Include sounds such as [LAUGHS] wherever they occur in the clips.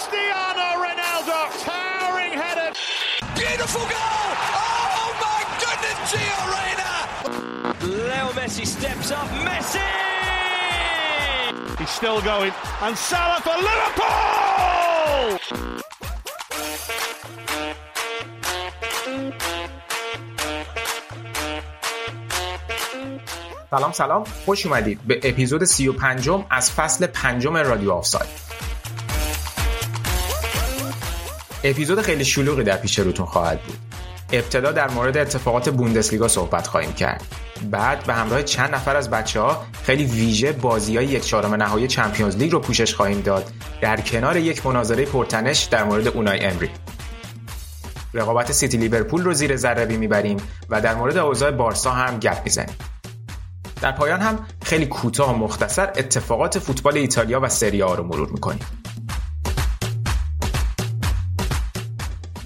Cristiano Ronaldo, towering header. Beautiful goal! Oh my goodness, Gio Reyna! Leo Messi steps up. Messi! He's still going. And Salah for Liverpool! سلام سلام خوش اومدید به اپیزود 35 از فصل پنجم رادیو آفساید اپیزود خیلی شلوغی در پیش روتون خواهد بود. ابتدا در مورد اتفاقات بوندسلیگا صحبت خواهیم کرد. بعد به همراه چند نفر از بچه ها خیلی ویژه بازی های یک چهارم نهایی چمپیونز لیگ رو پوشش خواهیم داد. در کنار یک مناظره پرتنش در مورد اونای امری. رقابت سیتی لیورپول رو زیر ذره می‌بریم و در مورد اوضاع بارسا هم گپ می‌زنیم. در پایان هم خیلی کوتاه و مختصر اتفاقات فوتبال ایتالیا و سری رو مرور می‌کنیم.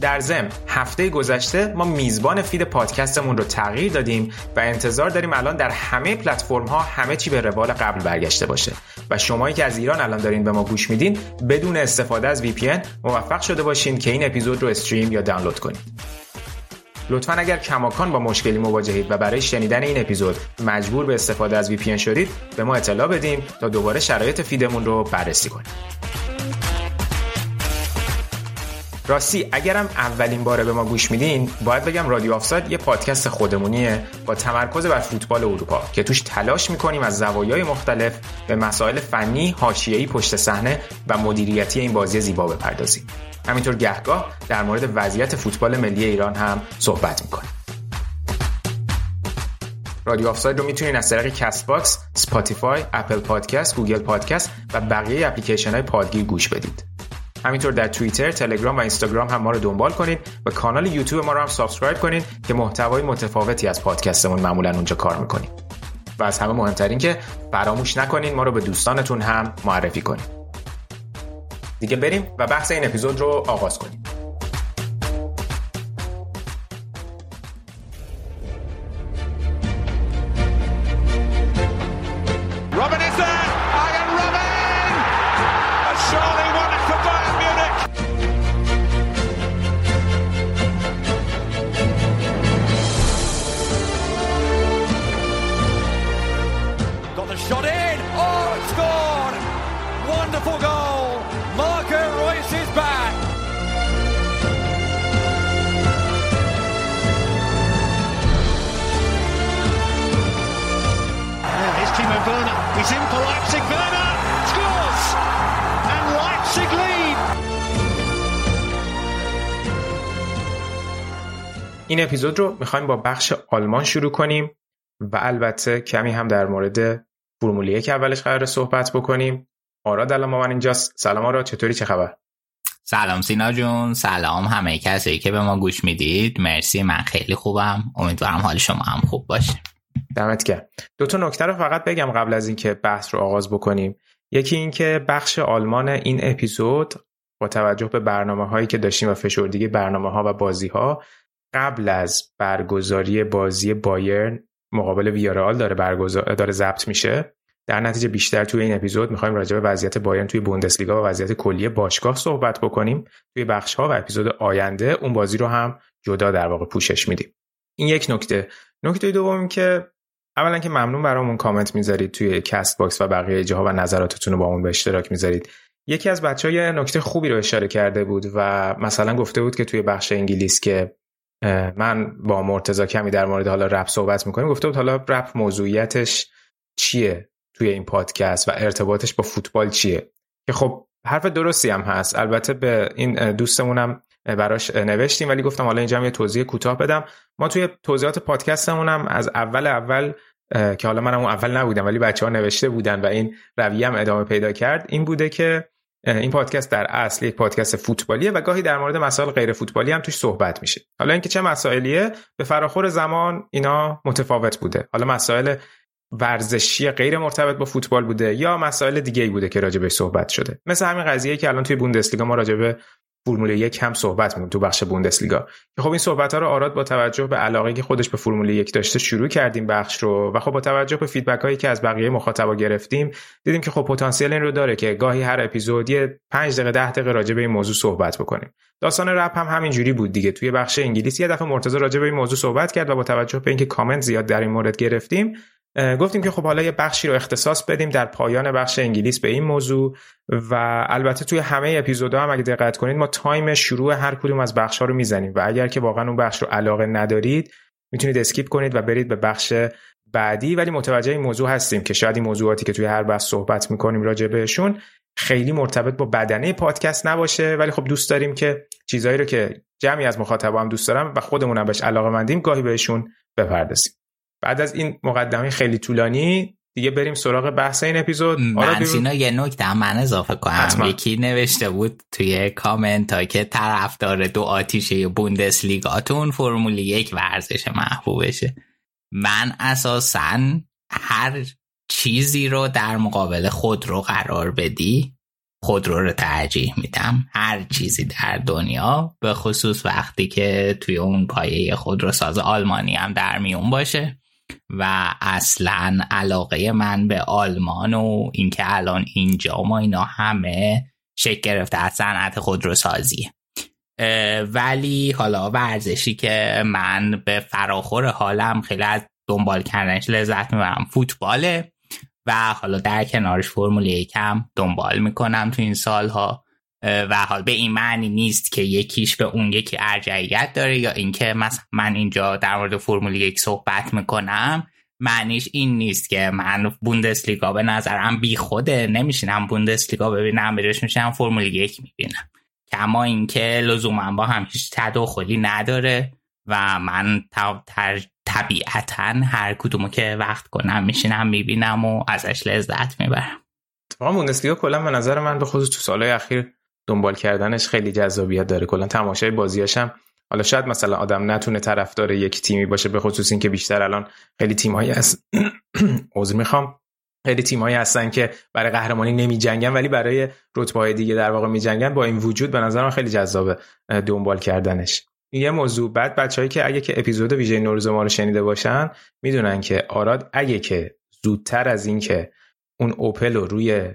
در ضمن هفته گذشته ما میزبان فید پادکستمون رو تغییر دادیم و انتظار داریم الان در همه پلتفرم ها همه چی به روال قبل برگشته باشه. و شمایی که از ایران الان دارین به ما گوش میدین بدون استفاده از VPN موفق شده باشین که این اپیزود رو استریم یا دانلود کنید لطفا اگر کماکان با مشکلی مواجهید و برای شنیدن این اپیزود مجبور به استفاده از VPN شدید به ما اطلاع بدیم تا دوباره شرایط فیدمون رو بررسی کنیم. راستی اگرم اولین باره به ما گوش میدین باید بگم رادیو آفساید یه پادکست خودمونیه با تمرکز بر فوتبال اروپا که توش تلاش می‌کنیم از زوایای مختلف به مسائل فنی، حاشیه‌ای پشت صحنه و مدیریتی این بازی زیبا بپردازیم. همینطور گهگاه در مورد وضعیت فوتبال ملی ایران هم صحبت می‌کنیم. رادیو آفساید رو می‌تونین از طریق Castbox، Spotify، Apple Podcast، Google Podcast و بقیه اپلیکیشن های پادگیر گوش بدید. همینطور در توییتر، تلگرام و اینستاگرام هم ما رو دنبال کنید و کانال یوتیوب ما رو هم subscribe کنید که محتوای متفاوتی از پادکستمون معمولا اونجا کار می‌کنیم. و از همه مهمترین که فراموش نکنین ما رو به دوستانتون هم معرفی کنید. دیگه بریم و بحث این اپیزود رو آغاز کنیم. اپیزود رو می‌خوایم با بخش آلمان شروع کنیم و البته کمی هم در مورد فرمولیه که اولش قرار صحبت بکنیم. آراد الان با من اینجاست. سلام آراد چطوری؟ چه خبر؟ سلام سینا جون. سلام همه کسی که به ما گوش می‌دید. مرسی من خیلی خوبم. امیدوارم حال شما هم خوب باشه. دمت گرم. دو تا نکته رو فقط بگم قبل از اینکه بحث رو آغاز بکنیم. یکی اینکه بخش آلمان این اپیزود با توجه به برنامه هایی که داشتیم و فشردگی برنامه ها و بازی ها قبل از برگزاری بازی بایرن مقابل ویارئال داره برگزار داره ضبط میشه. در نتیجه بیشتر توی این اپیزود می‌خوایم راجع به وضعیت بایرن توی بوندسلیگا و وضعیت کلی باشگاه صحبت بکنیم. توی بخش ها و اپیزود آینده اون بازی رو هم جدا در واقع پوشش میدیم. این یک نکته. نکته دوم که اولا که ممنون برامون کامنت می‌ذارید توی Castbox و بقیه جاها و نظراتتون رو باهامون به اشتراک می‌ذارید. یکی از بچه یه نکته خوبی رو اشاره کرده بود و مثلا گفته بود که توی بخش انگلیس که من با مرتزا کمی در مورد حالا رپ صحبت می‌کنیم. گفته بود حالا رپ موضوعیتش چیه توی این پادکست و ارتباطش با فوتبال چیه؟ که خب حرف درستی هم هست. البته به این دوستمونم براش نوشتیم ولی گفتم حالا اینجا یه توضیح کوتاه بدم. ما توی توضیحات پادکستمونم از اول اول که حالا منم اول نبودم ولی بچه ها نوشته بودن و این رویه هم ادامه پیدا کرد این بوده که این پادکست در اصل یک پادکست فوتبالیه و گاهی در مورد مسائل غیر فوتبالی هم توش صحبت میشه. حالا اینکه چه مسائلیه به فراخور زمان اینا متفاوت بوده. حالا مسائل ورزشی غیر مرتبط با فوتبال بوده یا مسائل دیگه ای بوده که راجع به صحبت شده. مثل همین قضیه که الان توی بوندسلیگا ما راجع به فرمول یک هم صحبت می‌کنیم تو بخش بوندسلیگا. خب این صحبت ها رو آراد با توجه به علاقه که خودش به فرمول یک داشته شروع کردیم بخش رو و خب با توجه به فیدبک هایی که از بقیه مخاطبا گرفتیم دیدیم که خب پتانسیل این رو داره که گاهی هر اپیزود یه 5 دقیقه 10 دقیقه راجع به این موضوع صحبت بکنیم. داستان رپ هم همینجوری بود دیگه. توی بخش انگلیسی یه دفعه مرتضی راجع به این موضوع صحبت کرد و با توجه به اینکه کامنت زیاد در این مورد گرفتیم گفتیم که خب حالا یه بخشی رو اختصاص بدیم در پایان بخش انگلیس به این موضوع و البته توی همه اپیزودها هم اگه دقت کنید ما time شروع هر کدوم از بخش ها رو می‌زنیم و اگر که واقعا اون بخش رو علاقه ندارید می‌تونید skip کنید و برید به بخش بعدی. ولی متوجه این موضوع هستیم که شاید این موضوعاتی که توی هر بخش صحبت می‌کنیم راجع بهشون خیلی مرتبط با بدنه پادکست نباشه. ولی خب دوست داریم که چیزایی رو که جمعی از مخاطبا هم دوست دارم و خودمون هم بهش علاقه مندیم گاهی بهشون بپردازیم. بعد از این مقدمه خیلی طولانی دیگه بریم سراغ بحث این اپیزود. من سینا یه نکته من اضافه کنم. حتما. یکی نوشته بود توی کامنت ها که طرفدار دو آتیشه بوندس لیگاتون فرمول یک ورزش محبوبشه. من اساسا هر چیزی رو در مقابل خود رو قرار بدی خودرو رو ترجیح میدم. هر چیزی در دنیا به خصوص وقتی که توی اون پایه خودرو ساز آلمانی هم در میون باشه. و اصلا علاقه من به آلمان و اینکه الان اینجا ما اینا همه شکل گرفته از صنعت خودروسازی. ولی حالا ورزشی که من به فراخور حالم خیلی از دنبال کردنش لذت می‌برم. فوتباله و حالا در کنارش فرمول یکم دنبال می‌کنم تو این سالها. و حال به این معنی نیست که یکیش به اون یکی ارجعیت داره یا اینکه مثلا من اینجا در مورد فرمول یک صحبت می‌کنم معنیش این نیست که من بوندسلیگا به نظرم بی خوده نمیشینم بوندسلیگا ببینم بهش میشم فرمول یک می‌بینم. کما اینکه لزوما با هم هیچ تداخلی نداره و من طبیعتا هر کدومو که وقت کنم میشینم می‌بینم و ازش لذت می‌برم. اتفاقا بوندسلیگا کلا به نظر من به خصوص تو سالهای اخیر دنبال کردنش خیلی جذابیت داره. کلا تماشای بازیاش هم حالا شاید مثلا آدم نتونه طرفدار یک تیمی باشه به خصوص اینکه بیشتر الان خیلی تیمایی هست. [CLEARS THROAT] عذر می‌خوام. خیلی تیمایی هستن که برای قهرمانی نمی جنگن ولی برای رتبه های دیگه در واقع می جنگن با این وجود به نظر من خیلی جذابه دنبال کردنش. یه موضوع بعد بچه‌هایی که اگه که اپیزود ویژه نوروز ما رو شنیده باشن می‌دونن که آراد اگه که زودتر از این که اون اوپل رو روی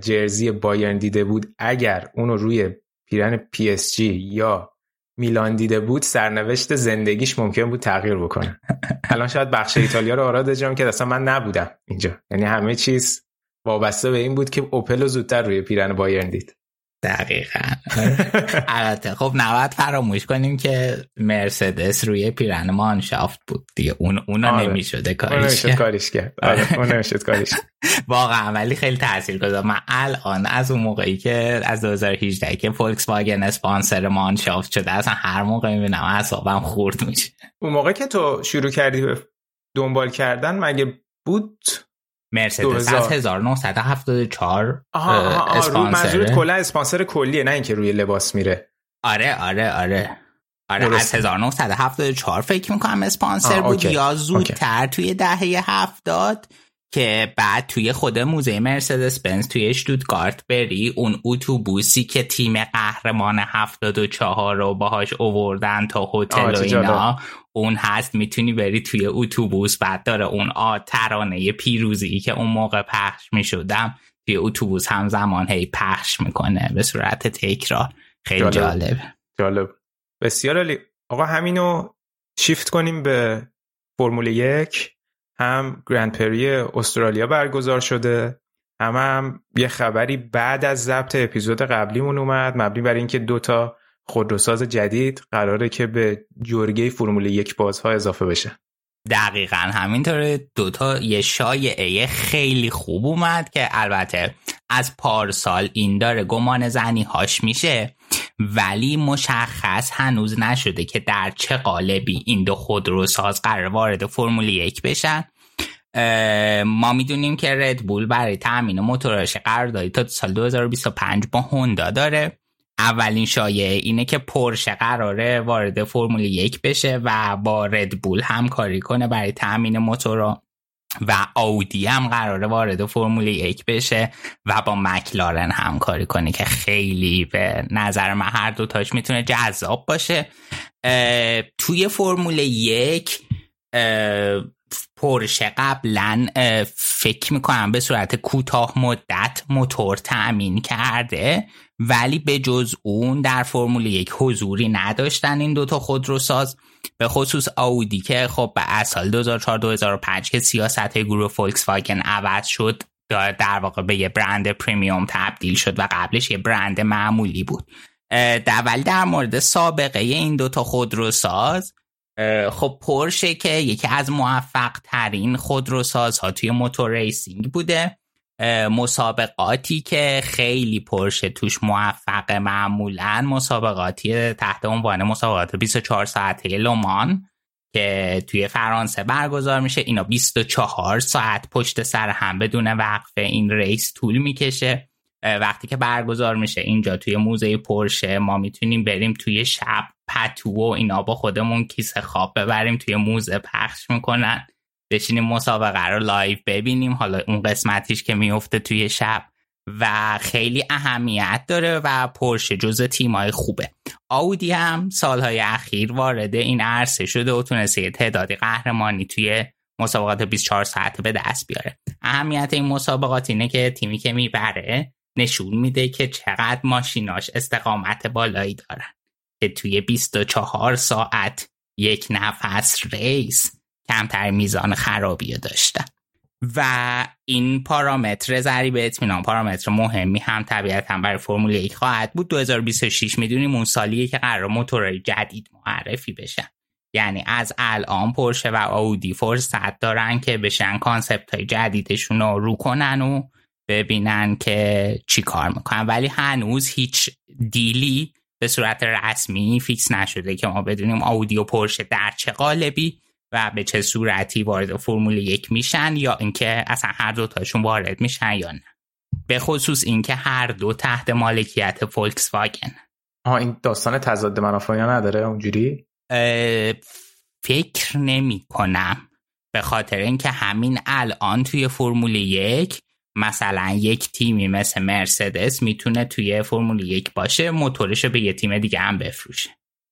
jersey بایرن دیده بود. اگر اونو روی پیرهن پی اس جی یا میلان دیده بود سرنوشت زندگیش ممکن بود تغییر بکنه. [LAUGHS] الان شاید بخش ایتالیا رو آراد اجرام که اصلا من نبودم اینجا. یعنی همه چیز وابسته به این بود که اوپل زودتر روی پیرن بایرن دید. دقیقا. [LAUGHS] البته خب نباید فراموش کنیم که مرسدس روی پیرن مانشافت بود دیگه. اون اون آره. نمی‌شده کاریش کرد. کاریش کرد. آره [LAUGHS] کاریش واقعا ولی خیلی تاثیر گذار من الان از اون موقعی که از 2018 که فولکس واگن اسپانسر مانشافت شده اصلا هر موقع می‌بینم اعصابم خورد میشه. اون موقع که تو شروع کردی دنبال کردن مگه بود مرسدس. از 1974 آها آها منظورت کلا اسپانسر کلیه نه اینکه روی لباس میره. آره آره آره. آره از 1974 فکر می‌کنم اسپانسر بود. یا زودتر توی دهه هفتاد که بعد توی خود موزه مرسدس بنز توی اشتوتگارت بری اون اتوبوسی که تیم قهرمان 74 رو باهاش اووردن تا هتل و اینا اون هست می‌تونی بری توی اتوبوس بعد داره اون آ ترانه پیروزی که اون موقع پخش می‌شدم توی اتوبوس همزمان هی پخش می‌کنه. به صورت تکرار. خیلی جالب. جالب. بسیار عالی. آقا همینو شیفت کنیم به فرمول یک. هم گرند پری استرالیا برگزار شده. هم هم یه خبری بعد از ضبط اپیزود قبلیمون اومد. مبنی بر اینکه دوتا خودروساز جدید قراره که به جرگه فرمول یک بازها اضافه بشه. دقیقا همینطور دوتا یه شایعه خیلی خوب اومد که البته از پارسال این داره گمان زنی هاش میشه ولی مشخص هنوز نشده که در چه قالبی این دو خودروساز قرار وارد فرمول یک بشن. ما می‌دونیم که ردبول برای تامین موتورش قراردادی تا سال 2025 با هوندا داره. اولین شایعه اینه که پرشه قراره وارد فرمول یک بشه و با ردبول همکاری کنه. برای تامین موتور و آودی هم قراره وارد فرمول یک بشه و با مکلارن همکاری کنه که خیلی به نظر من هر دوتاش می‌تونه جذاب باشه. توی فرمول یک پرشه قبلا فکر می‌کنم به صورت کوتاه مدت موتور تأمین کرده ولی به جز اون در فرمول یک حضوری نداشتن این دوتا خودروساز. به خصوص آودی که خب به سال 2004-2005 که سیاست گروه فولکس واگن عوض شد در واقع به یه برند premium تبدیل شد و قبلش یه برند معمولی بود. در ولی در مورد سابقه این دوتا خودروساز خب پورشه که یکی از موفق ترین خودروسازها توی motor racing بوده. مسابقاتی که خیلی پرشه توش موفق معمولا مسابقاتی تحت عنوان مسابقات 24 ساعته لومان که توی فرانسه برگزار میشه. اینا 24 ساعت پشت سر هم بدون وقفه این ریس طول می‌کشه. وقتی که برگزار میشه اینجا توی موزه پرشه ما می‌تونیم بریم توی شب پتو و اینا با خودمون کیسه خواب ببریم توی موزه پخش می‌کنن. بشینیم مسابقه رو live ببینیم. حالا اون قسمتیش که میفته توی شب. و خیلی اهمیت داره و پورشه جز تیمای خوبه. آودی هم سالهای اخیر وارد این عرصه شده و تونسته تعدادی قهرمانی توی مسابقات 24 ساعت به دست بیاره. اهمیت این مسابقات اینه که تیمی که می‌بره نشون میده که چقدر ماشیناش استقامت بالایی دارن. که توی 24 ساعت یک نفس race کمتر میزان خرابی داشتن. و این پارامتر ضریب اطمینان پارامتر مهمی هم طبیعتا برای فرمول یک خواهد بود. 2026 می‌دونیم اون سالیه که قراره موتور جدید معرفی بشن. یعنی از الان پورشه و آودی فرصت دارن که بشن concept های جدیدشون رو رو کنن و ببینن که چی کار می‌کنن. ولی هنوز هیچ deal ی به صورت رسمی fix نشده که ما بدونیم آودی و پورشه در چه قالبی و به چه صورتی وارد فرمول یک میشن یا اینکه اصلا هر دو تاشون وارد میشن یا نه. به خصوص اینکه هر دو تحت مالکیت فولکس واگن آها این داستان تضاد منافعی نداره اونجوری؟ فکر نمی کنم. به خاطر اینکه همین الان توی فرمول یک مثلا یک تیمی مثل مرسدس می‌تونه توی فرمول یک باشه موتورش به یه تیم دیگه هم بفروشه.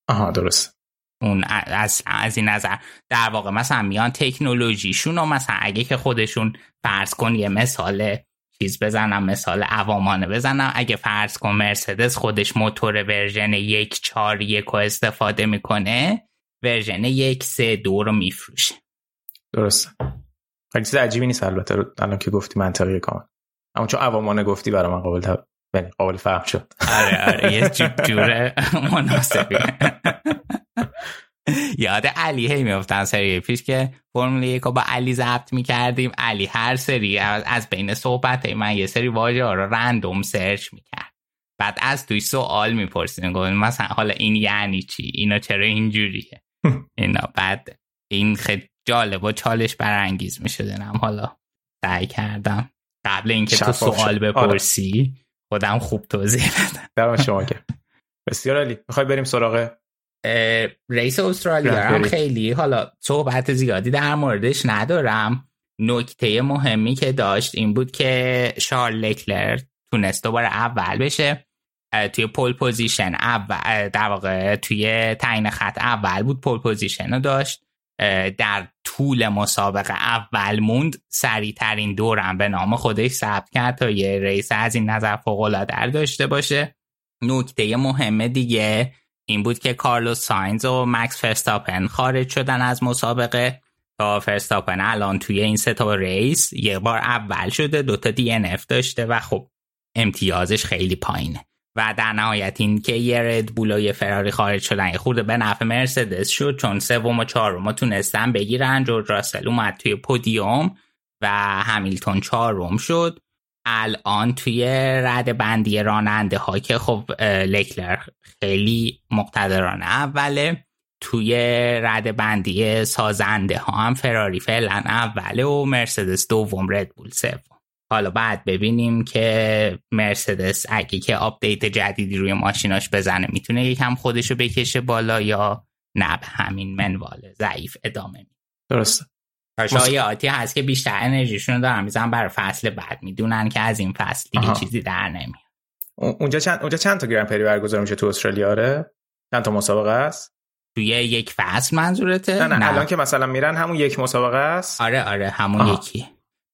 آها درست. اون از, از این نظر. در واقع مثلا میان تکنولوژیشون و مثلا اگه که خودشون فرض کن یه مثال چیز بزنم مثال عوامانه بزنم. اگه فرض کن مرسدس خودش موتور version یک چار یک رو استفاده می‌کنه version یک سه دو رو میفروشه. خیلی چیز عجیبی نیست البته. الان که گفتی منطقی کامل. اما چون عوامانه گفتی برای من قابل بله، قابل فهم شد. آره آره یه جوره [LAUGHS] مناسبی. یاد علی هی میفتن سری پیش که فرمول یک با علی ضبط می‌کردیم. علی هر سری از بین صحبت من یه سری واژه ها رو رندوم سرچ می‌کرد. بعد از توی سوال می‌پرسیم گفت مثلا حالا این یعنی چی؟ اینا چرا اینجوریه؟ [LAUGHS] اینا. بعد این خیلی جالب و چالش برانگیز میشدنم. حالا سعی کردم. قبل اینکه تو سوال بپرسی خودم خوب توضیح بدم. در شما که. بسیار علی می‌خوای بریم سراغ؟ race استرالیا هم خیلی حالا صحبت زیادی در موردش ندارم. نکته مهمی که داشت این بود که شارل لکلر تونست دوباره اول بشه. توی pole position اول در واقع توی تعیین خط اول بود pole position رو داشت. در طول مسابقه اول موند سریع ترین دورم به نام خودش ثبت کرد تا یه race از این نظر فوق العاده داشته باشه. نکته مهم دیگه این بود که کارلوس ساینز و مکس فرستاپن خارج شدن از مسابقه. تا فرستاپن الان توی این سه تا race یه بار اول شده دوتا DNF داشته و خب امتیازش خیلی پایینه. و در نهایت این که یه ردبول و یه فراری خارج شدن یه خورده به نفع مرسدس شد چون سوم و چهارم تونستن بگیرن. جورج راسل اومد توی podium و همیلتون چهارم شد. الان توی رد بندی راننده ها که خب لکلر خیلی مقتدرانه. اوله توی رد بندی سازنده ها هم فراری فعلا اوله و مرسدس دوم ردبول سوم. حالا بعد ببینیم که مرسدس اگه که update جدیدی روی ماشیناش بزنه می‌تونه یکم خودشو بکشه بالا یا نه؟ به همین منوال ضعیف ادامه درسته. شایعاتی هست که بیشتر انرژیشون رو دارن میزن برای فصل بعد. می‌دونن که از این فصل دیگه چیزی در نمیاد. اونجا چند اونجا چند تا گرند پری برگزار میشه تو استرالیا؟ آره. چند تا مسابقه است؟ توی یک فصل منظورته؟ نه نه, الان که مثلا میرن همون یک مسابقه است. آره آره همون آها. یکی.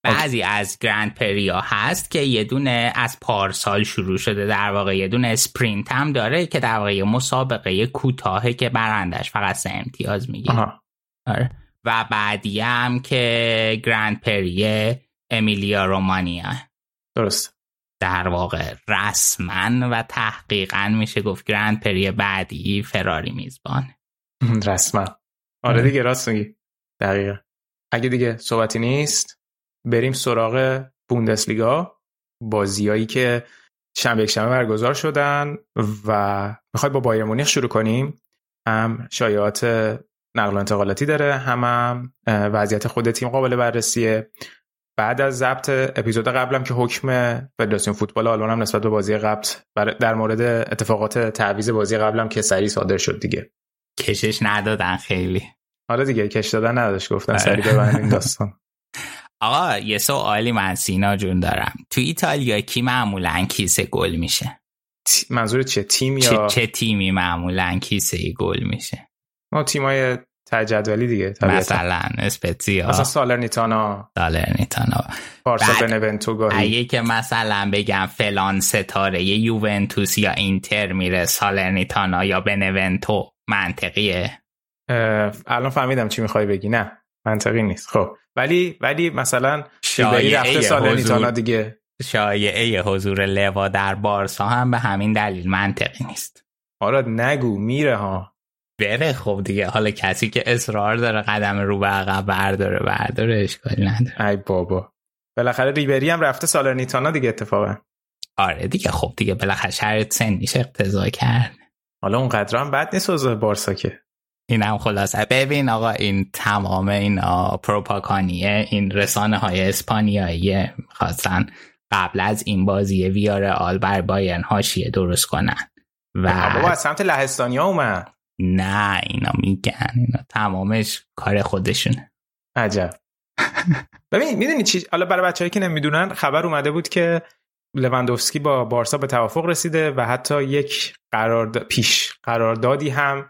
بعضی از گرند پریا هست که یه دونه از پارسال شروع شده در واقع یه دونه اسپرینت هم داره که در واقع یه مسابقه کوتاهه که برندش فقط سه امتیاز می‌گیره. آره. و بعدی هم که گرند پری امیلیا رومانیا درست در واقع رسما و تحقیقا میشه گفت گرند پری بعدی فراری میزبان. [LAUGHS] رسما. آره. دیگه راست میگی. دقیقا. اگه دیگه صحبتی نیست؟ بریم سراغ بوندسلیگا بازیایی که شنبه یک شنبه برگزار شدن و می‌خوای با بایر مونیخ شروع کنیم. هم شایعات نقل و انتقالاتی داره هم, هم وضعیت خود تیم قابل بررسیه. بعد از ضبط اپیزود قبلم که حکم فدراسیون فوتبال آلمان هم نسبت به بازی قبل در مورد اتفاقات تعویض بازی قبلم که سریع صادر شد دیگه. کشش ندادن خیلی. حالا دیگه کش دادن نداشت گفتن سریع ببندیم داستان. [LAUGHS] آقا یه سوالی من سینا جون دارم. تو ایتالیا کی معمولا کیسه گل میشه؟ منظور چه؟ تیم یا چه, تیمی معمولا کیسه گل میشه؟ ما تیمای تجدولی دیگه طبیعتا. مثلا اسپتزیا مثلا سالرنیتانا. سالرنیتانا. بارسا بنونتو گاهی. اگه که مثلا بگم فلان ستاره یه یوونتوس یا اینتر میره سالرنیتانا یا بنونتو منطقیه؟ الان فهمیدم چی می‌خوای بگی. نه منطقی نیست. خب. ولی ولی مثلا شایعه رفته سالرنیتانا دیگه. شایعه حضور لوا در بارسا هم به همین دلیل منطقی نیست. آره نگو میره ها. بره خب دیگه. حالا کسی که اصرار داره قدم رو به عقب برداره برداره اشکالی نداره. ای بابا. بالاخره ریبری هم رفته سالرنیتانا دیگه اتفاقا. آره دیگه. خب دیگه. بالاخره شرط سنیش اقتضا کرد. حالا اون قدر هم بد نیست بارسا که. این هم خلاصه. ببین آقا این تمام این پروپاکانیه این رسانه های اسپانیایی خواستن قبل از این بازی ویار آل بر بایرن هاشیه درست کنن. و بابا از سمت لهستانی ها اومد. نه اینا میگن. اینا تمامش کار خودشونه. عجب. [LAUGHS] ببین می‌دونی چی؟ حالا برای بچه‌ای که نمی‌دونن خبر اومده بود که لواندوفسکی با بارسا به توافق رسیده و حتی یک قرارداد پیش قراردادی هم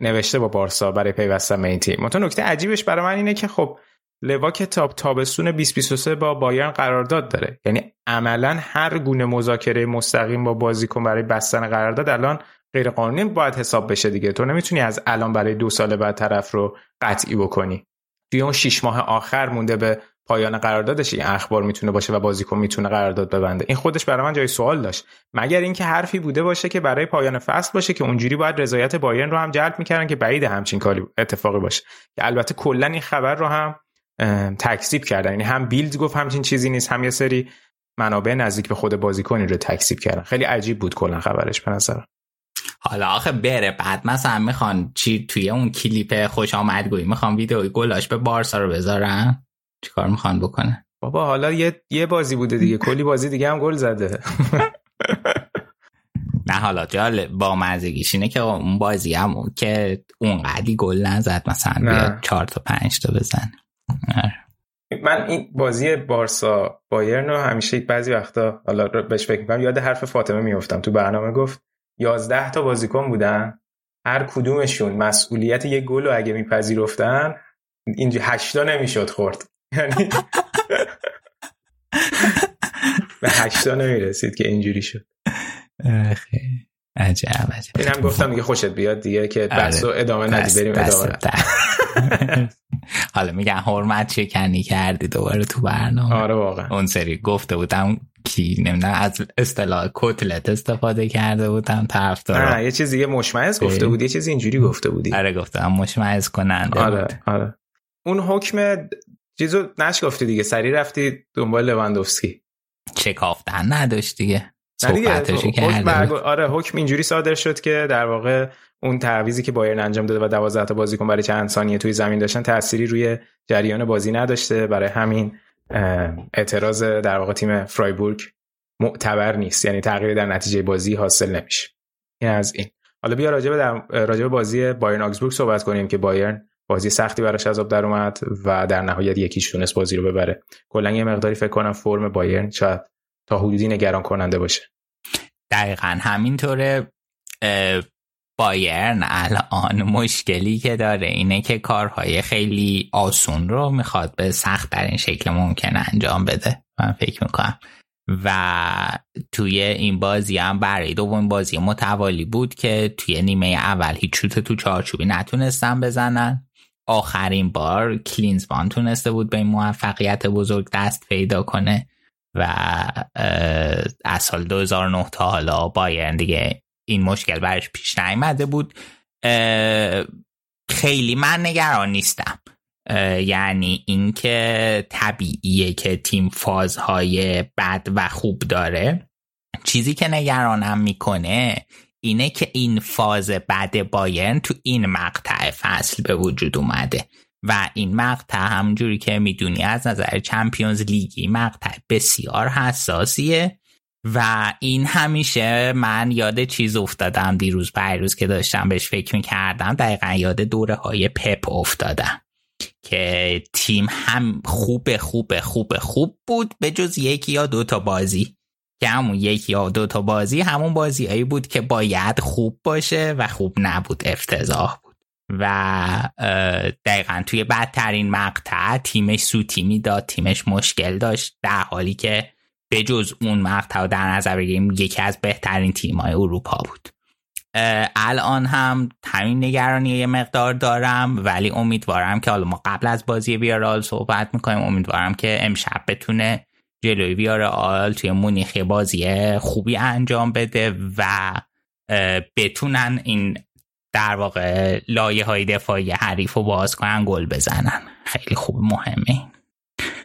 نوشته با بارسا برای پیوستن به این تیم. منتها نکته عجیبش برای من اینه که خب لوا که تاب تابستون 2023 با بایرن قرارداد داره. یعنی عملا هر گونه مذاکره مستقیم با بازیکن برای بستن قرارداد الان غیر قانونی باید حساب بشه دیگه. تو نمی‌تونی از الان برای دو سال بعد طرف رو قطعی بکنی. توی اون شیش ماه آخر مونده به پایان قراردادش این اخبار می‌تونه باشه و بازیکن می‌تونه قرارداد ببنده. این خودش برای من جای سوال داشت. مگر اینکه حرفی بوده باشه که برای پایان فصل باشه که اونجوری باید رضایت بایرن رو هم جلب می‌کردن که بعید همچین کاری اتفاقی باشه. که البته کلا این خبر رو هم تکذیب کردن. یعنی هم بیلد گفت همچین چیزی نیست هم یه سری منابع نزدیک به خود بازیکنی رو تکذیب کردن. خیلی عجیب بود کلا خبرش به نظر حالا آخه بره. بعد مثلا می‌خوان چی توی اون کلیپ خوش آمدگویی. می‌خوان ویدیو گلاش به بارسا رو بذارن؟ چیکار می‌خوان بکنه؟ بابا حالا یه یه بازی بوده دیگه. [LAUGHS] کلی بازی دیگه هم گل زده. [LAUGHS] نه حالا جالب. با مزگیش اینه که اون بازی هم که اون قدی گل نزد مثلا بیاد چهار تا پنج تا بزن. آره. من این بازی بارسا بایرن رو همیشه بعضی وقتا حالا بهش فکر می‌کنم یاد حرف فاطمه میفتم تو برنامه گفت یازده تا بازیکن بودن هر کدومشون مسئولیت یه گل رو اگه میپذیرفتن اینجا هشتا نمی‌شد خورد. یعنی به هشتا نمی‌رسید که اینجوری شد. عجب عجب. این هم گفتم دیگه خوشت بیاد دیگه که آره. بس ادامه ندی بریم ادامه. حالا میگن حرمت شکنی کردی دوباره تو برنامه. آره واقعا. اون سری گفته بودم کی نمی‌دونم از اصطلاح کتلت استفاده کرده بودم طرفدار یه چیز دیگه مشمئز گفته بودی یه چیز اینجوری گفته بودی. آره گفتم مشمئز کننده آره آره. اون حکم چیزو نش گفتی دیگه. سری رفتی دنبال لواندوفسکی. چه کافتن نداشت دیگه. حکم آره حکم اینجوری صادر شد که در واقع اون تعویزی که بایرن انجام داده و 12 تا بازیکن برای چند ثانیه توی زمین داشتن تأثیری روی جریان بازی نداشته. برای همین اعتراض در واقع تیم فرایبورگ معتبر نیست. یعنی تغییری در نتیجه بازی حاصل نمیشه. این از این. حالا بیا راجع به در راجع بازی بایرن آگزبورگ صحبت کنیم که بایرن بازی سختی براش آب در اومد و در نهایت یکیش تونست بازی رو ببره. کلا یه مقداری فکر کنم فرم بایرن شاید تا حدودی نگران کننده باشه. دقیقا همینطوره بایرن الان مشکلی که داره اینه که کارهای خیلی آسون رو می‌خواد به سخت در این شکل ممکن انجام بده من فکر می‌کنم. و توی این بازی هم برای دومین بازی متوالی بود که توی نیمه اول هیچ شوت تو چارچوبی نتونستن بزنن. آخرین بار کلینزمان تونسته بود به این موفقیت بزرگ دست پیدا کنه و از سال 2009 تا حالا بایرن دیگه این مشکل برش پیش نیامده بود. خیلی من نگران نیستم. یعنی اینکه طبیعیه که تیم فازهای بد و خوب داره. چیزی که نگرانم می‌کنه اینه که این فاز بد بایرن تو این مقطع فصل به وجود اومده و این مقطع همونجوری که می‌دونی از نظر چمپیونز لیگی مقطع بسیار حساسیه و این همیشه من یاد چیز افتادم دیروز پیروز که داشتم بهش فکر می‌کردم دقیقا یاد دوره های پپ افتادم که تیم هم خوب خوب خوب خوب بود به جز یکی یا دو تا بازی. که همون یکی یا دو تا بازی همون بازیهایی بود که باید خوب باشه و خوب نبود افتضاح بود. و دقیقا توی بدترین مقطع تیمش سوتی داد تیمش مشکل داشت در حالی که به جز اون مقطع در نظر بگیریم یکی از بهترین تیمای اروپا بود. الان هم همین نگرانی یه مقدار دارم ولی امیدوارم که حالا ما قبل از بازی بیارال صحبت می‌کنیم امیدوارم که امشب بتونه جلوی بیارال توی مونیخ بازی خوبی انجام بده و بتونن این در واقع لایه های دفاعی حریف رو باز کنن گل بزنن. خیلی خوب مهمه.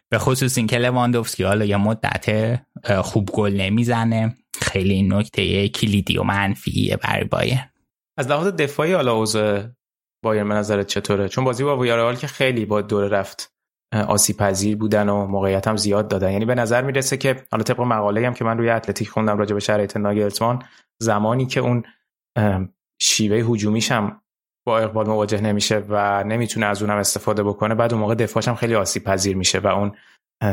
به خصوص اینکه لواندوفسکی حالا یه مدت خوب گل نمی‌زنه. خیلی نکته کلیدی و منفیه برای بایر از لحاظ دفاعی حالا اوضاع بایر به نظرت چطوره؟ چون بازی با ویارال که خیلی با دور رفت. آسیب پذیر بودن و موقعیت هم زیاد دادن. یعنی به نظر می‌رسه که حالا طبق مقاله هم که من روی اتلتیک خوندم راجع به شرایط ناگلزمان زمانی که اون شیوه هجومیش هم با اقبال مواجه نمیشه و نمی‌تونه از اونم استفاده بکنه بعد اون موقع دفاعش هم خیلی آسیب پذیر میشه و اون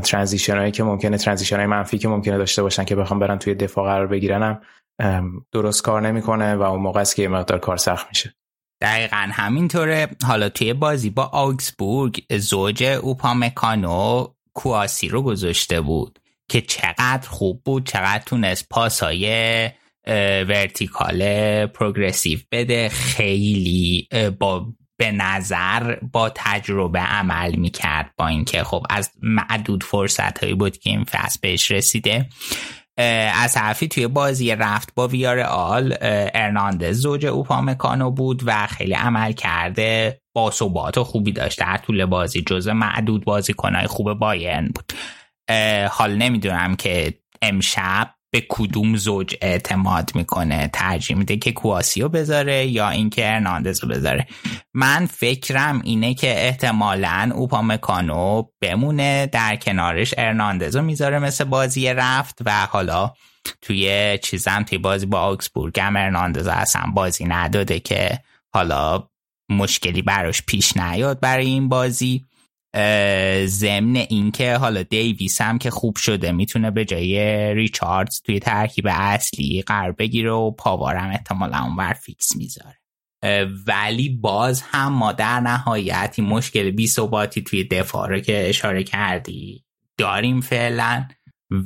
ترانزیشن هایی که ممکنه ترانزیشن های منفی که ممکنه داشته باشن که بخوام برن توی دفاع قرار بگیرن هم درست کار نمی‌کنه و اون موقع است که یه مقدار کار سخت میشه. دقیقا همینطوره. حالا توی بازی با آگزبورگ زوج اوپامکانو کواسی رو گذاشته بود که چقدر خوب بود چقدر تونست پاسای vertical progressive بده. خیلی با به نظر با تجربه عمل می‌کرد با اینکه خب از معدود فرصت هایی بود که این فصل بهش رسیده. از طرفی توی بازی رفت با ویارئال ارناندز زوج اوپامکانو بود و خیلی عملکرد با ثبات خوبی داشت. در طول بازی جزء معدود بازیکنهای خوب بایرن بود. حال نمی‌دونم که امشب به کدوم زوج اعتماد می‌کنه؟ ترجیح میده که کواسیو بذاره یا اینکه ارناندز رو بذاره؟ من فکرم اینه که احتمالا اوپامکانو بمونه در کنارش ارناندز رو می‌ذاره مثل بازی رفت و حالا توی چیزم توی بازی با آکسبورگ هم ارناندز اصلا بازی نداده که حالا مشکلی براش پیش نیاد برای این بازی. ضمن اینکه حالا دیویس هم که خوب شده می‌تونه به جای ریچاردز توی ترکیب اصلی قرار بگیره و پاوارم احتمالا اونور فیکس می‌ذاره. ولی باز هم ما در نهایت مشکل بی ثباتی توی دفاع رو که اشاره کردی داریم فعلا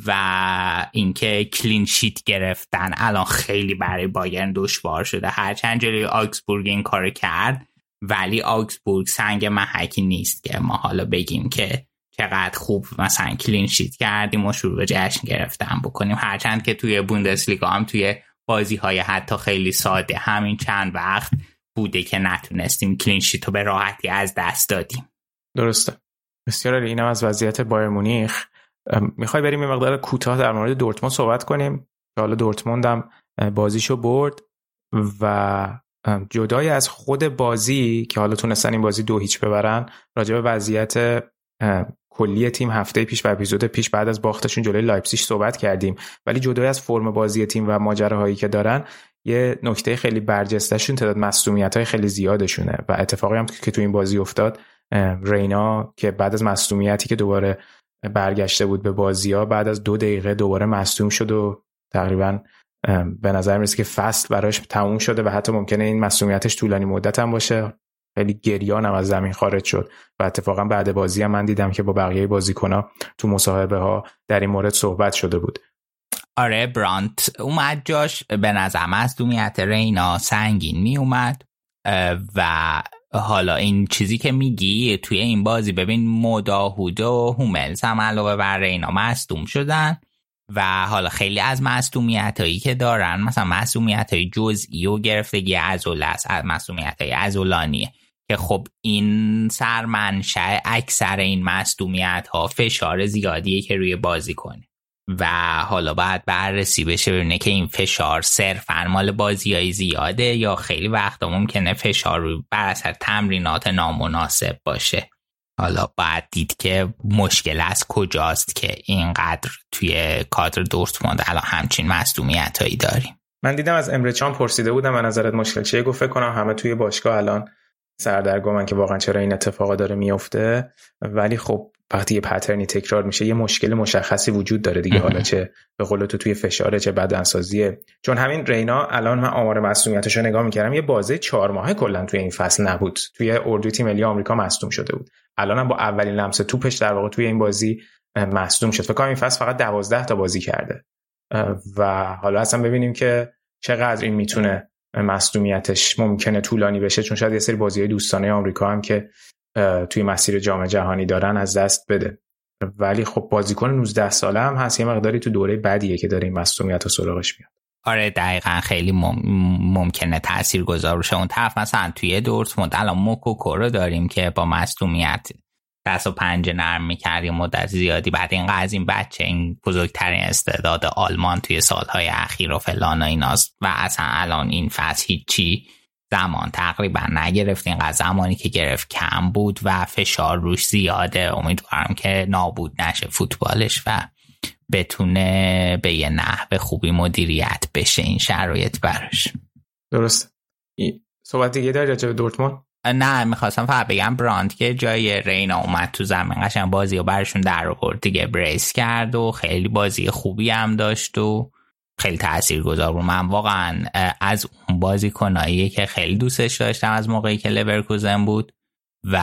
و اینکه clean sheet گرفتن الان خیلی برای بایرن دشوار شده. هرچند جلوی آگزبورگ این کار کرد ولی آکسبورگ سنگ محکی نیست که ما حالا بگیم که چقدر خوب مثلا کلین شیت کردیم و شروع به جشن گرفتن بکنیم. هرچند که توی بوندسلیگا هم توی بازی های حتی خیلی ساده همین چند وقت بوده که نتونستیم کلین شیت رو به راحتی از دست دادیم. درسته. بسیار اینم از وضعیت بایر مونیخ. می‌خوای بریم یه مقدار کوتاه در مورد دورتموند صحبت کنیم؟ حالا دورتموند هم بازیشو برد و جدای از خود بازی که حالا تونستن این بازی دو هیچ ببرن راجع به وضعیت کلی تیم هفته پیش و اپیزود پیش بعد از باختشون جلوی لایپزیگ صحبت کردیم. ولی جدای از فرم بازی تیم و ماجراهایی که دارن یه نکته خیلی برجستهشون تعداد مصدومیت های خیلی زیادشونه و اتفاقی هم که تو این بازی افتاد رینا که بعد از مصدومیتی که دوباره برگشته بود به بازی ها بعد از دو دقیقه دوباره مصدوم شد و تقریبا به نظر می‌رسه که فصل براش تموم شده و حتی ممکنه این مصومیتش طولانی مدت هم باشه. خیلی گریان هم از زمین خارج شد و اتفاقا بعد بازی هم من دیدم که با بقیه بازیکنها تو مصاحبه ها در این مورد صحبت شده بود. آره برانت اومد جاش. به نظر مصدومیت رینا سنگین می اومد و حالا این چیزی که میگی توی این بازی ببین مداهود و هوملز هم علاوه بر رینا مصدوم شدن. و حالا خیلی از مصدومیت هایی که دارن مثلا مصدومیت های جزئی و گرفتگی ازول است مصدومیت های ازولانیه که خب این سرمنشأ اکثر این مصدومیت ها فشار زیادیه که روی بازی کنه. و حالا باید بررسی بشه ببینه که این فشار صرفا مال بازی های زیاده یا خیلی وقتا ممکنه فشار رو بر اثر تمرینات نامناسب باشه. حالا باید دید که مشکل از کجاست که اینقدر توی کادر دورتموند الان همچین مصدومیت هایی داریم. من دیدم از امرچان پرسیده بودم و نظرت مشکل چیه؟ گفت کنم همه توی باشگاه الان سردرگمن که واقعا چرا این اتفاقا داره میفته ولی خب وقتی یه پترنی تکرار میشه یه مشکل مشخصی وجود داره دیگه. حالا چه به قول تو توی فشاره چه بدنسازیه. چون همین رینا الان من آمار مصونیتش رو نگاه می‌کردم یه بازه چهار ماهه کلا توی این فصل نبود. توی اردوی تیم ملی آمریکا مصدوم شده بود. الان هم با اولین لمس توپش در واقع توی این بازی مصدوم شد فکر کنم این فصل فقط دوازده تا بازی کرده. و حالا اصلا ببینیم که چقدر این می‌تونه مصدومیتش ممکنه طولانی بشه. چون شاید یه سری بازی دوستانه آمریکا هم که توی مسیر جام جهانی دارن از دست بده. ولی خب بازیکن 19 ساله هم هست. یه مقداری تو دوره بعدیه که داره این مصدومیت و سراغش میاد. آره دقیقا خیلی ممکنه تأثیر گذار اون طرف مثلا توی دورتموند الان موکوکو رو داریم که با مصدومیت دست و پنجه نرم می‌کرد یه مدت زیادی. بعد این از این بچه این بزرگترین استعداد آلمان توی سالهای اخیر و فلان و ایناست. و اصلا الان این فصل هیچی زمان تقریبا نگرفت. اینقدر زمانی که گرفت کم بود و فشار روش زیاده. امیدوارم که نابود نشه فوتبالش و بتونه به یه نحو خوبی مدیریت بشه این شرایط براش. درست صحبت دیگه داری راجع به دورتموند؟ نه می‌خواستم فقط بگم براند که جای رینا اومد تو زمین قشنگ بازی و برشون در آورد. دیگه بریس کرد و خیلی بازی خوبی هم داشت و خیلی تأثیر گذار بود. من واقعا از اون بازی کنایی که خیلی دوستش داشتم از موقعی که لورکوزن بود و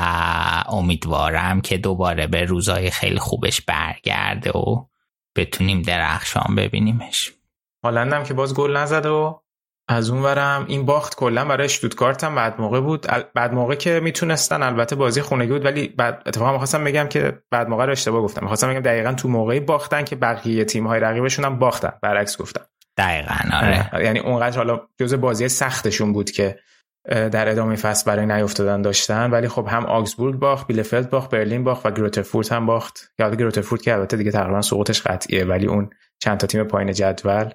امیدوارم که دوباره به روزای خیلی خوبش برگرده و بتونیم درخشان ببینیمش. هالندم که باز گل نزده و از اون ورم این باخت کلا برای اشتوتگارت هم بعد موقع بود. بعد موقع که می‌تونستن البته بازی خونگی بود ولی بعد اتفاقا می‌خواستم بگم که بعد موقع رو اشتباه گفتم. می‌خواستم بگم دقیقا تو موقعی باختن که بقیه تیم های رقیبشون هم باختن برعکس گفتم. دقیقا آره. یعنی اونقدر حالا جزء بازی سختشون بود که در ادامه فصل برای نیافتادن داشتن. ولی خب هم آگزبورگ باخت بیلفلد باخت برلین باخت و گروترفورت هم باخت. یا گروترفورت که البته دیگه تقریبا سقوطش قطعیه ولی اون چند تا تیم پایین جدول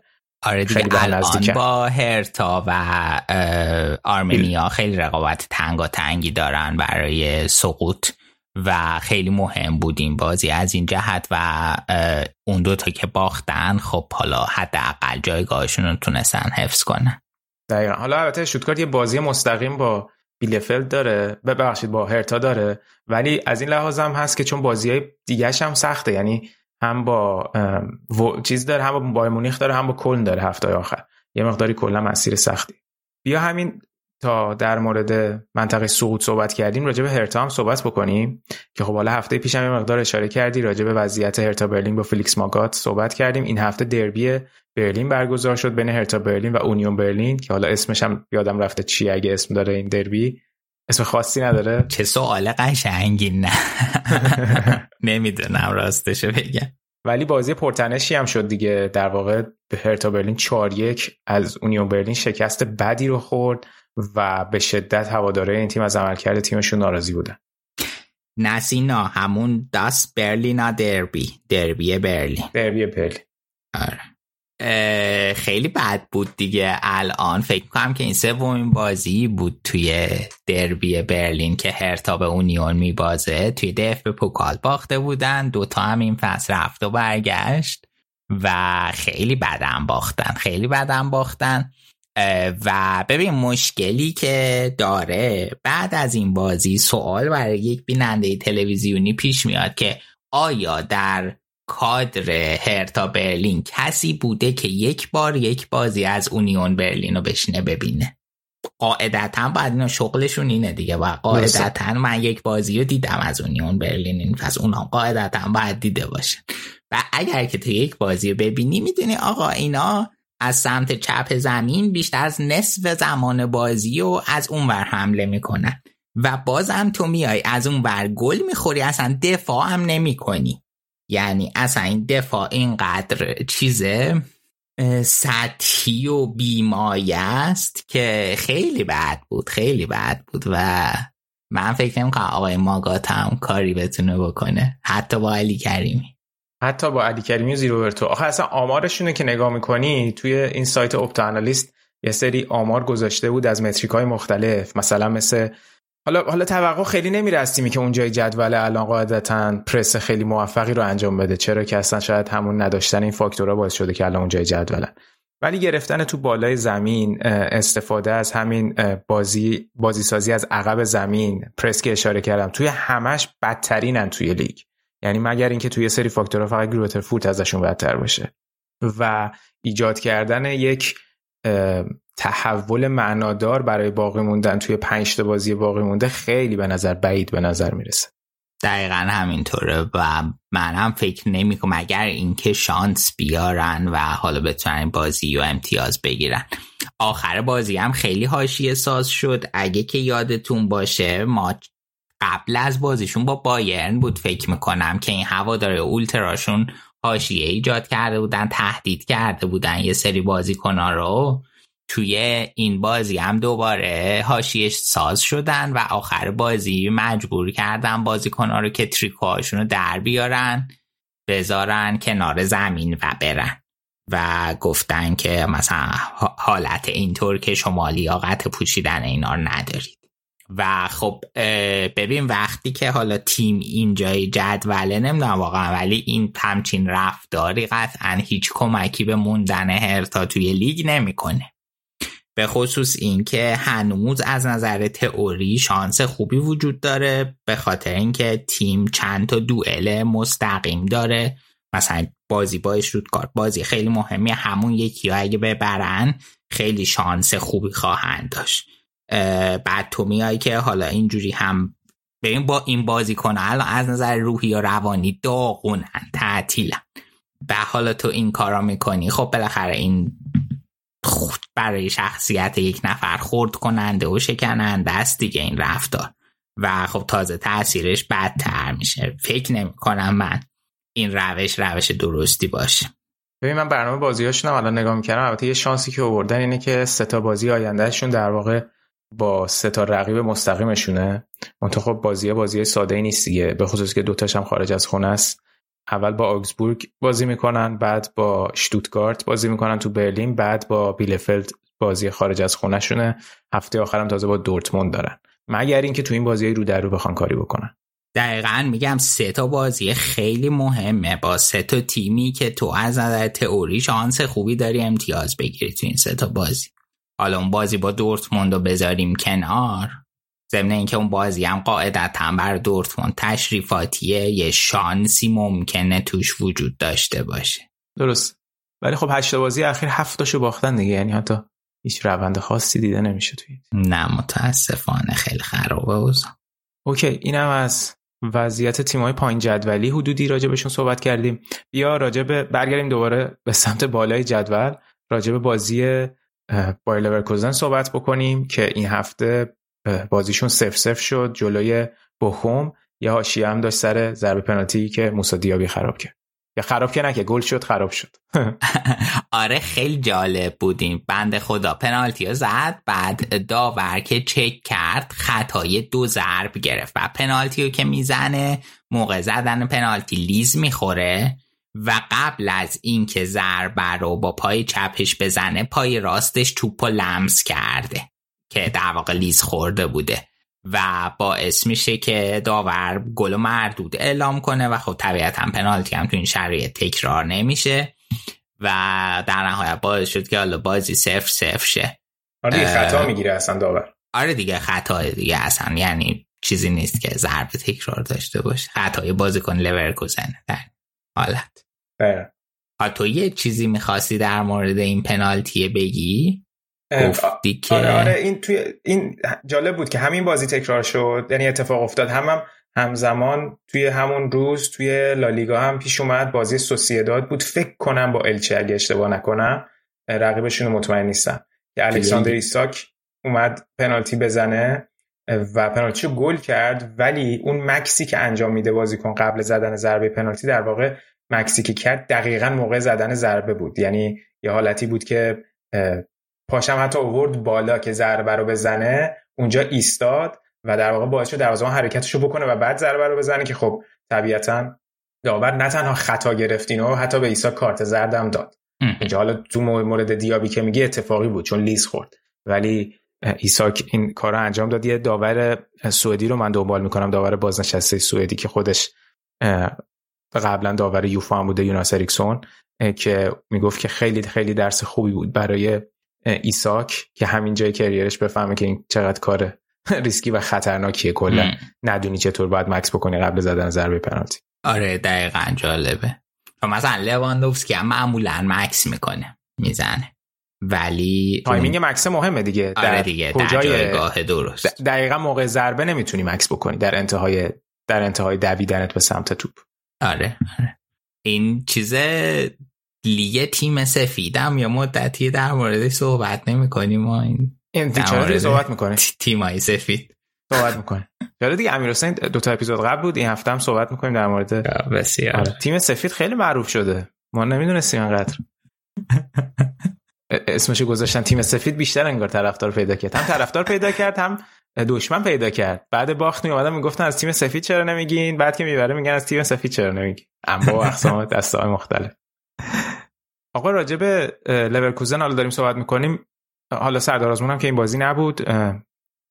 آره دیگه الان با هرتا و آرمنیا خیلی رقابت تنگا تنگی دارن برای سقوط و خیلی مهم بود این بازی. از این جهت و اون دوتا که باختن خب حالا حداقل جایگاهشون رو تونستن حفظ کنن. دقیقا. حالا البته شوتکارت یه بازی مستقیم با بیلفلد داره. ببخشید با هرتا داره. ولی از این لحاظ هم هست که چون بازی های دیگه هم سخته. یعنی هم با چیز داره هم با مونیخ داره هم با کلن داره هفته آخر. یه مقداری کلا مسیر سختی. بیا همین تا در مورد منطقه سقوط صحبت کردیم راجع به هرتا هم صحبت بکنیم. که خب حالا هفته پیشم یه مقدار اشاره کردی راجع به وضعیت هرتا برلین با فلیکس ماگات صحبت کردیم. این هفته دربی برلین برگزار شد بین هرتا برلین و اونیون برلین که حالا اسمش هم یادم رفته چی اگه اسم داره این دربی. اسم خاصی نداره. چه سوال قشنگی نه. [LAUGHS] نمی‌دونم راستشو بگم. ولی بازی پرتنشی هم شد دیگه. در واقع به هرتا برلین 4 یک از اونیون برلین شکست بدی رو خورد. و به شدت هواداره این تیم از عملکرد تیمشون ناراضی بودن. نسینا همون داس برلینا دربی. دربی برلین. دربی برلین. آره. خیلی بد بود دیگه. الان فکر کنم که این سومین بازی بود توی دربی برلین که هرتا به اونیون میبازه. توی دف به پوکال باخته بودن. دوتا هم این فصل رفت و برگشت و خیلی بدم باختن. خیلی بدم باختن. و ببین مشکلی که داره بعد از این بازی سوال برای یک بیننده تلویزیونی پیش میاد که آیا در کادر هرتا برلین کسی بوده که یک بار یک بازی از اونیون برلین رو بشینه ببینه؟ قاعدتا باید اینا شغلشون اینه دیگه و قاعدتا من یک بازی رو دیدم از اونیون برلین این پس اونا قاعدتا باید دیده باشه و اگر که تو یک بازی رو ببینی می‌دونی آقا اینا از سمت چپ زمین بیشتر از نصف زمان بازی و از اونور حمله می‌کنن. و بازم تو میای از اون ور گل می‌خوری اصلا دفاع هم نمی کنی یعنی اصلا این دفاع اینقدر چیزه سطحی و بیمایه است که خیلی بد بود خیلی بد بود. و من فکر نمی کنم آقای ماگات هم کاری بتونه بکنه. حتی با علی کریمی. حتی با علی کریمی و زیروبرتو آخه اصلا آمارشونه که نگاه می‌کنی توی این سایت اپتا یه سری آمار گذاشته بود از متریک های مختلف. مثلا مثل حالا حالا توقع خیلی نمیرستیمی که اونجای جدول الان قاعدتا پرس خیلی موفقی رو انجام بده. چرا که اصلا شاید همون نداشتن این فاکتورها باعث شده که الان اونجای جدولن. ولی گرفتن تو بالای زمین استفاده از همین بازی بازی سازی از عقب زمین پرس که اشاره کردم توی همش بدترینن توی لیگ. یعنی مگر اینکه توی سری فاکتورها فقط گروتر فوت ازشون بدتر باشه. و ایجاد کردن یک تحول معنادار برای باقی موندن توی پنج بازی باقی مونده خیلی به نظر بعید به نظر می‌رسه. دقیقا همینطوره و منم فکر نمی کنم اگر اینکه شانس بیارن و حالا بتونن بازی و امتیاز بگیرن. آخر بازی هم خیلی حاشیه ساز شد. اگه که یادتون باشه ما قبل از بازیشون با بایرن بود فکر می‌کنم که این هوادار اولتراشون حاشیه ایجاد کرده بودن تهدید کرده بودن یه سری بازیکنها رو. توی این بازی هم دوباره هاشیش ساز شدن و آخر بازی مجبور کردن بازیکنها رو که تریکوهاشون رو در بیارن بذارن کنار زمین و برن و گفتن که مثلا حالت اینطور که شما لیاقت پوشیدن اینا رو ندارید. و خب ببین وقتی که حالا تیم اینجای جدوله نمی‌دونم واقعا ولی این همچین رفتاری قطعا هیچ کمکی به موندن هرتا توی لیگ نمی‌کنه. به خصوص اینکه هنوز از نظر تئوری شانس خوبی وجود داره به خاطر اینکه تیم چند تا دوئل مستقیم داره. مثلا بازی با کار بازی خیلی مهمی همون یکی ها اگه ببرن خیلی شانس خوبی خواهند داشت. بعد تو میای که حالا اینجوری هم ببین با این بازی کنه الان از نظر روحی و روانی داغونن تعطیلن. به حالا تو این کارا می‌کنی. خب بالاخره این برای شخصیت یک نفر خورد کننده و شکننده است دیگه این رفتار. و خب تازه تاثیرش بدتر میشه. فکر نمی کنم من این روش روش درستی باشه. ببین من برنامه بازیاشون الان نگاه می‌کردم. البته یه شانسی که آوردن اینه که سه تا بازی آیندهشون در واقع با سه تا رقیب مستقیمشونه. منتها خب بازی بازی ساده ای نیست دیگه. به خصوص که دوتاش هم خارج از خونه است. اول با آگزبورگ بازی می‌کنن بعد با شتوتگارت بازی می‌کنن تو برلین بعد با بیلفلد بازی خارج از خونهشونه. هفته آخرم تازه با دورتموند دارن. مگر اینکه تو این بازی رو در رو بخوان کاری بکنن. دقیقا میگم سه تا بازی خیلی مهمه. با سه تا تیمی که تو از نظر تئوری شانس خوبی داری امتیاز بگیری تو این سه تا بازی. حالا اون بازی با دورتموند رو بذاریم کنار. ضمن اینکه اون بازی هم قاعدتا بر دورتموند تشریفاتیه یه شانسی ممکنه توش وجود داشته باشه. درست. ولی خب هشت بازی اخیر هفتاشو باختن دیگه یعنی حتی هیچ روند خاصی دیده نمیشه توی نه متاسفانه. خیلی خرابه اوضاع. okay اینم از وضعیت تیمای پایین جدولی حدودی راجع بهشون صحبت کردیم. بیا راجع به برگردیم دوباره به سمت بالای جدول. راجع به بازی بایر لورکوزن صحبت بکنیم که این هفته بازیشون صفر صفر شد جلوی بوخوم یه حاشیه هم داشت سر ضربه پنالتی که موسی دیابی خراب کرد. یا خراب که که گل شد خراب شد. [LAUGHS] آره خیلی جالب بود. بنده خدا پنالتی رو زد بعد داور که چک کرد خطای دو ضرب گرفت. و پنالتی رو که می‌زنه موقع زدن پنالتی لیز می‌خوره. و قبل از اینکه ضربه رو با پای چپش بزنه پای راستش توپ لمس کرده که در واقع لیز خورده بوده و باعث میشه که داور گل مردود اعلام کنه و خب طبیعتا پنالتی هم تو این شرایط تکرار نمیشه و در نهایت باعث شد که حالا بازی صفر صفر شه. آره دیگه خطا می‌گیره اصلا داور. آره دیگه خطا دیگه اصلا یعنی چیزی نیست که ضربه تکرار داشته باشه. خطای بازیکن لورکوزن. در حالت. بله. تو یه چیزی می‌خواستی در مورد این پنالتی بگی؟ گفتی که آره آره این توی این جالب بود که همین بازی تکرار شد یعنی اتفاق افتاد. هم, هم همزمان توی همون روز توی لالیگا هم پیش اومد بازی سوسیداد بود. فکر کنم با الچه اگه اشتباه نکنم رقیبشون مطمئن نیستم. که الکساندر ایساک اومد پنالتی بزنه. و پنالتی رو گل کرد ولی اون مکسی که انجام میده بازیکن قبل زدن ضربه پنالتی در واقع مکسی که کرد دقیقا موقع زدن ضربه بود. یعنی یه حالتی بود که پاشم حتی اوورد بالا که ضربه رو بزنه اونجا ایستاد و در واقع باعث شد دروازه‌بان حرکتشو بکنه و بعد ضربه رو بزنه که خب طبیعتا داور نه تنها خطا گرفت این و حتی به ایساک کارت زردم داد. اینجا حالا تو مورد دیابی که میگه اتفاقی بود چون لیز خورد. ولی ایساک این کار رو انجام داد. یه داور سوئدی رو من دنبال می‌کنم داور بازنشسته سوئدی که خودش قبلا داور یوفا هم بوده یوناس اریکسون که می‌گفت که خیلی خیلی درس خوبی بود برای ایساک که همین جای career ش بفهمه که این چقدر کار [LAUGHS] ریسکی و خطرناکیه کلا ندونی چطور باید مکث بکنی قبل زدن ضربه پنالتی. آره دقیقا جالبه. مثلا لواندوفسکی هم معمولا مکث می‌کنه می‌زنه. ولی timing مکث مهمه دیگه. آره دیگه در جایگاه درست. دقیقا موقع ضربه نمی‌تونی مکث بکنی در انتهای در انتهای دویدنت به سمت توپ. آره, آره. این چیز لیگ تیم سفیدم یا مدتی در موردش صحبت نمی کنیم ما این این چرا صحبت می‌کنه تیمای سفید. صحبت می‌کنه یاد دیگه امیر حسین دو تا اپیزود قبل بود این هفته هم صحبت می‌کنیم در مورد بسیار. آره. تیم سفید خیلی معروف شده. ما نمی‌دونستیم انقدر [LAUGHS] اسمش گذاشتن. تیم سفید بیشتر انگار طرفدار پیدا کرد. هم طرفدار پیدا کرد هم دشمن پیدا کرد. بعد باخت می اومدن می‌گفتن از تیم سفید چرا نمیگین؟ بعد که می‌بره میگن از تیم سفید چرا نمیگین؟ اما اقسام دستای مختلف. آقا راجع به لورکوزن حالا داریم صحبت می‌کنیم. حالا سردار آزمون هم که این بازی نبود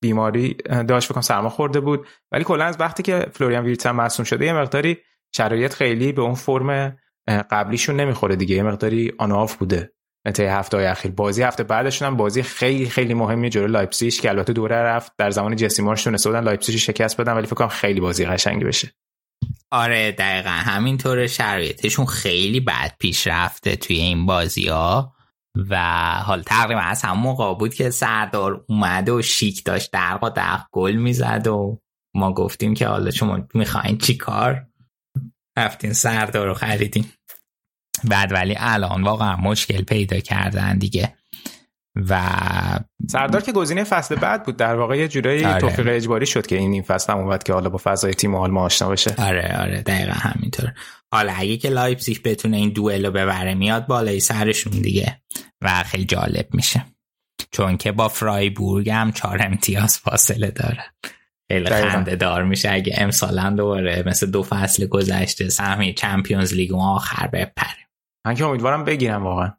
بیماری داشت فکر کنم سرما خورده بود. ولی کلا از وقتی که فلوریان ویرتس مصدوم شده یه مقداری شرایط خیلی به اون فرم قبلیشون نمی‌خوره دیگه. یه مقداری down بوده. انتهای هفته های اخیر. بازی هفته بعدشون هم بازی خیلی خیلی مهمی جلو لایپزیگ که البته دور رفت. در زمان جسی مارش تونسته بودن لایپزیگ شکست بدن ولی فکر کنم خیلی بازی قشنگی بشه. آره دقیقا. همینطور شرایطشون خیلی بد پیش رفته توی این بازی ها و حال تقریبا از همون موقع بود که سردار اومده و شیک داشت درقا دق گل می‌زد و ما گفتیم که حالا شما می‌خواین چی کار؟ رفتین سردار رو خریدین. بعد ولی الان واقعا مشکل پیدا کردن دیگه. و سردار که گزینه فصل بعد بود در واقع یه جورایی آره. توفیق اجباری شد که این این فصل هم اومد که حالا با فضای تیم حال ما آشنا بشه. آره آره دقیقا همینطور. حالا اگه که لایپزیگ بتونه این دوئل رو ببره میاد بالای سرشون دیگه و خیلی جالب میشه. چون که با فرایبورگ هم چهار امتیاز فاصله داره. خیلی خنده دار میشه. اگه امسال دوباره مثل دو فصل گذشته سهمی Champions League آخر بپره. من که امیدوارم بگیرن واقعا.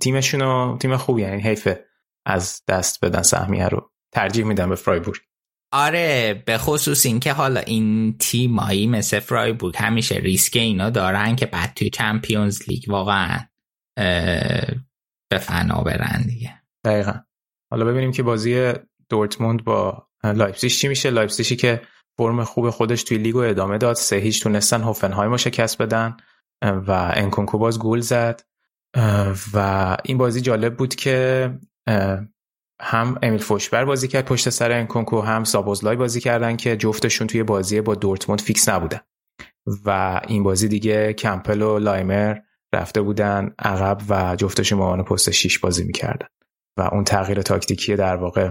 تیمشون تیم خوبی یعنی حیفه از دست بدن سهمیه رو. ترجیح میدم به فرایبورگ. آره به خصوص اینکه حالا این تیمایی مثل فرایبورگ همیشه ریسک اینا دارن که بعد توی Champions لیگ واقعا به فنا برن دیگه. دقیقا. حالا ببینیم که بازی دورتموند با لایپزیگ چی میشه. لایپزیگی که فرم خوب خودش توی لیگو ادامه داد سه هیچ تونستن هوفنهایم رو شکست بدن. و انکونکو باز گل زد. و این بازی جالب بود که هم امیل فورسبرگ بازی کرد پشت سر انکونکو هم سوبوسلای بازی کردن که جفتشون توی بازی با دورتموند فیکس نبودن. و این بازی دیگه کمپل و لایمر رفته بودن عقب و جفتشون به پست 6 بازی می‌کردن. و اون تغییر تاکتیکی در واقع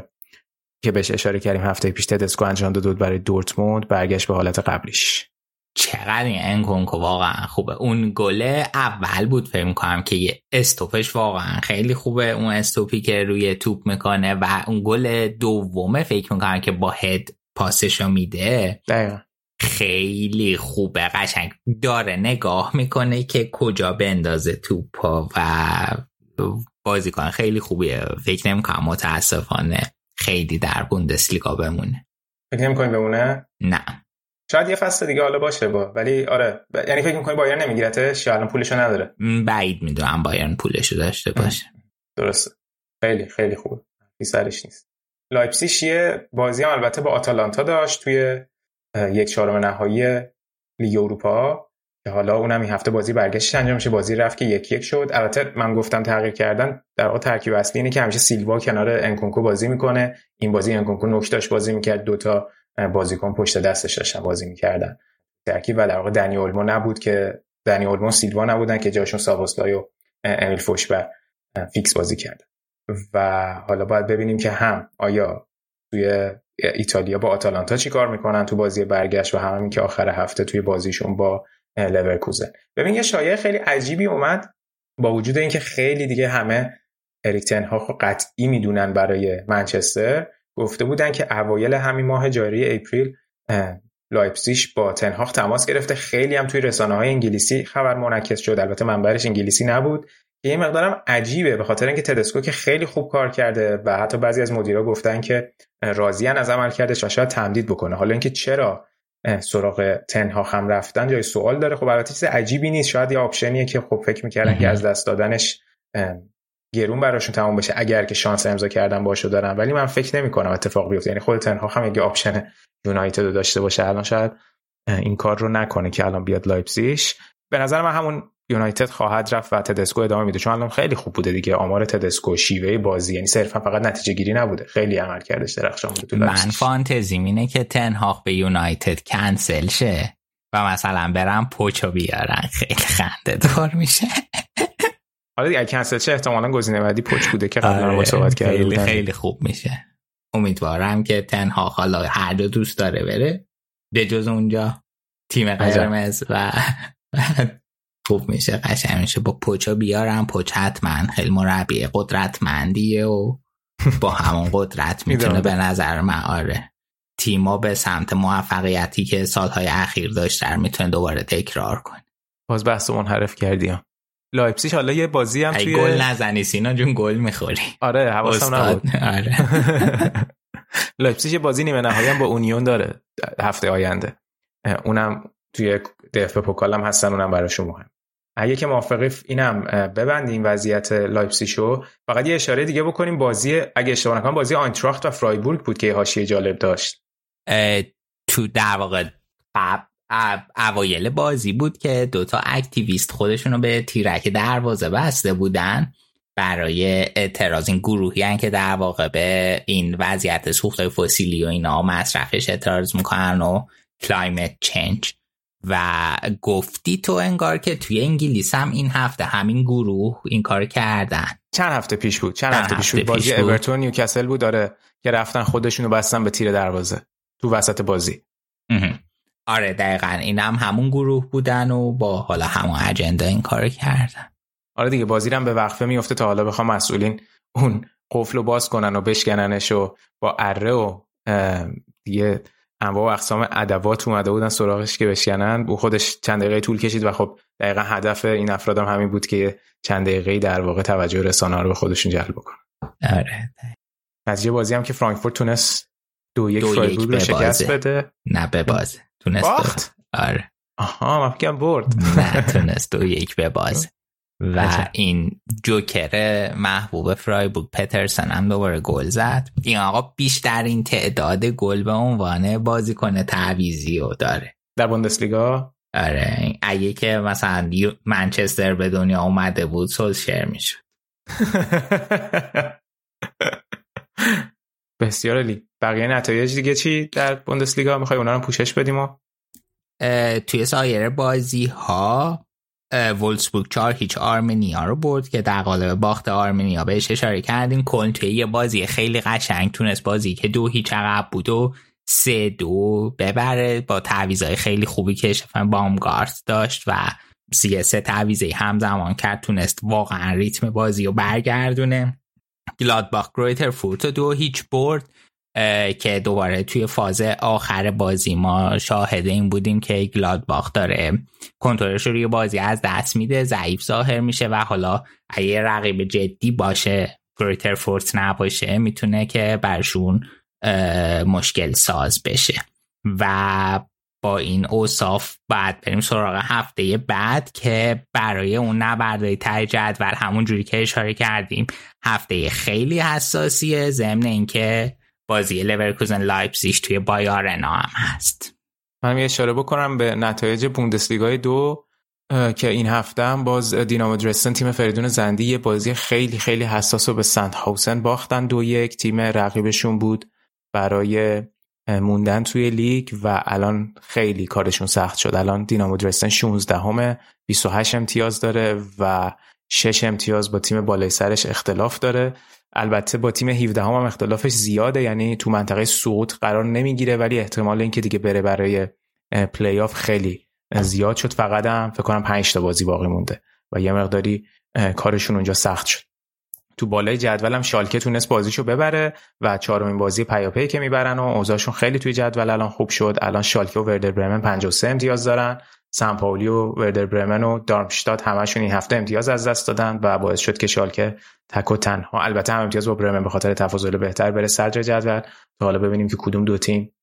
که بهش اشاره کردیم هفته پیش تدسکو انجام داد برای دورتموند برگشت به حالت قبلیش. چقدر این انکونکو واقعا خوبه. اون گله اول بود فکر می‌کنم که یه استوپش واقعا خیلی خوبه. اون استوپی که روی توپ می‌کنه و اون گل دومه فکر می‌کنم که با هد پاسشو میده دقیقا. خیلی خوبه قشنگ. داره نگاه می‌کنه که کجا بندازه توپا و بازیکن خیلی خوبیه. فکر نمی‌کنم متاسفانه خیلی در بوندسلیگا بمونه. فکر نمی‌کنی بمونه؟ نه. شاید یه فصل دیگه حالا باشه با. ولی آره ب... یعنی فکر می‌کنی بایرن نمیگیرتش یا الان پولشو نداره؟ بعید می‌دونم بایرن پولشو داشته باشه. درسته. خیلی خیلی خوب. سرش نیست. لایپزیگش یه بازی هم البته با آتالانتا داشت توی یک چهارم نهایی لیگ اروپا که حالا اونم این هفته بازی برگشتش انجام میشه. بازی رفت که یک یک شد. البته من گفتم تغییر کردن در واقع ترکیب اصلی اینه که همیشه سیلوا کنار انکونکو بازی می‌کنه. این بازی انکونکو نوک داشت بازی می‌کرد. دوتا بازیکن پشت دستش داشتن بازی می‌کردن. ترکیب و در واقع دنی اولمو نبود که دنی اولمو سیلوا نبودن که جاشون سوبوسلای و امیل فورشبرگ فیکس بازی کرد و حالا باید ببینیم که هم آیا توی ایتالیا با آتالانتا چیکار می‌کنن تو بازی برگشت و هم که آخر هفته توی بازیشون با لورکوزن. ببین یه شایعه خیلی عجیبی اومد با وجود اینکه خیلی دیگه همه اریک تن هاخ قطعی می‌دونن برای منچستر. گفته بودن که اوایل همین ماه جاری اپریل لایپسیش با تن هاخ تماس گرفته. خیلی هم توی رسانه های انگلیسی خبر منعکس شد. البته منبعش انگلیسی نبود. که یه مقدارم عجیبه به خاطر اینکه تدسکو که خیلی خوب کار کرده و حتی بعضی از مدیرا گفتن که راضیان از عملکردش و شاید تمدید بکنه. حالا اینکه چرا سراغ تن هاخ رفتن جای سوال داره. خب البته چیز عجیبی نیست. شاید یه option یه که خب فکر می‌کردن که از دست دادنش گرون براشون تمام بشه اگر که شانس امضا کردن باشو دارن. ولی من فکر نمی کنم اتفاق بیفته. یعنی خود تن هاخ یه option یونایتد رو داشته باشه الان شاید این کار رو نکنه که الان بیاد لایپزیش به نظر من همون یونایتد خواهد رفت و تدسکو ادامه میده. چون الان خیلی خوب بوده دیگه. آمار تدسکو شیوه بازی. یعنی صرفا فقط نتیجه گیری نبوده. خیلی عمل کردش درخشان بوده من فانتزی اینه که تنهاق به یونایتد کنسل شه و مثلا برم پوچو بیارن. خیلی خنده دار میشه. حالا دیگه کنسل شه احتمالا گزینه بعدی پوچ بوده که قبلا آره، صحبت کردیم خیلی خیلی خوب میشه. امیدوارم که تنها حالا هر دو دوست داره بره. به جز اونجا تیم قرمز و [LAUGHS] خوب میشه قشنگ میشه. با پوچا بیارم پوچ حتما خیلی مربی قدرتمندیه و با همون قدرت [LAUGHS] می‌تونه به نظر من آره. تیما به سمت موفقیتی که سالهای اخیر داشت در می‌تونه دوباره تکرار کنه. باز بحث منحرف کردیم لایپسیش حالا یه بازی هم توی گل نزنی سینا جون گل می‌خوری. آره حواسم نبود. آره. [LAUGHS] لایپسیش بازی نیمه نهایی هم با اونیون داره هفته آینده. اونم توی دی‌اف‌بی پوکالم هستن اونم براشون مهم. اگه که موافقی اینم ببندیم وضعیت لایپسیشو فقط یه اشاره دیگه بکنیم بازی اگه اشتباه نکنم بازی آینتراخت و فرایبورگ بود که حاشیه جالب داشت. تو در واقع اوایل بازی بود که دوتا اکتیویست خودشونو به تیرک دروازه بسته بودن برای اعتراض این گروهی هن که در واقع به این وضعیت سوخت فسیلی و اینا مصرفش اعتراض می‌کنن و کلایمت چنج و گفتی تو انگار که توی انگلیس هم این هفته همین گروه این کار کردن. چند هفته پیش بود چند, هفته, پیش بود. بازی اورتون نیوکاسل بود داره که رفتن خودشونو بستن به تیر دروازه تو وسط بازی. آره دقیقا. این هم همون گروه بودن و با حالا همون اجندا این کار کردن. آره دیگه بازی هم به وقفه میفته تا حالا بخوام مسئولین اون قفل رو باز کنن و بشکننش و با اره و دیگه انواع و اقسام ادوات اومده بودن سراغش که بشکنن. او خودش چند دقیقه طول کشید و خب دقیقا هدف این افراد هم همین بود که چند دقیقه در واقع توجه رسانه رو به خودشون جلب بکنن. آره نتیجه بازی هم که فرانکفورت تونست دو یک فرایبورگ رو شکست بده. نه به بازه. تونست باخت؟ آره. آها من برد. نه تونست. دو یک به باز. [LAUGHS] و این جوکر محبوب فرایبورگ پترسن هم دوباره گل زد. این آقا بیشترین تعداد گل به عنوان بازیکن تعویزی رو داره. در بوندسلیگا؟ آره اگه که مثلا منچستر به دنیا اومده بود شیر می‌شد. [LAUGHS] بسیار علی بقیه نتایج دیگه چی در بوندسلیگا؟ می‌خوای اونا رو پوشش بدیم و؟ توی سایر بازی ها وولسبورگ 4 هیچ آرمنیا رو برد که در قالب باخت آرمنیا. بهش اشاره کردیم. کل توی یه بازی خیلی قشنگ. تونست بازی که دو هیچ عقب بود و سه دو ببره. با تعویضای خیلی خوبی که شفن بامگارت داشت و سی سه تعویضه همزمان کرد. تونست واقعا ریتم بازی رو برگردونه. گلادباخ گرویتر فورت دو هیچ برد که دوباره توی فاز آخر بازی ما شاهد این بودیم که گلادباخ داره کنترلش روی بازی از دست میده ضعیف ظاهر میشه و حالا اگه رقیب جدی باشه گریتر فورت نباشه می‌تونه که برشون مشکل ساز بشه. و با این اوصاف بعد بریم سراغ هفته بعد که برای اون نبردهای تای جدول همون جوری که اشاره کردیم هفته خیلی حساسیه ضمن اینکه بازی لورکوزن لایپزیگ توی بای‌آرنا هم هست. من یه اشاره بکنم به نتایج بوندسلیگای دو که این هفته هم باز دینامو درستن تیم فریدون زندی یه بازی خیلی خیلی حساس رو به زندهاوزن باختن دو یک تیم رقیبشون بود برای موندن توی لیگ و الان خیلی کارشون سخت شد. الان دینامو درستن 16 همه 28 امتیاز داره و 6 امتیاز با تیم بالای سرش اختلاف داره. البته با تیم 17 هم, هم اختلافش زیاده یعنی تو منطقه سقوط قرار نمی‌گیره ولی احتمال اینکه دیگه بره برای پلی آف خیلی زیاد شد. فقط هم فکر کنم 5 تا بازی باقی مونده و یه مقداری کارشون اونجا سخت شد. تو بالای جدولم شالکه تونست بازیشو ببره و چهارمین بازی پیاپی که می‌برن و اوضاعشون خیلی توی جدول الان خوب شد. الان شالکه و وردر برمن 53 امتیاز دارن. سان پاولی و وردر برمن و دارمشتات همشون این هفته امتیاز از دست دادن و باعث شد که شالکه تک و تنها البته هم امتیاز با برمن به خاطر تفاضل بهتر بره صدر جدول. حالا ببینیم که کدوم دو تیم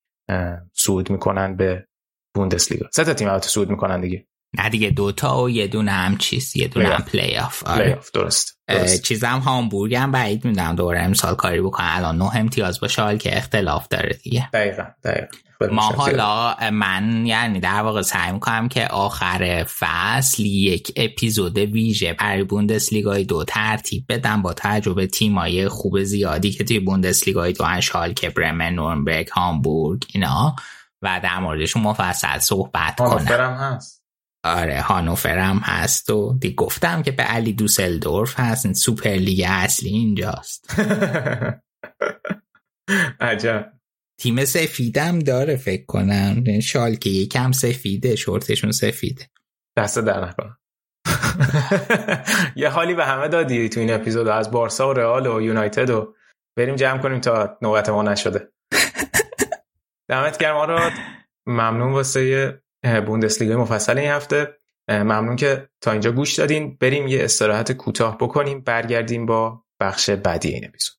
صعود می‌کنن به بوندسلیگا. سه تا تیم البته صعود می‌کنن دیگه. نه دیگه دوتا و یه دونه هم چیز یه دونه هم پلی آف آره. پلی آف درست, درست. چیزم هامبورگ هم بعید می‌دونم دوره امسال کاری بکنن الان نه امتیاز با شالکه اختلاف داره دیگه. دقیقا دقیقا. ما حالا من یعنی در واقع سعی می‌کنم که آخر فصل یک اپیزود ویژه برای بوندسلیگای دو ترتیب بدم با تجربه تیمای خوب زیادی که توی بوندسلیگای دو انشال که برمن نورنبرگ هامبورگ اینا. و در موردشون مفصل صحبت کنم. هست. آره هانوفر هم هست و دی گفتم که به علی دوسلدورف هست این سوپر لیگ اصلی اینجاست. [LAUGHS] عجب. تیم سفیدم داره فکر کنم. شالکه یکم سفیده شورتشون سفیده. دست در نکنم. [LAUGHS] یه حالی به همه دادی تو این اپیزود از بارسا و رئال و یونایتد و بریم جمع کنیم تا نوبت ما نشده. [LAUGHS] دمت گرم آراد. ممنون واسه بوندسلیگای مفصل این هفته. ممنون که تا اینجا گوش دادین. بریم یه استراحت کوتاه بکنیم برگردیم با بخش بعدی این اپیزود.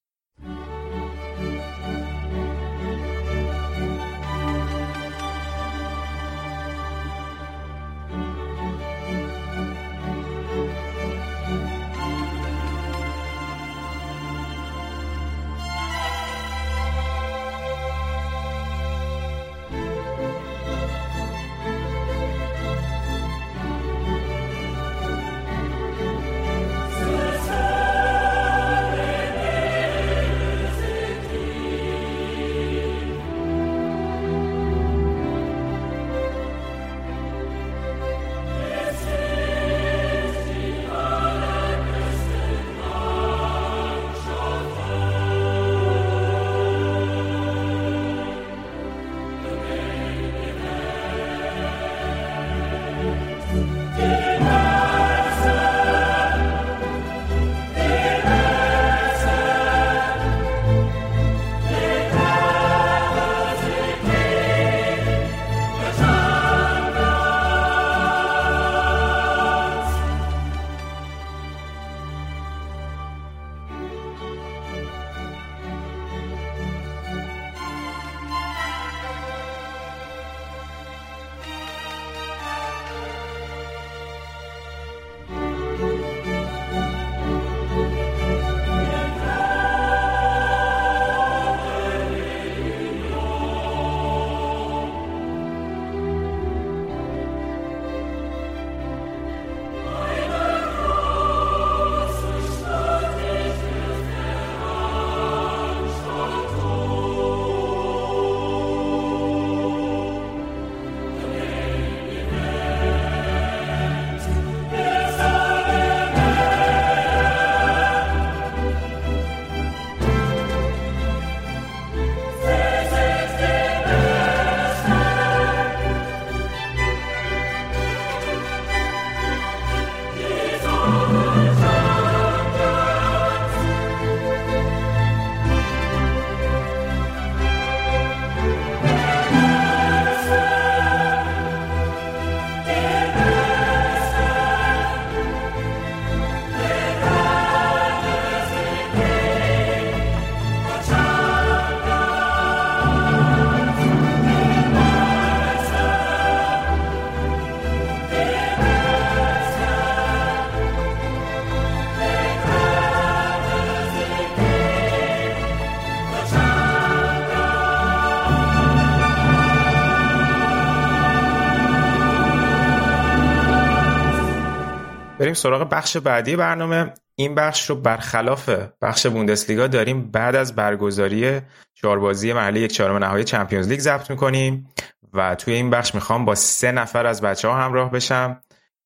بریم سراغ بخش بعدی برنامه. این بخش رو برخلاف بخش بوندسلیگا داریم بعد از برگزاری چهاربازی محلی یک چهارم نهایی چمپیونز لیگ ضبط می‌کنیم و توی این بخش می‌خوام با سه نفر از بچه ها همراه بشم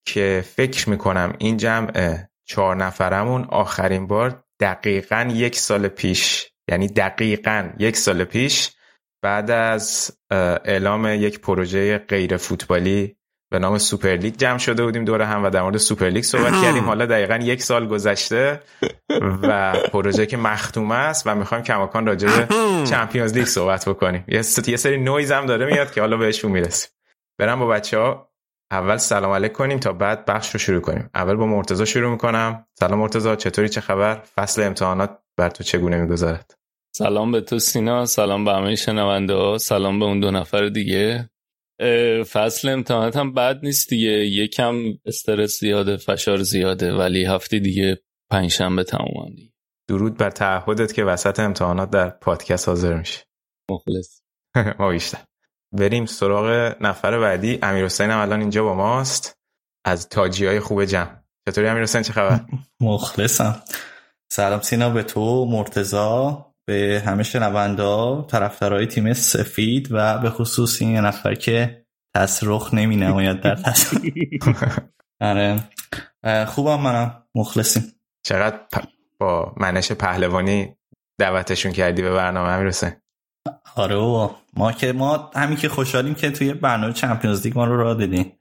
که فکر می‌کنم این جمع چهار نفرمون آخرین بار دقیقا یک سال پیش یعنی دقیقا یک سال پیش بعد از اعلام یک پروژه غیر فوتبالی به نام سوپرلیگ جمع شده بودیم دور هم و در مورد سوپرلیگ صحبت کردیم. حالا دقیقا یک سال گذشته و پروژه که مختوم است و می‌خوایم کماکان راجع به چمپیونز لیگ صحبت بکنیم. یه سری نویز هم داره میاد که حالا بهشون می‌رسیم. برم با بچه ها اول سلام علیک کنیم تا بعد بخش رو شروع کنیم. اول با مرتضی شروع می‌کنم. سلام مرتضی چطوری؟ چه خبر؟ فصل امتحانات بر تو چگونه می‌گذارد سلام به تو سینا. سلام به همه شنونده ها. سلام به اون دو نفر دیگه. فصل امتحانات هم بد نیست دیگه. یکم استرس زیاده فشار زیاده ولی هفته دیگه پنجشنبه تموم دیگه. درود بر تعهدت که وسط امتحانات در پادکست حاضر میشه مخلص. [LAUGHS] ما بیشتر. بریم سراغ نفر بعدی. امیر حسین هم الان اینجا با ماست. از تاجی های خوب جمع. چطوری امیر حسین چه خبر؟ [LAUGHS] مخلصم. سلام سینا به تو. مرتزا به همه شنوندا طرفدارای تیم سفید و به خصوص این نفر که تصرخ نمی نماید در [LAUGHS] تصویر. آره. خوبم منم. مخلصیم. چقدر با منش پهلوانی دعوتشون کردی به برنامه امیر حسین آره بابا. ما که ما همین که خوشحالیم که توی برنامه چمپیونز لیگ ما رو راه دادیم. [LAUGHS]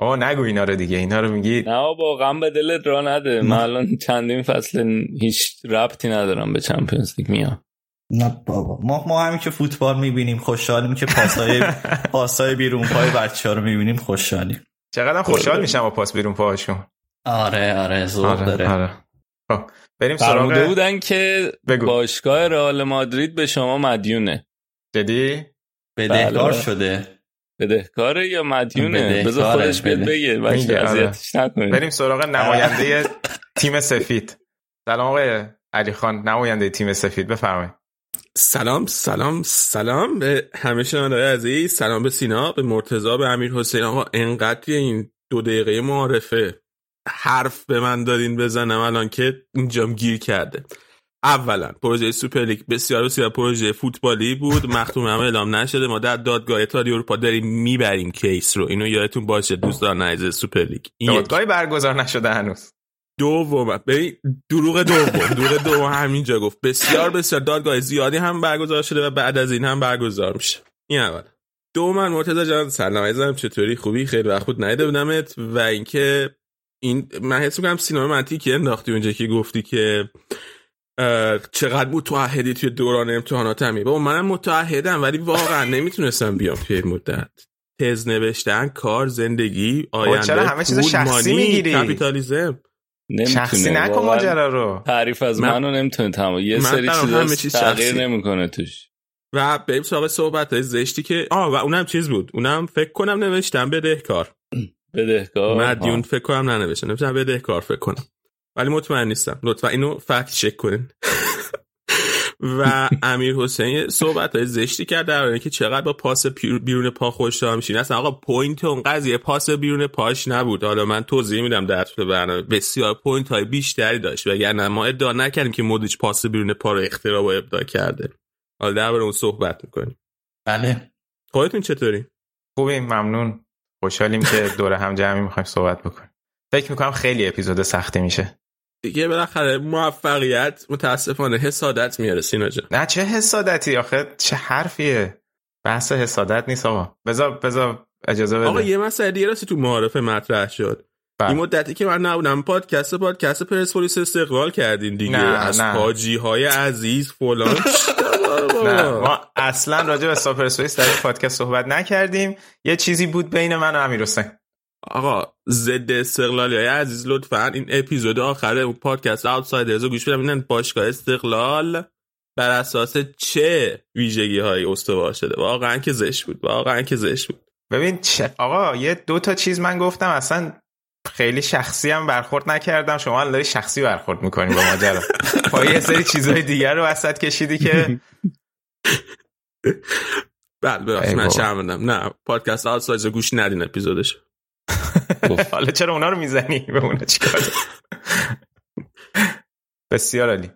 آه نگو اینا رو دیگه. اینا رو میگی. نه با غم به دلت را نده. من الان چندین فصل هیچ ربطی ندارم به چمپیونز لیگ. میام. نه بابا. ما ما همین که فوتبال می‌بینیم خوشحالیم که پاسای [LAUGHS] پاسای بیرون پای بچه‌ها رو می‌بینیم خوشحالیم. چقدر خوشحال میشم با پاس بیرون پاهاشون. آره آره زور آره، داره. آره. خب، بریم سراغ بودن که بگو. باشگاه رئال مادرید به شما مدیونه. جدی؟ بدهکار بله. شده. بدهکاره یا مدیونه بذار خودش بهت بده. بگه آره. اذیتش نکنید. بریم سراغ نماینده [LAUGHS] تیم سفید. سلام آقای علی خان نماینده تیم سفید بفرمایید. سلام سلام سلام به همه شنوندگان عزیز. سلام به سینا به مرتضا به امیر حسین. آقا انقدر این دو دقیقه معارفه حرف به من دادین بزنم الان که اینجام گیر کرده. اولا پروژه سوپرلیگ بسیار بسیار پروژه فوتبالی بود. مختوم هم اعلام نشده. ما در دادگاه اتحادیه اروپا داریم می‌بریم case رو. اینو یادتون باشه دوستان عزیز سوپرلیگ. دادگاهی برگزار نشده هنوز. دوم ببین دروغ دوم. دروغ دوم همینجا گفت. بسیار بسیار دادگاه زیادی هم برگزار شده و بعد از این هم برگزار میشه. این اول. دوم من مرتضی جان سلام عزیزم. چطوری؟ خوبی؟ خیلی وقت بود ندیده بودمت. و اینکه این من حس می‌کنم سینما منطقی که انداختی اونجا که گفتی که چقدر متعهدی توی دوران امتحانات همی بابا منم متعهدم ولی واقعا نمی‌تونستم بیام توی این مدت. تز نوشتن کار زندگی آینده چرا همه پول، شخصی مانی، می‌گیری؟ کاپیتالیسم شخصی نمی‌تونه نکن ماجرا رو. تعریف از من- منو نمی‌تونه تمام. یه من سری برام چیزا همه چیز تغییر شخصی. نمی‌کنه توش. و بریم سراغ صحبت های زشتی که آه و اونم چیز بود. اونم فکر کنم نوشتم بدهکار. بدهکار؟ مدیون. فکر کنم ننوشتم نوشتم بدهکار فکر کنم. ولی مطمئن نیستم. لطفا اینو fact check کنین. [LAUGHS] و امیر حسین صحبت های زشتی کرد در که چقدر با پاس بیرون پا خوشحال میشین. اصلا آقا point اون قضیه پاس بیرون پاش نبود. حالا من توضیح میدم در طول برنامه. بسیار point های بیشتری داشت. وگرنه ما ادعا نکردیم که مودیچ پاس بیرون پا رو اختراع و ابداع کرده. حالا درباره اون صحبت می‌کنیم. بله. خودتون چطوری؟ خوبیم ممنون. خوشحالیم که دور هم جمعی می‌خوایم صحبت بکنیم. فکر می‌کنم خیلی اپیزود سختی میشه. دیگه بالاخره موفقیت متاسفانه حسادت میاره سینا جان. نه چه حسادتی آخه؟ چه حرفیه. بحث حسادت نیست آقا. بذار بذار اجازه بده. آقا یه مسئله دیگه راستی تو معارفه مطرح شد. بله. این مدتی که من نبودم پادکست پادکست پرسپولیس استقلال کردین دیگه. نه، از نه. حاجی های عزیز فلان. [LAUGHS] نه ما اصلا راجع به ساپرسویس در پادکست صحبت نکردیم. یه چیزی بود بین من و امیر حسین. آقا ضد استقلالی های عزیز لطفا این اپیزود آخر اون پادکست آوتسایدرز رو گوش بدم. ببینن باشگاه استقلال بر اساس چه ویژگی های استوار شده؟ واقعا که زشت بود واقعا که زشت بود. ببین چه... آقا یه دو تا چیز من گفتم اصلا خیلی شخصی هم برخورد نکردم. شما الان شخصی برخورد می‌کنی با ماجرا. [LAUGHS] پای یه سری چیزهای دیگر رو وسط کشیدی که [LAUGHS] بله ببخشید من شرمندم. نه پادکست آل سایز گوش ندین اپیزودش [LAUGHS] حالا چرا اونا رو می‌زنی؟ به اونا چیکار بسیار عالی.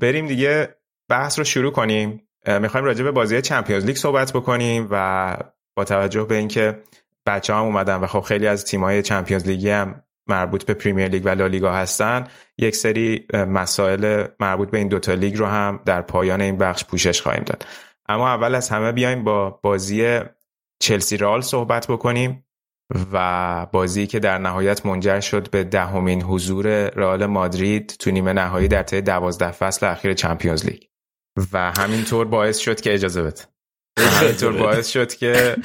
بریم دیگه بحث رو شروع کنیم. می‌خوایم راجع به بازی چمپیونز لیگ صحبت بکنیم و با توجه به اینکه بچه هم اومدن و خب خیلی از تیم‌های چمپیونز لیگی هم مربوط به پریمیر لیگ و لالیگا هستن یک سری مسائل مربوط به این دوتا لیگ رو هم در پایان این بخش پوشش خواهیم داد. اما اول از همه بیایم با بازی چلسی رال صحبت بکنیم. و بازی که در نهایت منجر شد به دهمین حضور رئال مادرید تو نیمه نهایی در طی دوازده فصل اخیر چمپیونز لیگ. و همینطور باعث شد که اجازه بده. همینطور باعث شد که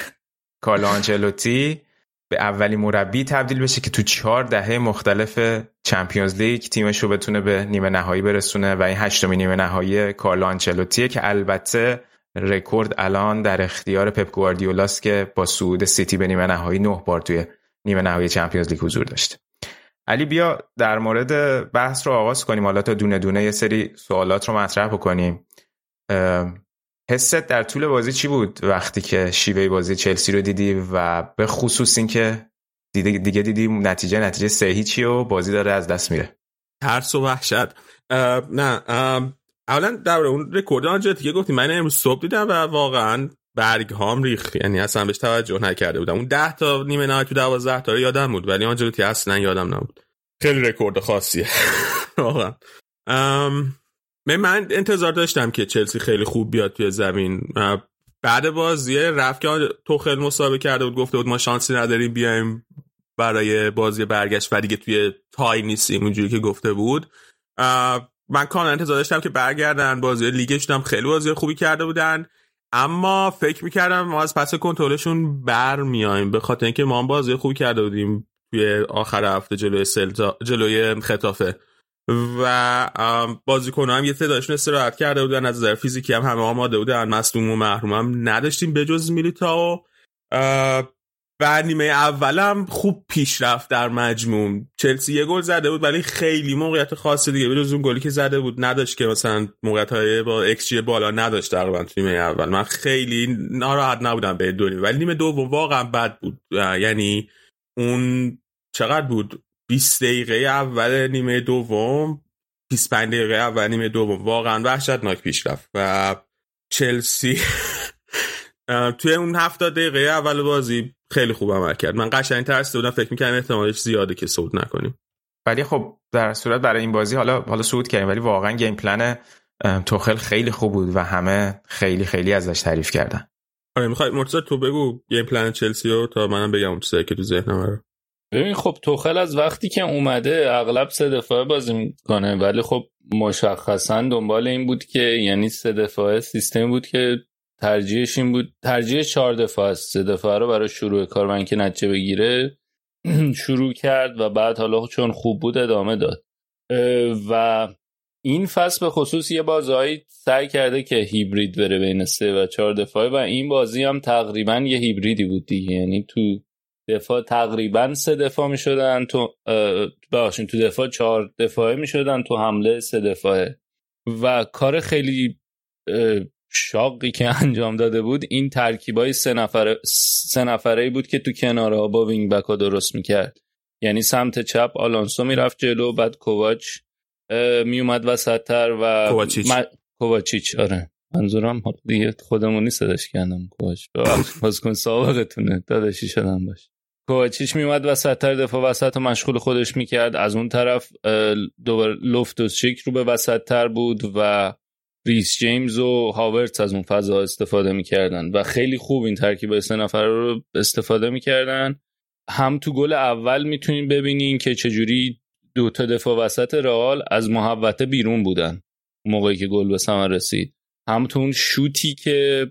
کارلو آنچلوتی به اولین مربی تبدیل بشه که تو چهار دهه مختلف چمپیونز لیگ تیمش رو بتونه به نیمه نهایی برسونه. و این هشتمین نیمه نهایی کارلو آنچلوتیه که البته رکورد الان در اختیار پپ گواردیولاست که با صعود سیتی به نیمه نهایی نه بار توی نیمه نهایی چمپیونز لیگ حضور داشته علی بیا در مورد بحث رو آغاز کنیم. حالا تا دونه دونه یه سری سوالات رو مطرح بکنیم. حست در طول بازی چی بود وقتی که شیوه بازی چلسی رو دیدی و به خصوص اینکه دیگه دیگه دیدی نتیجه نتیجه سه هیچی و بازی داره از دست میره؟ ترس و وحشت. نه اولا در اون رکورد آنجا دیگه گفتیم من امروز صبح دیدم و واقعا برگ هام ریخ یعنی اصلا بهش توجه نکرده بودم. اون 10 تا نیمه نهایی تو 12 تا یادم بود ولی آنجلوتی اصلا یادم نبود. خیلی رکورد خاصیه. [LAUGHS] واقعا. من انتظار داشتم که چلسی خیلی خوب بیاد توی زمین. بعد بازی رفت که توخل مسابقه کرده بود گفته بود ما شانسی نداریم بیایم برای بازی برگشت. و دیگه توی تای نیستیم اونجوری که گفته بود. من کاملا انتظار داشتم که برگردن. بازی لیگش هم خیلی بازی خوبی کرده بودن. اما فکر می‌کردم ما از پس کنترلشون بر میایم به خاطر اینکه ما هم بازی خوبی کرده بودیم توی آخر هفته جلوی سلتا جلوی خطافه. و بازیکن هم یه تعدادشون استراحت کرده بودن. از نظر فیزیکی هم همه آماده بودن. مصدوم و محروم هم نداشتیم بجز میلیتا و و نیمه اولم خوب پیش رفت در مجموع. چلسی یه گل زده بود ولی خیلی موقعیت خاصی دیگه. بجز اون گلی که زده بود نداشت که مثلا موقعیت های با ایکس بالا نداشت تقریبا تو نیمه اول. من خیلی ناراحت نبودم به دو ولی نیمه دوم واقعا بد بود. یعنی اون چقدر بود؟ 20 دقیقه اول نیمه دوم 25 دقیقه اول نیمه دوم. واقعا وحشتناک پیش رفت. و چلسی [LAUGHS] توی اون 70 دقیقه اول بازی خیلی خوب عمل کرد. من قشنگ ترسیده بودم فکر می‌کردم احتمالش زیاده که صعود نکنیم. ولی خب در صورت برای این بازی حالا حالا صعود کردیم. ولی واقعا گیم پلن توخل خیلی خوب بود و همه خیلی خیلی ازش تعریف کردن. آره می‌خوای مرتضی تو بگو گیم پلن چلسی رو تا منم بگم چیزایی که تو ذهنم رو ببین خب توخل از وقتی که اومده اغلب سه دفاعه بازی می‌کنه. ولی خب مشخصا دنبال این بود که یعنی سه دفاعه سیستم بود که ترجیحش این بود ترجیح چهار دفاع است. سه دفاع رو برای شروع کار من که نتیجه بگیره [CLEARS THROAT] شروع کرد و بعد حالا چون خوب بود ادامه داد. و این فصل به خصوص یه بازهایی سعی کرده که هیبرید بره بین سه و چهار دفاعه و این بازی هم تقریبا یه هیبریدی بود دیگه. یعنی تو دفاع تقریبا سه دفاع می شدن تو ببخشید تو دفاع چهار دفاعه می شدن تو حمله سه دفاعه و کار خیلی شاقی که انجام داده بود این ترکیبای سه نفره سه نفره بود که تو کنارها با وینگ بک ها درست می‌کرد. یعنی سمت چپ آلانسو می‌رفت جلو بعد کوواچ میومد وسط تر و کوواچیچ. م... کوواچیچ آره. منظورم دیگه خودمونی صداش کردم کوواچ. بازیکن سابقتونه. داداشی شدم باش. کوواچیچ میومد وسط تر دفاع وسط مشغول خودش می‌کرد. از اون طرف دوباره لوفتوس چیک رو به وسط تر بود و ریس جیمز و هاورتس از اون فضا استفاده می‌کردن و خیلی خوب این ترکیب سه نفر رو استفاده می‌کردن. هم تو گل اول می‌تونیم ببینیم که چجوری دو تا دفاع وسط رئال از محوطه بیرون بودن موقعی که گل به ثمر رسید. هم تو اون شوتی که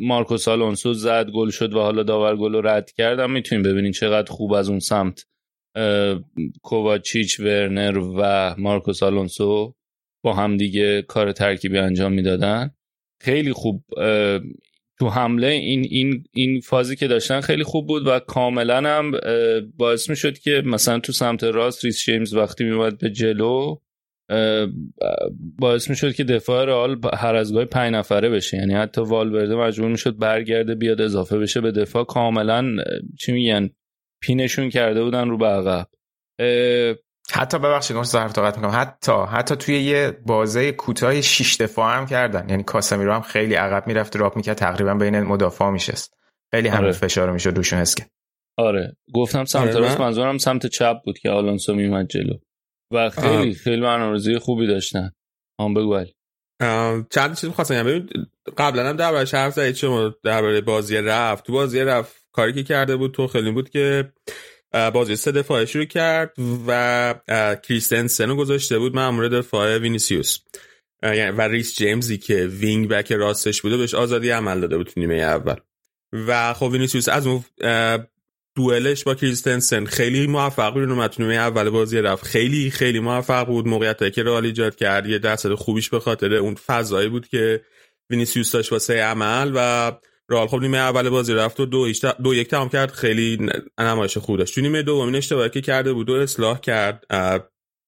مارکوس آلونسو زد گل شد و حالا داور گل رو رد کرد هم می‌تونیم ببینیم چقدر خوب از اون سمت کوواچیچ ورنر و مارکوس آلونسو با هم دیگه کار ترکیبی انجام می‌دادن. خیلی خوب تو حمله این این این فازی که داشتن خیلی خوب بود و کاملا هم باعث می شد که مثلا تو سمت راست ریس جیمز وقتی میومد به جلو باعث می‌شد که دفاع رئال هر از گاهی پنج نفره بشه. یعنی حتی والورده مجبور می‌شد برگرده بیاد اضافه بشه به دفاع. کاملا چی میگن پینشون کرده بودن رو به عقب. حتی ببخشید نوش ظرف طاقت می‌کنم. حتی حتی توی یه بازه کوتاه شش دفاع هم کردن. یعنی کاسمیرو هم خیلی عقب می‌رفت راپ می‌کرد تقریبا بین مدافع میشست خیلی همه آره. فشار می‌شد روشون حس آره. گفتم سمت آره راست منظورم سمت چپ بود که آلونسو میومد جلو. و خیلی آه. خیلی برنامه‌ریزی خوبی داشتن. هم بگو چند چیز می‌خواستم ببین قبلا هم دربارش حرف زدید شما درباره بازی رفت. تو بازی رفت کاری که کرده بود توخل این بود که بازی سه دفاعه شروع کرد و کریستنسن رو گذاشته بود مامور دفاع وینیسیوس. یعنی و ریس جیمزی که wing back راستش بوده بهش آزادی عمل داده بود نیمه اول. و خب وینیسیوس از اون دوئلش با کریستنسن خیلی موفق بود اومد تو اول بازی رفت. خیلی خیلی موفق بود موقعیتی که رئال ایجاد کرد. یه درصد خوبیش به خاطر اون فضایی بود که وینیسیوس داشت واسه عمل و رئال خب نیمه اول بازی رفت و دو, دو یک تمام کرد. خیلی نمایش خوب داشت تو نیمه دوم این اشتباهی که کرده بود و اصلاح کرد.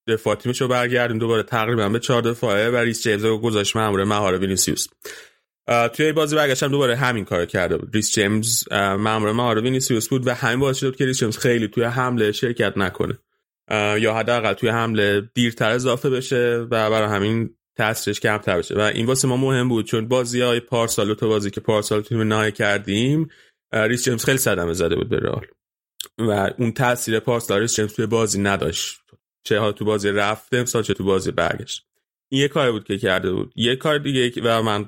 دفاع تیمش رو برگردوند دوباره تقریبا به چهار دفاعه و ریس جیمز رو گذاشت مامور مهار وینیسیوس. توی بازی برگشت هم دوباره همین کار کرده بود. ریس جیمز مامور مهار وینیسیوس بود و همین باعث شد که ریس جیمز خیلی توی حمله شرکت نکنه. یا حداقل توی حمله دیرتر اضافه بشه و برای همین تاثیرش کمتر بشه و این واسه ما مهم بود چون بازی های پارسال تو بازی که پارسال نیمه نهایی کردیم ریس جیمز خیلی صدمه زده بود به رئال. و اون تاثیر پارسال ریس جیمز توی بازی نداشت. چه ها تو بازی رفت امسال چه تو بازی برگشت. این یه کاری بود که کرده بود. یه کار دیگه و من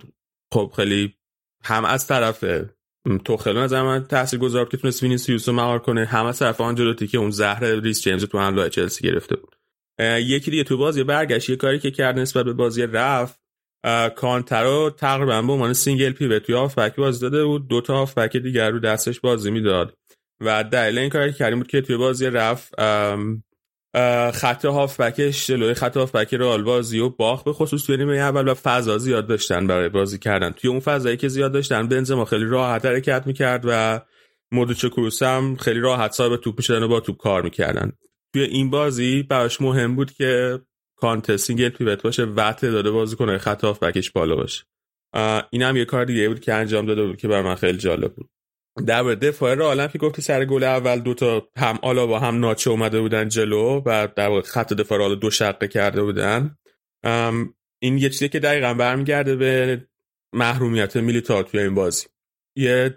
خب خیلی هم از طرف توخل به نظر من تاثیر گذار که تونست وینیسیوس رو مهار کنه. هم از طرف آنجلوتی که اون زهر ریس جیمز تو حمله چلسی گرفته بود. یکی دیگه تو بازی برگشت یه کاری که کرد نسبت به بازی رفت کانته رو تقریبا به عنوان single pivot توی هافبک بازی داده بود. دو تا هافبک دیگر رو دستش بازی می‌داد. و دلیل این کاری که کرد این بود که توی بازی رفت خط هافبکش جلوی خط هافبک رئال بازی رو باخت به خصوص توی نیمه اول و فضا زیاد داشتن برای بازی کردن. توی اون فضایی که زیاد داشتن بنزما خیلی راحت حرکت می‌کرد و مودریچ کروس هم خیلی راحت صاحب توپ می‌شدن و با توپ کار می‌کردن. توی این بازی براش مهم بود که کانته single pivot باشه و تعداد بازی کنه خط بکش بالا باشه. این هم یه کار دیگه بود که انجام داده بود که برای من خیلی جالب بود. در دفاع عالم که گفتی سر گل اول دوتا هم آلابا هم ناچو اومده بودن جلو و در خط دفاع رو دو شقه کرده بودن. این یه چیزی که دقیقا برمیگرده به محرومیت میلیتار توی این بازی. یه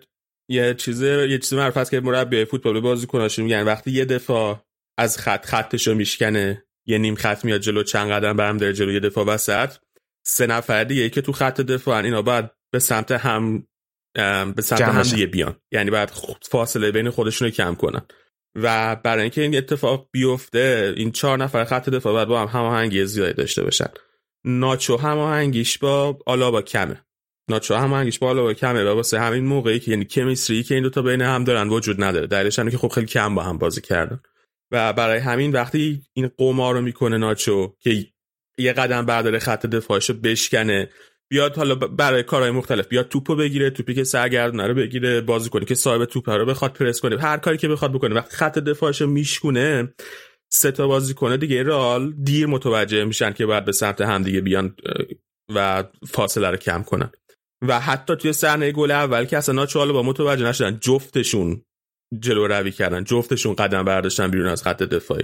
یه چیز یه چیز معروف هست که مربی فوتبال بازی کناشون میگن. وقتی یه دفاع از خط خطش رو میشکنه. یه نیم خط میاد جلو چند قدم برم در جلو یه دفاع وسط. سه نفر دیگه که تو خط دفاع اینا باید به سمت هم به سمت هم دیگه بیان. یعنی باید فاصله بین خودشون رو کم کنن. و برای اینکه این اتفاق بیفته این چهار نفر خط دفاع باید با هم هماهنگی زیادی داشته باشن. ناچو هماهنگیش با با کمه. ناچو هماهنگیش با با کمه و واسه همین موقعی که یعنی کمیستری که این دو تا بین هم دارن وجود نداره. دلیلش که خب خیلی کم با هم بازی کردن. و برای همین وقتی این قمار رو می‌کنه ناچو که یه قدم برداره خط دفاعشو بشکنه بیاد حالا برای کارهای مختلف بیاد توپو بگیره توپی که سرگردونه رو بگیره بازی کنه که صاحب توپ رو بخواد پرس کنه. هر کاری که بخواد بکنه. وقتی خط دفاعشو میشکونه سه تا بازی کنه دیگه رال دیر متوجه میشن که باید به سمت هم دیگه بیان و فاصله رو کم کنن. و حتی توی صحنه گل اول که اصلا ناچو با متوجه نشدن جفتشون جلو روی کردن. جفتشون قدم برداشتن بیرون از خط دفاعی.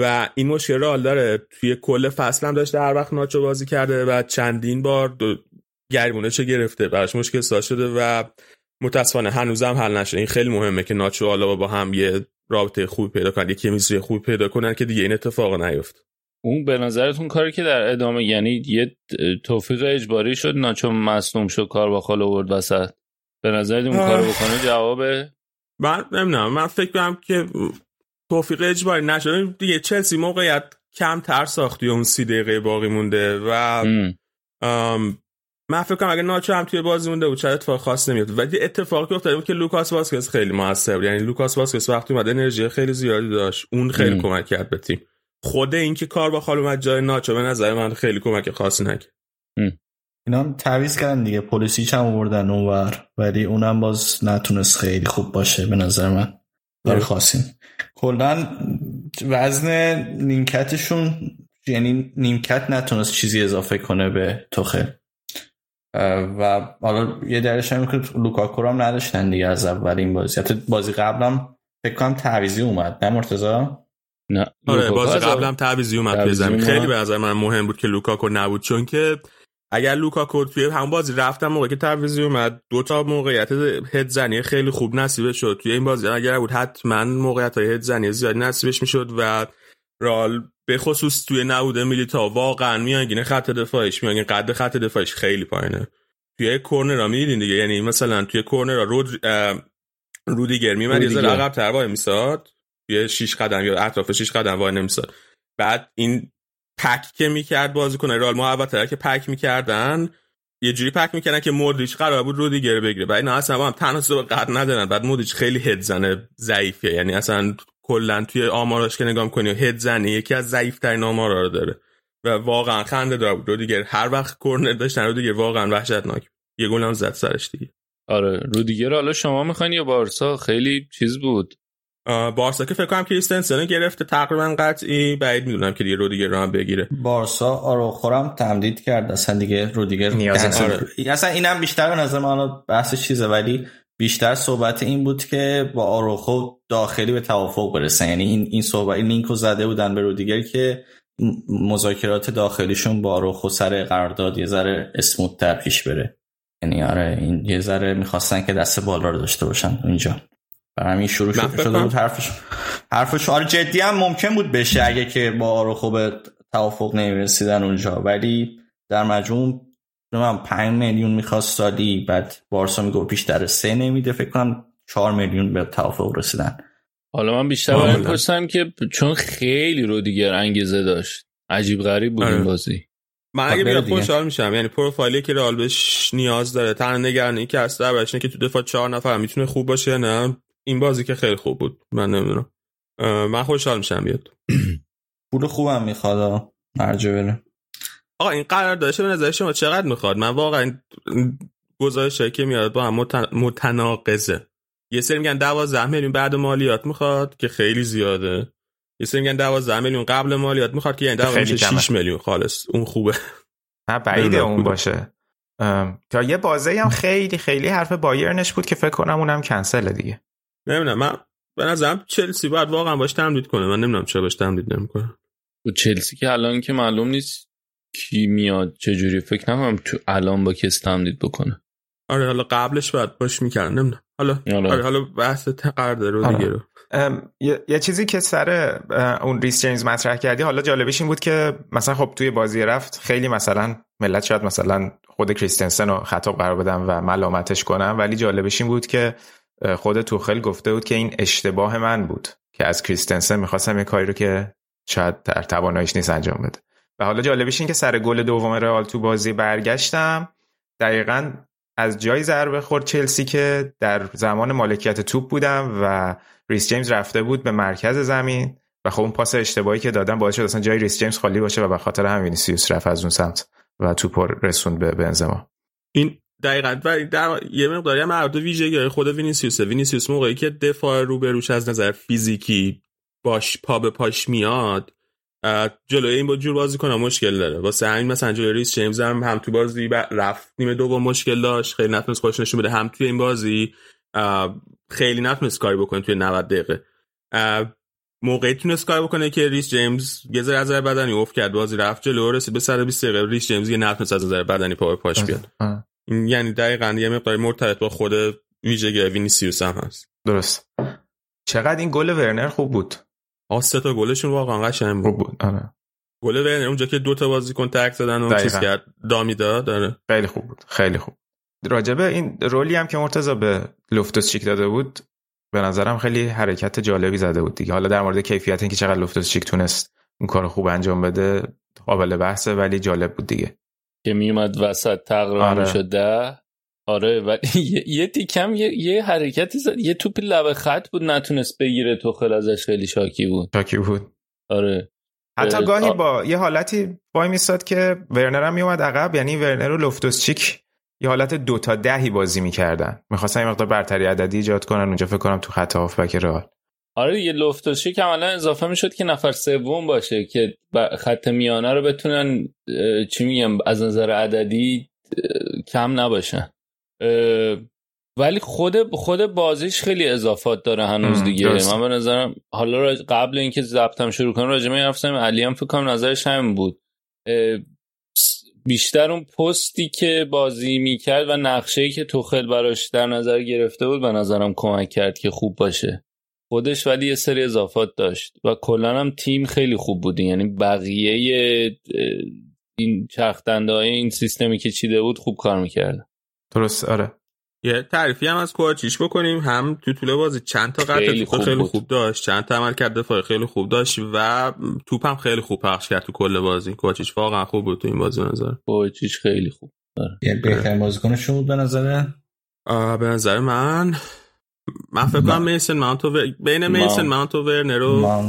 و این مشکل رال داره. توی کل فصل هم داشته هر وقت ناچو بازی کرده و چندین بار گریمونه چه گرفته. براش مشکل ساز شده و متاسفانه هنوزم حل نشده. این خیلی مهمه که ناچو حالا با هم یه رابطه خوب پیدا کنن یه chemistry خوب پیدا کنن که دیگه این اتفاق نیفته اون به نظرتون کاری که در ادامه یعنی یه توفیق اجباری شد ناچو مصدوم شد کارواخال آورد وسط. به نظر اون کارو بکنه؟ جواب من نمی‌دونم من فکر کنم که توفیق اجباری نشده دیگه چلسی موقعیت کم تر ساختی اون سی دقیقه باقی مونده و من فکر کنم اگه ناچو هم توی بازی مونده بود شاید اتفاق خاص نمیاد ولی اتفاقی افتاده بود که لوکاس واسکس خیلی موثر بود. یعنی لوکاس واسکس وقتی اومد انرژی خیلی زیادی داشت. اون خیلی کمک کرد به تیم. خود اینکه کار با خال اومد جای ناچو به نظر من خیلی کمک خاصی نکرد. اینا هم تعویض کردن دیگه. پلیسیچ هم آوردن اونور. ولی اونم باز نتونست خیلی خوب باشه به نظر من. برای خواستیم کلا وزن نیمکتشون یعنی نیمکت نتونست چیزی اضافه کنه به توخل و حالا یه درش هم که لوکاکو هم نداشتن دیگه از اول این بازی. حتی بازی قبلم فکر کنم تعویضی اومد. نه مرتضی؟ نه. آره بازی قبلم تعویضی اومد توی خیلی به نظر من مهم بود که لوکاکو نبود چون که اگر لوکاکو توی همون بازی رفتم موقع که تعویضی اومد دو تا موقعیت هد زنی خیلی خوب نصیب شد. توی این بازی اگر بود حتما موقعیت های هد زنی زیادی نصیبش می‌شد و رئال به خصوص توی نبوده میلیتائو واقعا میانگین خط دفاعش میانگین قد خط دفاعش خیلی پایینه. توی کورنر می‌دیدین دیگه؟ یعنی مثلا توی کورنر رود رودیگر میمد یه ذره عقب تر وای میساد توی 6 قدم یا اطراف 6 قدم وای نمیساد بعد این پک که می‌کرد بازیکن رال محبت که پک می‌کردن یه جوری پک می‌کردن که مودریچ قرار بود رودیگر بگیره. بعد اینا اصلا با هم تناسب قد ندارن. بعد مودریچ خیلی هد زنه ضعیفه. یعنی اصلا کلا توی آماراش که نگاه کنی هد زنی یکی از ضعیف ترین آمارا رو داره. و واقعا خنده دار بود. رودیگر هر وقت کورنر داشتن رودیگر واقعا وحشتناک. یه گل هم زد سرش دیگه. آره رودیگر حالا شما می‌خواین یا بارسا؟ خیلی چیز بود. بارسا که فکر کنم کریستنسن گرفته تقریبا قطعی. بعید می‌دونم که دیگه رودیگر رو هم بگیره. بارسا آرو خورم تمدید کرد. اصلا دیگه رودیگر نیاز آره. اصلا اینم بیشتر به نظر من بحث چیزه ولی بیشتر صحبت این بود که با آروخو داخلی به توافق برسن. یعنی این این صحبت این لینکو زده بودن به رودیگر که مذاکرات داخلیشون با آروخو سر قرارداد یه ذره اسموت پیش بره. یعنی آره این یه ذره می‌خواستن که دست بالا رو داشته باشن. اینجا. برای همین شروع شده بود حرفش حرفش آره جدی هم ممکن بود بشه اگه که با آروخو به توافق نمی‌رسیدن اونجا. ولی در مجموع من 5 میلیون می‌خواست سالی بعد بارسا میگه بیشتر سه نمیده. فکر کنم 4 میلیون به توافق رسیدن. حالا من بیشتر برای پرسم که چون خیلی رو دیگر انگیزه داشت. عجیب غریب بود این آره. بازی. من اگه بیاد خوشحال میشم یعنی پروفایلی که رئال بهش نیاز داره تنها نگرانی که هست دربارش که تو دفاع چهار نفر می‌تونه خوب باشه نه؟ این بازی که خیلی خوب بود. من نمی‌دونم. من خوشحال میشم بیاد. [CLEARS THROAT] پول خوبم می‌خواد مرجع بره. آقا این قرار داشته به نظر شما چقدر می‌خواد؟ من واقعا گزارش که میاد با هم متناقضه. یه سری میگن 12 میلیون بعد مالیات می‌خواد که خیلی زیاده. یه سری میگن 12 میلیون قبل مالیات می‌خواد که یعنی در 6 میلیون. خالص اون خوبه. [LAUGHS] نه بعیده اون باشه. تا یه بازه هم خیلی خیلی حرف بایرنش بود که فکر کنم اونم کنسله دیگه. نمی‌دونم من به نظرم چلسی باید واقعا باش تمدید کنه. من نمی‌دونم چرا باش تمدید نمی‌کنه. و چلسی که الان که معلوم نیست کی میاد چجوری فکر نکنم تو الان با کس تمدید بکنه. آره حالا قبلش باید باش می‌کردن نمی‌دونم. حالا آره. حالا بحث تقرده رو دیگه رو یه،, چیزی که سر اون ریس جیمز مطرح کردی حالا جالبش این بود که مثلا خب توی بازی رفت خیلی مثلا ملت شاید مثلا خود کریستنسن رو خطاب قرار بدن و ملامتش کنن ولی جالبش این بود که خود توخل گفته بود که این اشتباه من بود که از کریستنسن می‌خواستم یه کاری رو که شاید در تواناییش نیست انجام بده. و حالا جالبش این که سر گل دوم رئال تو بازی برگشتم دقیقا از جای ضربه خورد چلسی که در زمان مالکیت توپ بودم و ریس جیمز رفته بود به مرکز زمین و خب اون پاس اشتباهی که دادن باعث شد اصلا جای ریس جیمز خالی باشه و به خاطر همین وینیسیوس رفت از اون سمت و توپ رسوند به بنزما. این دقیقا. و در یه مقداری هم مرد ویژگی خود وینیسیوس وینیسیوس موقعی که دفاع رو بروش از نظر فیزیکی باش پا به پاش میاد جلوی این با این جور بازیکنا مشکل داره. واسه همین مثلا جلوی ریس جیمز هم هم تو بازی رفت نیمه دوم مشکل داشت. خیلی نتونست خودش نشون بده. هم توی این بازی خیلی نتونست کاری بکنه توی 90 دقیقه. موقعی تونست کاری بکنه که ریس جیمز یه ذره از نظر بدنی افت کرد. بازی رفت جلو رسید به سر 20 دقیقه. ریس جیمز یه نتونست از نظر بدنی پا به پاش بیاد. این یعنی دقیقاً یه مقدار مرتبط با خود ویژگی وینیسیوس هم هست. درست. چقدر این گل ورنر خوب بود. آ سه تا گلشون واقعا قشنگ بود, بود. آره. گل ورنر اونجا که دو تا بازیکن تک زدن و چیز کرد دامی داد داره خیلی خوب بود. خیلی خوب. راجبه این رولی هم که مرتضی به لوفتوس چیک داده بود به نظرم خیلی حرکت جالبی زده بود دیگه. حالا در مورد کیفیت اینکه چقدر لوفتوس چیک تونست اون کار خوب انجام بده قابل بحثه ولی جالب بود دیگه. که میومد وسط تقریبا آره. شده آره و یه تیکم یه, یه حرکتی زد. یه توپ لب خط بود نتونست بگیره. خل ازش خیلی شاکی بود. شاکی بود. آره. حتی گاهی با یه حالتی وای میستاد که ورنر هم میومد عقب. یعنی ورنر و لفتوس چیک یه حالت دو تا دهی بازی می‌کردن. می‌خواستن یه مقدار برتری عددی ایجاد کنن. اونجا فکر کنم تو خط هافبک رئال. آره یه لفتوشی کاملا اضافه می‌شد که نفر سوم باشه که خط میانه رو بتونن چی میگم از نظر عددی کم نباشن ولی خود خود بازیش خیلی اضافات داره هنوز دیگه. من به نظرم حالا قبل اینکه ضبطم شروع کنم راجع به حرف علی هم فکر کنم نظرش همین بود. بیشتر اون پستی که بازی می‌کرد و نقشه که توخل براش در نظر گرفته بود به نظرم کمک کرد که خوب باشه. خودش ولی یه سری اضافات داشت و کلا هم تیم خیلی خوب بود. یعنی بقیه این چرخدنده های این سیستمی که چیده بود خوب کار می‌کرد. درست آره. یه تعریفی هم از کوچیش بکنیم. هم تو طول بازی چند تا قطع خیلی, خوب, خیلی خوب داشت چند تا عمل کرد دفاعی خیلی خوب داشت و توپ هم خیلی خوب پخش کرد تو کل بازی. کوچیش واقعا خوب بود تو این بازی نظر کوچیش خیلی خوب. آره. یه بهترین بازیکنش بود به نظر به نظر من من فکر کنم میسن ماونت و بین میسن ماونت و ورنرو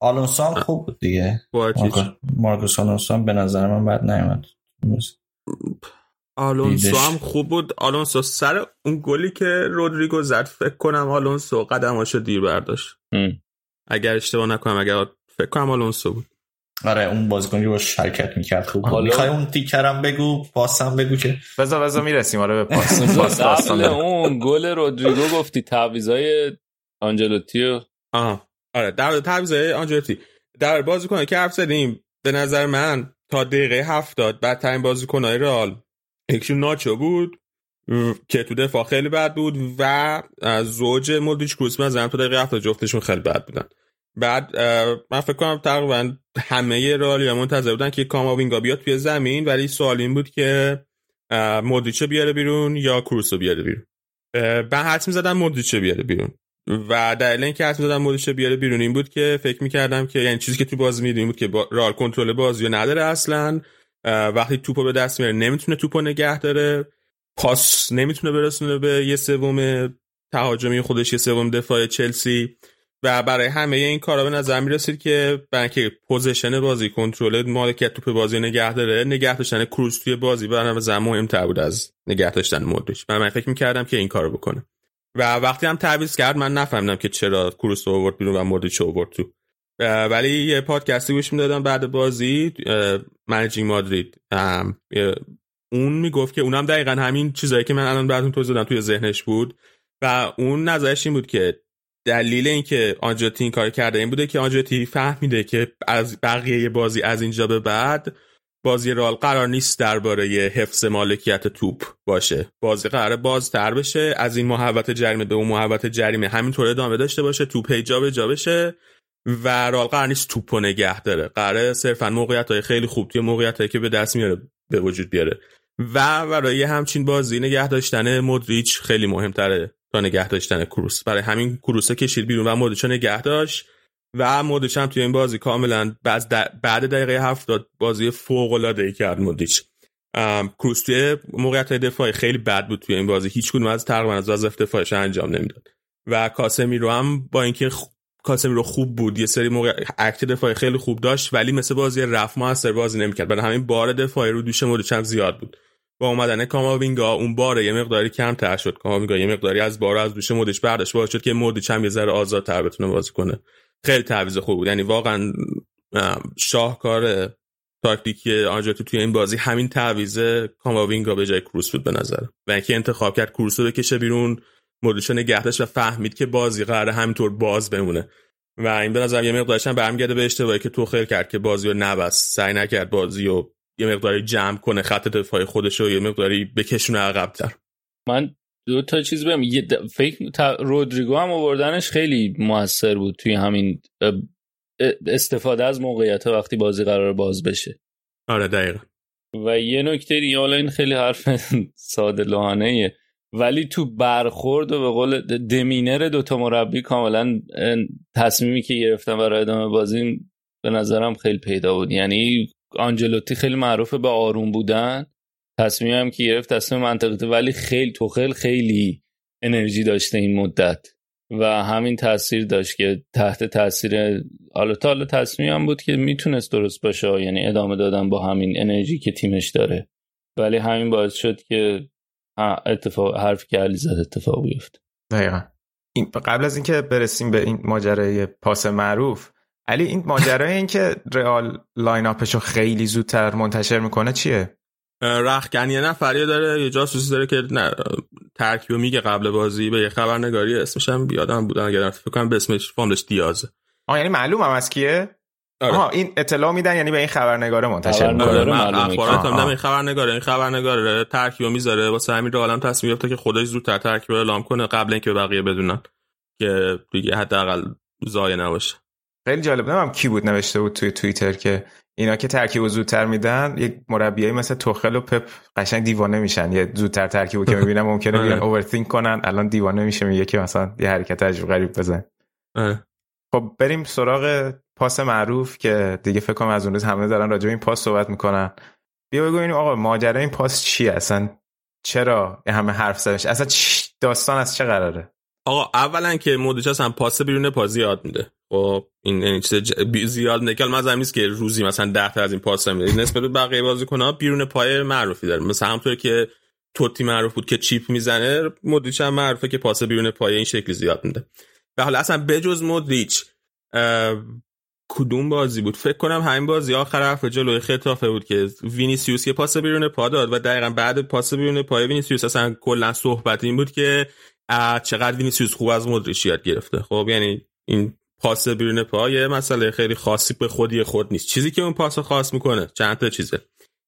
آلونسو هم خوب بود دیگه. مارکوس آلونسو هم به نظر من بد نیومد. آلونسو هم خوب بود. آلونسو سر اون گلی که رودریگو زد فکر کنم آلونسو قدماشو دیر برداشت. اگر اشتباه نکنم اگر فکر کنم آلونسو بود. آره اون بازیکنی با شرکت می‌کرد. خوب حالا می‌خوای اون تیکرم بگو پاسم بگو که. بزا بزا می‌رسیم. آره به پاس [LAUGHS] پاس اون گل رودریگو گفتی تعویضای آنجلوتی آها. آره در تعویضای آنجلوتی. در بازیکن که حرف زدیم به نظر من تا دقیقه هفتاد بدترین بازیکنهای رئال یکیشون ناچو بود که تو دفاع خیلی بد بود و زوج مودریچ کروس من تا دقیقه هفتاد جفتشون خیلی بد بودن. بعد من فکر کنم تقریبا همه رئالیا منتظر بودن که کاماوینگا بیاد توی زمین ولی سوال این بود که مودریچ بیاره بیرون یا کروس بیاره بیرون؟ من حدس می‌زدم مودریچ بیاره بیرون. و دلیل اینکه حدس می‌زدم مودریچ بیاره بیرون این بود که فکر می‌کردم که یعنی چیزی که تو بازی میدیم بود که رال کنترل بازی نداره اصلا وقتی توپو به دست میاره نمی‌تونه توپو نگه داره. پاس نمی‌تونه برسونه به یه سوم تهاجمی خودش یه سوم دفاع چلسی. و برای همه این کارا به نظر می‌رسید که برای اینکه possession بازی کنترل مالکیت توپ بازی نگه داره نگه داشتن کروس توی بازی برای نظر مهمتر بود از نگه داشتن مودریچ. من, من فکر می‌کردم که این کارو بکنه. و وقتی هم تعویض کرد من نفهمیدم که چرا کروس رو آورد بیرون و مودریچ آورد تو. ولی یه پادکستی گوش می‌دادم بعد بازی منجینگ مادرید. اون می‌گفت که اونم دقیقا همین چیزایی که من الان براتون توضیح دادم توی ذهنش بود. و اون نظرش این بود که دلیل اینکه آنجاتی این کار کرده این بوده که آنجاتی فهمیده که از بقیه بازی از اینجا به بعد بازی رال قرار نیست درباره حفظ مالکیت توپ باشه. بازی قرار بازتر بشه. از این محوت جریمه به اون محوت جریمه همینطور ادامه داشته باشه. توپ جا به جا بشه و رال قرار نیست توپو نگه داره. قرار صرفا موقعیت های خیلی خوب توی موقعیت هایی که به دست میاره به وجود بیاره. و برای همچین بازی نگه داشتن مودریچ خیلی مهمتره. تا نگه داشتن کروس. برای همین کروسه کشید بیرون و مودریچ نگه داشت و مودریچ هم توی این بازی کاملا بعد دقیقه هفتاد بازی فوق العاده ای کرد مودریچ کروس توی موقعیت دفاعی خیلی بد بود توی این بازی. هیچ کدوم از تقریبا از وظایف دفاعش انجام نمی‌داد. و کاسمیرو هم با اینکه کاسمیرو خوب بود یه سری موقع اکت دفاعی خیلی خوب داشت ولی مثل بازی رفت موثر بازی نمی‌کرد. برای همین بار دفاعی رو دوش مودریچ زیاد بود. با اومدن کاماوینگا اون بار یه مقداری کم تر شد. کاماوینگا یه مقداری از بار از دوش مودریچ برداشت. باعث شد که مودریچ هم یه ذره آزادتر بتونه بازی کنه. خیلی تعویض خوب بود. یعنی واقعا شاهکار تاکتیکی آنجلوتی توی این بازی. همین تعویض کاماوینگا به جای کروس بود به نظر. و اینکه انتخاب کرد کروس رو بکشه بیرون مودریچ نگهداشت و فهمید که بازی قرار همینطور باز بمونه. و این به نظر یه مقدارش هم برمیگرده به اشتباهی که تو خیر کرد که بازی رو نبست. سعی نکرد بازی رو یه مقداری جمع کنه خط دفاعی خودش رو یه مقداری بکشونه عقبتر. من دو تا چیز بهم یه فکر رودریگو هم آوردنش خیلی موثر بود توی همین استفاده از موقعیت وقتی بازی قرار باز بشه. آره دقیقا. و یه نکته دیگه حالا این خیلی حرف [LAUGHS] ساده لحانه ولی تو برخورد و به قول دمینر دوتا مربی کاملا تصمیمی که گرفتن برای ادامه بازی به نظرم خیلی پیدا بود. یعنی آنجلوتی خیلی معروفه به آروم بودن. تصمیم هم که گرفت تصمیم منطقی ولی خیلی تو خیلی انرژی داشته این مدت. و همین تاثیر داشت که تحت تاثیر حالا تا حالا تصمیم هم بود که می‌تونست درست باشه. یعنی ادامه دادن با همین انرژی که تیمش داره. ولی همین باعث شد که اتفاق حرفی که علی زد اتفاق بیفت. دقیقا. قبل از اینکه برسیم به این ماجرای پاس معروف علی این ماجرای این که رئال لاین اپشو خیلی زودتر منتشر می‌کنه چیه؟ رخکن. یه نفریه داره یه جاسوسی داره که نه ترکیبو میگه قبل بازی به یه خبرنگاری اسمش هم بیادم بودن اگر فکر کنم به اسمش فاملش دیازه آه یعنی معلوم هم از کیه؟ آره. آها این اطلاع میدن یعنی به این خبرنگاره منتشر می‌کنه. اخبارات هم این خبرنگاره این خبرنگاره. ترکیبو می‌ذاره واسه همین رو عالم تصمیم گرفته که خودش زودتر ترکیب اعلام کنه قبل اینکه بقیه بدونن که دیگه حداقل زایه نباشه. خیلی جالب. نمیم کی بود نوشته بود توی توییتر که اینا که ترکیب زودتر میدن یک مربیایی مثل توخل و پپ قشنگ دیوانه میشن. یه زودتر ترکیبو که [LAUGHS] می‌بینن ممکنه بیان اوورثینک کنن الان دیوانه میشه میگه که مثلا یه حرکت عجیب غریب بزن. خب بریم سراغ پاس معروف که دیگه فکر کنم از اون روز همه دارن راجع به این پاس صحبت می‌کنن. بیا بگو آقا ماجرا این پاس چیه؟ اصلا چرا همه حرف زدش اصلا داستان از چه قراره؟ آقا اولا که مودریچ اصلا پاس بیرون پا زیاد میده. خب این یعنی چیز زیاد نکل من نیست که روزی مثلا 10 تا از این پاس میده نسبت به بقیه بازیکن‌ها بیرون پای معروفی داره. مثلا همونطور که توتی معروف بود که چیپ می‌زنه مودریچ هم معروفه که پاس بیرون پای این شکلی زیاد میده. به حال اصلا بجز مودریچ کدوم بازی بود؟ فکر کنم همین بازی آخر حرف جلوی ختافه بود که وینیسیوس یه پاس بیرون پا داد و دقیقا بعد پاس بیرون پای وینیسیوس. اصلا کلا صحبت این بود که چقدر وینیسیوس خوب از مودریچ یاد گرفته. خب یعنی این پاس بیرون پا یه مسئله خیلی خاصی به خودی خود نیست. چیزی که اون پاس خاص می‌کنه چند تا چیزه.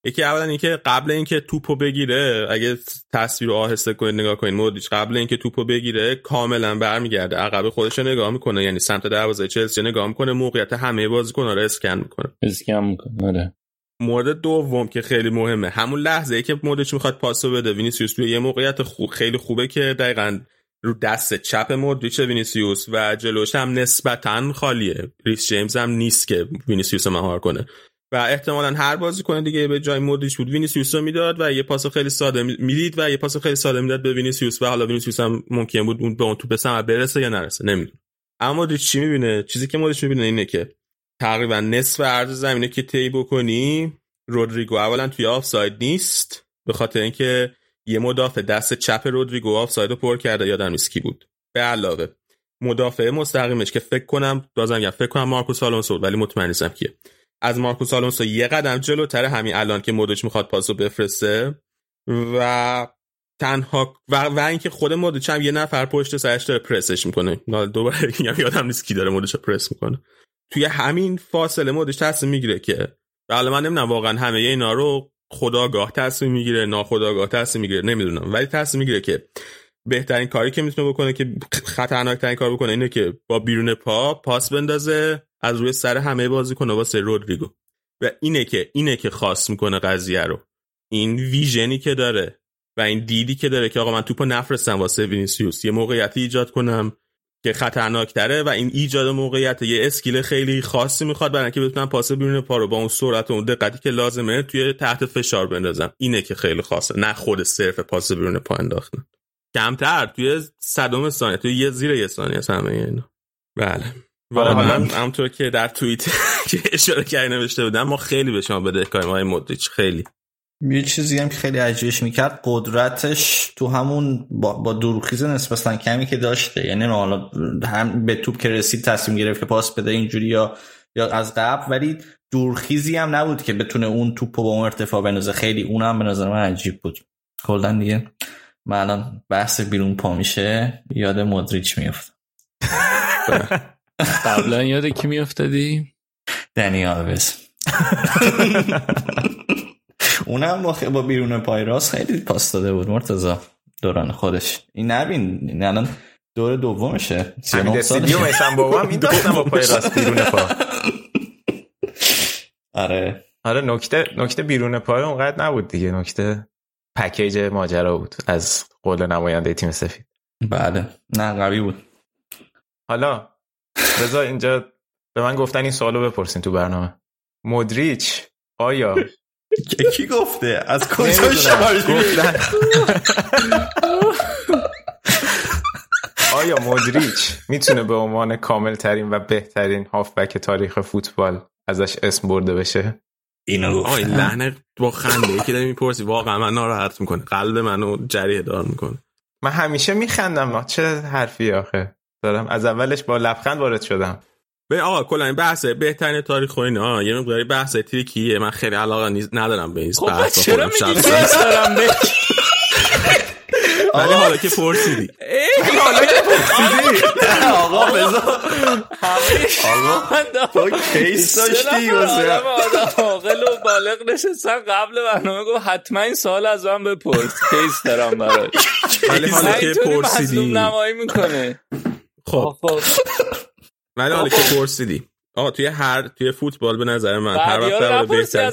یکی اولا اینکه قبل اینکه توپو بگیره اگه تصویر آهسته کنید نگاه کنید مودریچ قبل اینکه توپو بگیره کاملا برمیگرده. عقب خودش رو نگاه می‌کنه. یعنی سمت دروازه چلسی نگاه می‌کنه. موقعیت همه بازیکن‌ها رو اسکن می‌کنه. اسکن می‌کنه. آره. مورد دوم که خیلی مهمه. همون لحظه ای که مودریچ می‌خواد پاسو بده وینیسیوس توی یه موقعیت خوب خیلی خوبه که دقیقا رو دست چپ مودریچ وینیسیوس و جلوش هم نسبتا خالیه. ریس جیمز هم نیست که وینیسیوس مهار کنه. و احتمالا هر بازیکن دیگه به جای مودریچ بود وینیسیوس رو می‌داد و یه پاس خیلی ساده می‌دید و یه پاس خیلی ساده می‌داد به وینیسیوس و حالا وینیسیوس هم ممکن بود اون به اون توپ برسه یا نرسه. نمیدون اما مودریچ چی می‌بینه؟ چیزی که مودریچ می‌بینه اینه که تقریبا نصف عرض زمینه که طی بکنی رودریگو اولا توی آفساید نیست به خاطر اینکه یه مدافع دست چپ رودریگو آفساید رو پر کرده یادم نیست کی بود. به علاوه مدافع مستقیمش که فکر کنم بازم فکر کنم مارکوس آلونسو ولی مطمئن نیستم کیه. از مارکوس آلونسو یه قدم جلوتر همین الان که مودریچ می‌خواد پاسو بفرسته. و تنها و, و اینکه خود مودریچ هم یه نفر پشت سرش داره پرسش می‌کنه. دوباره یادم نیست کی داره مودریچ پرس می‌کنه. توی همین فاصله مودریچ تصمیم می‌گیره که حالا من نمی‌دونم واقعا همه اینا رو خداگاه تصمیم می‌گیره ناخداگاه تصمیم می‌گیره نمی‌دونم. ولی تصمیم می‌گیره که بهترین کاری که می‌تونه بکنه که خطرناکترین کار بکنه اینه که با بیرون پا پاس بندازه از روی سر همه بازی کنه واسه رودریگو. و اینه که اینه که خاص می‌کنه قضیه رو. این ویژنی که داره و این دیدی که داره که آقا من توپو نفرستم واسه وینیسیوس یه موقعیتی ایجاد کنم. که خطرناک تره و این ایجاد موقعیت یه skill خیلی خاصی می‌خواد برای اینکه بتونن پاس بیرون پا رو با اون سرعت و اون دقتی که لازمه توی تحت فشار بندازن اینه که خیلی خاصه نه خود صرف پاس بیرون پا انداختن. کمتر توی صدم ثانیه توی یه زیر یه ثانیه همه اینا. بله. واقعا همونطور که در توییت [LAUGHS] که اشاره کردی نوشته بودم ما خیلی به شما بدهکاریم آقای مودریچ خیلی. یه چیزی هم که خیلی عجیبش می‌کرد قدرتش تو همون با, با دورخیز نسبتا کمی که داشته. یعنی حالا هم به توپ که رسید تصمیم گرفت که پاس بده اینجوری یا یا از قبل. ولی دورخیزی هم نبود که بتونه اون توپ با اون ارتفاع بنازه خیلی اونم به نظر من عجیب بود. کلا دیگه من الان بحث بیرون پا میشه. یاد مدریچ میفت [LAUGHS] قبلا یاد کی میافتادی؟ دنی آلویز. [LAUGHS] اونم با, با بیرون پای راست خیلی پاس داده بود مرتضی. دوران خودش. این نبین این الان دور دومشه. همین استیدیو میسن بابا هم این با پای راست بیرون پا. آره. آره نکته نکته بیرون پای اونقدر نبود دیگه. نکته پکیج ماجرا بود از قول نماینده تیم سفید. بله. نه قوی بود. حالا رضا اینجا به من گفتن این سوالو بپرسین تو برنامه. مودریچ آیا کی گفته؟ از کجا شماری آیا مودریچ می‌تونه به عنوان کامل ترین و بهترین هافبک تاریخ فوتبال ازش اسم برده بشه؟ اینو گفت آی لعنه با خنده یکی داری می‌پرسی واقعا من ناراحت می‌کنه. قلب منو جریه دار می‌کنه. من همیشه میخندم. چه حرفی آخه؟ دارم از اولش با لبخند وارد شدم. به آقا کلا این بحث بهترین تاریخ و اینا. یه مقداری بحث تریکیه. من خیلی علاقه ندارم به این خب بحث چرا میگی دارم؟ [LAUGHS] ولی حالا که پرسیدی. حالا که [LAUGHS] پرسیدی. آقا بذار. آقا تو کیس داشتی واسه عاقل و بالغ نشستن قبل برنامه گفت حتما این سوال از من بپرس. کیس دارم براش. ولی حالا که پرسیدی. نمایی می‌کنه خب. ولی حالا که پرسیدی. آقا توی هر توی فوتبال به نظر من هر وقت در بهتر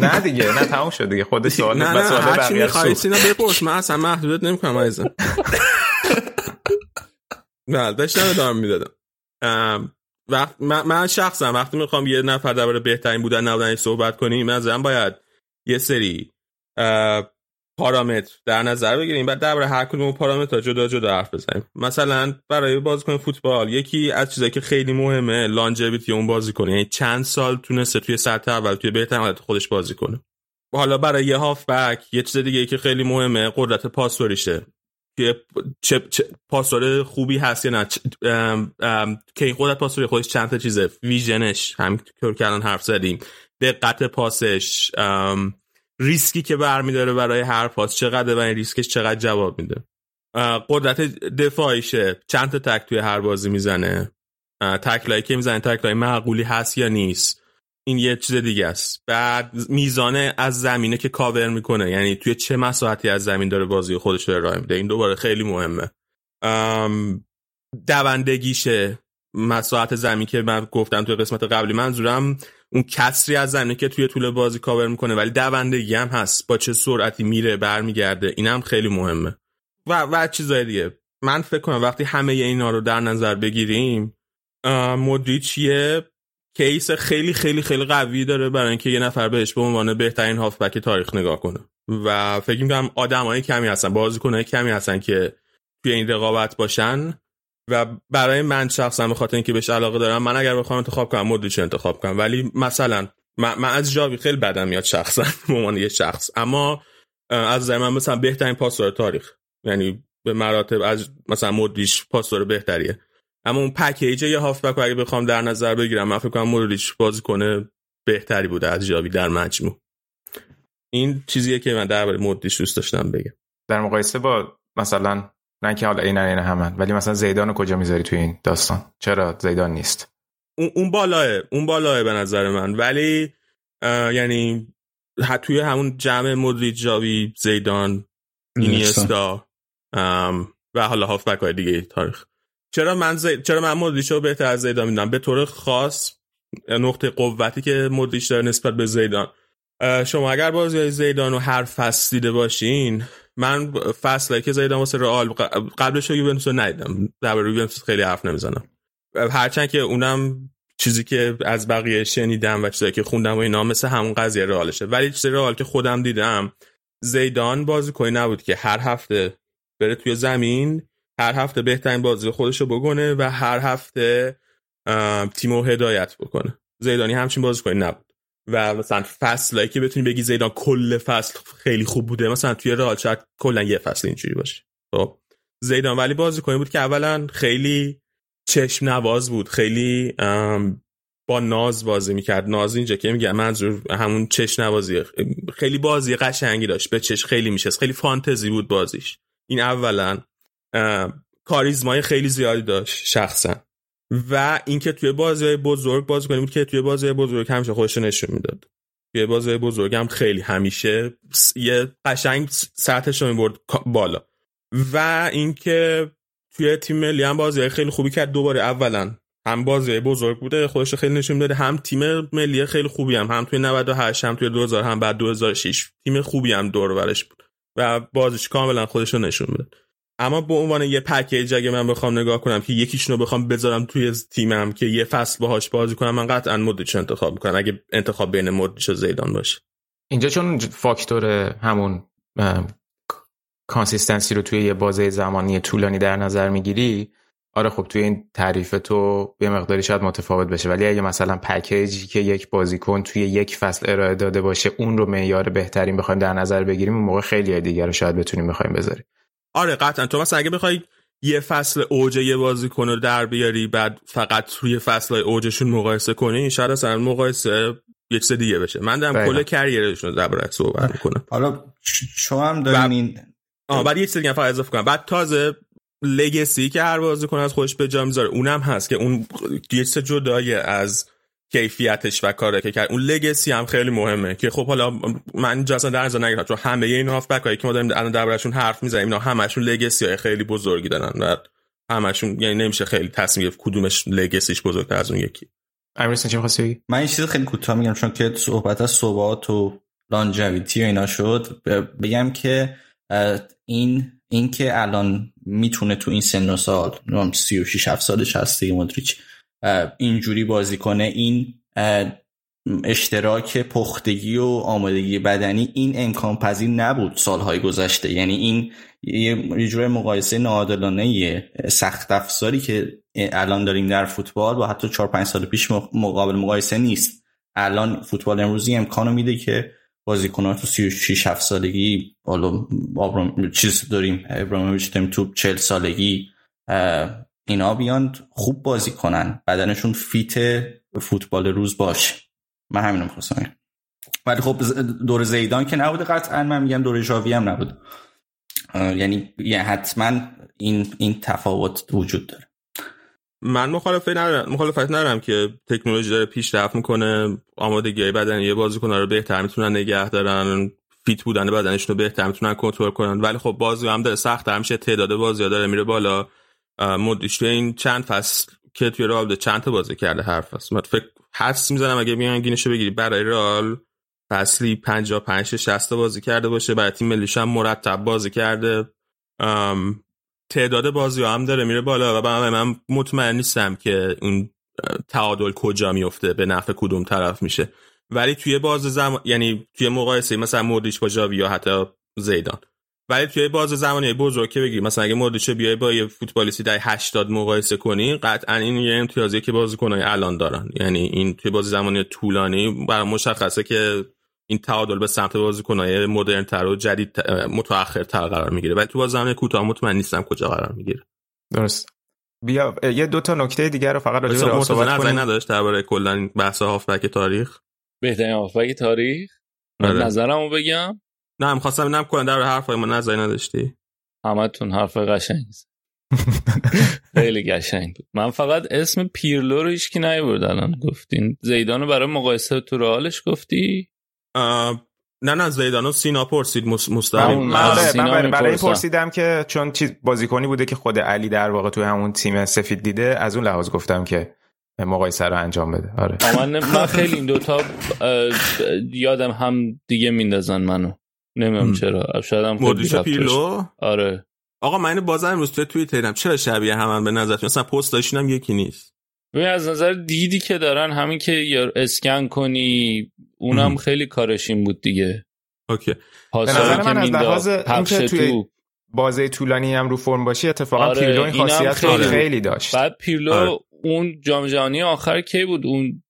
نه دیگه نه تموم شد دیگه خود سوال نه نه بقیه میخوایی سوخت. سینا بپرس. من اصلا محدودت نمی‌کنم عزیزم. نه [LAUGHS] داشتم ادامه می‌دادم. وقت من, شخصا وقتی می‌خوام یه نفر درباره بهترین بودن نبودن صحبت کنیم من باید یه سری پارامتر در نظر بگیریم. بعد درباره هر کدوم پارامتر جدا جدا حرف بزنیم. مثلا برای بازیکن فوتبال یکی از چیزایی که خیلی مهمه لانجویتی اون بازیکن یعنی چند سال تونسته توی سطح اول توی بهترین حالت خودش بازی کنه. حالا برای یه هافبک یه چیز دیگه که خیلی مهمه قدرت پاسوریشه. که چه, چه پاسور خوبی هست یا نه. که این قدرت پاسوری خودش چند تا چیزه. ویژنش همینطور که الان حرف زدیم. دقت پاسش ریسکی که برمیداره برای هر پاس. چقدر و این ریسکش چقدر جواب میده. قدرت دفاعیشه. چند تا تکل توی هر بازی می‌زنه. تکلایی که می‌زنه. تکلای معقولی هست یا نیست. این یه چیز دیگه است. بعد میزانی از زمینه که کاور می‌کنه. یعنی توی چه مساحتی از زمین داره بازی خودش رو ارائه میده. این دوباره خیلی مهمه. دوندگیشه. مساحت زمین که من گفتم توی قسمت قبلی منظورم اون کسری از زمینه که توی طول بازی کاور می‌کنه ولی دوندگی هم هست. با چه سرعتی میره برمیگرده این هم خیلی مهمه. و و چیزای دیگه. من فکر کنم وقتی همه اینا رو در نظر بگیریم اه، مودریچ یه کیس خیلی خیلی خیلی قوی داره برای اینکه یه نفر بهش به عنوان بهترین هافبک تاریخ نگاه کنه. و فکر می‌کنم آدمای کمی هستن بازیکنای کمی هستن که توی این رقابت باشن. و برای من شخصا به خاطر اینکه بهش علاقه دارم من اگر بخوام انتخاب کنم مودریچ انتخاب کنم. ولی مثلا من, من از جاوی خیلی بدم میاد شخصا به عنوان یه شخص. اما از نظر من مثلا بهترین پاسور تاریخ. یعنی به مراتب از مثلا مودریچ پاسور بهتریه. اما اون پکیج یه هافبک اگه بخوام در نظر بگیرم من فکر کنم مودریچ بازی کنه بهتری بوده از جاوی در مجموع. این چیزیه که من درباره مودریچ دوست داشتم بگم. در مقایسه با مثلا نه که حالا این این همن ولی مثلا زیدان رو کجا می‌ذاری توی این داستان؟ چرا زیدان نیست؟ اون اون بالاه اون بالاه به نظر من. ولی یعنی توی همون جمع مودریچ جاوی زیدان اینیستا ام، و حالا هافبک های دیگه تاریخ. چرا من زی... چرا من مودریچ رو بهتر از زیدان می‌دونم؟ به طور خاص نقطه قوتی که مودریچ داره نسبت به زیدان. شما اگر بازی زیدان رو هر فصل دیده باشین من فصلی که زیدان واسه رئال. قبلش یوونتوس رو ندیدم. در یوونتوس خیلی حرف نمی‌زنم. هرچند که اونم چیزی که از بقیه شنیدم و چیزایی که خوندم و اینا مثل همون قضیه رئالشه. ولی چیز رئال که خودم دیدم زیدان بازیکنی نبود که هر هفته بره توی زمین هر هفته بهترین بازی خودش رو بکنه و هر هفته تیم رو هدایت بکنه. زیدانی همچین بازیکنی نبود. و مثلا فصلایی که بتونی بگی زیدان کل فصل خیلی خوب بوده مثلا توی رئال شاید کلا یه فصل اینجوری باشه. خب زیدان ولی بازیکنی بود که اولا خیلی چشم نواز بود خیلی با ناز بازی می‌کرد. ناز اینجا که میگم منظور همون چشم نوازی خیلی بازی قشنگی داشت به چشم خیلی میشست خیلی فانتزی بود بازیش. این اولا کاریزمای خیلی زیادی داشت شخصا. و اینکه توی بازی بزرگ بازی کنیم بود که توی بازی بزرگ همیشه خودش نشون می‌داد. توی بازی بزرگ هم خیلی همیشه یه قشنگ سطحش رو می‌برد بالا. و اینکه توی تیم ملی هم بازی خیلی خوبی کرد. دوباره اولا هم بازی بزرگ بوده خودش خیلی نشون داده هم تیم ملی خیلی خوبی هم هم توی 98 هم توی 2000 هم بعد 2006 تیم خوبی هم دور برش بود. و بازیش کاملا خودش رو نشون می‌داد. اما به عنوان یه package اگه من بخوام نگاه کنم که یکیشونو بخوام بذارم توی تیمم که یه فصل باهاش بازی کنم من قطعا مودریچ انتخاب می‌کنم. اگه انتخاب بین مودریچ و زیدان باشه. اینجا چون فاکتور همون consistency رو توی یه بازه زمانی طولانی در نظر می‌گیری آره خب توی این تعریف تو یه مقداری شاید متفاوت بشه. ولی اگه مثلا package ی که یک بازیکن توی یک فصل ارائه داده باشه اون رو معیار بهترین بخوایم در نظر بگیریم اون موقع خیلیای دیگه رو شاید بتونیم بخوایم بذاریم. آره قطعا. تو مثلا اگه بخوای یه فصل اوج یه بازیکن رو در بیاری بعد فقط توی فصل های اوجشون مقایسه کنی شاید اصلا مقایسه یه چیز دیگه بشه. من دارم کل کریرشون رو دربارش صحبت می‌کنم. حالا شما هم دارین این آه بعد یه چیز دیگه فقط اضافه کنم. بعد تازه لگسی که هر بازیکن از خودش به جا می‌ذاره اونم هست که اون یه چیز جدای از کیفیتش و کاری که کرد. اون لگسی هم خیلی مهمه که خب حالا من جاسن در نظر نگیرم چون همه این هافبک هایی که ما داریم الان دربارشون حرف می‌زنیم اینا همشون لگسی های خیلی بزرگی دارن و همشون یعنی نمیشه خیلی تصمیم گرفت کدومش لگسیش بزرگتر از اون یکی. امیر چی می‌خواستی من این چیز خیلی کوتاه میگم چون که صحبت از ثبات و لانجویتی و اینا شد بگم که این این که الان می‌تونه تو این سن و سال 36 7 سالش هست دیگه مدریچ اینجوری بازی کنه این اشتراک پختگی و آمادگی بدنی این امکان پذیر نبود سالهای گذشته. یعنی این یه جور مقایسه ناعادلانه سخت افزاری که الان داریم در فوتبال با حتی 4 5 سال پیش مقابل مقایسه نیست. الان فوتبال امروزی امکانو میده که بازیکن‌ها تو 36 7 سالگی بالا آبرام چیز داریم ابراهیموویچ داریم تو 40 سالگی اینا بیان خوب بازی کنن بدنشون فیت فوتبال روز باشه. من همینو می‌خواستم ولی خب دور زیدان که نبوده قطعا من میگم دور ژاوی هم نبود یعنی حتما این این تفاوت وجود داره. من مخالفت ندارم مخالفت ندارم که تکنولوژی داره پیشرفت می‌کنه آمادگی بدنی یه بازیکن رو بهتر می‌تونن نگه دارن فیت بودن بدنشون رو بهتر می‌تونن کنترل کنن. ولی خب بازی هم داره سخت میشه تعداد بازی داره میره بالا. مدیش این چند فصل که توی رال چند تا بازی کرده هر فصل؟ من فکر حدس می‌زنم اگه بیان گینشو بگیری. برای رال فصلی 55 60 بازی کرده باشه. برای تیم ملیش هم مرتب بازی کرده. تعداد بازی هم داره میره بالا و من مطمئن نیستم که اون تعادل کجا میفته به نفع کدوم طرف میشه. ولی توی باز زمان یعنی توی مقایسه مثلا مودریچ با ژاوی یا حتی زیدان. ولی توی باز زمانی بزرگ که بگیر مثلا اگه مودریچ بیای با یه فوتبالیستی در 80 مقایسه کنی قطعا این یه امتیازی که بازیکنای الان دارن. یعنی این توی باز زمانی طولانی برای مشخصه که این تعادل به سمت بازیکن‌های مدرن تر و جدید متأخر تر قرار می‌گیره. ولی تو باز زمان کوتاه مطمئن نیستم کجا قرار می‌گیره. درست. بیا یه دو تا نکته دیگر رو فقط راجع به صحبت کنیم. نداشت درباره کلا بحث هافبک تاریخ؟ بهترین هافبک تاریخ. آره. نظرمو بگم. نه می‌خواستم ببینم کلا در حرفای ما نظری نداشتی؟ همتون حرف قشنگ. [LAUGHS] خیلی قشنگ بود. من فقط اسم پیرلو رو هیچ کی نیورد الان. گفتین زیدانو برای مقایسه تو رئالش گفتی؟ نه نه زیدانو سینا پرسید مستقیم. من برای این پرسیدم که چون چیز بازیکنی بوده که خود علی در واقع توی همون تیم سفید دیده از اون لحاظ گفتم که مقایسه رو انجام بده. آره. من, من خیلی این دوتا یادم هم دیگه میندازن منو. نمی‌دونم چرا. شاید هم پیلو؟ آره. آقا من بازم امروز توی توییترم چرا شبیه هم به نظر مثلا پست داشتینم یکی نیست. ببین از نظر دیدی که دارن همین که اسکن کنی اونم خیلی کارش این بود دیگه. اوکی. به نظر من از لحاظ اینکه توی بازه طولانی هم رو فرم باشی اتفاقا آره پیرلو این خاصیت خیلی, خیلی داشت. بعد پیرلو آره. اون جام جهانی آخر کی بود؟ اون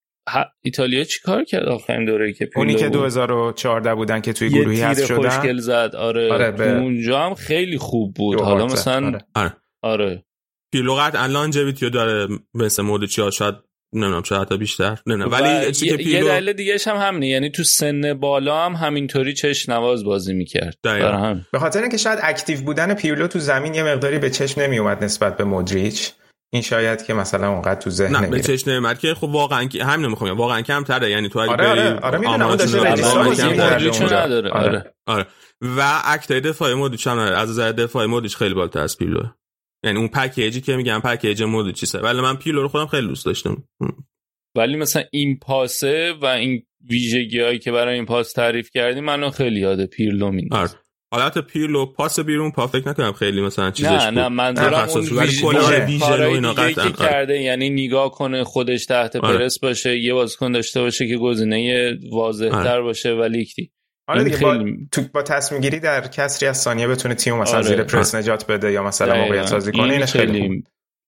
ایتالیا چیکار کرد آخرین دوره که اونی که 2014 بودن که توی گروهی هست شدن؟ خوشگل زد آره, آره به... اونجا هم خیلی خوب بود. حالا مثلا آره. آره. آره. پیرلو قطعا الان جویتیو داره مثل مودریچ یا شاید نمی‌دونم چه حتی بیشتر. نه نه ولی یه, پیرلو... یه دلیل دیگه هم همینه. یعنی تو سن بالا هم همینطوری چش نواز بازی می‌کرد. هم. به خاطر اینکه شاید active بودن پیرلو تو زمین یه مقداری به چشم نمیومد نسبت به مودریچ. این شاید که مثلا اونقدر تو ذهن نه به چشم نمیاد که خب واقعا همین نمی‌خوام واقعا کم تره یعنی تو اگه آره آره, آره می‌دونم اون داشته آره. آره. آره. و اکتای دفاعی مودریچ هم از نظر دفاعی مودریچ خیلی بالاتر از پیرلو یعنی اون پکیجی که میگم پکیج مودریچ ولی من پیرلو رو خودم خیلی دوست داشتم. ولی مثلا این پاسه و این ویژگی هایی که برای این پاس تعریف کردی منو خیلی یاد پیرلو میندازه. آره. حالت پیرلو پاس بیرون پا فکر نکنم خیلی مثلا چیزش نه نه منظورم اون ویژه که کرده یعنی نگاه کنه خودش تحت آره. پرس باشه یه بازیکن داشته باشه که گزینه واضح تر آره. باشه ولی یکی آره دیگه با, تو با تصمیم گیری در کسری از ثانیه بتونه تیم مثلا آره. زیر پرس نجات بده یا مثلا موقعیت سازی کنه اینش خیلی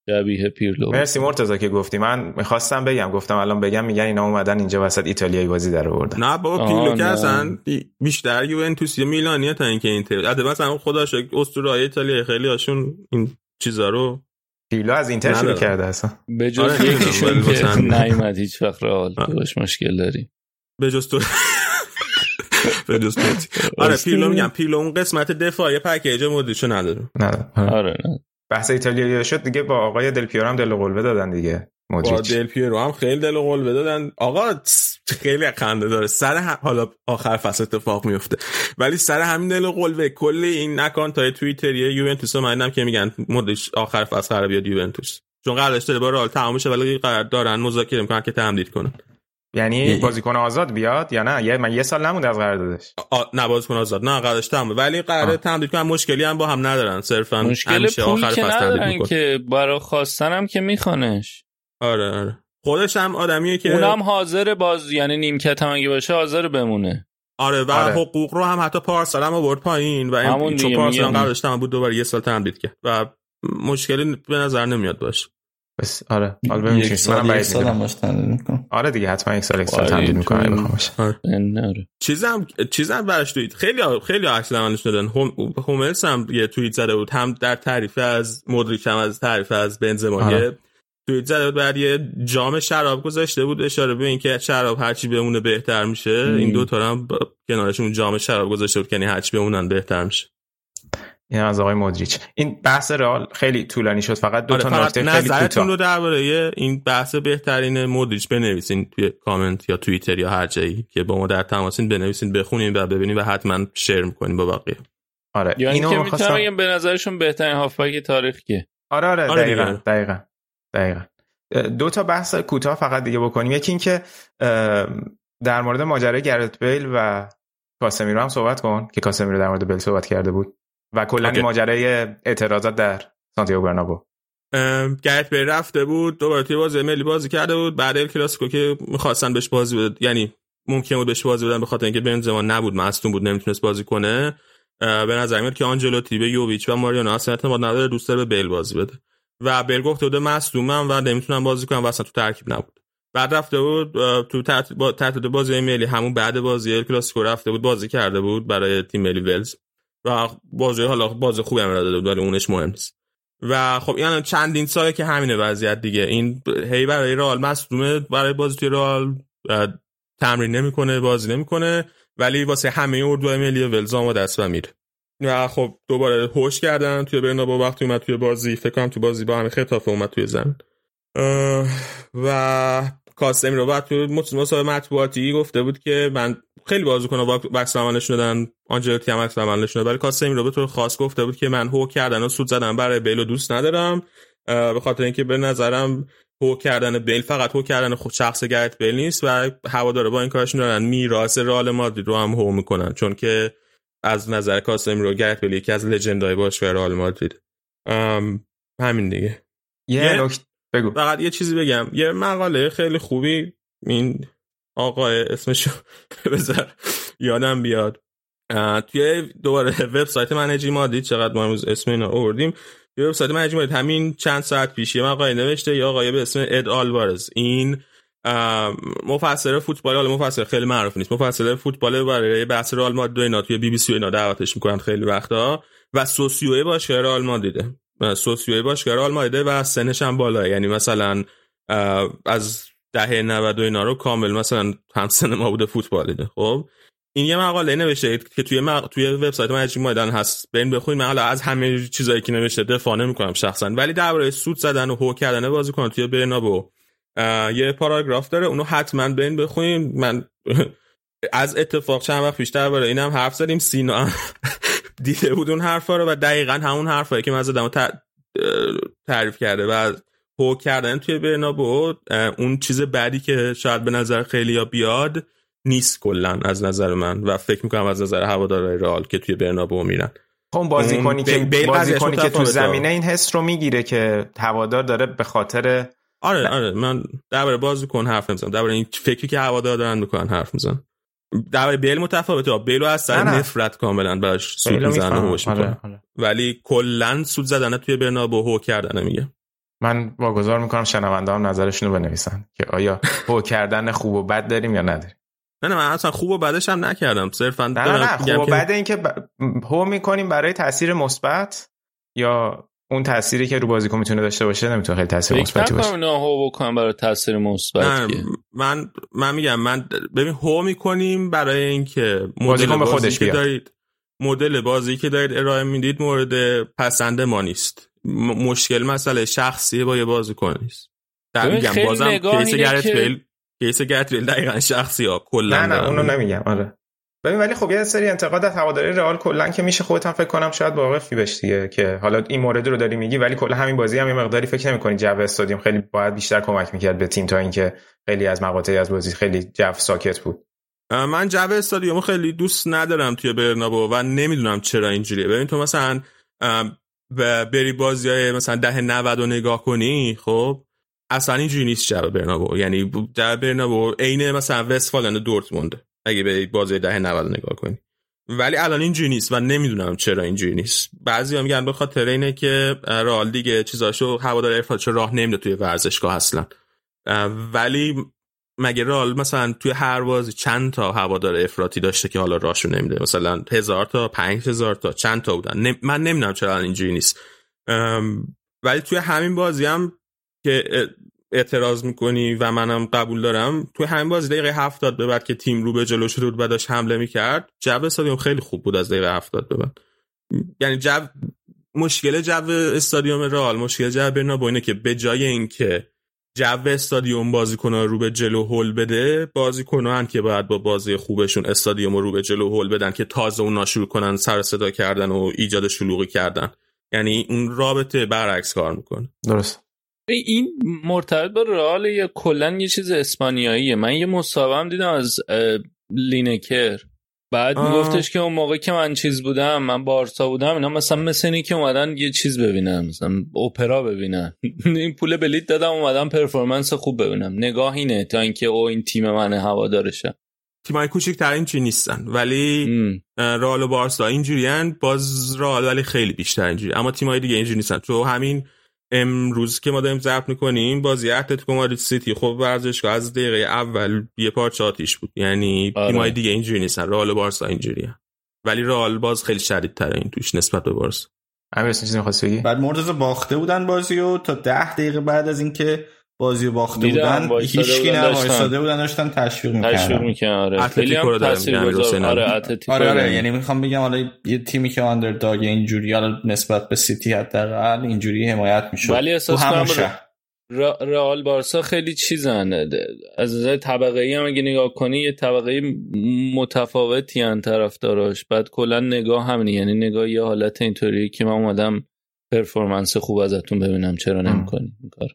شبیه پیرلو مرسی مرتضی که گفتی. من می‌خواستم بگم گفتم الان بگم میگن اینا اومدن اینجا وسط ایتالیایی بازی در آوردن. نه بابا پیرلو که اصلا بیشتر یوونتوس یا میلانیه تا اینکه اینتر البته مثلا خدا شکر اسطوره ایتالیا خیلی هاشون این چیزا رو پیرلو از اینتر شروع کرده اصلا. به جز آره، یکیشون که نیومد هیچ وقت رئال باش مشکل داریم. به جز تو [LAUGHS] به جز. آره. پیرلو میگم پیرلو اون قسمت دفاعی پکیج مدیرشو نداره. نه آره. آره نه. بحث ایتالیایی شد دیگه با آقای دل پیرو هم دل قلبه دادن دیگه با مودریچ دل پیرو هم خیلی دل قلبه دادن. آقا خیلی خنده داره. سر هم- حالا آخر فصل اتفاق میفته. ولی سر همین دل قلبه. کل این نکان تا توییتری یوونتوس من که میگن مدش آخر فصل قرار بیاد یوونتوس. چون قراردادش با رئال تمام ولی قرار دارن مذاکره می‌کنن که تمدید کنن. یعنی بازیکن آزاد بیاد یا نه؟ یه من یه سال نمونده از قراردادش. نه بازیکن آزاد. نه قراردادش تمامه ولی قرار. تمدید کنن مشکلی هم با هم ندارن. صرفا مشکل آخر که فصل تمدید ندارن که برای خواستنم که میخوانش. آره آره. خودش هم آدمیه که اونم حاضر باز یعنی نیمکت هم اگه باشه حاضر بمونه. آره و آره. حقوق رو هم حتی پارسال هم آورد پایین و این چون پارسال هم میگم. قراردادش تمام بود دوباره یه سال تمدید کرد. و مشکلی به نظر نمیاد باشه بس آره. حالا ببینیم یک چی سال منم یک بعید سال هم می‌دونم. باش تمدید می‌کنم. آره دیگه حتما یک سال یک سال آره، تمدید می‌کنه چون- اگه بخوام باشه. نره چیزم چیزم براش توییت خیلی خیلی عکس عملش دادن. هم هوملز هم یه توییت زده بود. هم در تعریف از مودریچ هم از تعریف از بنزما. آره. یه توییت زده بود بعد یه جام شراب گذاشته بود. اشاره به اینکه شراب هرچی بمونه بهتر میشه. این دو تا هم کنارشون جام شراب گذاشته بود که یعنی هرچی بمونن بهتر میشه. این از آقای مودریچ. این بحث رئال خیلی طولانی شد فقط دو آره تا نکته خیلی نظرتون رو کوتاه درباره این بحث بهترین مودریچ بنویسین توی کامنت یا توییتر یا هر جایی که با ما در تماسین بنویسین بخونین و ببینین و حتما شیر می‌کنین با بقیه. آره یا اینو اینکه می‌خواستم- می‌تونم بگم به نظرشون بهترین هافبک تاریخ که آره آره آره دقیقا. دقیقا دقیقا. دو تا بحث کوتاه فقط دیگه بکنیم. یکی اینکه در مورد ماجرای گرت بیل و کاسمیرو هم صحبت کن که کاسمیرو در مورد بیل صحبت کرده بود. و کلا. این ماجرای اعتراضات در سانتیاگو برنابو. گرت بیل رفته بود دوباره توی بازی ملی بازی کرده بود بعد ال کلاسیکو که می‌خواستن بهش بازی بده یعنی ممکن بود بهش بازی بدن به خاطر اینکه بنزما نبود مصدوم بود نمی‌تونست بازی کنه. به نظر میاد که آنجلوتی به یوویچ و ماریانو اصلا اعتماد نداره دوست داره به بیل بازی بده. و بیل گفته بوده مصدومم و نمی‌تونم بازی کنم و اصلا تو ترکیب نبود. بعد رفته بود تو تحت با- تحت بازی ملی همون بعد بازی ال کلاسیکو رفته بود بازی کرده بود برای تیم ملی ولز. و بازی حالا بازی خوبی هم داده ولی اونش مهم نیست. و خب این چندین ساله که همینه وضعیت دیگه. این هی برای رئال مصدومه برای بازی توی رئال تمرین نمی‌کنه بازی نمی‌کنه ولی واسه همه اردوهای ملی ولز آماده است و میره. و خب دوباره هوش کردن توی برنابو وقتی اومد توی بازی فکر کنم توی بازی با همین خطافه اومد توی زمین. و کاسمی رو بعد توی مص- مصاحبه مطبوعاتی گفته بود که من خیلی بازیکن‌ها با عکس العمل نشون دادن آنجلوتی هم عکس العمل نشون داد ولی کاسمی رو به طور خاص گفته بود که من هو کردن و سود زدن برای بیل دوست ندارم. به خاطر اینکه به نظرم هو کردن بیل فقط هو کردن خود شخص گرت بیل نیست و هوادارا با این کارشون دارن. میراث رئال مادرید رو هم هو می‌کنن. چون که از نظر کاسمی رو گرت بیل یکی از لژندای باشگاه رئال مادرید. همین دیگه. یه یه- نکته بگو. فقط یه چیزی بگم. یه مقاله خیلی خوبی این آقای اسمشو [LAUGHS] بذار. یادم بیاد. توی دوباره وبسایت منجی مادید چقدر ما امروز اسم اینا آوردیم. توی وبسایت منجی مادید همین چند ساعت پیش یه مقاله نوشته یه آقای به اسم اد آلوارز. این مفسر فوتبال حالا مفسر خیلی معروف نیست. مفسر فوتبال برای بحث رئال مادرید اینا توی بی بی سی اینا دعوتش می‌کنن خیلی وقتا. و سوسیوی باشگاه رئال مادریده و سوسیوی باشگاه رئال مادریده و سنش هم بالاه یعنی مثلا از دهه 90 و اینا رو کامل مثلا همسن ما بوده فوتبال دیده خب؟ این یه مقاله نوشته که توی مق... توی وبسایت مجید مایدان هست. برین بخونید من حالا از همه چیزایی که نوشته دفاع نمی‌کنم شخصا. ولی درباره سود زدن و هو کردن بازیکن توی برنابو. یه پاراگراف داره. اونو حتما برین بخونید من [LAUGHS] از اتفاق چند وقت پیش درباره اینم حرف زدیم. سینا [LAUGHS] دیده بود اون حرفا رو و دقیقا همون حرفایی که من زدم تعریف کرده. و هو کردن توی برنابو اون چیز بعدی که شاید به نظر خیلی یا بیاد نیست کلا از نظر من و فکر می‌کنم از نظر هوادارهای رئال که توی برنابو میرن خب اون بازیکنی اون که بیل بازیکنی قضیهش که تو. زمینه این حس رو می‌گیره که هوادار داره به خاطر آره آره من درباره بازیکن حرف نمی‌زنم درباره این فکری که هوادار دارن می‌کنن حرف می‌زنم درباره بیل متفاوته بیلو از سر. نفرت کاملا براش سود. هوش آره، آره. ولی کلا سود زدن توی برنابو هو کردن میگه من واگذار می‌کنم شنونده هم نظرشون رو بنویسن که آیا هو کردن خوب و بد داریم یا نداریم. نه نه من اصلا خوب و بدش هم نکردم. صرفا نه نه, نه خوب و بد این که ب... هو می‌کنیم برای تاثیر مثبت یا اون تأثیری که رو بازیکن می‌تونه داشته باشه؟ نمی‌تونه خیلی تاثیر مثبتی باشه. نه هو بکنم برای تاثیر مثبت من من میگم من ببین هو می‌کنیم برای اینکه بازیکن به خودش بیاد. دارید مدل بازی که دارید ارائه می‌دید مورد پسند ما نیست. مشکل مسئله شخصی با یه بازیکن نیست. در میگم بازم کیس گرت بیل کیس گرت بیل دقیقا شخصی ها کلا نه نه اونو نمیگم آره. ببین ولی خب یه سری انتقاد از هواداری رئال کلا که میشه خودت هم فکر کنم شاید واقفی بهش دیگه که حالا این مورد رو داری میگی ولی کلا همین بازی هم یه مقداری فکر نمی‌کنی جو استادیوم خیلی باید بیشتر کمک می‌کرد به تیم تا اینکه خیلی از مقاطعی از بازی خیلی جو ساکت بود. من جو استادیوم خیلی دوست ندارم توی برنابو و نمی‌دونم چرا اینجوریه. ببین تو مثلا بری بازی های مثلا ده 90 رو نگاه کنی خب اصلا اینجوری نیست جو برنابو. یعنی جو برنابو عین مثلا وستفالن دورتموند اگه به بازی ده 90 نگاه کنی. ولی الان اینجوری نیست و نمی‌دونم چرا اینجوری نیست. بعضی هم میگن به اینه که رئال دیگه چیزاشو هوادار ارفاتشو راه نمیده توی ورزشگاه اصلا. ولی مگه رئال مثلا توی هر بازی چند تا هوادار افراطی داشته که حالا راهشو نمیده؟ مثلا هزار تا پنج هزار تا چند تا بودن؟ من نمی‌دونم چرا اینجوری نیست. ولی توی همین بازی هم که اعتراض می‌کنی و منم قبول دارم توی همین بازی دقیقه هفتاد به بعد که تیم رو به جلو شده بود و داشت حمله می‌کرد جو استادیوم خیلی خوب بود از دقیقه هفتاد به بعد. یعنی جو مشکل جو استادیوم رئال مشکل جو برنابو اینه که به جای اینکه جو استادیوم بازیکن رو به جلو هول بده بازیکنان که باید با بازی خوبشون استادیوم رو به جلو هول بدن که تازه اونا شروع کنن سر صدا کردن و ایجاد شلوغی کردن. یعنی اون رابطه برعکس کار می‌کنه. درست. این مرتبط با رئال یا کلا یه چیز اسپانیاییه. من یه مصاحبه دیدم از لینکر. بعد میگفتش که اون موقع که من چیز بودم من بارسا بودم اینا مثلا مثل اینی که اومدن یه چیز ببینن مثلا اپرا ببینن. [LAUGHS] این پول بلیت دادم اومدن پرفورمنس خوب ببینم. نگاه اینه تا اینکه او این تیم من هوادارشه. تیمای ترین چی نیستن ولی رئال و بارسا اینجوریان باز رئال ولی خیلی بیشتر اینجوری. اما تیمای دیگه اینجوری نیستن. تو همین امروز که ما داریم ضبط می‌کنیم بازی اتلتیکو مادرید سیتی. خب ورزشگاه از دقیقه اول یه پارچه آتیش بود. یعنی آره. تیمای دیگه اینجوری نیستن. رئال بارسا اینجوریه ولی رئال باز خیلی شدیدتره این توش نسبت به بارسا. امیر چیزی می‌خواستی بگی؟ بعد مرتضی باخته بودن بازی و تا ده دقیقه بعد از اینکه بازی رو باخته بودن هیچ کی نه وایساده بودن داشتن تشویق می‌کردن. تشویق می‌کردن آره. اتلتیکو رو دارم آره اتلتیکو آره آره یعنی می‌خوام بگم حالا یه تیمی که آندرداگ اینجوری حالا نسبت به سیتی حداقل اینجوری حمایت میشه ولی احساس کنم رئال بارسا خیلی چیزن. از نظر طبقه ای هم اگه نگاه کنی یه طبقه متفاوتی ان طرفداراش. بعد کلا نگاه همینه. یعنی نگاه یه حالت اینطوری که من اومدم پرفورمنس خوب ازتون ببینم. چرا نمی‌کنی این کار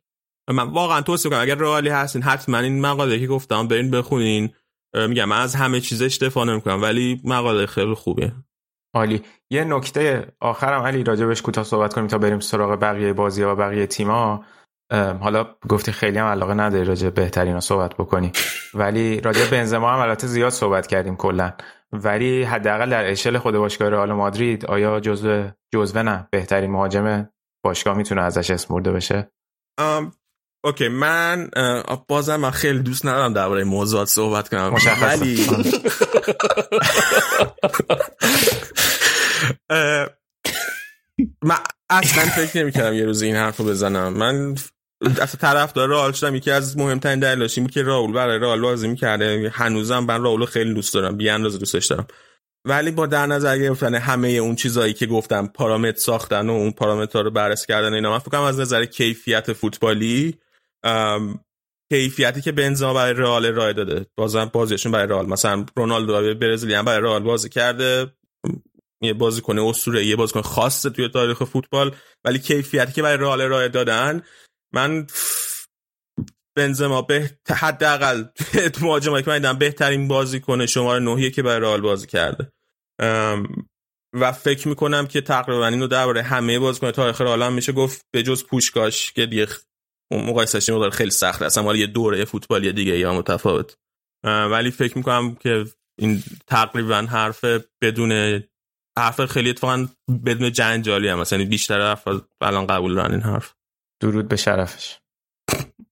من واقعا توصیه کنم اگر رئالی هستین حتما این مقاله که گفتم برین بخونین. میگم من از همه چیزش دفاع نمی‌کنم ولی مقاله خیلی خوبه. عالی. یه نکته آخرم علی راجبش کوتاه صحبت کنیم تا بریم سراغ بقیه بازی و بقیه تیما حالا گفتی خیلی هم علاقه نداری راجع بهترین رو صحبت بکنی. ولی راجع بنزما هم البته زیاد صحبت کردیم کلا. ولی حداقل در اشل خود باشگاه رئال مادرید آیا جزو جزوه نه بهترین مهاجم باشگاه می‌تونه ازش اسم برده بشه؟ اوکی من بازم من خیلی دوست ندارم درباره موضوعات صحبت کنم. ولی [LAUGHS] من اصلا فکر نمی کردم یه روز این حرف رو بزنم. من اصلا طرف داره رئال شدم یکی از مهمترین دلایلش این که راول برای رئال بازی می‌کرده. هنوزم من راول خیلی دوست دارم بی اندازه دوستش دارم. ولی با در نظر گرفتن همه اون چیزایی که گفتم پارامتر ساختن و اون پارامترها رو بررسی کردن اینا من فکر از نظر کیفیت فوتبالی کیفیتی که بنزما برای رئال ارائه داده. بازم بازیشون برای رئال. مثلا رونالدو برزیلی هم برای رئال بازی کرده. یه بازیکن اسطوره یه بازیکن خاصه توی تاریخ فوتبال. ولی کیفیتی که برای رئال ارائه دادن من بنزما به حداقل مهاجمایی که من بهترین بازیکن شماره نهیه که برای رئال بازی کرده. و فکر می‌کنم که تقریبا اینو درباره همه بازیکن تاریخ رئال میشه گفت به جز پوشکاش که دیگه مقایسهش مقدار خیلی سخته. اصلا یه دوره فوتبالی دیگه یا متفاوت. ولی فکر می‌کنم که این تقریبا حرف بدون حرف خیلی اتفاقا بدون جنجالی هم مثلا بیشتر حرف الان قبول دارن این حرف. درود به شرفش.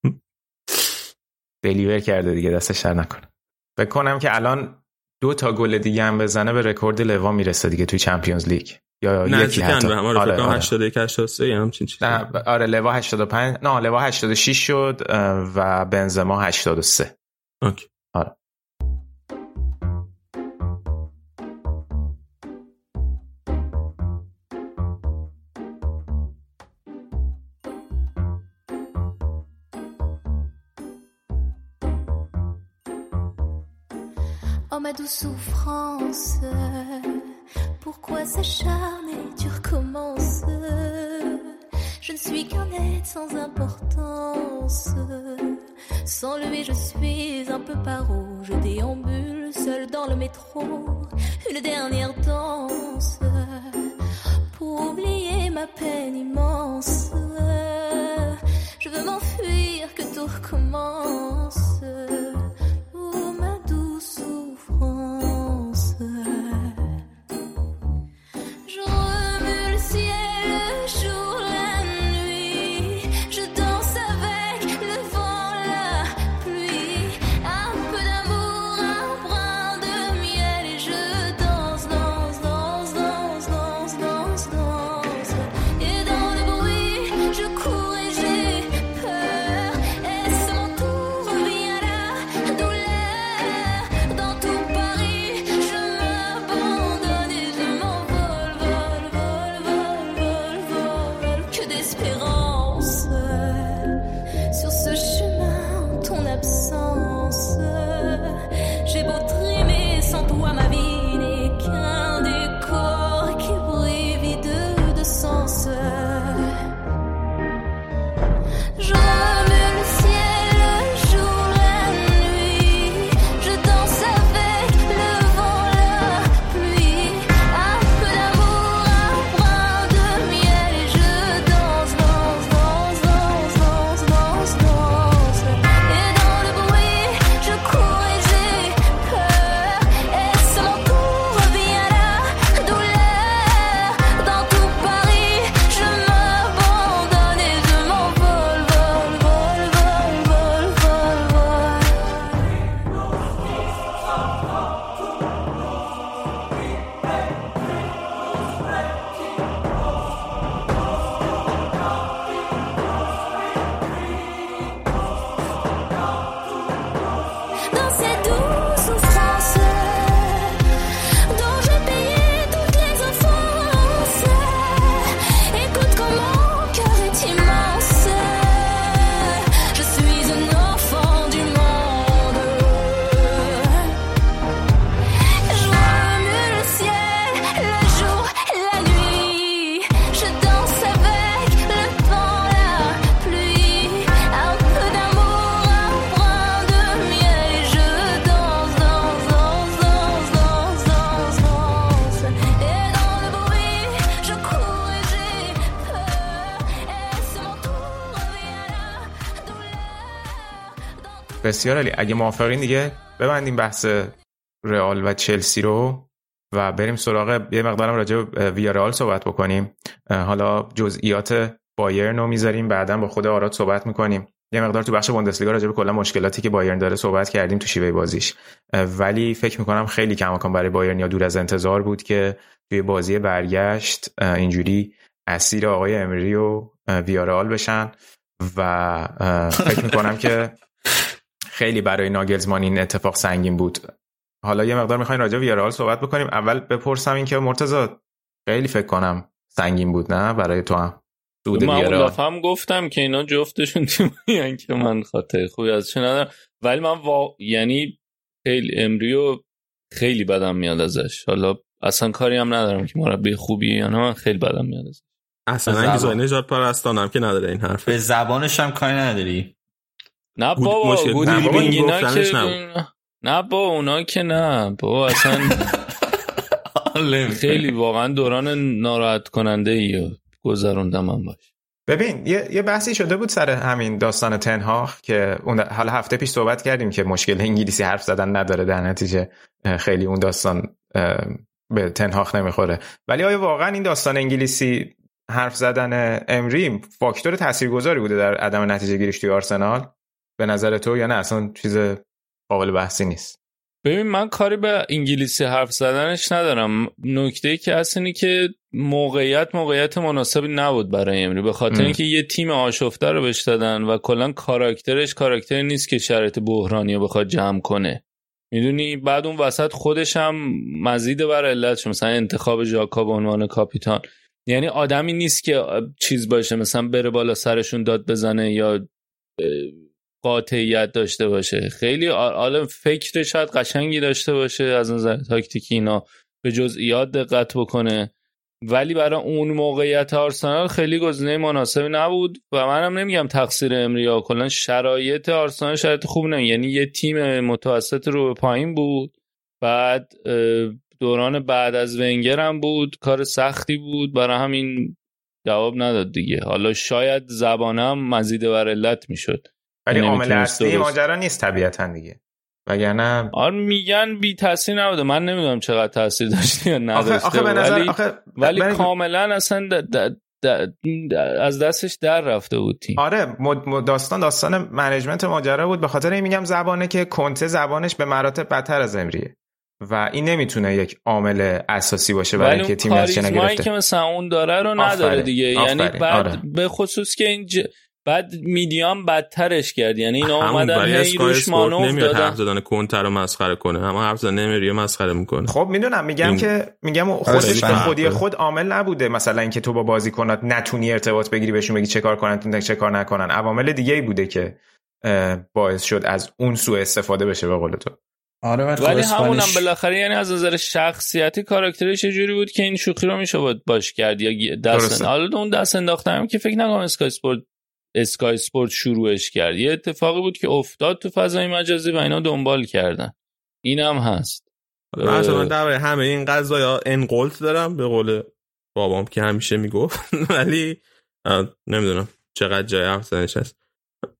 [LAUGHS] deliver کرده دیگه دستش درد نکنه. بکنم که الان دو تا گل دیگه هم بزنه به رکورد لوا می‌رسه دیگه توی چمپیونز لیگ. یا یکی حتی. به آره آره, آره. 81 83 همچین چیزی. نه آره لوا 85 نه لوا 86 شد و بنزما 83 okay. آره. ma douce souffrance. Pourquoi s'acharner, Sans lever, je suis un peu paro. Je déambule seul dans le métro. Une dernière danse pour oublier ma peine immense. Je veux m'enfuir, que tout recommence. بسیار علی اگه موافقین دیگه ببندیم بحث رئال و چلسی رو و بریم سراغ یه مقدارم راجع به ویارال صحبت بکنیم. حالا جزئیات بایرن رو می‌ذاریم بعدا با خود آراد صحبت می‌کنیم. یه مقدار تو بخش بوندسلیگا راجع به کلا مشکلاتی که بایرن داره صحبت کردیم تو شیوه بازیش. ولی فکر می‌کنم خیلی کماکان برای بایرن یا دور از انتظار بود که توی بازی برگشت. اینجوری اسیر آقای امری و ویارال بشن و فکر می‌کنم که [LAUGHS] خیلی برای ناگلزمان این اتفاق سنگین بود. حالا یه مقدار می‌خواین راجع ویارال صحبت بکنیم. اول بپرسم این که مرتضی خیلی فکر کنم سنگین بود نه؟ برای تو هم. دود من هم گفتم که اینا جفتشون [LAUGHS] تیمیان که من خاطر خوبی ازش ندارم. ولی من وا... یعنی خیلی امریو خیلی بدم میاد ازش. حالا اصلا کاری هم ندارم که مربی خوبی یا نه من خیلی بدم میاد ازش. اصلا زبان... نجات پرستانم که نداره این حرف به زبانش هم کاری نداری؟ نه بابا گودی که نه با اونا که نه. بابا اصلا خیلی واقعا دوران ناراحت کننده ای گذروندم من باش. ببین یه, یه بحثی شده بود سر همین داستان تنهاخ که اون حالا هفته پیش صحبت کردیم که مشکل انگلیسی حرف زدن نداره در نتیجه خیلی اون داستان به تنهاخ نمی‌خوره. ولی آیا واقعا این داستان انگلیسی حرف زدن امری فاکتور تاثیرگذاری بوده در عدم نتیجه گیریش توی آرسنال؟ به نظر تو یا نه؟ اصلا چیز قابل بحثی نیست. ببین من کاری به انگلیسی حرف زدنش ندارم. نکته ای که هست اینی که موقعیت موقعیت مناسبی نبود برای امری. به خاطر اینکه یه تیم آشفته رو بهش دادن و کلا کاراکترش کاراکتر نیست که شرایط بحرانی رو بخواد جمع کنه. می‌دونی؟ بعد اون وسط خودش هم مزید بر علتش مثلا انتخاب ژاکا به عنوان کاپیتان. یعنی آدمی نیست که چیز باشه. مثلا بره بالا سرشون داد بزنه یا قاطعیت داشته باشه. خیلی عالم فکر شاید قشنگی داشته باشه از نظر تاکتیکی اینا. به جزئیات دقت بکنه. ولی برای اون موقعیت آرسنال خیلی گزینه مناسبی نبود و منم نمیگم تقصیر امریا. کلا شرایط آرسنال شرایط خوب نه. یعنی یه تیم متوسط رو به پایین بود. بعد دوران بعد از ونگر هم بود. کار سختی بود. برای همین جواب نداد دیگه. حالا شاید زبانم مزید بر علت می‌شد. ولی عامل اصلی ماجرا نیست طبیعتا دیگه. وگرنه آره میگن بی تاثیر نبوده. من نمی‌دونم چقدر تاثیر داشته یا نداشته آخه, آخه نظر... ولی, آخه... ولی کاملا اصلا از دستش در رفته بود تیم. آره داستان داستان منیجمنت ماجرا بود. به خاطر این میگم زبانه که کنته زبانش به مراتب بدتر از امریه. و این نمی‌تونه یک عامل اساسی باشه برای اینکه تیم نتیجه نگرفته. که مثلا اون داره رو نداره دیگه. یعنی بعد آره. به خصوص که این ج... بعد میدیام بدترش کرد. یعنی اینا اومدن هی روش مانور دادن حرف زدن کنتر رو مسخره کنه. اما حرف زدن نمیری مسخره می‌کنه. خب می‌دونم. میگم این... که میگم خودش به خودی خود عامل نبوده. مثلا اینکه تو با بازیکنات نتونی ارتباط بگیری بهشون بگی چه کار کنن تو چه کار نکنن. عوامل دیگه ای بوده که باعث شد از اون سوء استفاده بشه به قول تو. آره ولی همونم بالاخره یعنی از نظر شخصیتی کاراکترش جوری بود که این شوخی رو میشه بود باش کرد یا دست حالا اون دست انداختم که فکر نکنم اسکای اسپورت اسکای اسپورت شروعش کرد. یه اتفاقی بود که افتاد تو فضای مجازی و اینا دنبال کردن. اینم هست. من درباره همه این قضايا انقلت دارم به قول بابام که همیشه می‌گفت. [LAUGHS] ولی نمی‌دونم چقدر جای حرف هست.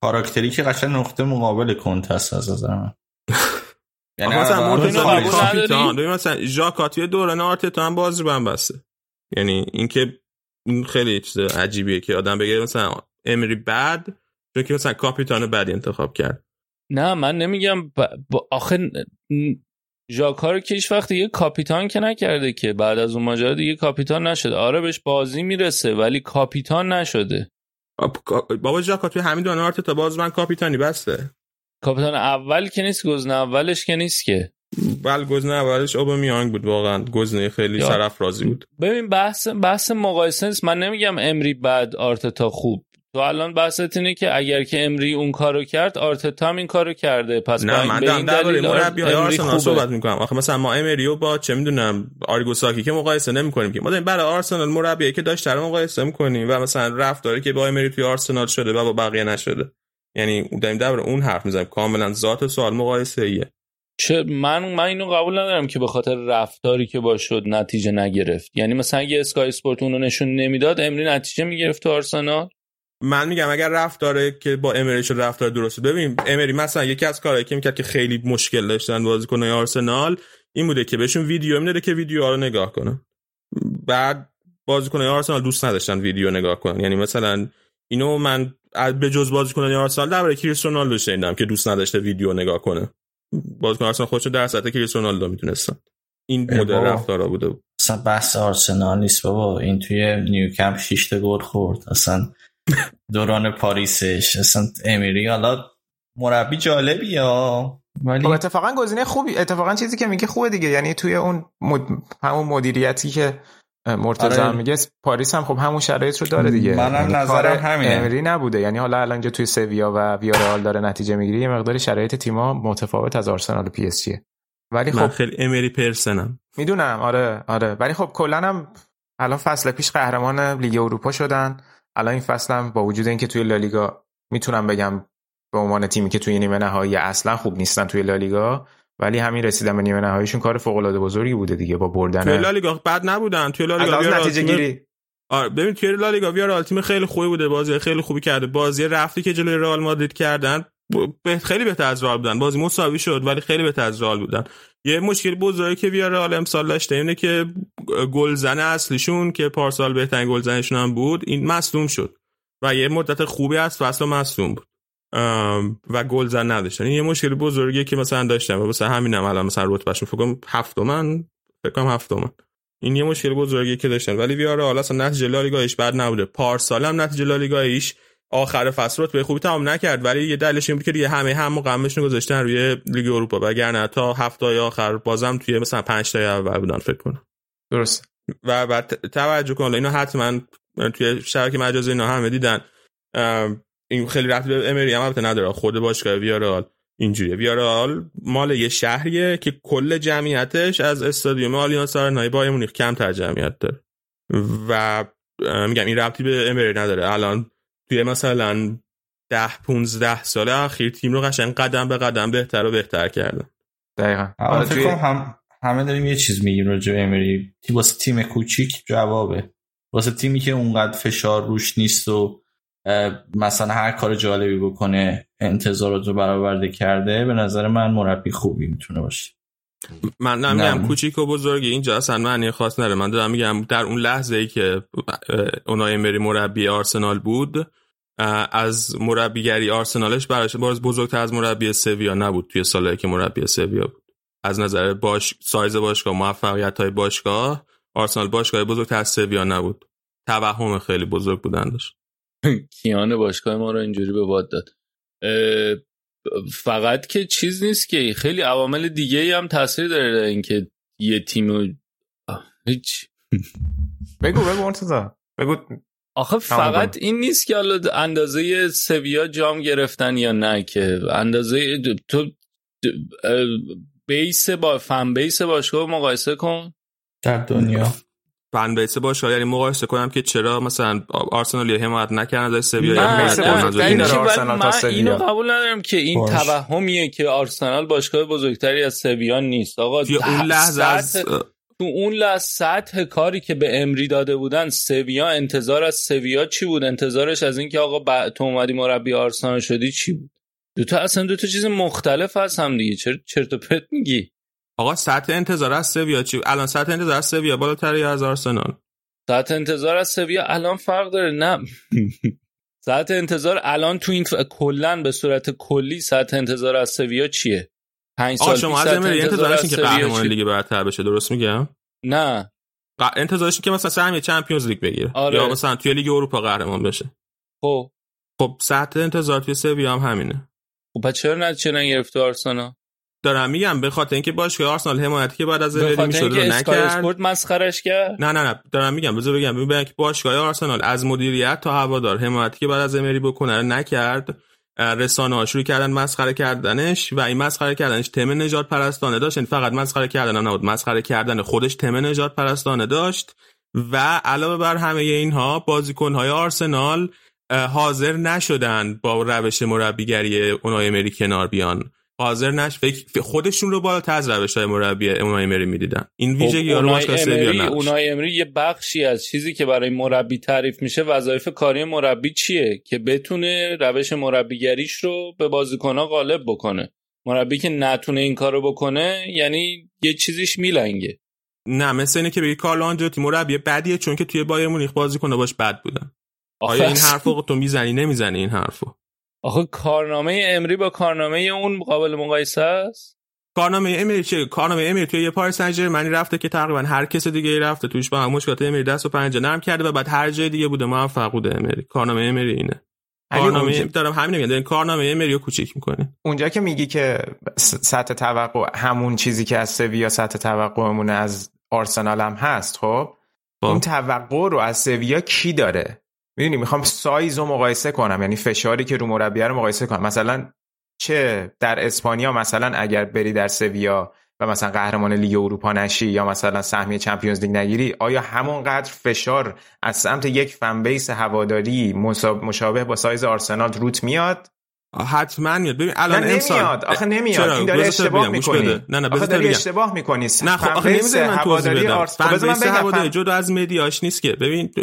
کاراکتری که قشنگ نقطه مقابل کنت هست از نظر من. [LAUGHS] یعنی مثلا مرتضی کاپیتان ببین مثلا ژاکا توی دوران آرتتا هم بازی بهم بسته. یعنی اینکه این خیلی چیز عجیبیه که آدم بگه مثلا امری بد چون که مثلا کاپیتان بعدی انتخاب کرد. نه من نمیگم ب... آخه ژاکا رو که هیچ وقت یه کاپیتان که نکرده که بعد از اون ماجرا دیگه کاپیتان نشده. آره بهش بازی می‌رسه ولی کاپیتان نشده. بابا ژاکا توی همین دوران آرتتا باز من کاپیتانی بسته. کاپیتان اول که نیست گزینه اولش که نیست که. بله گزینه اولش اوبامیانگ بود واقعا. گزینه خیلی راضی بود. ببین بحث بحث مقایسه نیست. من نمیگم امری بعد آرتتا خوب تو الان بحثت اینه که اگر که امری اون کارو کرد آرتتا هم این کارو کرده. پس نه من این دلیل مربی های آرسنال صحبت می‌کنم. آخه مثلا ما امریو با چه می‌دونم آریگوساکی که مقایسه نمی‌کنیم که. ما داریم برای آرسنال مربی که داشت رو مقایسه می‌کنیم و مثلا رفت داره که با امری توی آرسنال شده و با بقیه نشده. یعنی داریم در اون حرف می‌زنیم. کاملا ذات سوال مقایسه ایه چه من من اینو قبول ندارم که به خاطر رفتاری که با شد نتیجه نگرفت. یعنی مثلا اگه اسکای اسپورت اونو نشون نمی‌داد امری نتیجه می‌گرفت تو آرسنال. من میگم اگر رفتاره که با امری شد رفتار درسته ببین امری مثلا یکی از کارهایی که می‌کرد که خیلی مشکل داشتن بازیکنای آرسنال این بوده که بهشون ویدیو می‌داده که ویدیو رو نگاه کنن. بعد بازیکنای آرسنال دوست نداشتن ویدیو نگاه کنن. یعنی مثلا اینو من به جز بازیکنان آرسنال درباره کریس رونالدو شنیدم که دوست نداشته ویدیو نگاه کنه. بازیکن آرسنال خودشو در سطح کریس رونالدو می‌تونستن این مدل رفتارا بوده. بود اصلا بحث آرسنال نیست بابا. این توی نیوکمپ 6 تا گل خورد. اصلا دوران پاریسش اصلا امری حالا مربی جالبی یا ولی خب اتفاقا گزینه خوبی اتفاقا چیزی که میگه خوبه دیگه. یعنی توی اون مد... همون مدیریتی که مرتضی آره. میگه پاریس هم خب همون شرایط رو داره دیگه. منم یعنی نظرم همینه. امری نبوده. یعنی حالا الان اینجا توی سویا و ویارال داره نتیجه می‌گیره یه مقداری شرایط تیم‌ها متفاوت از آرسنال و پی اس جیه ولی خب خیلی امری person م. می‌دونم. آره آره. ولی خب کلا هم الان فصل پیش قهرمان لیگ اروپا شدن. الان این فصل هم با وجود اینکه توی لالیگا می‌تونم بگم به عنوان تیمی که توی نیمه نهایی اصلا خوب نیستن توی لالیگا ولی همین رسیدن به نیمه نهاییشون کار فوق العاده بزرگی بوده دیگه با بردن توی لالیگا بد نبودن. توی لالیگا نتیجه گیری. آره ببین توی لالیگا ویارال تیم خیلی خوبی بوده بازی خیلی خوبی کرده. بازی رفتی که جلوی رئال مادرید کردن خیلی بهتر از رئال بودن. بازی مساوی شد ولی خیلی بهتر از رئال بودن. یه مشکل بزرگی که ویارال امسال داشته اینه که گلزن اصلیشون که پارسال بهترین گلزنشون هم بود این مصدوم شد. و یه مدت خوبی از فصل مصدوم بود. و گلزن نداشتن. این یه مشکل بزرگیه که مثلا داشتم. و مثلا همینم الان مثلا رتبهشون فکر کنم هفتمن. فکر کنم هفتمن. این یه مشکل بزرگی که داشتن. ولی بیاره اصلا نتیجه لالیگایش بد نبوده. پارسال هم نتیجه لالیگایش آخر فصل به خوبی تمام نکرد ولی یه دلیلش این بود که دیگه همه هم و غمشون گذاشتن روی لیگ اروپا. وگرنه تا هفته آخر بازم توی مثلا 5 تا اول بودن فکر کنم. درست. و بعد توجه کن اینو حتما توی شبکه مجازی اینا همه دیدن. این خیلی رفت به امری هم البته نداره. خود باشگاه ویارال اینجوریه. ویارال مال یه شهریه که کل جمعیتش از استادیوم آلیانس آرنای بایر مونیخ کمتر جمعیت داره. و میگم این ربطی به امری نداره. الان توی مثلا ده 15 سال اخیر تیم رو قشنگ قدم به قدم بهتر و بهتر کردن. دقیقا. توی... هم همه داریم یه چیز میگیم راجع به امری. واسه تیم کوچیک جوابه. واسه تیمی که اونقدر فشار روش نیست و مثلا هر کار جالبی بکنه انتظارات رو برآورده کرده به نظر من مربی خوبی می‌تونه باشه. من نمیگم کوچیک و بزرگی. اینجا اصلا معنی خاص نره من دارم میگم در اون لحظه ای که اونای امری مربی آرسنال بود از مربیگری آرسنالش براش باز بزرگتر از مربی سویا نبود توی سالهایی که مربی سویا بود. از نظر باش سایز باشگاه موفقیت های باشگاه آرسنال باشگاه بزرگتر از سویا نبود. توهم خیلی بزرگ بودن داشت. [LAUGHS] کیان باشگاه ما رو اینجوری به باد داد. فقط که چیز نیست که خیلی عوامل دیگه هم تاثیر داره در اینکه یه تیم هیچ. [LAUGHS] بگو بگو مرتضی. بگو. آخه فقط این نیست که حالا اندازه سویا جام گرفتن یا نه که. اندازه تو بیس با فن بیس باشگاه مقایسه کن. در دنیا. فن بیس باشه یعنی مقایسه کنم که چرا مثلا آرسنال یا حمایت نکردن از سویا من اینو قبول ندارم که این توهمیه که آرسنال باشگاه بزرگتری از سویا نیست. آقا اون لحظه از تو اون لحظه سطح کاری که به امری داده بودن سویا انتظار از سویا چی بود؟ انتظارش از اینکه آقا ب... تو اومدی مربی آرسنال شدی چی بود؟ دو تا اصلا دو تا چیز مختلف هست هم دیگه. چرا چرت و پرت میگی؟ آقا سطح انتظار از سویا چی الان سطح انتظار از سویا بالاتر از آرسنال؟ سطح انتظار از سویا الان فرق داره. نه. [LAUGHS] سطح انتظار الان تو این کلا به صورت کلی سطح انتظار از سویا چیه؟ 5 سال شما از امری انتظارش که قهرمان لیگ برتر بشه درست میگم؟ نه. انتظارش که مثلا سهمیه چمپیونز لیگ بگیره. آره. یا مثلا توی لیگ اروپا قهرمان بشه. خب. خب سطح انتظار توی سویا هم همینه. خب پس چرا نتیجه نگرفت آرسنال؟ دارم میگم به خاطر اینکه باشگاه آرسنال حمایتی که بعد از امری می‌شد رو نکرد. اسپورت مسخرش کرد؟ نه نه نه. دارم میگم بذار بگم. ببین که باشگاه آرسنال از مدیریت تا هوادار حمایتی که بعد از امری بکنه نکرد. رسانه ها شروع کردن مسخره کردنش و این مسخره کردنش تم نجات پرستانه داشت. این فقط مسخره کردن نبود مسخره کردن خودش تم نجات پرستانه داشت و علاوه بر همه اینها بازیکن های آرسنال حاضر نشدن با روش مربیگری اونای امری کنار بیان. حاضر نش فکر خودشون رو بالاتر از روش های مربی اونای امری می‌دیدن. این ویژگی رو امری اونای امری یه بخشی از چیزی که برای مربی تعریف میشه وظایف کاری مربی چیه؟ که بتونه روش مربیگریش رو به بازیکن‌ها غالب بکنه. مربی که نتونه این کارو بکنه یعنی یه چیزیش میلنگه. نه مثل اینه که بگی کارلو آنجلوتی مربی بدیه چون که توی بایر مونیخ بازیکن‌ها باش بد بودن. آیا این حرفو تو می‌زنی؟ نمی‌زنی این حرفو. آخه کارنامه امری با کارنامه اون قابل مقایسه است؟ کارنامه امری چه کارنامه امری توی یه پاریس سن ژرمنی رفته که تقریبا هر کس دیگه ای رفته توش با مشکلات امری دست و پنجه نرم کرده و بعد هر جای دیگه بوده موفق بوده امری. کارنامه امری اینه. کارنامه اونجا... دارم همین میگم. کارنامه امری رو کوچیک می‌کنی اونجا که میگی که سطح توقع همون چیزی که از سویا سطح توقعمون از آرسنال هم هست خب. اون توقع رو از سویا کی داره؟ می‌دونی می‌خوام سایز رو مقایسه کنم. یعنی فشاری که رو مربیه رو مقایسه کنم. مثلا چه در اسپانیا مثلا اگر بری در سویا و مثلا قهرمان لیگ اروپا نشی یا مثلا سهمیه چمپیونز لیگ نگیری آیا همونقدر فشار از سمت یک fan base هواداری مشابه با سایز آرسنال روت میاد؟ حتما میاد. ببین الان نمیاد. آخه نمیاد. این داره اشتباه می‌کنی. نه نه آخه داری اشتباه می‌کنی. نه خب آخه نمی‌ذاری من توضیح بدم. فن هواداری جدا از مدیاش نیست که. ببین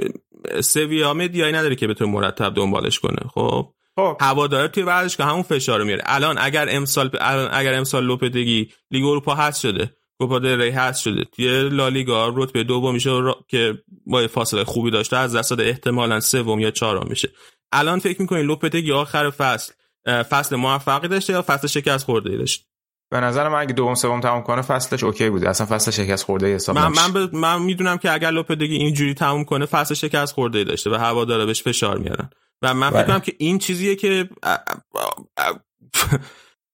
سویا مدیایی نداره که بتونه مرتب دنبالش کنه. خب؟ خب. هوادار توی ورزشگاه همون فشار رو میاره. الان اگر امسال الان اگر امسال لوپتگی لیگ اروپا هست شده. کوپا دل ری هست شده. توی لالیگا رتبه دوم میشه را... که با فاصله خوبی داشته. از دست احتمالا سوم یا چهارم میشه. الان فکر می‌کنین لوپتگی آخر فصل فصل موفقی داشته یا فصل شکست خورده داشته؟ به نظر من اگه دوم سوم تموم کنه فصلش okay بوده. اصلا فصل شکست خورده حساب من من, ب... من می‌دونم که اگر لوپتگی اینجوری تموم کنه فصل شکست خورده داشته و هوادارا بهش فشار میارن. و من فکر کنم که این چیزیه که [LAUGHS]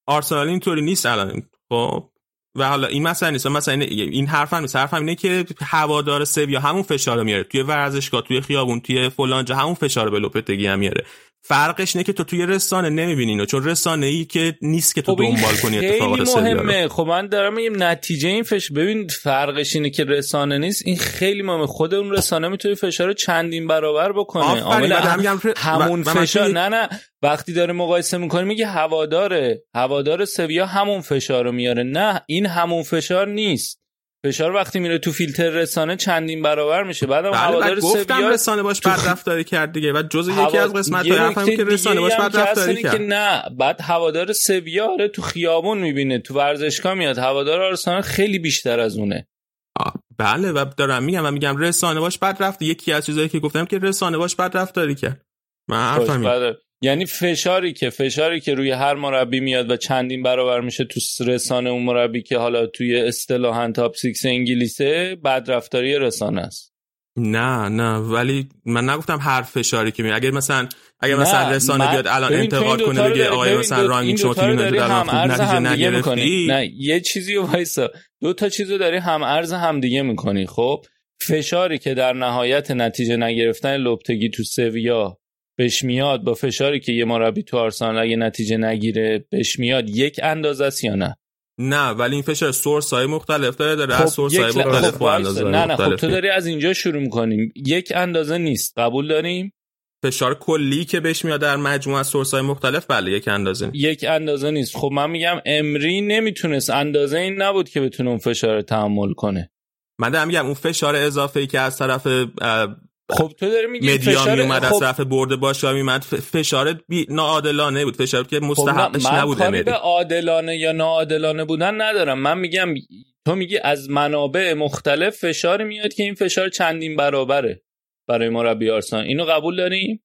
آرسنال اینطوری نیست الان. خب؟ و حالا این مسئله نیست. مثلا این حرفم نیست. حرفم اینه که هوادار سویا همون فشار میاره. توی ورزشگاه توی خیابون توی فلان جا همون فشار به لوپتگی هم میاره. فرقش اینه که تو توی رسانه نمی‌بینین چون رسانه ای که نیست که تو خب دنبال کنی اتفاقات خیلی مهمه. خب من دارم میگم نتیجه این فش ببین فرقش اینه که رسانه نیست. این خیلی مهمه. خود اون رسانه می‌تونه فشار چندین برابر بکنه. عامل هم... همون فشار. نه نه. وقتی داره مقایسه می‌کنه میگه هواداره. هوادار سویا همون فشار رو میاره. نه این همون فشار نیست. فشار وقتی میره تو فیلتر رسانه چندین برابر میشه. بعدم بله هوادار گفتم رسانه باش بد رفتاری کرد دیگه. و جز یکی از قسمت های حرفم که رسانه باش بد رفتاری کرد که نه بعد هوادار سویا آره تو خیابون می‌بینه تو ورزشگاه میاد. هوادار آرسنال خیلی بیشتر از اونه. بله و دارم میگم و میگم رسانه باش بد رفت یکی از چیزایی که گفتم که رسانه باش بد رفتاری کرد. من حرفم یعنی فشاری که فشاری که روی هر مربی میاد و چندین برابر میشه تو رسانه اون مربی که حالا توی اصطلاحا تاپ 6 انگلیسه بدرفتاری رسانه است. نه نه ولی من نگفتم هر فشاری که میاد. اگر مثلا اگر مثلا رسانه بیاد الان انتقاد کنه بگه آقای مثلا رانگینگ شما تیم الان خوب نتیجه نگرفتی؟ نه یه چیزی وایسا. دو تا چیزو داری هم ارز هم دیگه می‌کنی خب؟ فشاری که در نهایت نتیجه نگرفتن لوپتگی تو سویا بهش میاد با فشاری که یه مربی تو آرسنال اگه نتیجه نگیره بهش میاد یک اندازه است یا نه؟ نه ولی این فشار سورس های مختلف داره داره خب از سورس های مختلف خب اندازه نه نه خب تو داری از اینجا شروع می‌کنیم یک اندازه نیست. قبول داریم؟ فشار کلی که بهش میاد در مجموعه از سورس های مختلف بله یک اندازه نیست. یک اندازه نیست. خب من میگم امری نمی‌تونست اندازه این نبود که بتونه اون فشار تحمل کنه. من دارم میگم اون فشار اضافه ای که از طرف خب تو داری میگی فشار اومد خب... از طرف برده باشه میمد فشار بی... ناعادلانه بود فشار که مستحقش خب نبوده من به عادلانه یا ناعادلانه بودن ندارم. من میگم تو میگی از منابع مختلف فشار میاد که این فشار چندین برابره برای مربی آرسنال. اینو قبول داریم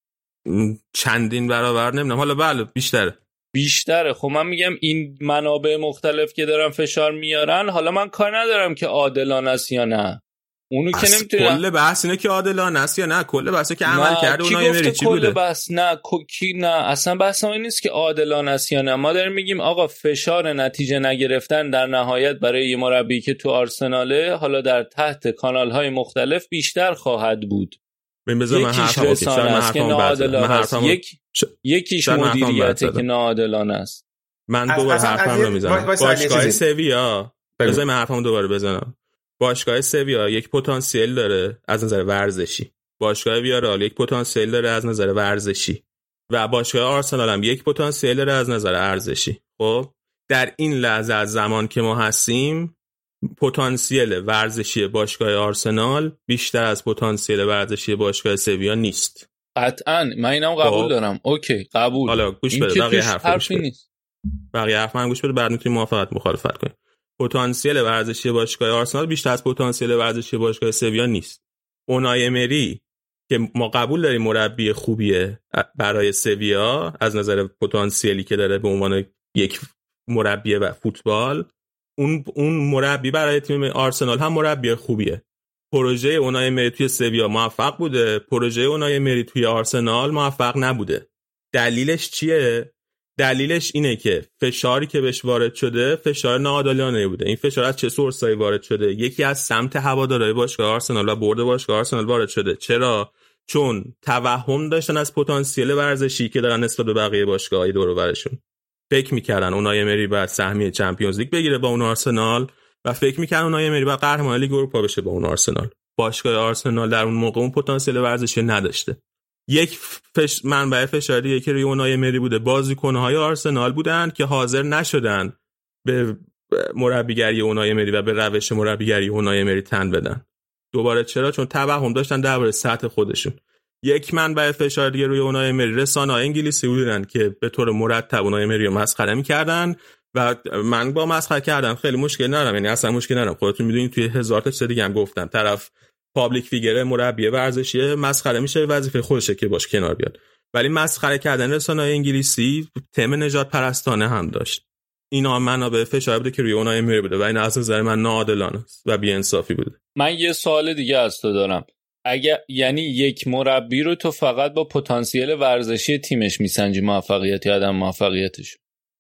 چندین برابر نمی‌دونم. حالا بله بیشتره بیشتره. خب من میگم این منابع مختلف که دارن فشار میارن حالا من کار ندارم که عادلانه است یا نه. اونو که نمی‌تونه کل بحث اینه که عادلانه است یا نه؟ کل بحث که عمل کرده اونها امری چی بوده؟ بحث؟ نه کی نه اصلا بحث این نیست که عادلانه است یا نه. ما داریم میگیم آقا فشار نتیجه نگرفتن در نهایت برای یه مربی که تو آرسناله حالا در تحت کانال های مختلف بیشتر خواهد بود. یکیش رسانه است که ناعادلانه است. یک یکیش مدیریته که ناعادلانه است. من دوباره حرفم رو می‌زنم. باشگاه سویا. بذار من حرفم دوباره بزنم. باشگاه سویا یک پتانسیل داره از نظر ورزشی. باشگاه ویارال یک پتانسیل داره از نظر ورزشی. و باشگاه آرسنال هم یک پتانسیل داره از نظر ارزشی. خب در این لحظه از زمان که ما هستیم پتانسیل ورزشی باشگاه آرسنال بیشتر از پتانسیل ورزشی باشگاه سویا نیست. قطعا. من اینم قبول خب. دارم. اوکی قبول. حالا گوش بده بقیه حرف نیست. بقیه حرف من گوش بده بعد می‌تونیم موافقت مخالفت کنیم. پتانسیل ورزشی باشگاه آرسنال بیشتر از پتانسیل ورزشی باشگاه سویا نیست. اونای مری که ما قبول داریم مربی خوبیه برای سویا از نظر پتانسیلی که داره به عنوان یک مربی و فوتبال اون اون مربی برای تیم آرسنال هم مربی خوبیه. پروژه اونای مری توی سویا موفق بوده پروژه اونای مری توی آرسنال موفق نبوده. دلیلش چیه؟ دلیلش اینه که فشاری که بهش وارد شده فشار ناعادلانه بوده. این فشار از چه سورسایی وارد شده؟ یکی از سمت هوادارهای باشگاه آرسنال و برد باشگاه آرسنال وارد شده. چرا؟ چون توهم داشتن از پتانسیل ورزشی که دارن نسبت به بقیه باشگاه‌های دور و فکر می‌کردن اونای مری بعد سهمیه چمپیونز لیگ بگیره با اون آرسنال و فکر می‌کردن اونای مری بعد قهرمان لیگ اروپا بشه با اون آرسنال. باشگاه آرسنال در اون موقع اون پتانسیل ورزشی نداشته. یک فش... منبع فشاری که روی اونای مری بوده. بازیکنهای آرسنال بودن که حاضر نشدن به مربیگری اونای مری و به روش مربیگری اونای مری تن بدن. دوباره چرا؟ چون توهم داشتن درباره سطح خودشون. یک منبع فشار دیگه روی اونای مری رسانه انگلیسی بودن که به طور مرتب اونای مری رو مسخره می‌کردن و من با مسخره کردم خیلی مشکل ندارم. یعنی اصلا مشکل ندارم. خودتون می‌دونید توی هزار تا چیز دیگه هم گفتم. طرف public figure مربی ورزشی مسخره میشه وظیفه خودشه که باش کنار بیاد. ولی مسخره کردن رسانه انگلیسی تم نژادپرستانه هم داشت. اینا منابع فشار بوده که روی اونها امری بوده و این از نظر من ناعادلانه است و بی‌انصافی بوده. من یه سوال دیگه از تو دارم. اگر یعنی یک مربی رو تو فقط با پتانسیل ورزشی تیمش میسنجی موفقیت یا عدم موفقیتش؟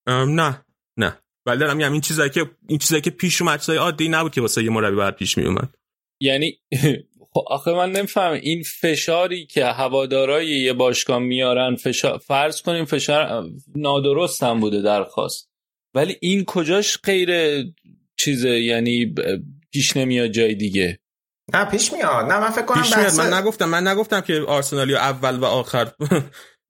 نه نه. ولی دارم میگم این چیزایی که این چیزایی که پیش اومد چیزای عادی نبود که واسه یه مربی باید پیش می اومد یعنی [LAUGHS] خب آخه من نمیفهم این فشاری که هوادارای یه باشگاه میارن فشار فرض کنیم فشار نادرست هم بوده درخواست. ولی این کجاش غیر چیزه؟ یعنی پیش نمیاد جای دیگه. نه پیش میاد. نه من فکر کنم پیش میاد. من نگفتم من نگفتم که آرسنالی اول و آخر [LAUGHS]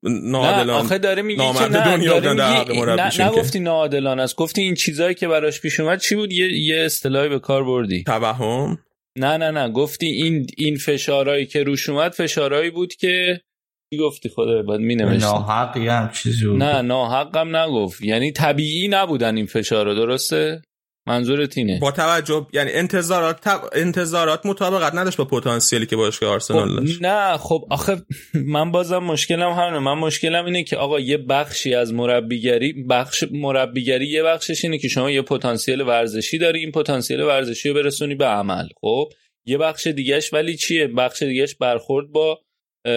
ناعادلان نه آخه داره میگی که نه دنیا داره نه نگفتی ناعادلان است. گفتی این چیزایی که براش پیش اومد چی بود؟ یه یه اصطلاحی به کار بردی. توهم. نه نه نه. گفتی این این فشارهایی که روش اومد فشارهایی بود که چی گفتی خدا بعد می نوشتم. ناحقی هم چیزی بود. نه ناحق هم نگفت. یعنی طبیعی نبودن این فشارها درسته؟ منظورت اینه با توجه یعنی انتظارات انتظارات مطابقت نداشت با پتانسیلی که باشگاه آرسنال خب داشت. نه خب آخه [LAUGHS] من بازم مشکلم همینه. من مشکلم اینه که آقا یه بخشی از مربیگری بخش مربیگری یه بخشش اینه که شما یه پتانسیل ورزشی داری این پتانسیل ورزشی رو برسونی به عمل. خب یه بخش دیگهش ولی چیه؟ بخش دیگهش برخورد با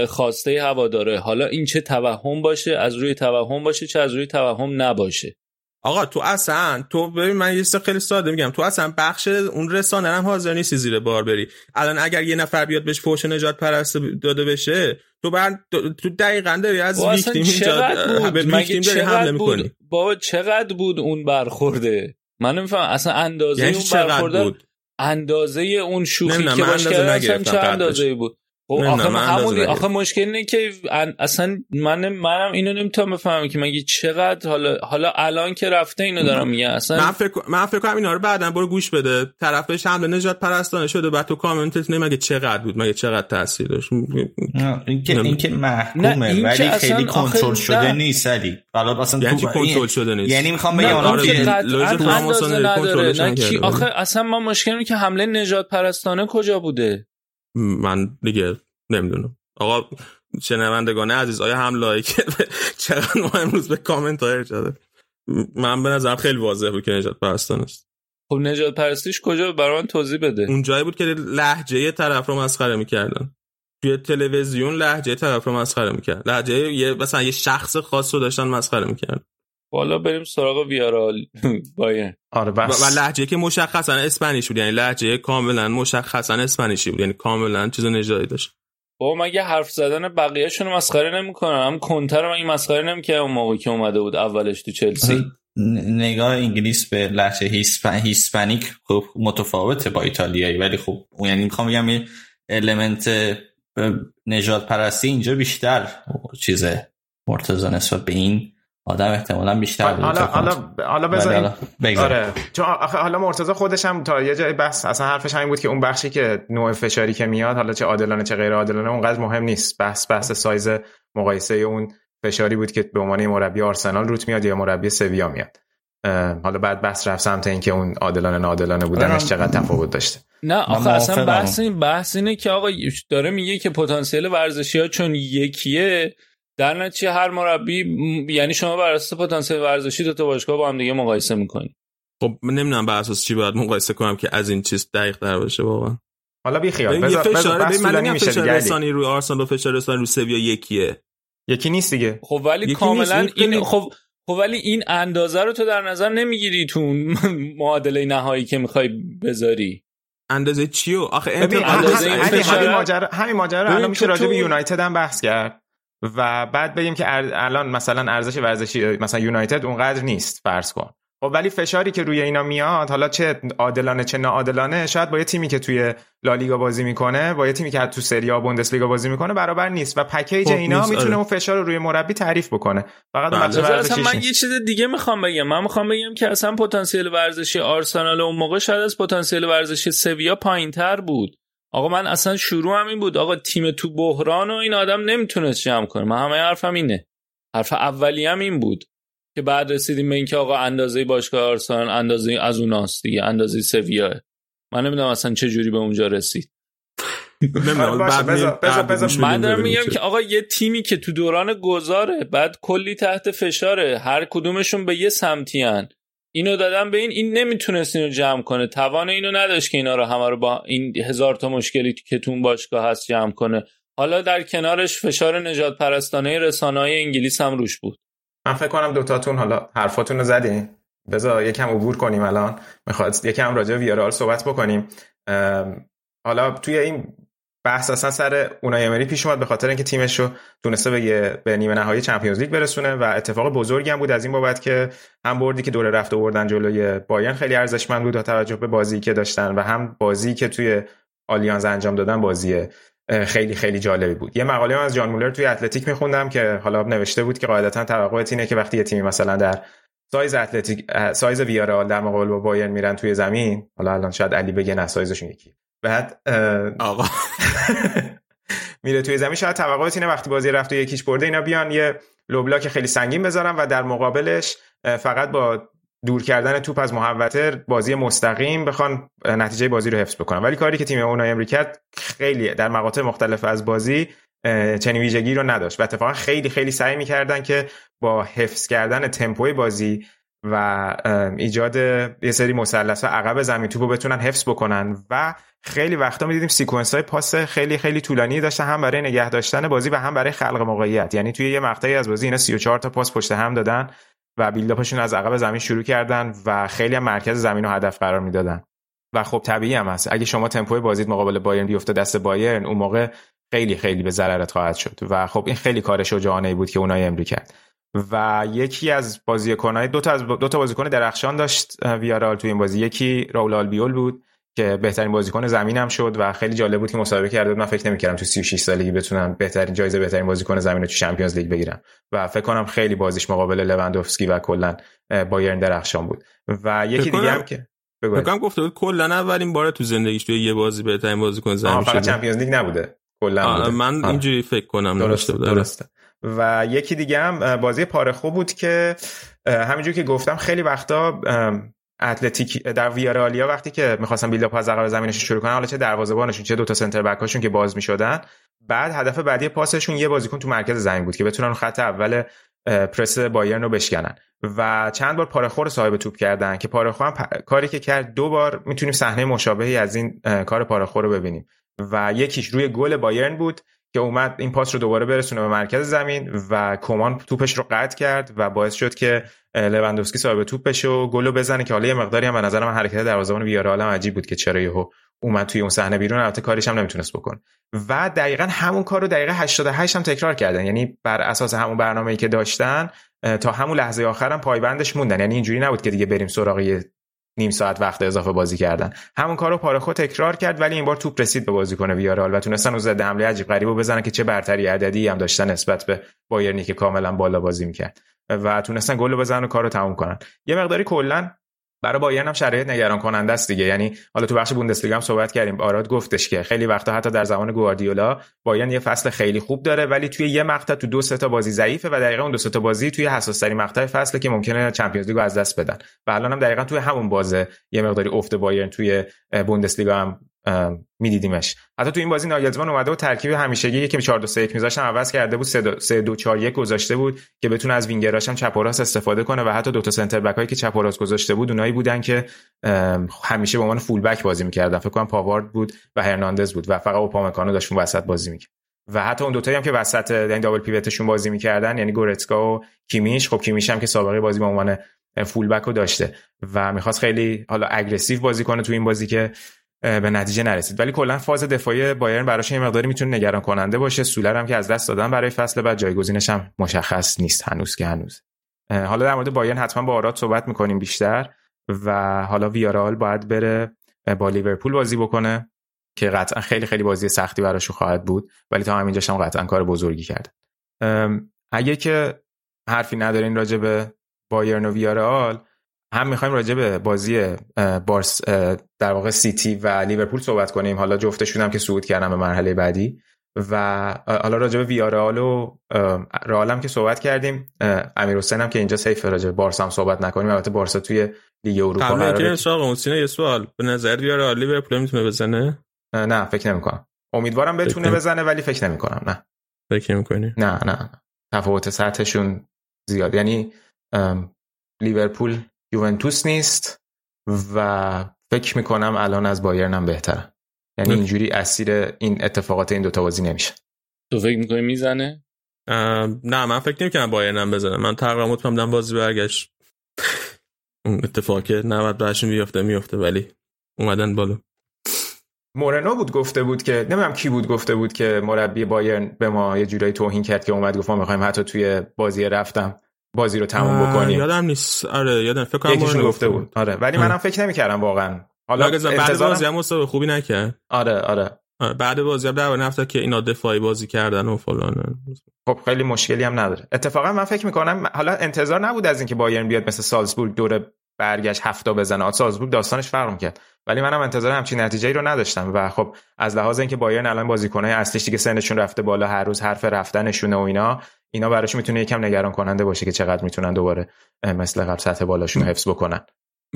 خواسته هواداره. حالا این چه توهم باشه از روی توهم باشه چه از روی توهم نباشه. آقا تو اصلا تو ببین من یه خیلی ساده میگم. تو اصلا بخش اون رسانه هم حاضر نیستی زیر بار بری. الان اگر یه نفر بیاد بهش فوش نجات پرست داده بشه تو بعد تو دقیقا داری از ویکتیم اینجا به ویکتیم داری حمله می‌کنی. بابا چقدر بود اون برخورده؟ من نمیفهم. اصلا اندازه یعنی اون برخورده بود؟ اندازه اون شوخی که باش کردن چه اندازه بود؟ خب آخه همون آخه مشکل اینه که اصلا من منم اینو نمی‌تونم بفهمم که مگه چقدر حالا حالا الان که رفته اینو دارم میگم اصلا من فکر من فکر کنم اینا رو بعدا برو گوش بده. طرف بهش حمله نجات پرستانه شده بعد تو کامنتت نه مگه چقدر بود مگه چقدر تاثیر داشت. اینکه اینکه محکومه این ولی خیلی کنترل شده نیست علی. حالا اصلا یعنی چی کنترل شده نیست؟ یعنی می‌خوام بگم که آخه اصلا ما مشکلی که حمله نجات پرستانه کجا بوده؟ من دیگه نمی‌دونم. آقا شنوندگان عزیز آیا هم لایک؟ [LAUGHS] چقدر ما امروز به کامنت های شده من به نظرم خیلی واضح بود که نجات پرستان است. خب نجات پرستیش کجا؟ برای من توضیح بده. اون جایی بود که لحجه طرف رو مسخره می‌کردن. توی تلویزیون لحجه طرف رو مسخره می‌کرد لحجه یه مثلا یه شخص خاص رو داشتن مسخره می‌کرد بالا بریم سراغ ویارال. [LAUGHS] باین آره بس. و لهجه که مشخصا اسپانیش بود. یعنی لهجه کاملا مشخصا اسپانیشی بود. یعنی کاملا چیز نژادی داشت. بابا مگه حرف زدن بقیه‌شون رو مسخره نمی‌کنم. هم کنتر من این مسخره نمی‌کنم اون موقعی که اومده بود اولش تو چلسی. نگاه انگلیس به هیسپن... هیسپانیک خب متفاوته با ایتالیایی ولی خب یعنی می‌خوام بگم این المنت نجات پرستی اینجا بیشتر چیزه مرتضی نسبت به این. آدم احتمالا بیشتر بود حالا حالا حالا بذاریم آره. چون حالا مرتضی خودش هم تا یه جای بس اصلا حرفش همین بود که اون بخشی که نوع فشاری که میاد حالا چه عادلانه چه غیر عادلانه اونقدر مهم نیست. بحث بحث سایز مقایسه اون فشاری بود که به عنوان مربی آرسنال روت میاد یا مربی سویا میاد. حالا بعد بحث رفت سمت اینکه اون عادلانه ناعادلانه بودنش چقدر تفاوت داشته. نه آخه اصلا بحث این بحث اینه که آقا داره میگه که پتانسیل ورزشی ها چون یکیه در نتیجه هر مربی یعنی شما بر اساس پتانسیل ورزشی دو تا باشگاه با هم دیگه مقایسه می‌کنی؟ خب نمی‌دونم بر اساس چی باید مقایسه کنم که از این چیز دقیق تر باشه واقعا. حالا بی خیال. بذار فشار من فشار رسانی روی آرسنال و فشار رسانی روی سویا یکیه. یکی نیست دیگه. خب ولی کاملا این خب خب ولی این اندازه رو تو در نظر نمی‌گیری تو [LAUGHS] معادله نهایی که می‌خوای بذاری. اندازه چیو؟ آخه اندازه همین ماجرا همین ماجرا الان میشه راجع به یونایتد هم بحث کرد. و بعد بگیم که الان مثلا ارزش ورزشی مثلا یونایتد اونقدر نیست فرض کن. خب ولی فشاری که روی اینا میاد حالا چه عادلانه چه ناعادلانه شاید با یه تیمی که توی لالیگا بازی می‌کنه با یه تیمی که تو سری آ بوندسلیگا بازی می‌کنه برابر نیست. و پکیج خب اینا می‌تونه آره. اون فشار رو روی مربی تعریف بکنه. فقط بله. اصلا من یه چیز دیگه می‌خوام بگم. من می‌خوام بگم که اصلا پتانسیل ورزشی آرسنال اون موقع شاید از پتانسیل ورزشی سویا پایینتر بود. آقا من اصلا شروع هم این بود. آقا تیم تو بحران و این آدم نمی‌تونست جمع کنه. من همه حرفم اینه. حرف اولی هم این بود که بعد رسیدیم به اینکه آقا اندازه باشگاه آرسنال اندازه از اوناست دیگه اندازه سویا. من نمی‌دونم اصلا چه جوری به اونجا رسید. من دارم میگم که آقا یه تیمی که تو دوران گذاره بعد کلی تحت فشاره. هر کدومشون به یه سمتی هن. اینو دادم به این این نمی‌تونست اینو جمع کنه. توان اینو نداشت که اینا رو همه رو با این هزار تا مشکلی که تون باشگاه هست جمع کنه. حالا در کنارش فشار نجات پرستانه رسانه های انگلیس هم روش بود. من فکر کنم دوتاتون حالا حرفاتون رو زدین. بذار یکم عبور کنیم الان. می‌خواد یکم راجع ویارال صحبت بکنیم. حالا توی این بحث اصلا سر اونای امری پیش اومد به خاطر اینکه تیمش رو تونسته به, به نیمه نهایی Champions League برسونه و اتفاق بزرگی هم بود از این بابت که هم بردی که دور رفت آوردن جلوی بایرن خیلی ارزشمند بود با توجه به بازی که داشتن و هم بازی که توی آلیانز انجام دادن بازی خیلی خیلی جالبی بود. یه مقاله از جان مولر توی اتلتیک میخوندم که حالا نوشته بود که قاعدتا توقعت اینه که وقتی یه تیمی مثلا در سایز اتلتیک سایز ویارئال در مقابل با بایرن میرن توی زمین حالا الان شاید علی بگه نه سایزشون یکی. بعد آقا. [LAUGHS] میره توی زمین. شاید توقعات اینه وقتی بازی رفت و یکیش برده اینا بیان یه لوبلاک خیلی سنگین بذارن و در مقابلش فقط با دور کردن توپ از محوطه بازی مستقیم بخوان نتیجه بازی رو حفظ بکنن. ولی کاری که تیم اونای امری کرد خیلی در مقاطع مختلف از بازی چنین ویژگی رو نداشت. و اتفاقا خیلی خیلی سعی می‌کردن که با حفظ کردن تمپوی بازی و ایجاد یه سری مثلث عقب زمین توپو بتونن حفظ بکنن و خیلی وقتا می‌دیدیم سیکونس های پاس خیلی خیلی طولانی داشتن هم برای نگه داشتن بازی و هم برای خلق موقعیت. یعنی توی یه مقطعی از بازی اینا 34 تا پاس پشت هم دادن و بیلداپشون از عقب زمین شروع کردن و خیلی هم مرکز زمین رو هدف قرار می‌دادن. و خب طبیعی هم هست. اگه شما تمپوی بازیت مقابل بایرن بیفته دست بایرن اون موقع خیلی خیلی به ضررت خواهد شد. و خب این خیلی کار شجاعانه بود که اونای امری کرد و یکی از بازیکن‌های دو تا از دو تا بازیکن درخشان داشت ویارال تو این بازی. یکی راول آلبیول بود که بهترین بازیکن زمینم شد و خیلی جالب بود که مسابقه کرده من فکر نمی‌کردم تو 36 سالگی بتونن بهترین جایزه بهترین بازیکن زمین رو تو چمپیونز لیگ بگیرن و فکر کنم خیلی بازیش مقابل لوندوفسکی و کلا بایرن درخشان بود. و یکی دیگه هم که بگم گفته بود کلا اولین بار تو زندگیش تو یه بازی بهترین بازیکن زمین شد چمپیونز لیگ نبوده. کلا من اینجوری فکر کنم درسته. درسته. و یکی دیگه هم بازی پارخو بود که همینجور که گفتم خیلی وقتا اتلتیک در ویارالیا وقتی که می‌خواستن بیلداپ از عقب زمینش شروع کنن حالا چه دروازه‌بانشون چه دو تا سنتر بک هاشون که باز می‌شدن. بعد هدف بعدی پاسشون یه بازیکن تو مرکز زمین بود که بتونن خط اول پرس بایرن رو بشکنن. و چند بار رو صاحب توپ کردن که پارخو هم کاری که کرد دو بار می‌تونیم صحنه مشابهی از این کار پارخو رو ببینیم. و یکیش روی گل بایرن بود. که اومد این پاس رو دوباره برسونه به مرکز زمین و کمان توپش رو قطع کرد و باعث شد که لوندوفسکی صاحب توپ بشه و گلو بزنه که حالا یه مقداری هم به نظر من حرکت دروازه‌بان ویارال هم عجیب بود که چرا یهو اومد توی اون صحنه بیرون. البته کاریش هم نمی‌تونست بکن و دقیقا همون کار رو دقیقه 88 هم تکرار کردن. یعنی بر اساس همون برنامه‌ای که داشتن تا همون لحظه آخرم پایبندش موندن. یعنی اینجوری نبود که دیگه بریم سراغ نیم ساعت وقت اضافه بازی کردن. همون کارو پارخو تکرار کرد ولی این بار توپ رسید به بازیکن ویارال و تونستن اون ضد حمله عجیب غریبو بزنن که چه برتری عددی هم داشتن نسبت به بایرنی که کاملا بالا بازی می‌کرد. و تونستن گل بزنن و کارو تموم کنن. یه مقداری کلا برای بایرن هم شرایط نگران کننده است دیگه. یعنی حالا تو بخش بوندسلیگا هم صحبت کردیم. آراد گفتش که خیلی وقتا حتی در زمان گواردیولا بایرن یه فصل خیلی خوب داره ولی توی یه مقطع تو دو سه تا بازی ضعیفه و دقیقا اون دو سه تا بازی توی حساس ترین مقطع فصله که ممکنه چمپیونز لیگو از دست بدن. و الان هم دقیقا توی همون بازه یه مقداری افت بایرن توی بوندسلیگا هم میدیدیمش. حتی تو این بازی ناگلزمان اومده و ترکیب همیشگی که 4 2 3 1 میذاشتم عوض کرده بود 3 2 4 1 گذاشته بود که بتونه از وینگراش هم چپ و راست استفاده کنه و حتی دو تا سنتر بک هایی که چپ و راست گذاشته بود اونایی بودن که همیشه به عنوان فول بک بازی می‌کردن. فکر کنم پاوارد بود و هرناندز بود و فقط اوپامکانو داشت اون وسط بازی می‌کرد. و حتی اون دوتایی هم که وسط یعنی دابل پیوتشون بازی می‌کردن یعنی گورتسکا و کیمیش خب کیمیش هم که سابقه بازی به عنوان فول بک رو داشته و می‌خواست خیلی حالا اگریسیو بازی کنه تو این بازی که به نتیجه نرسید. ولی کلا فاز دفاعی بایرن براش یه مقداری می‌تونه نگران کننده باشه. سولر هم که از دست دادن برای فصل بعد جایگزینش هم مشخص نیست هنوز که هنوز. حالا در مورد بایرن حتما با آراد صحبت می‌کنیم بیشتر و حالا ویارال باید بره با لیورپول بازی بکنه که قطعا خیلی خیلی بازی سختی براش خواهد بود ولی تا همینجاش هم قطعا کار بزرگی کرد اگه که حرفی ندارین راجع به بایرن و ویارئال هم می‌خوایم راجع به بازی بارس در واقع سیتی و لیورپول صحبت کنیم. حالا جفتشون هم که صعود کردن به مرحله بعدی. و حالا راجع به ویارئال و رئال هم که صحبت کردیم. امیر حسین هم که اینجا حیف راجع به بارسا هم صحبت نکنیم. البته بارسا توی لیگ اروپا قراره که اون یه سوال. به نظر ویارئال لیورپول می‌تونه بزنه؟ نه فکر نمی‌کنم. امیدوارم بتونه بزنه ولی فکر نمی‌کنم نه. فکر نمی‌کنی؟ نه نه تفاوت سطحشون زیاد. یعنی لیورپول یوونتوس نیست و فکر می‌کنم الان از بایرن هم بهتره. یعنی اینجوری اسیر این اتفاقات این دوتا بازی نمیشه. تو فکر می‌کنی می‌زنه؟ نه من فکر نمی‌کنم بایرن هم بزنه. من تقریبا مطمئنم بازی برگشت. اون اتفاقی که 90 بهشون میفته میفته ولی اومدن بالا. مورنو بود گفته بود که نمی‌دونم کی بود گفته بود که مربی بایرن به ما یه جورایی توهین کرد که اومد گفت ما می‌خوایم حتی توی بازی رفتم. بازی رو تموم بکنیم یادم نیست. آره یادم فکر کنم مورنو گفته بود. آره ولی منم فکر نمی‌کردم واقعا. حالا بعد بازی هم مسابقه خوبی نکرد. آره آره. بعد بازی هم در نفت که اینا دفاعی بازی کردن و فلان. خب خیلی مشکلی هم نداره. اتفاقا من فکر می‌کنم حالا انتظار نبود از اینکه بایرن بیاد مثل سالزبورگ دور برگشت هفته بزنه. سالزبورگ داستانش فرق کرد. ولی منم انتظار همچین نتیجه رو نداشتم و خب از لحاظ اینکه بایرن الان بازیکنای اصلیش دیگه سنشون رفته بالا هر روز حرف رفتنشونه و اینا اینا براش می‌تونه یکم نگران کننده باشه که چقدر می‌تونن دوباره مثل قبل سطح بالاشون حفظ بکنن.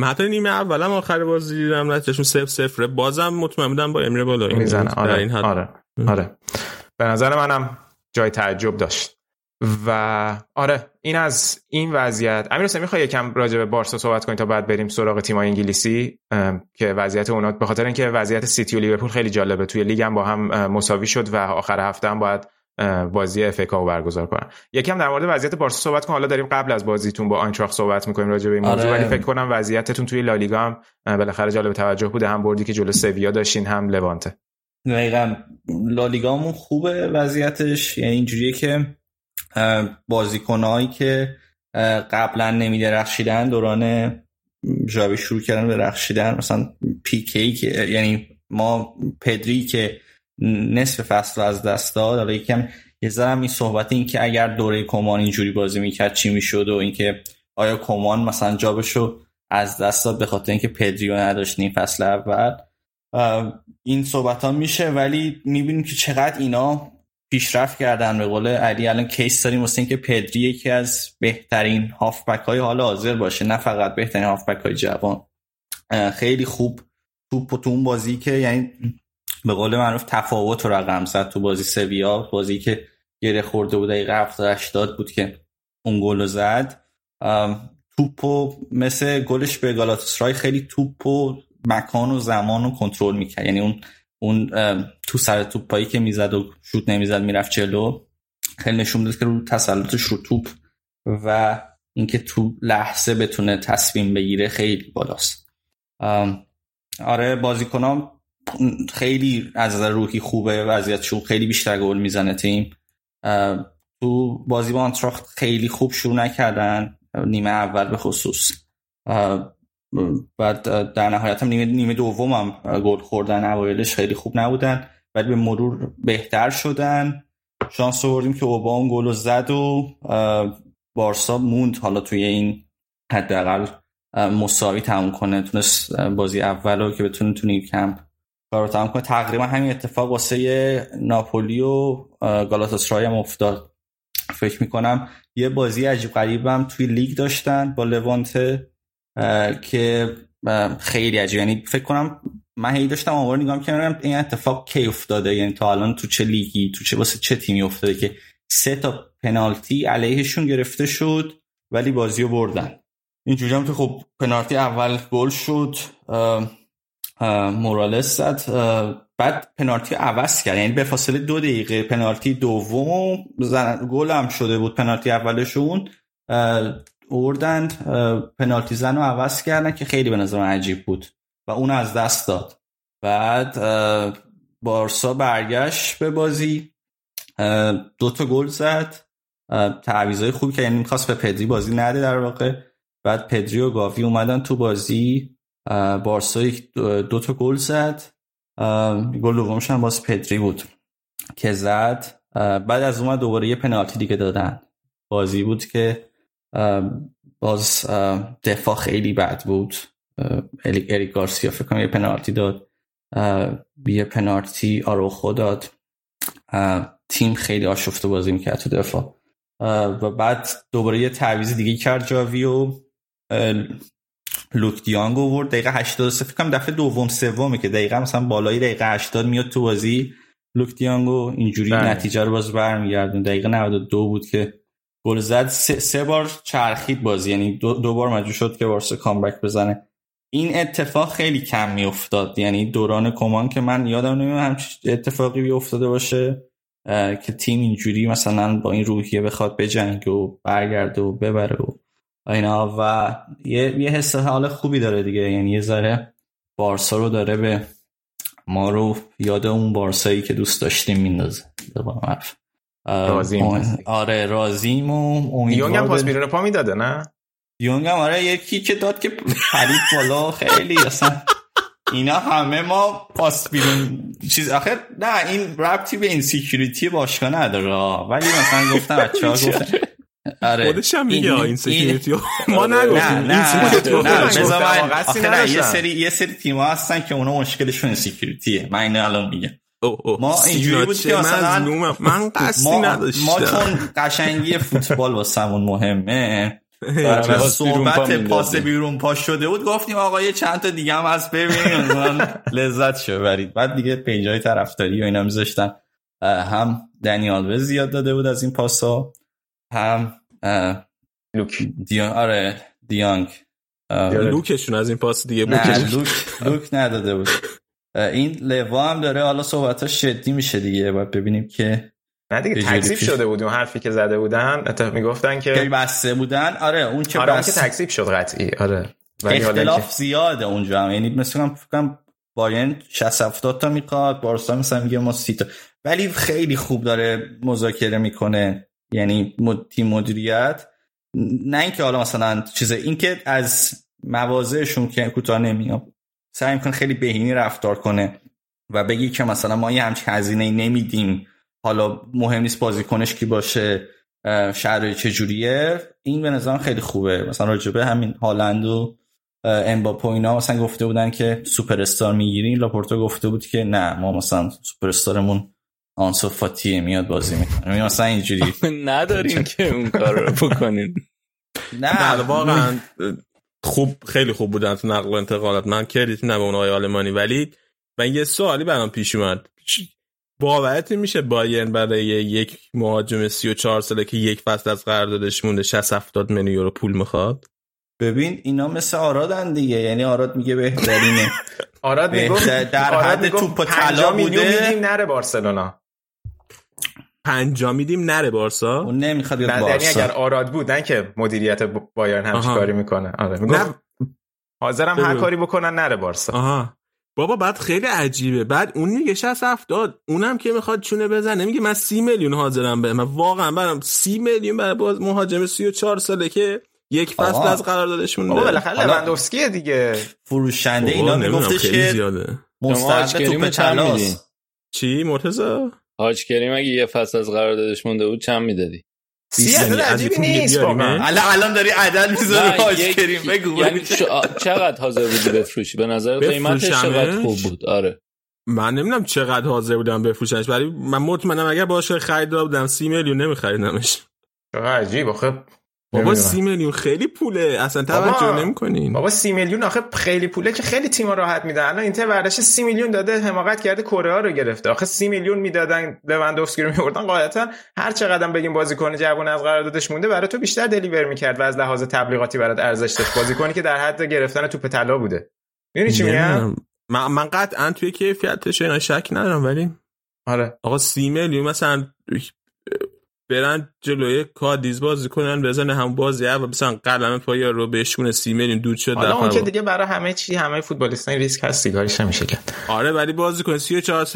حتی نیمه اولم آخر بازی دیدم نتیجهشون 0 0 بازم مطمئن بودم با امیر بالا می‌زنه. آره. این حد. آره. آره. به نظر منم جای تعجب داشت. و آره این از این وضعیت. امیر حسین می‌خوای یکم راجع به بارسا صحبت کنیم تا بعد بریم سراغ تیم‌های انگلیسی؟ که وضعیت اونا به خاطر اینکه وضعیت سیتی و لیورپول خیلی جالبه. توی لیگ هم با هم مساوی شد و آخر هفته هم باید بازی FA رو برگزار کنن. یکم در مورد وضعیت بارسا صحبت کن. حالا داریم قبل از بازیتون با آینتراخت صحبت می‌کنیم راجع به این موضوع. آره. ولی فکر کنم وضعیتتون توی لالیگا هم بالاخره جالب توجه بوده. هم بردی که جلو سویا داشتین هم لوانته. دقیقا. لالیگامون خوبه وضعیتش. یعنی اینجوریه که بازیکنهایی که قبلا نمیدرخشیدن دوران جابی شروع کردن به رخشیدن مثلا پیکی که یعنی ما پدری که نصف فصل از دست داد. حالا یکم یه ذرم این صحبت این که اگر دوره کمان اینجوری بازی می‌کرد چی می‌شد و اینکه آیا کمان مثلا جابشو از دست داد به خاطر اینکه پدریو نداشت این فصل اول. این صحبت ها میشه ولی می‌بینیم که چقدر اینا پیشرفت کردن. به قول علی الان کیس داریم واسه اینکه پدری یکی از بهترین هافبک های حال حاضر باشه نه فقط بهترین هافبک های جوان خیلی خوب توپ تو اون بازی که یعنی به قول معروف تفاوت رو رقم زد تو بازی سویا. بازی که گره خورده بود دقیقه 70 80 بود که اون گل زد. توپو مثل گلش به گالاتاسرای خیلی توپ و مکان و زمان رو کنترل می‌کرد. یعنی اون اون تو سر توپایی که می‌زد و شوت نمی‌زد می‌رفت جلو. خیلی نشون داد که رو تسلطش رو توپ و اینکه تو لحظه بتونه تصمیم بگیره خیلی بالاست. آره بازیکنام خیلی از نظر روحی خوبه وضعیتشون خیلی بیشتر گل می‌زنه تیم. تو بازی با آنتراخت خیلی خوب شروع نکردن نیمه اول به خصوص. بعد در نهایت هم نیمه, نیمه دوم هم گل خوردن اوایلش خیلی خوب نبودن ولی به مرور بهتر شدن. شانس آوردیم که اوبام گل زد و بارسا موند. حالا توی این حداقل مساوی تموم کنه تونست بازی اول رو که بتونه تو کمپ کارو تمام کنه. تقریبا همین اتفاق واسه ناپولی و گالاتاسرای هم افتاد. فکر می‌کنم یه بازی عجیب غریبم توی لیگ داشتن با لوانته که خیلی عجیب. یعنی فکر کنم من هی داشتم آمار نگاه کردم این اتفاق کی افتاده؟ یعنی تا الان تو چه لیگی؟ تو چه واسه چه تیمی افتاده که سه تا پنالتی علیهشون گرفته شد ولی بازی رو بردن؟ اینجوری هم که خب پنالتی اول گل شد. مورالس زد. بعد پنالتی عوض کرد. یعنی به فاصله دو دقیقه. پنالتی دوم گل هم شده بود. پنالتی اولشون اوردن پنالتی زن رو عوض کردن که خیلی به نظر عجیب بود و اون از دست داد. بعد بارسا برگشت به بازی. دو تا گل زد. تعویضای خوبی که یعنی می‌خواست به پدری بازی نده در واقع. بعد پدری و گاوی اومدن تو بازی. بارسا دو تا گل زد. گل دومش هم باز پدری بود که زد. بعد از اومد دوباره یه پنالتی دیگه دادن. بازی بود که باز دفاع خیلی بد بود. اریک گارسیا فکر کنم یه پنالتی داد. یه پنالتی آروخو داد. تیم خیلی آشفته بازی می‌کرد تو دفاع. و بعد دوباره یه تعویض دیگه کرد جاوی و لوک دیانگ آورد دقیقه 83 فکر کنم دفعه دوم سومه که دقیقه مثلا بالای دقیقه 80 میاد تو بازی. لوک دیانگو اینجوری بله. نتیجه رو باز برمیگردون دقیقه 92 بود که گل زد. سه, سه بار چرخید بازی یعنی دو, دو بار مجبور شد که وارسا کامبک بزنه. این اتفاق خیلی کم میافتاد. یعنی دوران کمان که من یادم نمیاد همچین اتفاقی بیافتاده باشه که تیم اینجوری مثلا با این روحیه بخواد بجنگه و برگرده و ببره و اینا و یه, یه حس حال خوبی داره دیگه. یعنی یه ذره بارسا رو داره به ما رو یاد اون بارسایی که دوست داشتیم میندازه. رازیم آره رازیم و دیونگ هم پاس بیرون پا می‌داده نه؟ دیونگ هم آره یکی که داد که پرید بالا خیلی اصلا اینا همه ما پاس بیرون. چیز آخر نه این ربطی به این سیکیوریتی باشگاه نداره ولی مثلا گفتم بچه ها گفتن [LAUGHS] آره. خودش هم میگه این سکیوریتی ما نگفتیم. نه [LAUGHS] نه یه سری یه سری تیم‌ها هستن که اونا مشکلشون سکیوریتیه من اینو الان میگم. ما اینجوری بود که مثلا من قصدی نداشتم. ما چون قشنگی فوتبال واسمون مهمه [LAUGHS] صحبت پاس بیرون پاس شده بود گفتیم آقا یه چند تا دیگه هم از ببینیم. لذت شو برید بعد دیگه پیجای طرفداری و اینا میذاشتن. هم دنیال زیاد داده بود از این پاسا هم لوک. دیان آره دیانگ. لوکشون از این پاس دیگه نه لوک لوک نداده بود. این لوا هم داره حالا صحبت شدی میشه دیگه. باید ببینیم که نه دیگه تکذیب شده بود اون حرفی که زده بودن. اتفاق می‌گفتن که بسته بودن. آره اون که آره بس... که تکذیب شد قطعی. آره. ولی اختلاف زیاده اونجا هم. یعنی مثلا فکر بایرن 60 70 تا می‌خواد بارسا مثلا میگه ما 30 تا ولی خیلی خوب داره مذاکره می‌کنه. یعنی تیم مدیریت. نه اینکه حالا مثلا چیز اینکه از مواضعشون که کوتاه نمیاد سعی می‌کنه خیلی بهینی رفتار کنه و بگی که مثلا ما یه همچین هزینه نمیدیم. حالا مهم نیست بازیکنش کی باشه شرایط چجوریه این به نظرم خیلی خوبه. مثلا راجبه همین هالند و امباپو اینا مثلا گفته بودن که سوپر استار می‌گیرین. لاپورتا گفته بود که نه ما مثلا سوپر استارمون آنسو فاتیه میاد بازی می‌کنه. مثلا اینجوری. [LAUGHS] نداریم که اون کار رو بکنین [LAUGHS] نه. واقعا خوب خیلی خوب بودن تو نقل و انتقالات. من credit نه به اون آلمانی. ولی من یه سوالی برام پیش اومد. باورت میشه بایرن برای یک مهاجم 34 ساله که یک فصل از قراردادش مونده 60 70 میلیون یورو پول می‌خواد؟ ببین اینا مثل آرادن دیگه. یعنی آراد میگه بهترینه. [LAUGHS] آراد میگه در حد توپ طلا بوده. میدیم نره بارسلونا. پنجا میدیم نره بارسا. اون نمی‌خواد بیاد بارسا. اگر آراد بود نه که مدیریت بایرن همچی کاری می‌کنه. آره نه. حاضرم هر کاری بکنن نره بارسا. آها. بابا بعد خیلی عجیبه. بعد اون میگه 60 70 اونم که می‌خواد چونه بزنه. میگه من 30 میلیون حاضرم به. من واقعا برام 30 میلیون برای باز مهاجم 34 ساله که یک فصل از قراردادش مونده بابا بالاخره لواندوفسکی دیگه. فروشنده اینا میگفتش که مستحق توپ چی؟ مرتضی؟ حاج کریم اگه یه فصل از قراردادش مونده بود چند می‌دادی؟ سی عدد عجیبی نیست الان الان داری عدد می‌ذاری حاج کریم بگو یعنی چقدر حاضر بودی بفروشی؟ به نظر قیمتش چقدر خوب بود؟ آره. من نمی‌دونم چقدر حاضر بودم بفروشنش ولی من مطمئنم اگر باشه خریدار بودم سی میلیون نمیخریدمش. چقدر عجیب آخه بابا سی میلیون خیلی پوله. اصلا توجه نمی‌کنین. بابا سی میلیون آخه خیلی پوله که خیلی تیم‌ها راحت میدن. الان اینتر برداشت سی میلیون داده حماقت کرده کره ها رو گرفته. آخه سی میلیون می‌دادن لواندوفسکی رو میوردن قاعدتا هر چقدر بگیم بازیکن جوان از قراردادش مونده برای تو بیشتر دلیور می‌کرد و از لحاظ تبلیغاتی برات ارزش داشت. بازیکنی که در حد گرفتن توپ طلا بوده. می‌دونی چی میگم؟ من من قطعا توی کیفیتش اینا شک ندارم ولی آره. آقا سی میلیون مثلا برن جلوی کادیز بازی کنن بزنه هم بازی و مثلا قلم پایا رو بهشون سی میلیون دود شد حالا اون که دیگه برای همه چی همه فوتبالیستان ریسک هست سیگارش نمیشه کرد. آره ولی بازی کن 34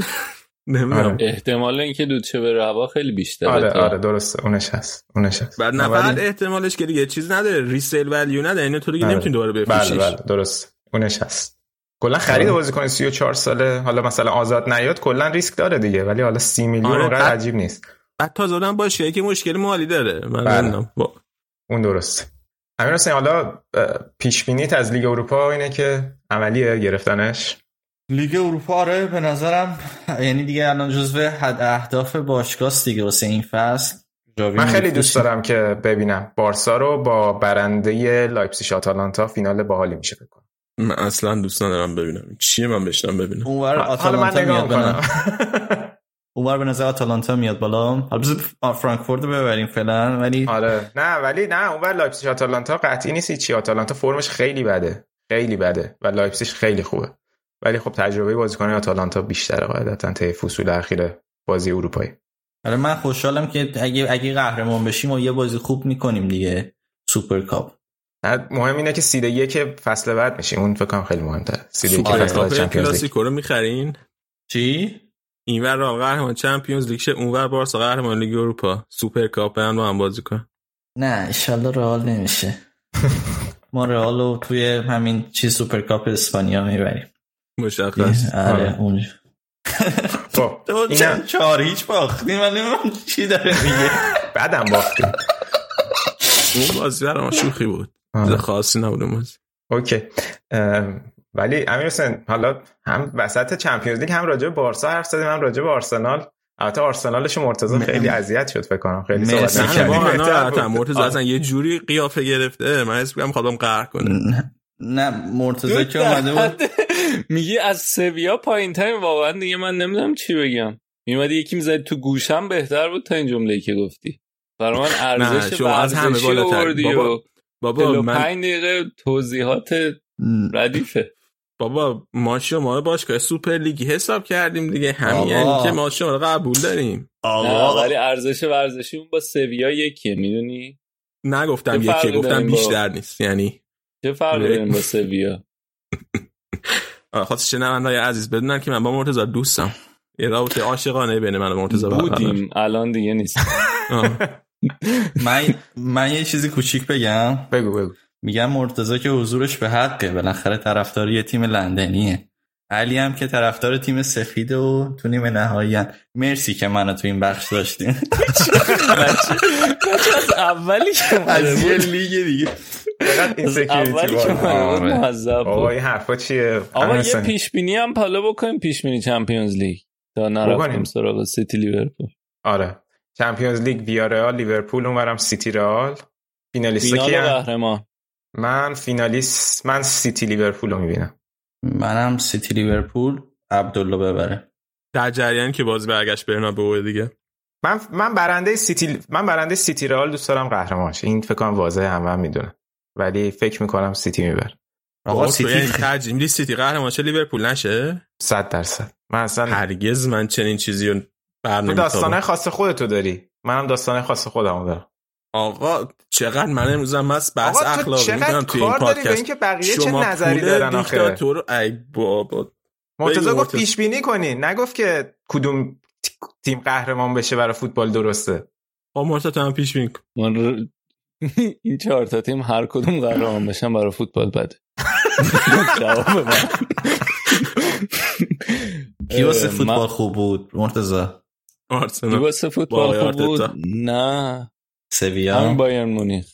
نمی‌دونم. احتمال اینکه دود شه به روا خیلی بیشتره آره آره درسته. اونش هست. اونش هست. بعد نه فقط احتمالش که دیگه چیز نداره. ریسیل ولیو نداره. اینو تو دیگه آره. نمی‌تونی دوباره بفروشیش. بله بله درست اونش هست. کلا خرید آره. بازیکن 34 ساله. حالا مثلا آزاد نیاد کلا ریسک داره دیگه. ولی حالا 30 میلیون آره. عجیب نیست. بعد تازه آدم باشه که مشکل مالی داره. من بله. با... اون درست امیر حسین حالا پیش بینیت از لیگ اروپا اینه که عملیه گرفتنش؟ لیگ اروپا آره به نظرم یعنی دیگه الان جزو حد اهداف باشگاهست دیگه واسه این فصل. من خیلی دوست دارم که ببینم. بارسا رو با برنده لایپزیگ آتالانتا فینال باحالی میشه فکر کنم. من اصلا دوست ندارم ببینم. چیه من بشینم ببینم. اونور آتالانتا میاد بالا اونور به نظر آتالانتا میاد بالا. حالا فرانکفورت رو ببریم فعلا ولی آره. نه ولی نه اونور لایپزیگ آتالانتا قطعی نیست چی آتالانتا فرمش خیلی بده. خیلی بده و لایپزیگ خیلی خوبه. ولی خب تجربه بازیکن آتالانتا بیشتره قاعدتا طی فصول اخیر بازی اروپایی. آره من خوشحالم که اگه اگه قهرمان بشیم و یه بازی خوب می‌کنیم دیگه. سوپر کاپ. مهم اینه که seed یک فصل بعد میشیم. اون فکر کنم خیلی مهمتره. seed یک. فصل بعد Champions League. کلاسیکو رو می‌خرین؟ چی؟ اینور را قهرمان Champions League شه اونور بارسا قهرمان لیگ اروپا. سوپر کاپ هم با هم بازی کن نه انشالله رئال نمیشه. ما رئال رو توی همین چی سوپر کاپ اسپانیا می‌بریم. مشخص. آره اون. خب. [LAUGHS] تو اینم چهار هیچ باختی من نمی‌دونم چی داره میگه؟ بعدم باختیم. اون بازی برام شوخی بود. آره. خاصی نبود اون بازی. اوکی. ولی امیر حسین حالا هم وسط چمپیونز لیگ هم راجع به بارسا حرف زدیم هم راجع به آرسنال. البته آرسنالش مرتضی خیلی اذیت شد فکر کنم. خیلی صحبت. نه. مرتضی اصلا یه جوری قیافه گرفته. من می‌کنم خودم قهر کنه. نه- نه مرتضی که اومده بود. میگی از سویا پایین ترین واقعا دیگه من نمی‌دونم چی بگم. میومدی یکی می‌زدی تو گوشم بهتر بود تا این جمله که گفتی. برای من ارزش از همه بالاتر. بابا، بابا من 45 دقیقه توضیحات ردیفه. بابا ما شما رو باشگاه سوپر لیگی حساب کردیم دیگه. همین. یعنی که ما شما رو قبول داریم. آقا. ولی ارزش ورزشی اون با سویا یکیه می‌دونی؟ نگفتم چه فرقی یکی گفتم داریم با- بیشتر نیست یعنی چه فرقی. داریم با سویا؟ [LAUGHS] خواست شنوندای عزیز بدونن که من با مرتضی دوستم. یه رابطه عاشقانه بین من و مرتضی بودیم. الان دیگه نیست. [LAUGHS] من من یه چیزی کوچیک بگم. بگو بگو. میگم مرتضی که حضورش به حقه. بالاخره طرفدار یه تیم لندنیه. علی هم که طرفدار تیم سفید و تو نیمه نهایی هم. مرسی که منو تو این بخش داشتیم [LAUGHS] از اولی که از یه لیگ دیگه. اولی که بود آقا این حرفا چیه؟ آقا یه حسین؟ پیش بینی هم حالا بکنیم. پیش بینی Champions League. تا نرفتیم. سراغ سیتی لیورپول. آره. Champions League ویارئال لیورپول اونورم سیتی رئال. فینالیست فینال کیه قهرمان. من فینالیست من سیتی لیورپول رو می‌بینم. منم سیتی لیورپول عبدالله ببره. در جریان که باز برگشت برنابئو دیگه. من من برنده سیتی من برنده سیتی رئال دوست دارم قهرمان شه. این فکر کنم واضحه همه هم می‌دونن. ولی فکر می‌کنم سیتی می‌بره. آقا سیتی ترجیح میدی سیتی قهرمان شه لیورپول نشه؟ 100 درصد. من اصلا هرگز من چنین چیزی رو بر تو داستانه خاص خودتو داری. منم داستانه خاص خودمو دارم. آقا چقدر من امروزم بس بحث آقا تو اخلاقی چقدر می‌کنم توی این کار داری به پادکست. اینکه بقیه چه شما نظری دارن آخه؟ دیکتاتور ای بابا. مرتضی بگو گفت مرتضی. پیش بینی کنین نگفت که کدوم تیم قهرمان بشه برای فوتبال درسته. آقا مرتا تو هم پیش بین کن. من ر- [LAUGHS] این چهار تا تیم هر کدوم قهرمان بشن برای فوتبال بده. [LAUGHS] جواب من کی واسه اه، فوتبال خوب بود؟ مرتضی. کی آرسنال واسه فوتبال با خوب بود. نه. سویا. بایرن مونیخ.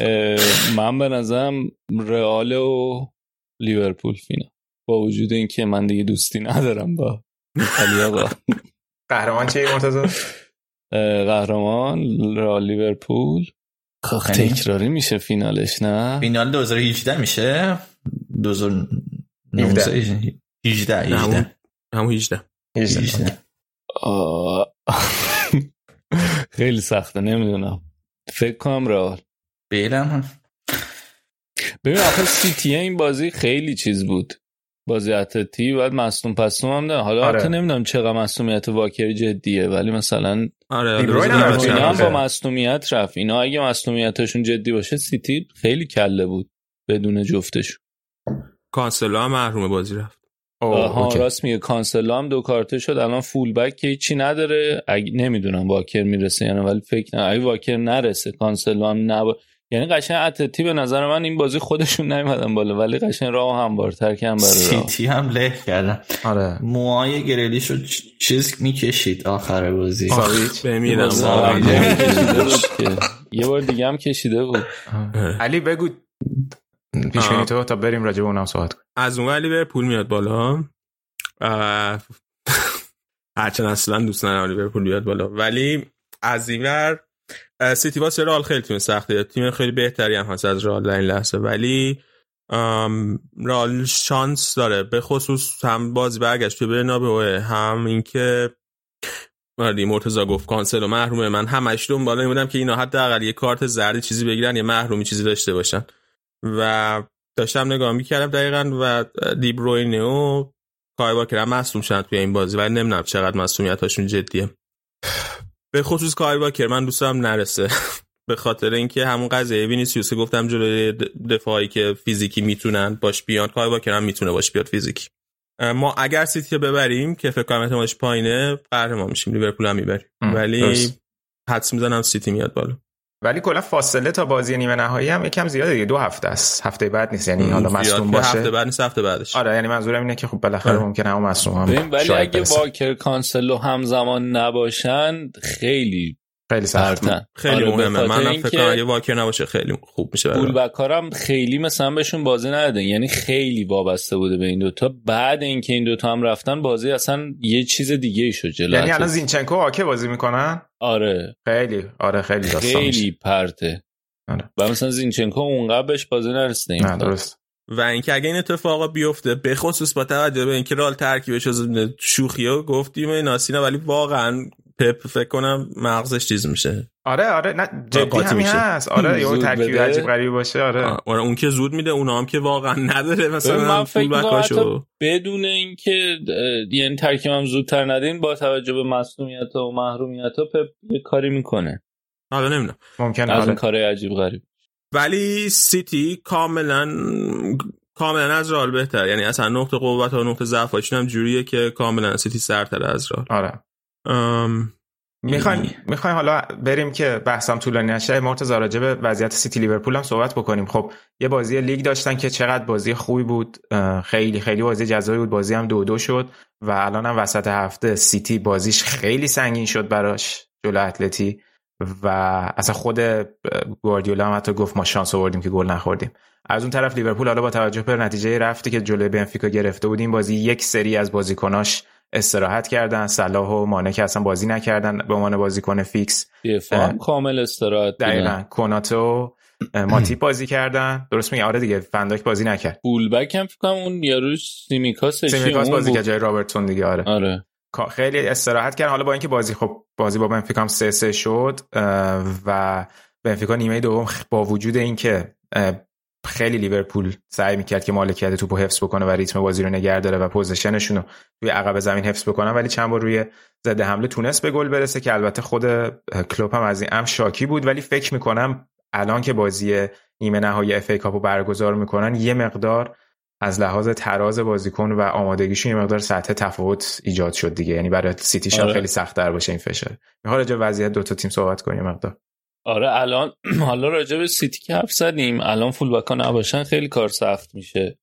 اه، من به نظرم رئال و لیورپول فینال. با وجود اینکه من دیگه دوستی ندارم با علی آقا قهرمان چیه مرتضی؟ قهرمان رئال لیورپول. خب یعنی؟ تکراری میشه فینالش نه؟ فینال 2018 میشه. 2019 18 نه، همون 18 همون 18 18 آه. خیلی سخته نمی‌دونم. فکر کنم رئال. بیلم ببین آخه سیتی این بازی خیلی چیز بود. بازی اتلتی بعد مصدوم پستوم هم داره. حالا آره. حتی نمی‌دونم چقدر مصدومیت واکر جدیه ولی مثلا آره اینا. با مصدومیت رفت. اینا اگه مصدومیتشون جدی باشه سیتی خیلی کله بود بدون جفتشون. کانسلو هم محروم بازی رفت. آها اوکی. راست میگه. کانسلا هم دو کارته شد. الان فول بک که هیچی نداره. اگه نمی‌دونم واکر می‌رسه یعنی ولی فکر نه. اگه واکر نرسه کانسلا هم نب... یعنی قشنگ اتلتی به نظر من این بازی خودشون نیومدن بالا ولی قشنگ راه هموارتر کردن برای راه. سیتی هم له کردن. آره. موهای گریلیش رو چ- چیز می‌کشید آخر بازی. بمیرم. هم که. یه بار دیگه هم کشیده بود. علی بگو. پیش تو تا بریم راجع به اونم صحبت کنیم. از اون لیورپول میاد بالا. [LAUGHS] هرچند اصلا دوست ندارم لیورپول بیاد بالا. ولی از این ور سیتی واسه رال خیلی تیم سخته. تیم خیلی بهتری هم هست از رال در این لحظه. ولی رال شانس داره. به خصوص هم بازی برگشت توی برنابه هم اینکه آره مرتضی گفت کانسل و محرومه. من همش بالا بودم که اینا حداقل یه کارت زرد چیزی بگیرن یه محرومی چیزی داشته باشن. و داشتم نگاه می‌کردم دقیقا و دیبروینه و کای واکر هم مصوم شدن توی این بازی ولی نمی‌دونم چقدر هاشون جدیه. به خصوص کایل واکر من دوستم نرسه. [LAUGHS] به خاطر اینکه همون قضیه وینیسیوس گفتم جلوی دفاعی که فیزیکی می‌تونن باش بیان. کایل واکر هم می‌تونه باش بیاد فیزیکی. ما اگر سیتی ببریم که فکر کنم احتمالش پایینه قهرمان میشیم. لیورپول هم می‌بریم. ولی حدس می‌زنم سیتی میاد بالا. ولی کلا فاصله تا بازی نیمه نهایی هم یکم زیاده دیگه. دو هفته است. هفته بعد نیست. یعنی حالا مصدوم باشه. هفته بعد نیست هفته بعدش. آره یعنی منظورم اینه که خب بالاخره ممکنه هم مصدوم هم ولی اگه واکر کانسلو همزمان نباشن خیلی خیلی سخت خیلی آره مهمه. من فکر کنم اگه واکر نباشه خیلی خوب میشه پول کارم خیلی مثلا بهشون بازی ندادن یعنی خیلی وابسته بوده به این دوتا بعد اینکه این دوتا هم رفتن بازی اصلا یه چیز دیگه ای شد جلو. یعنی الان زینچنکو آکه بازی می‌کنن؟ آره. خیلی. آره خیلی خیلی پرته. آره. و مثلا زینچنکو اونقدر بهش بازی نرسیده این درست. و اینکه اگه این اتفاقا بیفته به خصوص با توجه به اینکه رال ترکیبش از شوخیه گفتیم ناسینا ولی واقعا پپ فکر کنم مغزش چیز میشه. آره آره نه جدی همین هست. آره [LAUGHS] یه ترکیب عجیب غریبی باشه آره. آره اون که زود میده اونا هم که واقعا نداره. مثلا من فکر بکاشو بدون اینکه یعنی ترکیبم زودتر ندین با توجه به مسئولیت و محرومیت پپ یه کاری می‌کنه. حالا نمی‌دونم. ممکن از آره. کار عجیب غریب. ولی سیتی کاملا کاملا از رئال بهتر. یعنی اصلا نقطه قوت و نقطه ضعفش هم جوریه که کاملا سیتی سرتر از رئال آره. می‌خوایم می‌خوایم حالا بریم که بحثم طولانی نشه. مرتضی راجع به وضعیت سیتی لیورپول هم صحبت بکنیم. خب یه بازی لیگ داشتن که چقدر بازی خوبی بود. خیلی خیلی بازی جذابی بود. بازی هم دو دو شد و الان هم وسط هفته سیتی بازیش خیلی سنگین شد براش جلو اتلتی. و اصلا خود گواردیولا هم حتی گفت ما شانس آوردیم که گل نخوردیم. از اون طرف لیورپول حالا با توجه به نتیجه رفتی که جلوی بنفیکا گرفته بود این بازی یک سری از بازیکناش استراحت کردن صلاح و مانه که اصلا بازی نکردن به عنوان بازیکن فیکس. دفاع کامل استراحت دقیقا. کوناته [CLEARS THROAT] و ماتیپ بازی کردن. درست میگه آره دیگه فن دایک بازی نکرد. full back هم فکر اون یارو سیمیکاس سیمیکاس بازی کرد جای رابرتسون دیگه آره. آره. خیلی استراحت کردن. حالا با اینکه بازی خب بازی با بنفیکا هم 3 3 شد و بنفیکا نیمه دوم با وجود اینکه خیلی لیورپول سعی می‌کرد که مالکیت توپو حفظ بکنه و ریتم بازی رو نگه داره و position شون رو روی عقب زمین حفظ بکنه ولی چند بار روی ضد حمله تونست به گل برسه که البته خود کلوپ هم از این ام شاکی بود. ولی فکر می‌کنم الان که بازی نیمه نهایی FA Cup و برگزار می‌کنن یه مقدار از لحاظ تراز بازیکن و آمادگیشون یه مقدار سطح تفاوت ایجاد شد دیگه. یعنی برای سیتی شاید آره. خیلی سخت تر باشه این فشار. می‌خواد راجع وضعیت دو تا تیم صحبت کنیم مقدار؟ آره الان [CLEARS THROAT] حالا راجع به سیتی که حرف زدیم الان full back ا نباشن خیلی کار سخت میشه.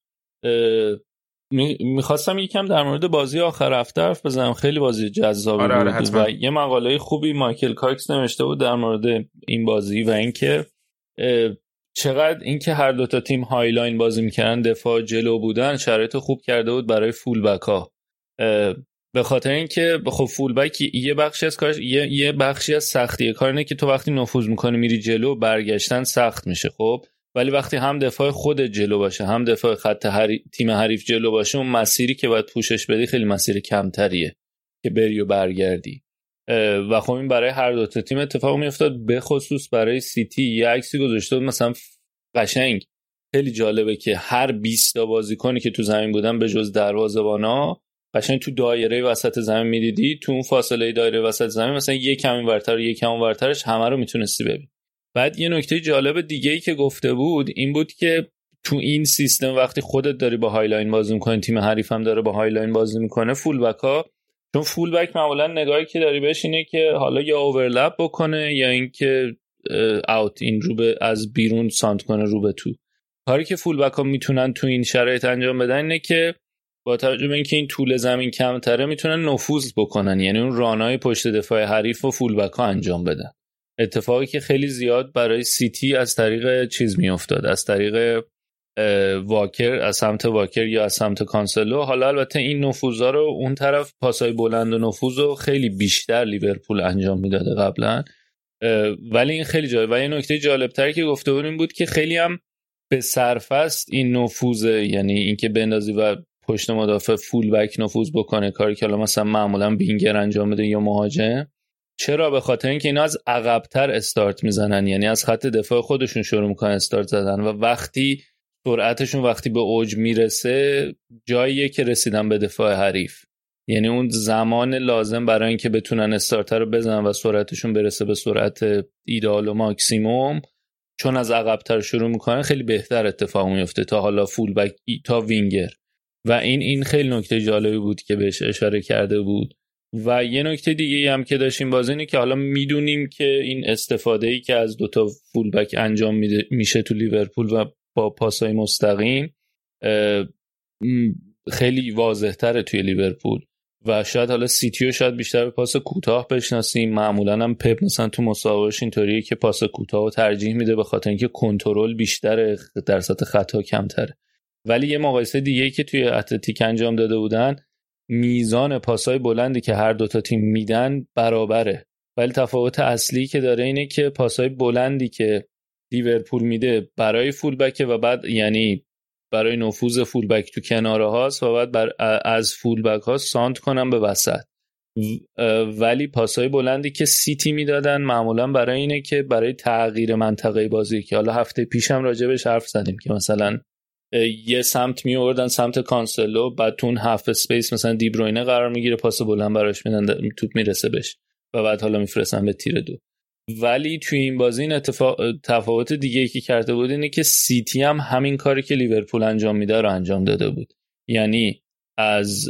می‌خواستم یکم در مورد بازی آخر هفته حرف بزنم. خیلی بازی جذابی آره آره بود و یه مقاله خوبی مایکل کاکس نوشته بود در مورد این بازی و اینکه چقدر اینکه هر دو تا تیم high line بازی می‌کردن دفاع جلو بودن شرایط خوب کرده بود برای full back ها به خاطر اینکه خب فول بک یه بخشی از کارش یه, یه بخشی از سختی. کار اینه که تو وقتی نفوذ می‌کنی میری جلو برگشتن سخت میشه خب؟ ولی وقتی هم دفاع خود جلو باشه هم دفاع خط هری... تیم حریف جلو باشه اون مسیری که باید پوشش بدی خیلی مسیر کمتریه که بری و برگردی. و خب این برای هر دو تیم اتفاق میافتاد به خصوص برای سیتی. یه عکسی گذاشته مثلا قشنگ. خیلی جالبه که هر 20 تا بازیکنی که تو زمین بودن به جز دروازه‌بانا قشنگ تو دایره وسط زمین می‌دیدی؟ تو اون فاصله دایره وسط زمین مثلا یک کمی اینورتر یک کم اونورترش همه رو می‌تونستی ببین بعد یه نکته جالب دیگه ای که گفته بود این بود که تو این سیستم وقتی خودت داری با high line بازی می‌کنی تیم حریف هم داره با high line بازی می‌کنه full back ها چون full back معمولا نگاهی که داری بهش اینه که حالا یا overlap بکنه یا اینکه out in رو به از بیرون سانتر کنه رو به تو. کاری که full back ها می‌تونن تو این شرایط انجام بدن اینه که با توجه به اینکه این طول زمین کمتره می‌تونن نفوذ بکنن. یعنی اون run ای پشت دفاع حریف و full back ها انجام بدن. اتفاقی که خیلی زیاد برای سیتی از طریق چیز میافتاد. از طریق واکر از سمت واکر یا از سمت کانسلو. حالا البته این نفوذا رو اون طرف پاسای بلند و نفوذ رو خیلی بیشتر لیورپول انجام می‌داده قبلا. ولی این خیلی جالب. و یه نکته جالبتری که گفته بودیم بود که خیلی هم به سرفست این نفوذ یعنی اینکه بندازی و پشت مدافع فول بک نفوذ بکنه کاری که مثلا معمولا بینگر انجام بده یا مهاجم. چرا؟ به خاطر اینکه اینا از عقبتر استارت می‌زنن یعنی از خط دفاع خودشون شروع می‌کنن استارت زدن و وقتی سرعتشون وقتی به اوج می‌رسه جاییه که رسیدن به دفاع حریف. یعنی اون زمان لازم برای اینکه بتونن استارتر رو بزنن و سرعتشون برسه به سرعت ایده‌آل و ماکسیموم چون از عقبتر شروع می‌کنن خیلی بهتر اتفاق میفته تا حالا full back تا وینگر. و این این خیلی نکته جالبی بود که بهش اشاره کرده بود. و یه نکته دیگه هم که داشتیم باز اینه که حالا می‌دونیم که این استفاده ای که از دوتا full back انجام میشه تو لیورپول و با پاسای مستقیم خیلی واضح تره توی لیورپول. و شاید حالا سیتیو شاید بیشتر به پاس کوتاه بشناسیم. معمولا هم پپ مثلا تو مسابقهش اینطوریه که پاس کوتاه رو ترجیح میده به خاطر اینکه کنترل بیشتر درصد خطا کمتره. ولی یه مقایسه دیگه که توی اتلتیک انجام داده بودن میزان پاسای بلندی که هر دوتا تیم میدن برابره. ولی تفاوت اصلی که داره اینه که پاسای بلندی که لیورپول میده برای فولبک و بعد یعنی برای نفوذ فولبک تو کناره هاست و بعد بر از فولبک ها سانت کنم به وسط. ولی پاسای بلندی که سیتی می‌دادن معمولا برای اینه که برای تغییر منطقه بازی که حالا هفته پیشم راجبش حرف زدیم که مثلا یه سمت می آوردن سمت کانسلو بعد تو اون half space مثلا دی‌بروینه قرار می‌گیره پاس بلند براش میدن توپ می‌رسه بهش و بعد حالا میفرستن به تیر دو. ولی توی این بازی این اتفاق تفاوت دیگه ای که کرده بود اینه که سیتی هم همین کاری که لیورپول انجام میده رو انجام داده بود. یعنی از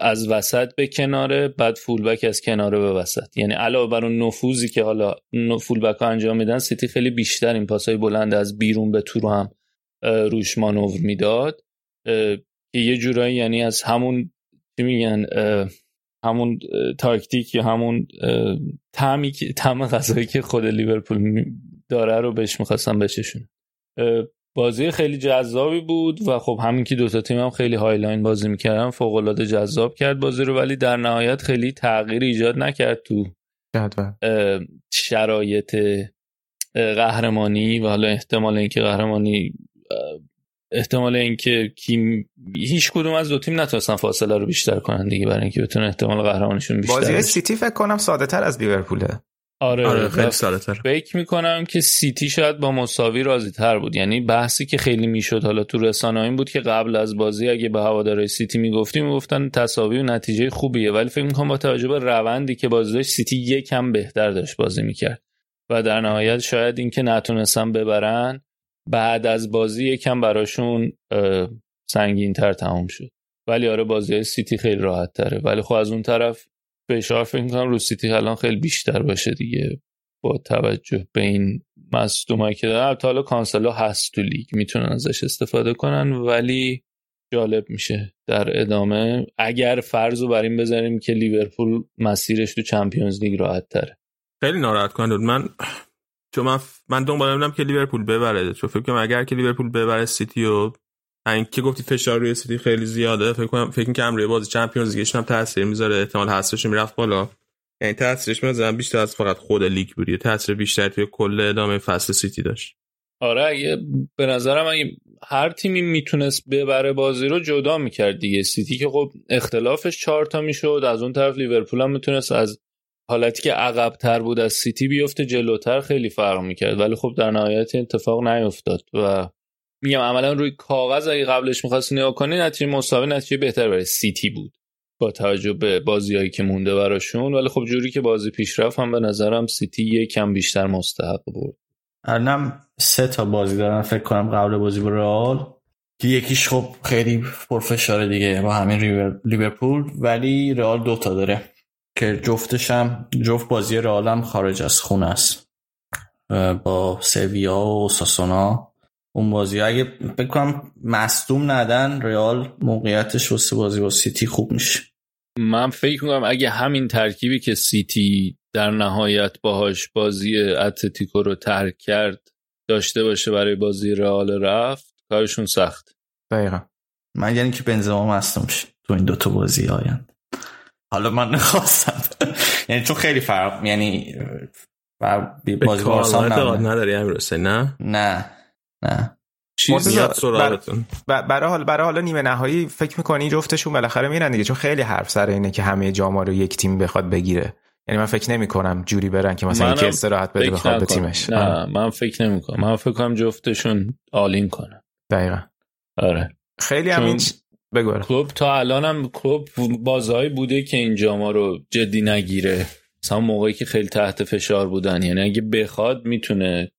از وسط به کناره بعد full back از کناره به وسط. یعنی علاوه بر اون نفوذی که حالا full back ها انجام میدن سیتی خیلی بیشتر این پاسای بلند از بیرون به تو رو هم روش مانور می‌داد. که یه جورایی یعنی از همون چی میگن همون تاکتیک یا همون طعمی که طعم غذایی که خود لیورپول داره رو بهش می‌خواستن بچشونن بازی خیلی جذابی بود و خب همین که دوتا تیم هم خیلی high line بازی می‌کردن فوق العاده جذاب کرد بازی رو ولی در نهایت خیلی تغییر ایجاد نکرد تو شرایط قهرمانی و حالا احتمال اینکه قهرمانی احتمال اینکه تیم هیچ کدوم از دو تیم نتونستن فاصله رو بیشتر کنن دیگه برای اینکه بتونن احتمال قهرمانیشون بیشتر بازی سیتی فکر کنم ساده تر از لیورپوله. آره, آره خیلی ساده تر فکر می‌کنم که سیتی شاید با مساوی راضی تر بود. یعنی بحثی که خیلی می‌شد حالا تو رسانه این بود که قبل از بازی اگه به هوادارهای سیتی می‌گفتیم می‌گفتن تساوی یه نتیجه خوبیه. ولی فکر می‌کنم با توجه به روندی که بازی داشت سیتی یکم بهتر داشت بازی می‌کرد. و در نهایت شاید اینکه نتونستن ببرن بعد از بازی یکم براشون سنگین تر تمام شد. ولی آره بازی سیتی خیلی راحت تره. ولی خب از اون طرف فشار فکر می‌کنم رو سیتی الان خیلی بیشتر باشه دیگه. با توجه به این مصدومایی که دارن. حالا کانسلو هست تو لیگ می‌تونن ازش استفاده کنن ولی جالب میشه در ادامه. اگر فرض رو بر این بذاریم که لیورپول مسیرش تو Champions League راحت تره. خیلی ناراحت کننده من چون من من دنبال بودم که لیورپول ببره چون فکر کنم اگر که لیورپول ببره سیتی و این که گفتی فشار روی سیتی خیلی زیاده فکر کنم فکر کنم روی بازی Champions League ش هم تاثیر می‌ذاره احتمال حذفش می‌رفت بالا. یعنی تاثیرش مثلا بیشتر از فقط خود لیگ بود تاثیر بیشتر توی کل ادامه فصل سیتی داشت. آره اگه به نظرم اگه هر تیمی می‌تونست ببره بازی رو جدا می‌کرد دیگه. سیتی که خب اختلافش چهار تا می‌شد از اون طرف لیورپول هم می‌تونست از حالتی که عقب تر بود از سیتی بیفته جلوتر خیلی فرق می‌کرد. ولی خب در نهایت اتفاق نیفتاد و میگم عملا روی کاغذ اگه قبلش می‌خواستی نگاه کنی نتیجه مساوی نتیجه بهتر برای سیتی بود با توجه به بازیهایی که مونده براشون. ولی خب جوری که بازی پیش رفت هم به نظرم سیتی یکم بیشتر مستحق بود. الانم سه تا بازی دارن فکر کنم قبل بازی با رئال. که یکیش خب خیلی پرفشار دیگه با همین لیورپول ولی رئال دوتا داره. که جفتشم جفت بازی رئالم خارج از خونه است. با سویا و اوساسونا. اون بازی اگه بکنم مصدوم ندن رئال موقعیتش واسه بازی با سیتی خوب میشه. من فکر می‌کنم اگه همین ترکیبی که سیتی در نهایت باهاش بازی اتلتیکو رو ترک کرد داشته باشه برای بازی رئال رفت کارشون سخت. دقیقا. من یعنی که بنزما مصدوم شه تو این دوتا بازی آیند حالا من نخواستم. یعنی چون خیلی فرق یعنی بازی بارسا نداری امیر نه؟ نه نه. سراغتون برای حال برای حالا نیمه نهایی فکر می‌کنی جفتشون بالاخره میرن دیگه؟ چون خیلی حرف سر اینه که همه جاما رو یک تیم بخواد بگیره. یعنی من فکر نمی کنم جوری برن که مثلا یکی استراحت بده بخواد به تیمش. نه. من فکر نمی کنم من فکر کنم جفتشون آلین کنن. دقیقا. آره. خیلی همین بگو. کلوب تا الانم کلوب بازهایی بوده که این جاما رو جدی نگیره. مثلا موقعی که خیلی تحت فشار بودن. یعنی اگه بخواد می‌تونه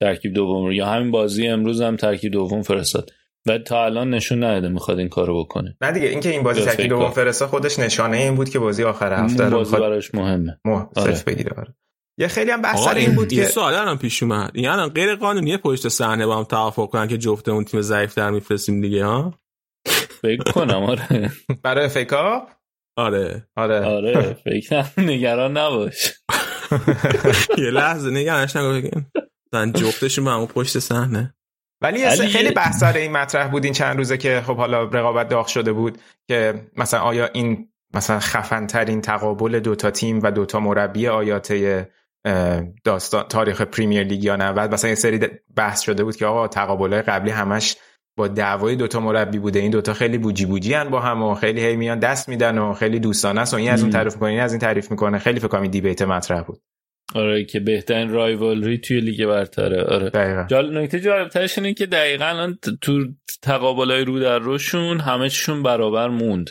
ترکیب دوم رو یا همین بازی امروز هم ترکیب دوم فرستاد. و تا الان نشون نداده می‌خواد این کارو بکنه. نه دیگه اینکه این بازی ترکیب دوم فرستاد خودش نشانه این بود که بازی آخر هفته رو بازی براش مهمه. مه... آره. بگیره آره. یه خیلی هم بحث این بود که سوال الان پیش اومد. این الان غیر قانونیه پشت صحنه با هم توافق کنن که جفتمون تیم ضعیف در میفرستیم دیگه ها؟ فکر کنم آره. برای فکا آره. آره. آره فکر نگران نباش. [LAUGHS] یه لحظه نگرانش نگو من جفتشون با همون پشت صحنه. ولی علی... خیلی بحث سر این مطرح بود این چند روزه که خب حالا رقابت داغ شده بود که مثلا آیا این مثلا خفن ترین تقابل دوتا تیم و دوتا مربی آیاته داستان تاریخ پریمیر لیگ یا نه؟ بعد مثلا یه سری بحث شده بود که آقا تقابل قبلی همش با دعوای دوتا مربی بوده. این دوتا خیلی بوجی بوجی هن با هم و خیلی هی میان دست میدن و خیلی دوستانه است و این از اون تعریف می‌کنه این از این تعریف می‌کنه. خیلی فکر کنم دیبیت مطرح بود. آره که بهترین رایوالری توی لیگ برتره. آره. دقیقا. جال نکته جالبترش اینه که دقیقا تو تقابلای رو در روشون همه چیشون برابر موند.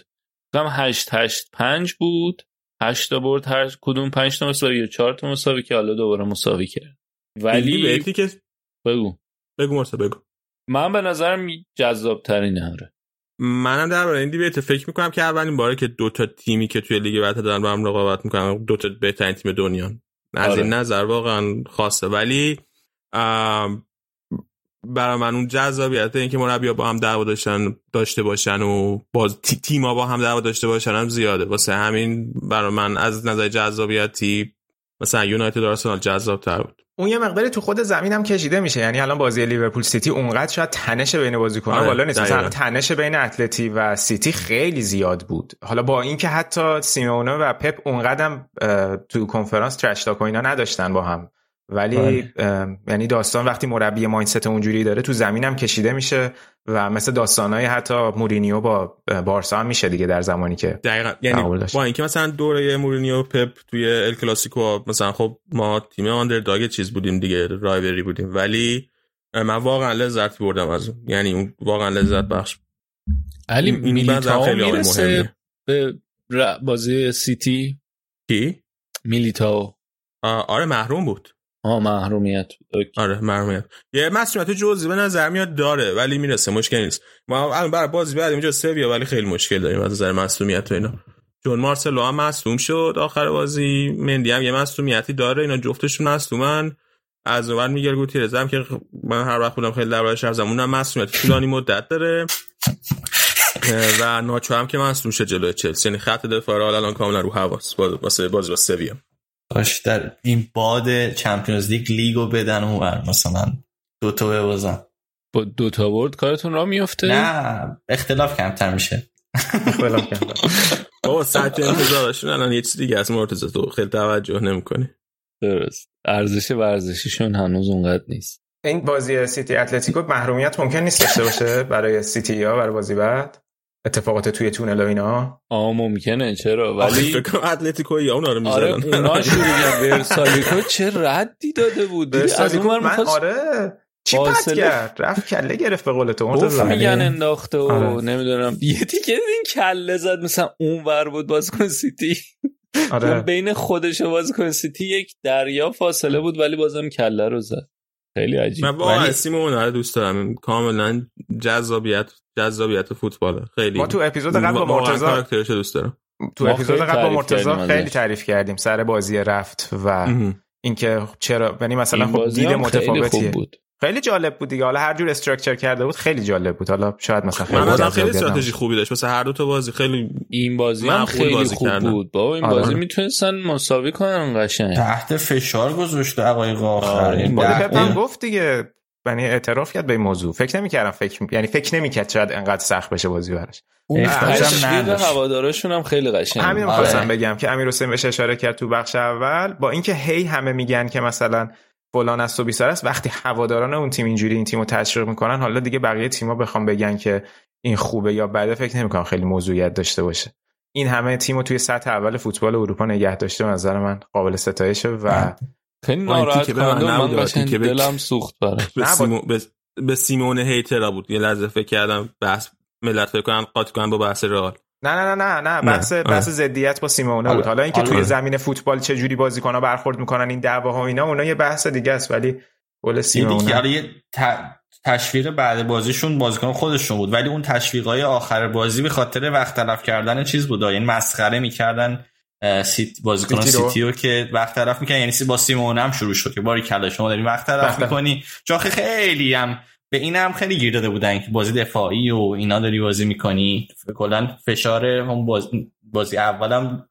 هم 8 8 5 بود. 8 تا برد هر کدوم 5 تا مساوی یا 4 تا مساوی که حالا دوباره مساوی کرد. ولی بهتی که بگو. بگو مرسا بگو. من به نظرم جذاب ترینه آره منم درباره این دیبیت فکر می‌کنم که اولین باره که دو تا تیمی که توی لیگ برتر دارن با هم رقابت می‌کنن دو تا بهترین تیم دنیا. از آره. این نظر واقعا خاصه. ولی برای من اون جذابیت این که مربی با هم دعوا داشتن داشته باشن و باز تیما با هم دعوا داشته باشن هم زیاده. واسه همین برای من از نظر جذابیتی مثلا یونایتد آرسنال جذاب تر بود. اون یه مقداری تو خود زمین هم کشیده میشه. یعنی الان بازی لیورپول سیتی اونقدر شاید تنش بین بازیکن‌ها آره، بالا نیست. مثلا تنش بین اتلتی و سیتی خیلی زیاد بود. حالا با اینکه حتی سیمونه و پپ اونقدر تو کنفرانس trash talk اینا نداشتن با هم. ولی بله. یعنی داستان وقتی مربی mindset اونجوری داره تو زمینم کشیده میشه و مثل داستانهای حتی مورینیو با بارسا هم میشه دیگه در زمانی که دقیقا. یعنی با اینکه مثلا دوره مورینیو پپ توی ال کلاسیکو مثلا خب ما تیم underdog چیز بودیم دیگه رایوری بودیم ولی من واقعا لذت بردم از اون. یعنی اون واقعا لذت بخش. علی میلیتاو خیلی می‌رسه به بازی سیتی؟ کی؟ میلیتاو آره محروم بود. آه محرومیت. آره محرومیت. یه مسئولیت جزئی به نظر میاد داره ولی می‌رسه مشکل نیست. ما الان برای بازی بعد اینجا سویا ولی خیلی مشکل داریم از نظر مسئولیت اینا. چون مارسلو هم مصدوم شد آخر بازی مندی هم یه مسئولیتی داره اینا جفتشون مصدومن. از اون میگل گوتیرز هم که من هر وقت بودم خیلی دربارش حرف زدم اونم مسئولیت طولانی مدت داره. و ناچو هم که مصدوم شد جلوی چلسی. یعنی خط دفاع الان کاملا رو هواست. واسه بازی با سویا. کاش در این باد چمپیونز لیگ لیگو بدن اون مثلا دو تا ببازن با دو تا برد کارتون را میفته نه اختلاف کمتر میشه. اختلاف کمتر. [LAUGHS] بابا ساعت انتظارشون الان یه چیز دیگه از مرتضی تو خیلی توجه نمی‌کنی. درست. ارزش ورزشیشون هنوز اونقدر نیست. این بازی سیتی اتلتیکو محرومیت ممکن نیست داشته باشه برای سیتی یا برای بازی بعد؟ اتفاقات توی تونل و اینا؟ آ ممکنه چرا؟ ولی فکر اتلتیکو یا اونا رو می‌زنن آره اونا [LAUGHS] شروع ورسالیکو چه ردی داده بود؟ از اون من آره. چی پس کرد؟ رفت کله گرفت به قول تو میگن انداخته و آره. نمی‌دونم. یه دیگه این کله زد مثلا اون ور بود بازیکن سیتی. آره. بین خودش و بازیکن سیتی یک دریا فاصله بود ولی بازم کله رو زد. خیلی عجیب. من واقعا سیمون رو دوست دارم. کاملا جذابیت جذابیت فوتبال خیلی ما تو اپیزود قبل با مرتضی دوست دارم. تو اپیزود قبل با مرتضی خیلی تعریف کردیم. سر بازی رفت و اینکه چرا یعنی مثلا خب دید متفاوتیه. بود. خیلی جالب بود دیگه. حالا هر جور استراکچر کرده بود خیلی جالب بود. حالا شاید مثلا خیلی من خیلی استراتژی خوبی داشت. مثلا هر دو تا بازی خیلی این بازی هم خیلی بازی خوب. بود. بابا این آره. بازی می‌تونستن مساوی کنن قشنگ. تحت فشار گذاشته آقای آخر. این بازی پپ گفت دیگه. یعنی اعتراف کرد به این موضوع. فکر نمی‌کردم فکر یعنی فکر نمی‌کرد شاید انقدر سخت بشه بازی براش. هوادارشون هم خیلی قشنگ همین می‌خواستم بگم که امیر حسین بهش اشاره کرد تو بخش اول. با اینکه هی همه میگن که مثلا فلان است و بیسار است. وقتی هواداران اون تیم اینجوری این تیمو تشویق می‌کنن حالا دیگه بقیه تیم‌ها بخوام بگن که این خوبه یا بده فکر نمی‌کنم خیلی موضوعیت داشته باشه. این همه تیمو توی سطح اول فوتبال اروپا نگه داشته به نظر من قابل ستایشه و خیلی ناراحت کننده که دلم سوخت برای به, به سیمون هیترا بود. یه لحظه فکر کردم بحث ملت فکر کنن قاطی کنن با بحث رئال. نه نه نه نه نه بحث بحث ضدیت با سیمونه بود. حالا اینکه توی زمین فوتبال چه جوری بازیکن‌ها برخورد می‌کنن این دعواها و اینا اونا یه بحث دیگه است ولی گل سیمونه. یه تشویق بعد بازیشون بازیکن خودشون بود. ولی اون تشویقای آخر بازی به خاطر وقت تلف کردن چیز بود یعنی مسخره می‌کردن سیت بازیکن سیتی رو. که وقت تلف می‌کنن یعنی با سیمون هم شروع شد که باری کلا شما داری وقت تلف می‌کنی. چون خیلی هم به این هم خیلی گیر داده بودن که بازی دفاعی و اینا داری بازی می‌کنی. کلا فشار هم بازی, بازی اولم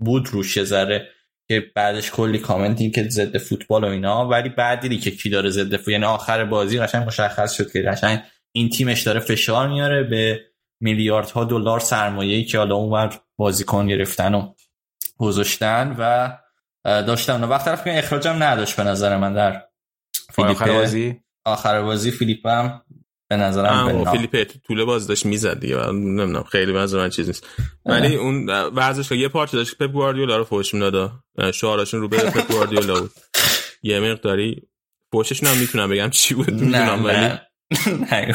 بود روش ذره که بعدش کلی کامنتی که ضد فوتبال و اینا ولی بعد دیدی که کی داره ضد فوتبال. یعنی آخر بازی قشنگ مشخص شد که قشنگ این تیمش داره فشار میاره به میلیاردها دلار سرمایه‌ای که حالا اونور بازیکن گرفتن و گذاشتن و داشتن. و وقت طرف که اخراجم نداشت به نظر من در آخر بازی؟ آخر بازی فیلیپ هم به نظرم فیلیپ طول باز داشت می‌زد دیگه. نمی‌دونم خیلی منظور من چیز نیست. ولی اون ورزشگاه یه پارچه داشت پپ گواردیولا رو فوش می‌داد شعارشون رو به پپ گواردیولا بود. [LAUGHS] یه مقداری فوششون هم می‌تونم بگم چی بود نه ولی [LAUGHS]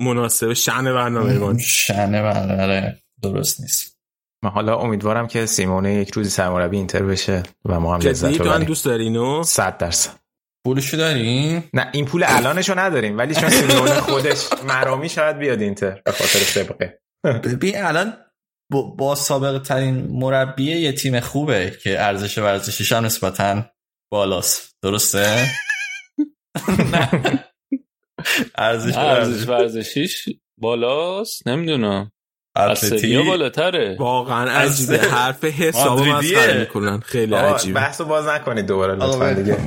مناسب شأن برنامه ما [LAUGHS] شأن برنامه درست نیست. من حالا امیدوارم که سیمونه یک روزی سرمربی اینتر بشه و ما هم لذت ببریم. دوست داری اینو؟ 100 درصد. پولشو داریم؟ نه این پول الانشو نداریم ولی چون سیمونه خودش مرامی شاید بیاد اینتر به خاطر سابقه. ببین الان با سابقه ترین مربی یه تیم خوبه که ارزش ورزشیش هم نسبتا بالاست. درسته؟ [LAUGHS] ارزش ورزشیش بالاست؟ نمی‌دونم. اتلتی؟ بالاتره. واقعا عجیبه حرف حساب مسخره می‌کنن خیلی عجیبه. بحثو باز نکنید دوباره لطفا دیگه.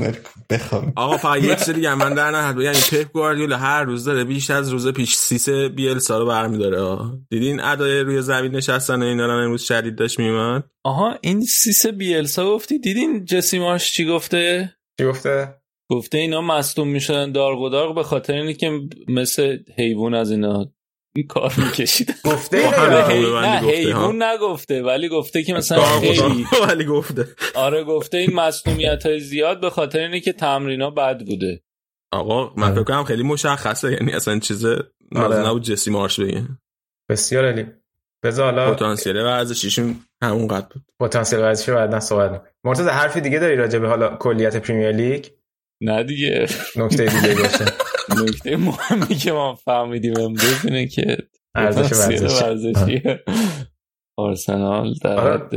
بخوام. آقا فقط یه چیز دیگه من در نهایت یعنی پپ گواردیولا هر روز داره بیش از روز پیش سیس بیلسا رو برمیداره. دیدین ادای روی زمین نشستن اینا رو امروز شدید داشت میومد؟ آها این سیس بیلسا گفتی؟ دیدین جسی مارش چی گفته؟ چی گفته؟ گفته اینا مصدوم میشن دارق به خاطر اینی که مثل حیوان از اینا این کار می‌کشید. گفته نه حیوان نگفته ولی گفته که مثلا خیلی [LAUGHS] ولی گفته. آره گفته این مسئولیت های زیاد به خاطر اینه که تمرینا بد بوده. آقا من فکر کنم خیلی مشخصه یعنی اصلا چیز لازم نبود جسی مارش بگه. بسیار علی بذار حالا پتانسیل ورزشیشون همون قد بود. پتانسیل ورزشی بعدا صحبت کنیم مرتضی حرفی دیگه داری راجع به حالا کلیت پریمیر لیگ؟ نه دیگه. نکته دیگه باشه نکته مهمی که ما فهمیدیم امروز اینه که ارزش ورزشی. آرسنال در حد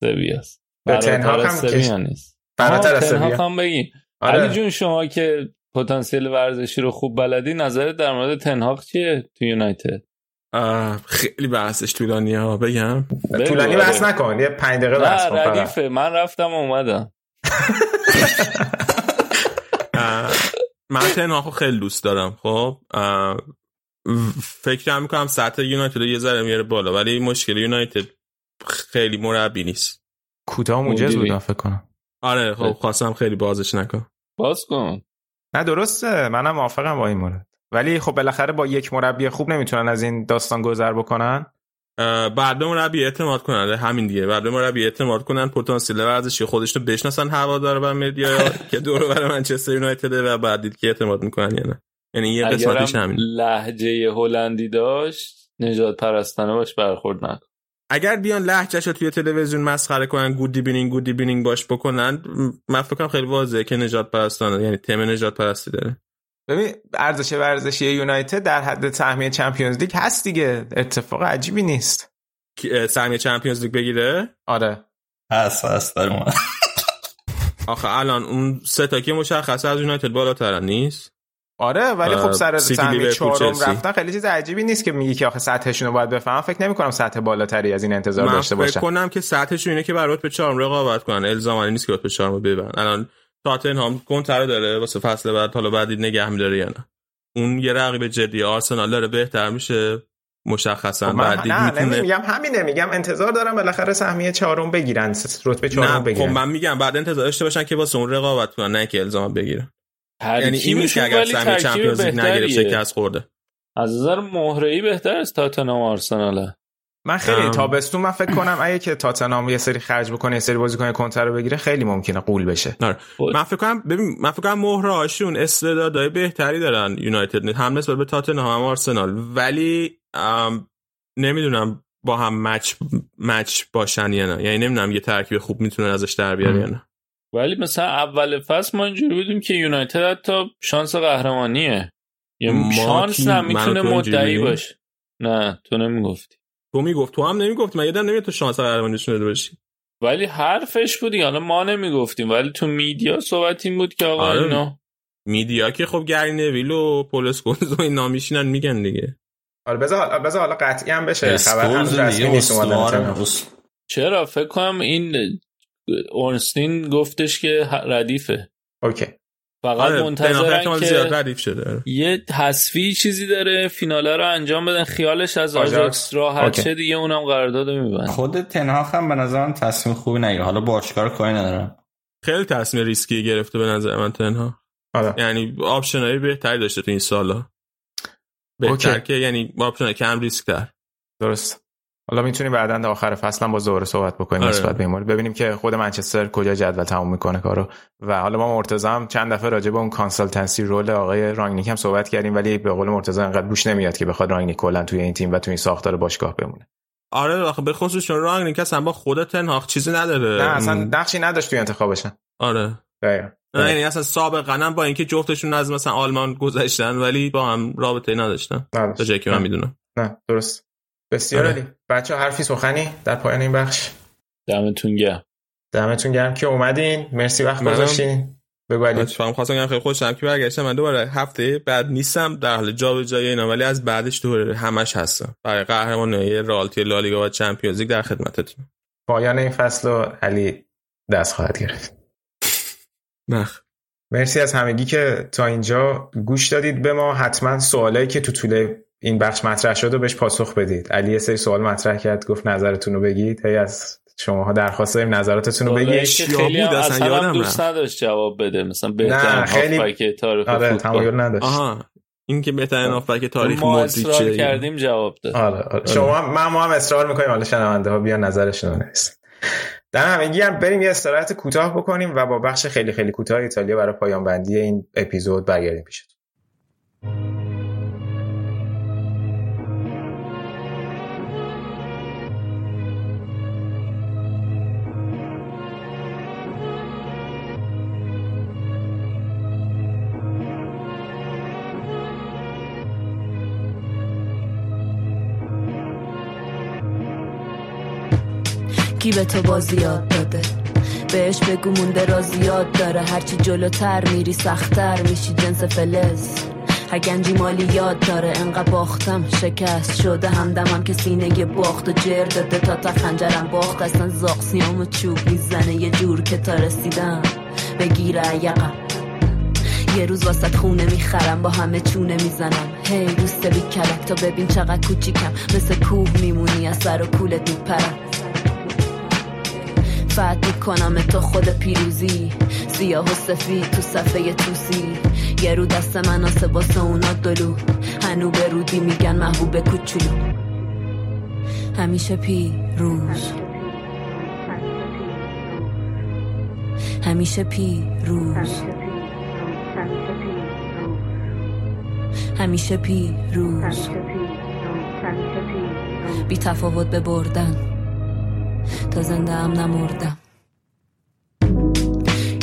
سویاست به تنها هم سویا نیست؟ فراتر از سویا هم بگی علی جون شما که پتانسیل ورزشی رو خوب بلدی نظرت در مورد تنهاق چیه تو یونایتد؟ خیلی بحثش طولانی ها بگم. طولانی بحث نکن یه 5 دقیقه بحث کن ردیفه. من رفتم اومدم. [LAUGHS] من تنهاخو خیلی دوست دارم خب؟ فکر می‌کنم سطح یونایتد یه ذره میاره بالا ولی مشکل یونایتد خیلی مربی نیست. کوتاه موجز بودم فکر کنم. آره خب خواستم خیلی بازش نکن باز کن. نه درسته. منم موافقم با این مورد. ولی خب بالاخره با یک مربی خوب نمی‌تونن از این داستان گذر بکنن. بعد به مربی اعتماد کنن. همین دیگه. بعد به مربی اعتماد کنن پتانسیل ورزشی خودش رو بشناسن هوادار و مدیا [LAUGHS] که دور بر منچستر یونایتد و بعد دید که اعتماد می‌کنن یا نه یعنی یه قسمتش همین. لهجه هلندی داشت نجات پرستانه باش برخورد نکن. اگر بیان لهجهش رو توی تلویزیون مسخره کنن گودی بینینگ گودی بینینگ باش بکنن من فکر کنم خیلی واضحه که نجات پرستانه یعنی تم نجات پرستی داره. ببین ارزش ورزشی یونایتد در حد سهمیه چمپیونز لیگ هست دیگه. اتفاق عجیبی نیست. سهمیه چمپیونز لیگ بگیره؟ آره. هست هست در آخه الان اون سه تا که مشخصه از یونایتد بالاتر نیست؟ آره ولی خب سر سهمیه چهارم رفتن خیلی چیز عجیبی نیست که میگی که آخه سطحشون رو باید بفهمم فکر نمی کنم سطح بالاتری از این انتظار داشته باشن. من فکر کنم که سطحشون اینه که برات به چهارم رقابت کنن. الزامی نیست که به چهارم ببرن. الان تاتنهام کنتر داره واسه فصل بعد حالا بعدی نگه میداره یا نه؟ اون یه رقیب جدی آرسنال داره بهتر میشه مشخصا خب بعد نه می‌تونه میگم همینه میگم انتظار دارم بالاخره سهمیه چهارم بگیرن رتبه چهارم بگیرن خب من میگم بعد انتظار داشته باشن که واسه اون رقابت کنن نه که الزام بگیرن. یعنی این که اگر سهمیه چمپیونز لیگ نگرفت شکست خورده. از نظر مهره بهتر از تاتنهام آرسناله. من خیلی تابستون من فکر کنم اگه که تاتنهام یه سری خرج بکنه یه سری بازیکن کنتر رو بگیره خیلی ممکنه قول بشه. آره. من فکر کنم ببین من فکر کنم مهره هاشون استعدادای بهتری دارن یونایتد. هم نسبت به تاتنهام هم آرسنال. ولی نمی‌دونم با هم مچ مچ باشن یا نه. یعنی نمی‌دونم یه ترکیب خوب می‌تونه ازش در بیاره یا نه. ولی مثلا اول فصل ما اینجوری بودیم که یونایتد حتی شانس قهرمانیه. یه شانس هم می‌تونه مدعی باشه. نه تو نمی‌گفتی. تو می‌گفت. تو هم نمی‌گفت من یادم نمیاد تو شانس قهرمانیشون داده باشی. ولی حرفش بودی حالا ما نمی‌گفتیم. ولی تو میدیا صحبت این بود که آقا آره. اینا میدیا که خب گری نویل و پولس گونز و اینا میشینن میگن دیگه. آره بذار بذار حالا قطعی هم بشه. خبر هم چرا؟ فکر کنم این اورنستین گفتش که ردیفه. اوکی. فقط آره، منتظرن که زیاد ردیف شده. یه تصفی چیزی داره فیناله رو انجام بدن خیالش از آژاکس راحت شه دیگه اونم قرارداد می‌بنده خود تن هاخ هم به نظرم تصمیم خوبی نگیره حالا باشگاه کاری ندارم. خیلی تصمیم ریسکی گرفته به نظر من تن هاخ آره. یعنی option ایی بهتری داشته تو این سالا. بهتر که یعنی option کم ریسک تر درست. حالا می‌تونیم بعدا در آخر فصل هم با زوره صحبت بکنیم آره. نسبت به ببینیم که خود منچستر کجا جدول تموم می‌کنه کارو. و حالا ما مرتضی هم چند دفعه راجع به اون کانسالتنسی رول آقای رانگنیک هم صحبت کردیم ولی به قول مرتضی انقدر گوش نمیاد که بخواد رانگنیک کلا توی این تیم و توی این ساختار باشگاه بمونه. آره آخه به خصوص چون رانگنیک اصلا با خود تنهاخ چیزی نداره. نه اصلا نقشی نداشت توی انتخابشن آره. دقیقاً. نه یعنی اصلا سابقا با اینکه جفتشون از مثلا آلمان گذشتن ولی با هم رابطه نداشتن. تا جایی که من می‌دونم. نه درست. بسیار عالی. بچه حرفی سخنی در پایان این بخش. دمتون گرم. دمتون گرم که اومدین. مرسی وقت گذاشتین. بگو علی فهم خواستم خیلی خوشم که برگشتم. من دوباره هفته بعد نیستم در حال جابجایی اینا ولی از بعدش دوباره همش هستم. برای قهرمانی رئالتی لالیگا و چمپیونز لیگ در خدمتتون. پایان این فصل رو علی دست خواهد گرفت. نخ مرسی از همگی که تا اینجا گوش دادید به ما. حتما سوالایی که تو طول این بخش مطرح شد و بهش پاسخ بدید. علی سری سوال مطرح کرد گفت نظرتون رو بگید. هی از شماها درخواست داریم نظراتتون رو بگید. خیلی بود اصلا یادم دوست نداشت جواب بده. مثلا بهترین خیلی تاریخ آره تمایل نداشت. آها این که بهترین هافبک تاریخ مودریچ کردیم جواب داد. آره, آره. شما من ما هم اصرار می‌کنیم. حالا شنونده ها بیان نظرشون رو نویسن. در همگی هم بریم یه استراحت کوتاه بکنیم و با بخش خیلی خیلی کوتاه ایتالیا برای پایان بندی این اپیزود برگردیم پیشتون. کی به تو بازی یاد داده؟ بهش بگو مونده را زیاد داره. هرچی جلوتر میری سختتر میشی. جنس فلز. هگنجی مالی یاد داره. انقدر باختم شکست شده. همدمم که سینه باخت و جر داده. تا تا خنجرم باخت. اصلا زاق سیام و چوب می‌زنه. یه جور که تا رسیدم. بگیره یقم یه روز واسط خونه می‌خرم. با همه چونه می‌زنم. هی hey, دوست بی کلک تا ببین چقدر کوچیکم. مثل کوه میمونی. از سر و کولت میپرم فتح می‌کنم تو خود پیروزی. سیاه و سفید تو صفحه توسی. یه رو دست من واسه اونا دلو. هنو به رودی میگن محبوب کوچولو. همیشه پیروز. همیشه پیروز. همیشه پیروز. بی تفاوت به بردن تا زنده هم نمردم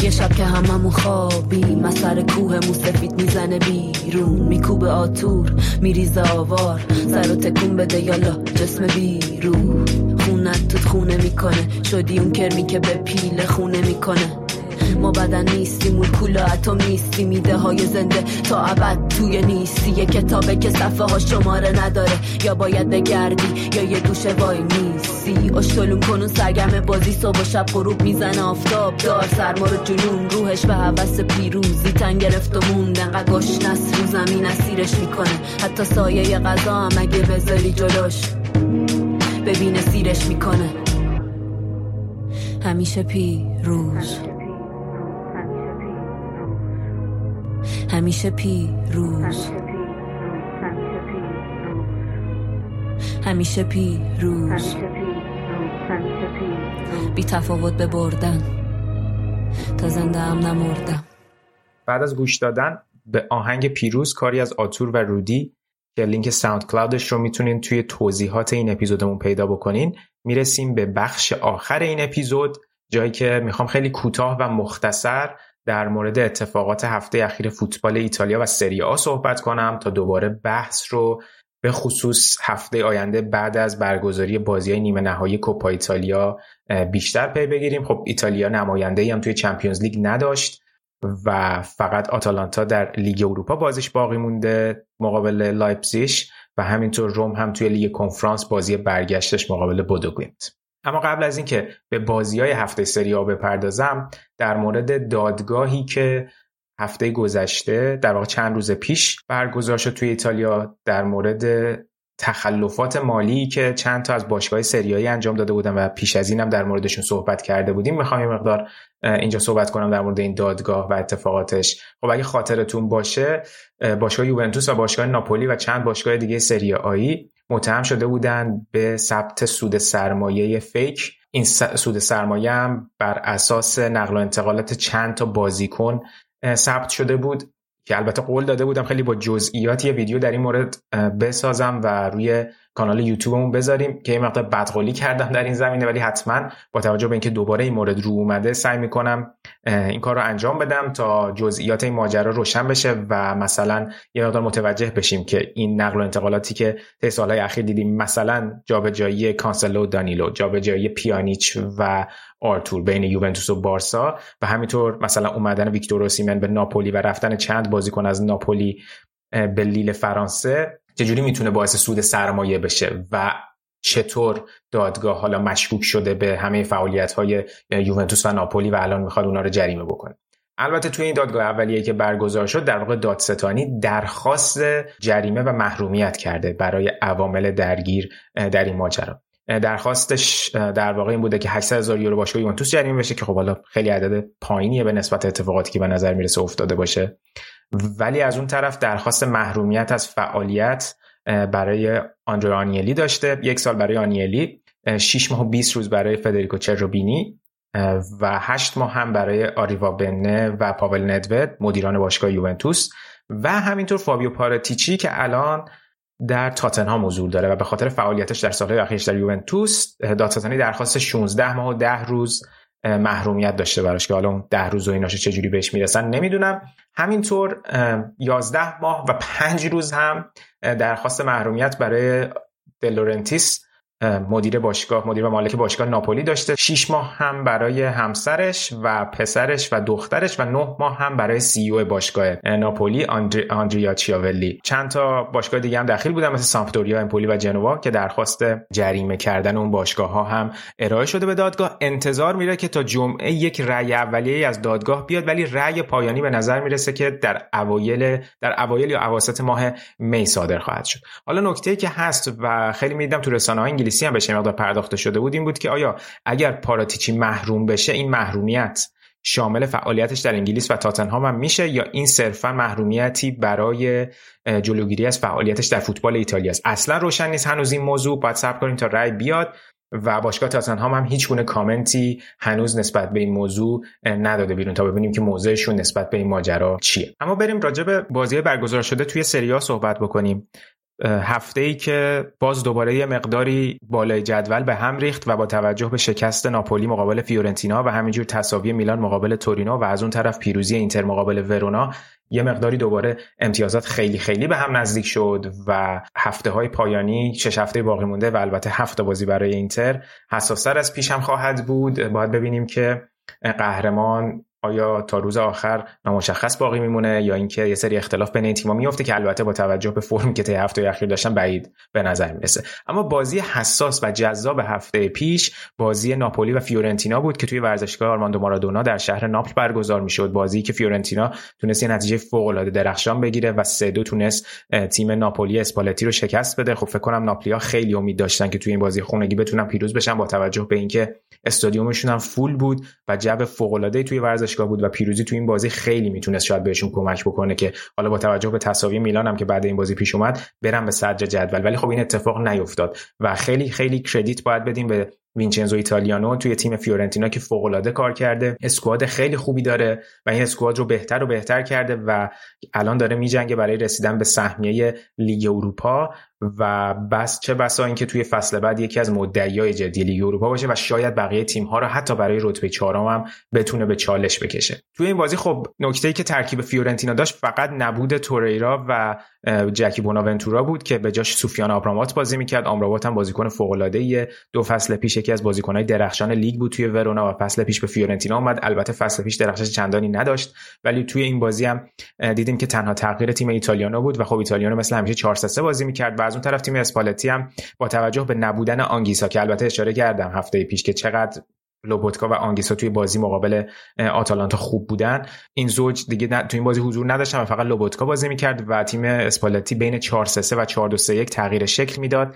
یه شب که هممون خوابی مسر کوه موسفید می‌زنه بیرون. میکوب آتور میریزه آوار. سر و تکون بده یالا جسم بیرون. خونت توت خونه می‌کنه. شدی اون کرمی که به پیل خونه می‌کنه. ما بدن نیستیم مولکولا اتم نیستیم ایده های زنده تا ابد توی نیستی. یه کتابه که صفحه ها شماره نداره. یا باید بگردی یا یه گوشه وای نیستی. اشتلون کنون سرگم بازی. صبح و شب غروب میزن آفتاب دار. سرما رو جنون روحش به حوث پیروزی. تن گرفت و موند. انقدر گشنس رو زمین اسیرش می‌کنه. حتی سایه غذا هم اگه بذاری جلوش ببینه سیرش می‌کنه. همیشه پیروز. همیشه پیروز. همیشه پیروز بی تفاوت به بردن تا زنده هم نمردم. بعد از گوش دادن به آهنگ پیروز کاری از آتور و رودی که لینک ساوند کلاودش رو می‌تونین توی توضیحات این اپیزودمون پیدا بکنین. می‌رسیم به بخش آخر این اپیزود جایی که می‌خوام خیلی کوتاه و مختصر در مورد اتفاقات هفته اخیر فوتبال ایتالیا و سری آ صحبت کنم تا دوباره بحث رو به خصوص هفته آینده بعد از برگزاری بازی نیمه نهایی کوپا ایتالیا بیشتر پی بگیریم. خب ایتالیا نماینده هم توی چمپیونز لیگ نداشت و فقط آتالانتا در لیگ اروپا بازیش باقی مونده مقابل لایپزیش و همینطور روم هم توی لیگ کنفرانس بازی برگشتش مقابل بودوگلیمت اما قبل از اینکه به بازی های هفته سری آ بپردازم در مورد دادگاهی که هفته گذشته در واقع چند روز پیش برگزار شد توی ایتالیا در مورد تخلفات مالی که چند تا از باشگاه سریایی انجام داده بودن و پیش از اینم در موردشون صحبت کرده بودیم می‌خوام یه مقدار اینجا صحبت کنم در مورد این دادگاه و اتفاقاتش. خب اگه خاطرتون باشه باشگاه یوونتوس و باشگاه ناپولی و چند باشگاه دیگه سری آیی متهم شده بودند به ثبت سود سرمایه فیک. این سود سرمایه هم بر اساس نقل و انتقالات چند تا بازیکن ثبت شده بود. که البته قول داده بودم خیلی با جزئیات یه ویدیو در این مورد بسازم و روی کانال یوتیوبمون بذاریم که یه مقدار بدقولی کردم در این زمینه. ولی حتما با توجه به اینکه دوباره این مورد رو اومده سعی می‌کنم این کار رو انجام بدم تا جزئیات این ماجرا روشن بشه و مثلا یه مقدار متوجه بشیم که این نقل و انتقالاتی که طی سالهای اخیر دیدیم مثلا جابجایی کانسلو دانیلو جابجایی پیانیچ و آرتور بین یوونتوس و بارسا و همینطور مثلا اومدن ویکتور اوسیمن به ناپولی و رفتن چند بازیکن از ناپولی به لیل فرانسه. چجوری می‌تونه باعث سود سرمایه بشه و چطور دادگاه حالا مشکوک شده به همه فعالیت های یوونتوس و ناپولی و الان می‌خواد اونا رو جریمه بکنه؟ البته توی این دادگاه اولیه که برگزار شد در واقع دادستانی درخواست جریمه و محرومیت کرده برای عوامل درگیر در این ماجرا. درخواستش در واقع این بوده که 800 هزار یورو باشگاه یوونتوس جریمه بشه که خب حالا خیلی عدد پایینیه به نسبت اتفاقاتی که به نظر می‌رسه افتاده باشه. ولی از اون طرف درخواست محرومیت از فعالیت برای آندرو آنیلی داشته. یک سال برای آنیلی 6 ماه و 20 روز برای فدریکو چروبینی و 8 ماه هم برای آریوا بنه و پاول ندوید مدیران باشگاه یوونتوس. و همینطور فابیو پاراتیچی که الان در تاتنهام حضور داره و به خاطر فعالیتش در سالهای اخیرش در یوونتوس دادستانی درخواست 16 ماه و 10 روز محرومیت داشته براش که حالا اون 10 روز و ایناشو چجوری بهش می‌رسن نمی‌دونم. همینطور 11 ماه و 5 روز هم درخواست محرومیت برای دلورنتیس مدیر باشگاه مدیر و مالک باشگاه ناپولی داشته. 6 ماه هم برای همسرش و پسرش و دخترش و 9 ماه هم برای سی او باشگاه ناپولی آندری، آندریا چیاولی. چند تا باشگاه دیگه هم داخل بودن مثل سامپدوریا امپولی و جنوا که درخواست جریمه کردن اون باشگاه ها هم ارائه شده به دادگاه. انتظار میره که تا جمعه یک رأی اولیه از دادگاه بیاد ولی رأی پایانی به نظر می‌رسه که در اوایل در اوایل یا اواسط ماه می صادر خواهد شد. حالا نکته که هست و خیلی می‌دیدم تو رسانه‌های انگلیسی هم بهش مقدار پرداخته شده بود این بود که آیا اگر پاراتیچی محروم بشه این محرومیت شامل فعالیتش در انگلیس و تاتنهام هم میشه یا این صرفا محرومیتی برای جلوگیری از فعالیتش در فوتبال ایتالیا است؟ اصلا روشن نیست. هنوز این موضوع باید صبر کنیم تا رأی بیاد و باشگاه تاتنهام هم هیچ گونه کامنتی هنوز نسبت به این موضوع نداده بیرون تا ببینیم که موضعشون نسبت به این ماجرا چیه. اما بریم راجع به بازی برگزار شده توی سریا صحبت بکنیم. هفته ای که باز دوباره یه مقداری بالای جدول به هم ریخت و با توجه به شکست ناپولی مقابل فیورنتینا و همینجور تساوی میلان مقابل تورینو و از اون طرف پیروزی اینتر مقابل ورونا یه مقداری دوباره امتیازات خیلی خیلی به هم نزدیک شد و هفته های پایانی شش هفته باقی مونده و البته هفته بازی برای اینتر حساستر از پیش هم خواهد بود. باید ببینیم که قهرمان آیا تا روز آخر نامشخص باقی میمونه یا اینکه یه سری اختلاف بین این تیم‌ها میفته که البته با توجه به فرمی که طی هفته اخیر داشتن بعید به نظر می‌رسه. اما بازی حساس و جذاب هفته پیش بازی ناپولی و فیورنتینا بود که توی ورزشگاه آرماندو مارادونا در شهر ناپل برگزار می‌شد. بازی که فیورنتینا تونست یه نتیجه فوق العاده درخشان بگیره و سه دو تونست تیم ناپولی اسپالتی رو شکست بده. خب فکر کنم ناپولیا خیلی امید داشتن که توی این بازی خونگی بتونن پیروز بشن با توجه به اینکه استادیومشون هم full بود و جو فوق العاده توی ورزشگاه بود و پیروزی توی این بازی خیلی می‌تونست شاید بهشون کمک بکنه که حالا با توجه به تساوی میلان هم که بعد این بازی پیش اومد برن به صدر جدول. ولی خب این اتفاق نیفتاد و خیلی خیلی credit باید بدیم به وینچنزو ایتالیانو توی تیم فیورنتینا که فوق العاده کار کرده. squad خیلی خوبی داره و این squad رو بهتر و بهتر کرده و الان داره میجنگه برای رسیدن به سهمیه لیگ اروپا. و بس چه بسا اینکه توی فصل بعد یکی از مدعیای جدی لیگ اروپا باشه و شاید بقیه تیم ها رو حتی برای رتبه چهارم هم بتونه به چالش بکشه. توی این بازی خب نکته ای که ترکیب فیورنتینا داشت فقط نبود توریرا و جکی بوناونتورا بود که به جاش سوفیان آمرابات بازی می‌کرد. آمرابات هم بازیکن فوق العاده دو فصل پیش یکی از بازیکنهای درخشان لیگ بود توی ورونا و فصل پیش به فیورنتینا اومد. البته فصل پیش درخشش چندانی نداشت. ولی توی این بازی هم دیدیم که تنها تغییر تیم ایتالیانو بود و خب ایتالیانو مثل همیشه 4 3 بازی می‌کرد و از اون طرف تیم اسپالتی هم با توجه به نبودن آنگیسا که البته اشاره کردم هفته پیش که چقدر لوبوتکا و آنگیسا توی بازی مقابل آتالانتا خوب بودن این زوج دیگه تو این بازی حضور نداشتن و فقط لوبوتکا بازی می‌کرد و تیم اسپالتی بین 4 3 و 4 2 3 1 تغییر شکل می‌داد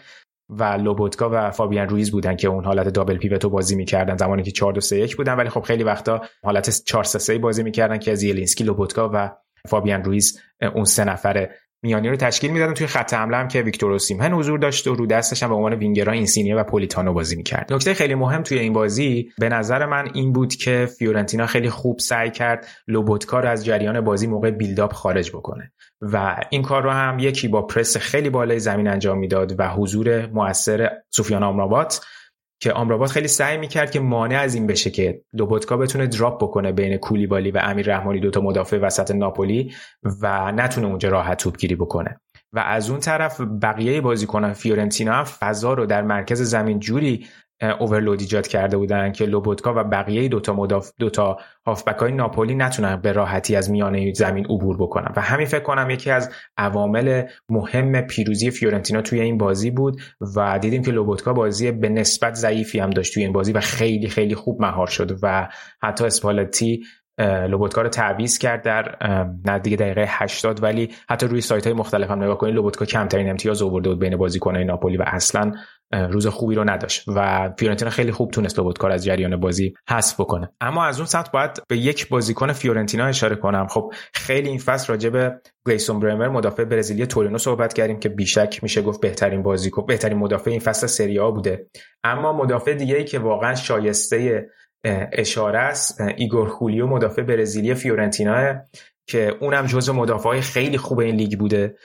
و لوبوتکا و فابیان رویز بودن که اون حالت دابل پیوتو بازی می‌کردن زمانی که 4 2 3 1 بودن. ولی خب خیلی وقتا حالت 4 3 3 بازی می‌کردن که از یلینسکی لوبوتکا و فابیان رویز اون سه نفره میانی رو تشکیل می‌دادن توی خط حمله هم که ویکتور اوسیمن حضور داشت و رو دستش هم به عنوان وینگرها اینسینیه و پولیتانو بازی می‌کرد. نکته خیلی مهم توی این بازی به نظر من این بود که فیورنتینا خیلی خوب سعی کرد لوبوتکا رو از جریان بازی موقع build-up خارج بکنه و این کار رو هم یکی با پرس خیلی بالای زمین انجام می‌داد و حضور موثر سوفیان آمرابات که آمرابات خیلی سعی می‌کرد که مانع از این بشه که لوبوتکا بتونه drop بکنه بین کولیبالی و امیر رحمانی دوتا مدافع وسط ناپولی و نتونه اونجا راحت توپگیری بکنه. و از اون طرف بقیه بازیکنان فیورنتینا هم فضا رو در مرکز زمین جوری اوورلود ایجاد کرده بودن که لوبوتکا و بقیه دوتا مداف دوتا هافبک های ناپولی نتونن به راحتی از میانه زمین عبور بکنن. و همین فکر کنم یکی از عوامل مهم پیروزی فیورنتینا توی این بازی بود و دیدیم که لوبوتکا بازی به نسبت ضعیفی هم داشت توی این بازی و خیلی خیلی خوب مهار شد و حتی اسپالتی لوبوتکا رو تعویض کرد در نزدیک دقیقه 80 ولی حتی روی سایت های مختلف هم نگاه کنید لوبوتکا کمترین امتیاز آورده بود بین بازیکنان ناپولی و اصلا روز خوبی رو نداشت و فیورنتینا خیلی خوب تونست لوبوتکا از جریان بازی حذف بکنه. اما از اون سمت باید به یک بازیکن فیورنتینا اشاره کنم. خب خیلی این فصل راجع به گلیسون برمر مدافع برزیلی تورینو صحبت کردیم که بیشک میشه گفت بهترین بازیکن بهترین مدافع این فصل سری بوده. اما مدافع دیگه ای که واقعا شایسته اشاره است ایگور ژولیو مدافع برزیلی فیورنتینا که اونم جزو مدافع خیلی خوب این لیگ بوده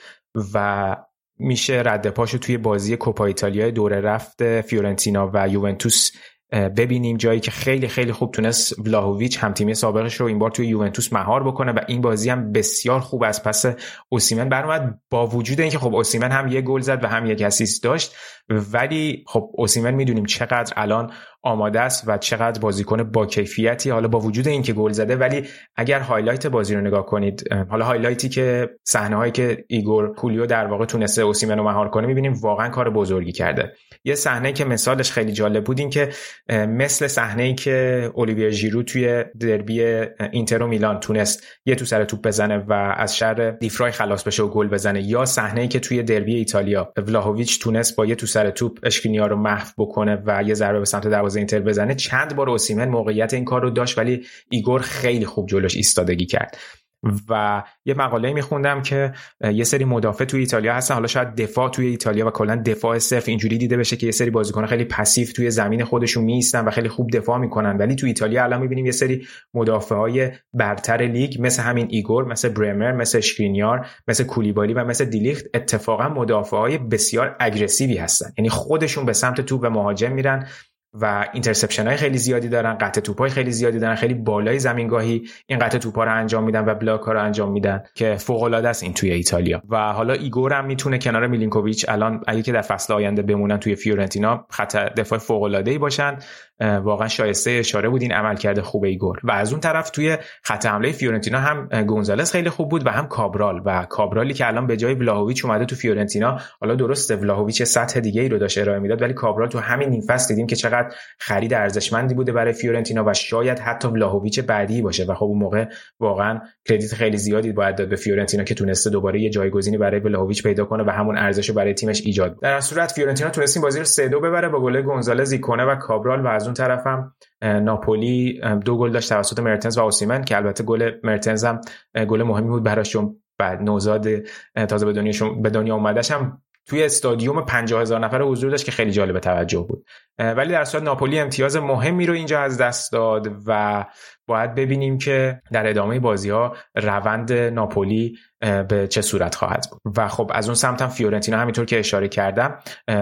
و میشه رد پاشو توی بازی کوپا ایتالیا دوره رفت فیورنتینا و یوونتوس. ببینیم جایی که خیلی خیلی خوب تونست ولاهویچ هم تیمی سابقش رو این بار توی یوونتوس مهار بکنه و این بازی هم بسیار خوب از پس اوسیمن برآمد. با وجود اینکه خب اوسیمن هم یه گل زد و هم یک اسیست داشت ولی خب اوسیمن می‌دونیم چقدر الان آماده است و چقدر بازیکن با کیفیتی حالا با وجود اینکه گل زده ولی اگر highlight بازی رو نگاه کنید حالا highlight ی که صحنه هایی که ایگور ژولیو در واقع تونسته اوسیمن رو مهار کنه می‌بینیم واقعا کار بزرگی کرده. یه صحنه که مثالش خیلی جالب بود این که مثل صحنه ای که اولیویه ژیرو توی دربی اینتر و میلان تونست یه تو سر توپ بزنه و از شر دی‌فرای خلاص بشه و گل بزنه یا صحنه ای که توی دربی ایتالیا ولاهویچ تونست با یه تو سر توپ اشکرینیار رو محو بکنه و یه ضربه به سمت دروازه اینتر بزنه چند بار اوسیمن موقعیت این کار رو داشت ولی ایگور خیلی خوب جلوش ایستادگی کرد. و یه مقاله میخوندم که یه سری مدافع توی ایتالیا هستن حالا شاید دفاع توی ایتالیا و کلا دفاع صرف اینجوری دیده بشه که یه سری بازیکن خیلی passive توی زمین خودشون وایمیستن و خیلی خوب دفاع می‌کنن. ولی توی ایتالیا الان می‌بینیم یه سری مدافع های برتر لیگ مثل همین ایگور مثل برمر مثل اشکرینیار مثل کولیبالی و مثل دیلیخت اتفاقا مدافع های بسیار aggressive ی هستن. یعنی خودشون به سمت توپ و مهاجم میرن. و interception های خیلی زیادی دارن قطع توپ های خیلی زیادی دارن خیلی بالای زمینگاهی این قطع توپ رو انجام میدن و block ها رو انجام میدن که فوق العاده است این توی ایتالیا. و حالا ایگور هم می‌تونه کنار میلینکوویچ الان اگه که در فصل آینده بمونن توی فیورنتینا خط دفاع فوق العاده ای باشن. واقعا شایسته اشاره بود این عملکرد خوب ایگور و از اون طرف توی خط حمله فیورنتینا هم گونزالس خیلی خوب بود و هم کابرال. و کابرالی که الان به جای ولاهویچ اومده تو فیورنتینا حالا درسته ولاهویچ سطح دیگه ای رو داشت ارائه می‌داد ولی کابرال تو همین نیم فصل دیدیم که چقدر خرید ارزشمندی بوده برای فیورنتینا و شاید حتی ولاهویچ بعدی باشه. و خب اون موقع واقعا credit خیلی زیادی باید داد به فیورنتینا که تونسته دوباره یه جایگزینی برای ولاهویچ پیدا کنه و همون ارزش برای تیمش ایجاد. در صورت فیورنتینا تونست بازی رو 3 2 ببره با گل گونزالز ایکونه و کابرال و از اون طرفم ناپولی دو گل داشت توسط مرتنز و اوسیمن که البته گل مرتنز هم گل مهمی بود براشون بعد نوزاد تازه به دنیا به دنیا اومدش هم توی استادیوم 50 هزار نفر حضور داشت که خیلی جالب توجه بود. ولی در صورت ناپولی امتیاز مهمی رو اینجا از دست داد و باید ببینیم که در ادامه بازی ها روند ناپولی به چه صورت خواهد بود. و خب از اون سمت هم فیورنتینا همینطور که اشاره کردم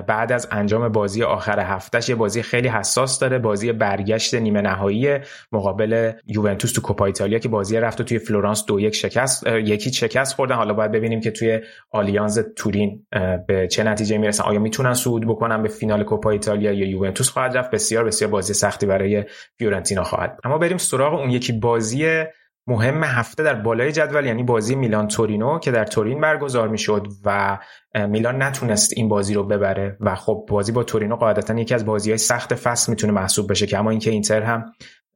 بعد از انجام بازی آخر هفتهش یه بازی خیلی حساس داره. بازی برگشت نیمه نهایی مقابل یوونتوس تو کوپا ایتالیا که بازی رفت توی فلورانس دو یک شکست یکی شکست خوردن. حالا باید ببینیم که توی آلیانز تورین به چه نتیجه می‌رسن. آیا می‌تونن صعود بکنن به فینال کوپا ایتالیا یا یوونتوس خواهد رفت؟ بسیار بسیار بازی سختی برای فیورنتینا خواهد اما بریم سراغ اون یکی بازی مهم هفته در بالای جدول یعنی بازی میلان تورینو که در تورین برگزار می‌شد و میلان نتونست این بازی رو ببره و خب بازی با تورینو قاعدتا یکی از بازی های سخت فصل می‌تونه محسوب بشه که اما اینکه اینتر هم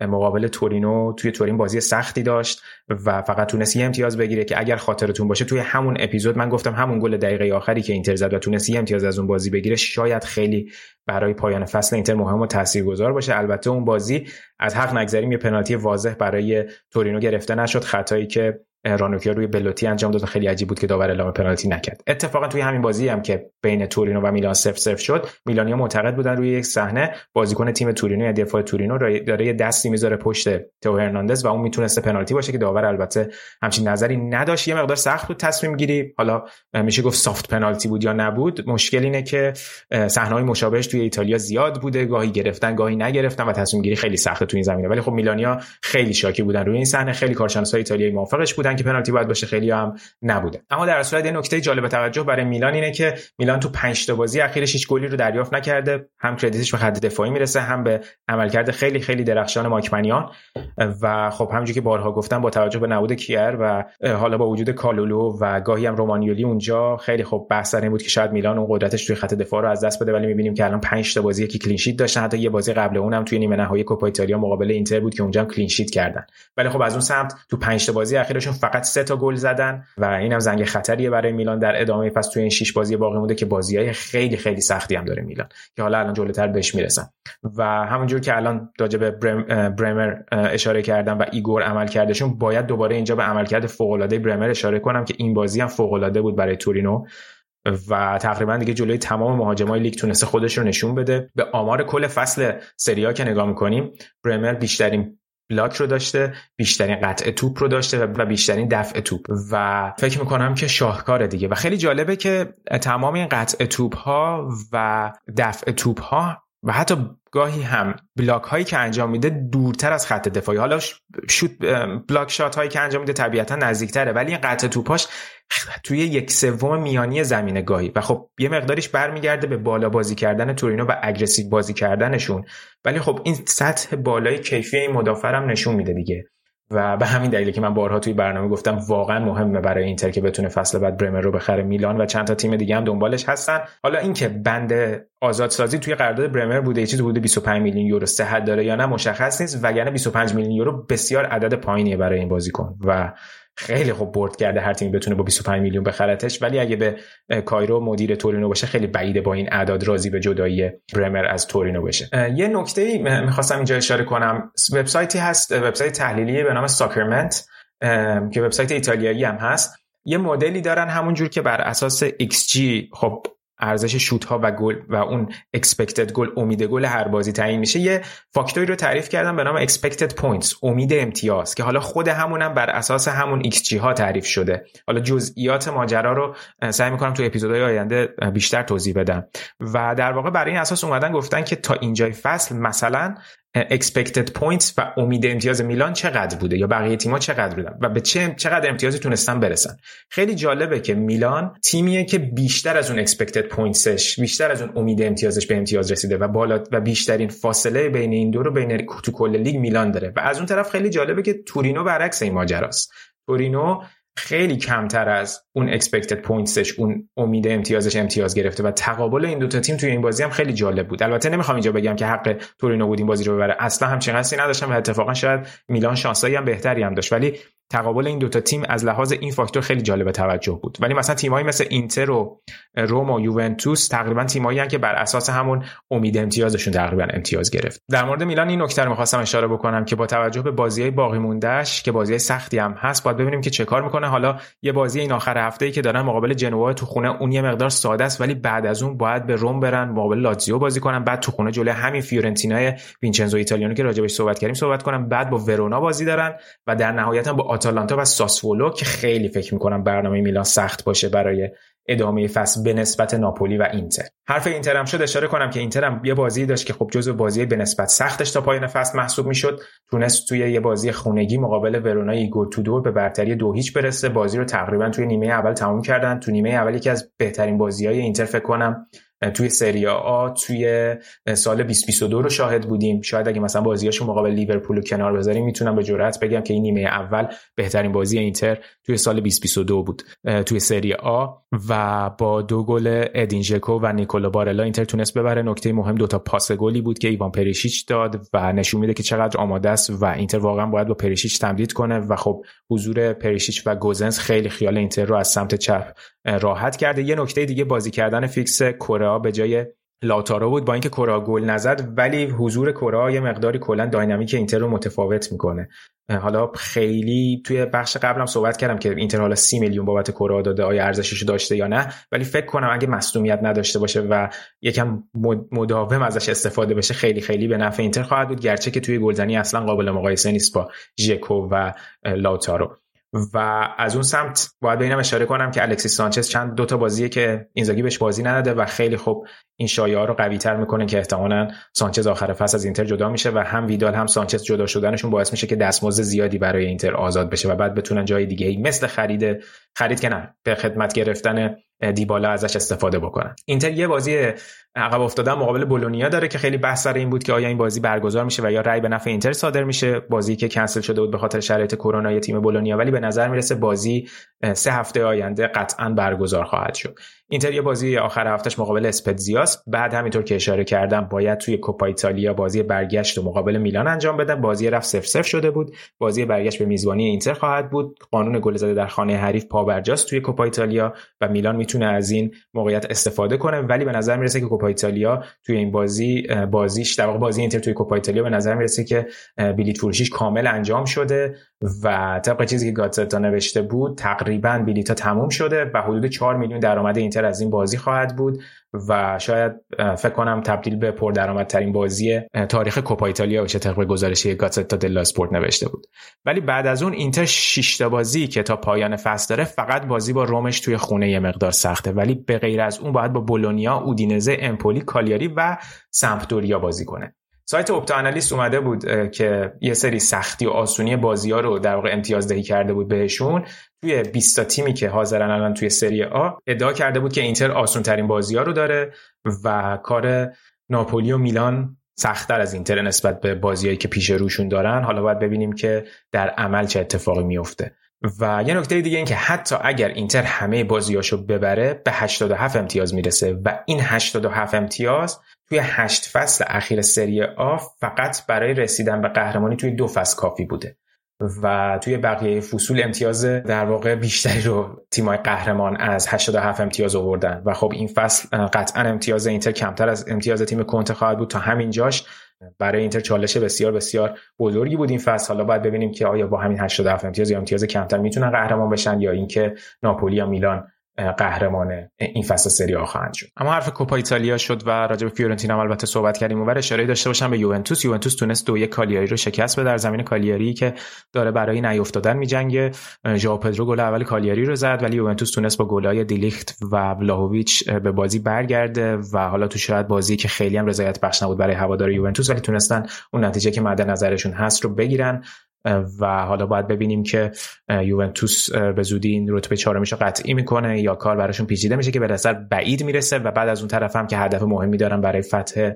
مقابل تورینو توی تورین بازی سختی داشت و فقط تونست یه امتیاز بگیره که اگر خاطرتون باشه توی همون اپیزود من گفتم همون گل دقیقه آخری که اینتر زد و تونست یه امتیاز از اون بازی بگیره شاید خیلی برای پایان فصل اینتر مهم و تاثیرگذار باشه. البته اون بازی از حق نگذریم یه پنالتی واضح برای تورینو گرفته نشد. خطایی که رانوکیا روی بلوتی انجام داد و خیلی عجیب بود که داور اعلام پنالتی نکرد. اتفاقا توی همین بازی هم که بین تورینو و میلان 0 0 شد میلانیا معتقد بودن روی یک صحنه بازیکن تیم تورینو یا دفاع تورینو داره یه دستی می‌ذاره پشت تو هرناندز و اون می‌تونسته پنالتی باشه که داور البته همچین نظری نداشت. یه مقدار سخت بود تصمیم گیری. حالا میشه گفت سافت پنالتی بود یا نبود. مشکل اینه که صحنه‌های مشابهش توی ایتالیا زیاد بوده گاهی گرفتن گاهی نگرفتن و تصمیم گیری خیلی سخته تو این زمینه. ولی خب میلانیا خیلی شاکی بودن روی این صحنه خیلی کارشناسای ایتالیایی موافقش بودن. که پنالتی باید باشه خیلی هم نبوده. اما در صورت یه نکته جالب توجه برای میلان اینه که میلان تو 5 تا بازی اخیرش هیچ گلی رو دریافت نکرده. هم کردیتش به خط دفاعی می‌رسه هم به عملکرد خیلی خیلی درخشان ماکمنیان و خب همونجوری که بارها گفتم با توجه به نبود کیر و حالا با وجود کالولو و گاهی هم رومانیولی اونجا خیلی خب بحث این بود که شاید میلان اون قدرتش توی خط دفاع رو از دست بده. ولی می‌بینیم که الان 5 تا بازی که کلین داشتن. حتی یه بازی قبل اونم توی نیمه نهایی کوپا ایتالیا مقابل اینتر بود که اونجا هم کلین شیت کردن. ولی خب از اون سمت تو 5 تا بازی اخیرشون فقط 3 تا گل زدن و اینم زنگ خطریه برای میلان در ادامه. پس توی این 6 بازی باقی مونده که بازیای خیلی خیلی سختی هم داره میلان که حالا الان جلوتر بهش می‌رسن. و همونجور که الان راجع به برمر اشاره کردم و ایگور عمل کردشون باید دوباره اینجا به عملکرد فوق العاده برمر اشاره کنم که این بازی هم فوق العاده بود برای تورینو. و تقریبا دیگه جلوی تمام مهاجمای لیگ تونسته خودش رو نشون بده. به آمار کل فصل سری آ که نگاه می‌کنیم برمر بیشترین block رو داشته بیشترین قطع توپ رو داشته و بیشترین دفع توپ. و فکر می‌کنم که شاهکاره دیگه. و خیلی جالبه که تمام این قطع توپ ها و دفع توپ ها و حتی گاهی هم block هایی که انجام میده دورتر از خط دفاعی. حالا شوت block shot هایی که انجام میده طبیعتا نزدیکتره ولی این قطع توپاش توی یک سوم میانی زمین گاهی. و خب یه مقداریش برمیگرده به بالا بازی کردن تورینو و aggressive بازی کردنشون. ولی خب این سطح بالای کیفی این مدافع هم نشون میده دیگه. و به همین دلیلی که من بارها توی برنامه گفتم واقعا مهمه برای اینتر که بتونه فصل بعد برمر رو بخره. میلان و چند تا تیم دیگه هم دنبالش هستن. حالا اینکه بند آزادسازی توی قرارداد برمر بوده چیزی بوده 25 میلیون یورو صحت داره یا نه مشخص نیست. وگرنه 25 میلیون یورو بسیار عدد پایینیه برای این بازیکن. و خیلی خوب برد کرده هر تیمی بتونه با 25 میلیون بخرتش. ولی اگه به کایرو مدیر تورینو باشه خیلی بعیده با این اعداد راضی به جدایی برمر از تورینو بشه. یه نکته می‌خواستم اینجا اشاره کنم. وبسایتی هست وبسایت تحلیلی به نام ساکرمنت که وبسایت ایتالیایی هم هست. یه مدلی دارن همونجور که بر اساس XG خب ارزش شوت ها و گل و اون expected گل امید گل هر بازی تعیین میشه یه فاکتوری رو تعریف کردم به نام expected points امید امتیاز که حالا خود همونم بر اساس همون XG ها تعریف شده. حالا جزئیات ماجرا رو سعی می‌کنم تو اپیزودهای آینده بیشتر توضیح بدم. و در واقع برای این اساس اومدن گفتن که تا اینجای فصل مثلا expected points و امید امتیاز میلان چقدر بوده یا بقیه تیم‌ها چقدر بودن و به چه چقدر امتیازی تونستن برسن. خیلی جالبه که میلان تیمیه که بیشتر از اون expected pointsش بیشتر از اون امید امتیازش به امتیاز رسیده و بالا و بیشترین فاصله بین این دو رو بین تو کل لیگ میلان داره. و از اون طرف خیلی جالبه که تورینو برعکس این ماجراست. تورینو خیلی کمتر از اون expected pointsش اون امید امتیازش امتیاز گرفته و تقابل این دوتا تیم توی این بازی هم خیلی جالب بود. البته نمی‌خوام اینجا بگم که حق تورینو بود این بازی رو ببره. اصلا همچین قصدی نداشتم و اتفاقا شاید میلان شانسایی هم بهتری هم داشت. ولی تقابل این دوتا تیم از لحاظ این فاکتور خیلی جالب توجه بود. ولی مثلا تیمایی مثل اینتر و روم و یوونتوس تقریبا تیمایی که بر اساس همون امید امتیازشون تقریبا امتیاز گرفت. در مورد میلان این نکته رو می‌خواستم اشاره بکنم که با توجه به بازی باقی موندهش که بازی سختی هم هست باید ببینیم که چه کار می‌کنه. حالا یه بازی این آخر هفته ای که دارن مقابل جنوا تو خونه اون یه مقدار ساده است ولی بعد از اون باید به روم برن مقابل لاتزیو بازی کنن بعد تو خونه جلوی همین فیورنتینای وینچنزو ایتالیانو که راجبش صحبت کردیم صحبت کنن بعد با ورونا بازی دارن و در نهایت هم با آتالانتا و ساسولو که خیلی فکر می‌کنم برنامه میلان سخت باشه برای ادامه فصل به نسبت ناپولی و اینتر. حرف اینتر هم شد اشاره کنم که اینتر هم یه بازی داشت که خب جزو بازی به نسبت سختش تا پایان فصل محسوب می‌شد. تونست توی یه بازی خونگی مقابل ورونا ایگور تودور به برتری دو هیچ برسه. بازی رو تقریبا توی نیمه اول تموم کردن. تو نیمه اول یکی از بهترین بازی‌های اینتر فکر کنم. توی سری آ توی سال 2022 رو شاهد بودیم. شاید اگه مثلا بازیاشو مقابل لیورپول رو کنار بذاریم می‌تونم به جرئت بگم که این نیمه اول بهترین بازی اینتر توی سال 2022 بود توی سری آ. و با دو گل ادین ژکو و نیکولو بارلا اینتر تونست ببره. نکته مهم دوتا پاس گلی بود که ایوان پریشیچ داد و نشون میده که چقدر آماده است و اینتر واقعا باید با پریشیچ تمدید کنه. و خب حضور پریشیچ و گوزنس خیلی خیال اینتر رو از سمت چپ راحت کرده. یه نکته دیگه بازی کردن فیکس کوره آ به جای لائوتارو بود با اینکه کره گل نزد ولی حضور کره یه مقداری کلا dynamic اینتر رو متفاوت می‌کنه. حالا خیلی توی بخش قبلم صحبت کردم که اینتر حالا سی میلیون بابت کره داده آیا ارزشش داشته یا نه. ولی فکر کنم اگه مصدومیت نداشته باشه و یکم مداوم ازش استفاده بشه خیلی خیلی به نفع اینتر خواهد بود. گرچه که توی گلزنی اصلا قابل مقایسه نیست با ژکو و لاتارو. و از اون سمت باید به اینم اشاره کنم که الکسیس سانچز چند دوتا بازیه که اینزاگی بهش بازی نداده و خیلی خوب این شایعه رو قوی تر می‌کنه که احتمالا سانچز آخر فصل از اینتر جدا میشه و هم ویدال هم سانچز جدا شدنشون باعث میشه که دستمزد زیادی برای اینتر آزاد بشه و بعد بتونن جای دیگه ای مثل خرید خرید که نه به خدمت گرفتن دیبالا ازش استفاده بکنن. اینتر یه بازی عقب افتادن مقابل بولونیا داره که خیلی بحث سر این بود که آیا این بازی برگزار میشه و یا رای به نفع اینتر صادر میشه. بازی که کنسل شده بود به خاطر شرایط کرونا تیم بولونیا ولی به نظر می‌رسه بازی سه هفته آینده قطعا برگزار خواهد شد. اینتر یه بازی آخر هفتهش مقابل اسپتزیاس. بعد همینطور که اشاره کردم باید توی کوپا ایتالیا بازی برگشت و مقابل میلان انجام بدن. بازی رفت سف سف شده بود. بازی برگشت به میزبانی اینتر خواهد بود. قانون گل زده در خانه حریف پابرجاست توی کوپا ایتالیا و میلان می‌تونه از این موقعیت استفاده کنه. ولی به نظر می‌رسه که کوپا ایتالیا توی این بازی بازیش در واقع بازی اینتر توی کوپا ایتالیا به نظر می‌رسه که بلیت فروشیش کامل انجام شده و طبق چیزی که گاتزتا نوشته بود تقریبا بلیتا تموم شده و حدود 4 میلیون درآمد اینتر از این بازی خواهد بود و شاید فکر کنم تبدیل به پردرآمدترین بازی تاریخ کوپا ایتالیا بشه طبق گزارشی گاتزتا دلا اسپورت نوشته بود. ولی بعد از اون اینتر 6 تا بازی که تا پایان فصل داره فقط بازی با رومش توی خونه یه مقدار سخته. ولی به غیر از اون باید با بولونیا، اودینزه، امپولی، کالیاری و سمپدوریا بازی کنه. سایت اپتا انالیست اومده بود که یه سری سختی و آسونی بازی ها رو در واقع امتیاز دهی کرده بود بهشون. توی 20 تا تیمی که حاضرن الان توی سری آ ادعا کرده بود که اینتر آسون ترین بازی ها رو داره و کار ناپولی و میلان سختتر از اینتر نسبت به بازیهایی که پیش روشون دارن. حالا باید ببینیم که در عمل چه اتفاقی میفته و یه نکته دیگه این که حتی اگر اینتر همه بازیاشو ببره به 87 امتیاز می‌رسه و این 87 امتیاز توی هشت فصل اخیر سری آ فقط برای رسیدن به قهرمانی توی دو فصل کافی بوده و توی بقیه فصول امتیاز در واقع بیشتری رو تیمای قهرمان از 87 امتیاز آوردن. و خب این فصل قطعا امتیاز اینتر کمتر از امتیاز تیم کنته خواهد بود. تا همین جاش برای اینتر چالش بسیار بسیار بزرگی بود این فصل. حالا باید ببینیم که آیا با همین 87 امتیاز یا امتیاز کمتر می‌تونن قهرمان بشن یا اینکه ناپولی یا میلان قهرمان این فصل سری آ خواهند شد. اما حرف کوپا ایتالیا شد و راجع به فیورنتینا البته صحبت کردیم. و اشاره داشته باشم به یوونتوس. یوونتوس تونست دو یک کالیاری رو شکست بده. در زمین کالیاری که داره برای نیافتادن میجنگه ژائو پدرو گل اول کالیاری رو زد ولی یوونتوس تونست با گلای دیلیخت و ولاهویچ به بازی برگرده و حالا تو شاید بازی که خیلی هم رضایت بخش نبود برای هوادار یوونتوس ولی تونستن اون نتیجه که مد نظرشون هست رو بگیرن. و حالا باید ببینیم که یوونتوس به زودی این رتبه چهارمیشو قطعی می‌کنه. یا کار براشون پیچیده میشه که به نظر بعید می‌رسه و بعد از اون طرف هم که هدف مهمی دارن برای فتح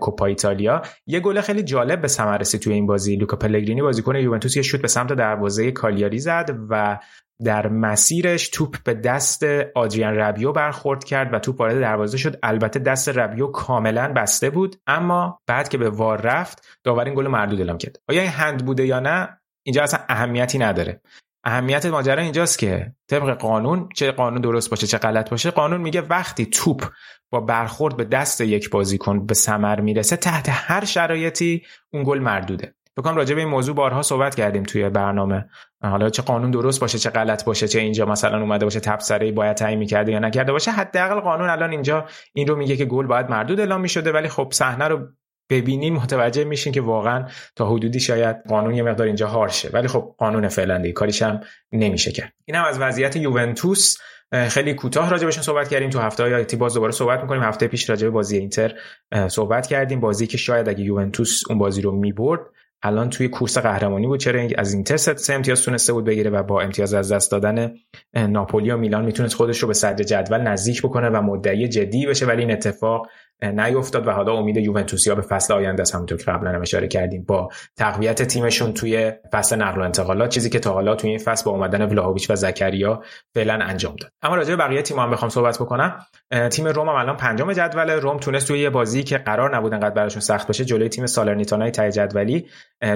کوپا ایتالیا. یه گل خیلی جالب به ثمر رسید توی این بازی. لوکا پلگرینی بازیکن یوونتوس یه شوت به سمت دروازه کالیاری زد و در مسیرش توپ به دست آدریان ربیو برخورد کرد و توپ وارد دروازه شد. البته دست ربیو کاملا بسته بود اما بعد که به وار رفت داور این گل مردود اعلام کرد. آیا این هند بوده یا نه؟ اینجا اصلا اهمیتی نداره. اهمیت ماجرا اینجاست که طبق قانون چه قانون درست باشه چه غلط باشه قانون میگه وقتی توپ با برخورد به دست یک بازیکن به ثمر می‌رسه تحت هر شرایطی اون گل مردوده. بکنم راجع به این موضوع بارها صحبت کردیم توی برنامه. حالا چه قانون درست باشه چه غلط باشه چه اینجا مثلا اومده باشه تبصره باید تعیین می‌کرده یا نکرده باشه حداقل قانون الان اینجا این رو میگه که گل باید مردود اعلام می‌شده ولی خب صحنه رو ببینیم متوجه میشین که واقعا تا حدودی شاید قانون یه مقدار اینجا هارشه ولی خب قانون فعلا دیگه کاریش هم نمیشه کرد. اینم از وضعیت یوونتوس. خیلی کوتاه راجع بهشون صحبت کردیم. تو هفته های آتی باز دوباره صحبت می‌کنیم. هفته پیش راجع به بازی اینتر صحبت کردیم. بازی که شاید اگه یوونتوس اون بازی رو می‌برد الان توی کورس قهرمانی بود. چرا از اینتر سه امتیاز تونسته بود بگیره و با امتیاز از دست دادن ناپولی و میلان می‌تونست خودش رو به صدر جدول نزدیک بکنه و مدعی جدی بشه. ولی این اتفاق نیفتاد و حالا امید یوونتوسیا به فصل آینده است. همونطور که قبلا هم اشاره کردیم با تقویت تیمشون توی فصل نقل و انتقالات چیزی که تا حالا توی این فصل با اومدن ولاهویچ و زکریا فعلا انجام داد. اما راجع به بقیه تیم هم بخوام صحبت بکنم. تیم روم هم الان پنجم جدول. روم تونست توی یه بازی که قرار نبود انقدر براشون سخت باشه جلوی تیم سالرنیتانای ته جدولی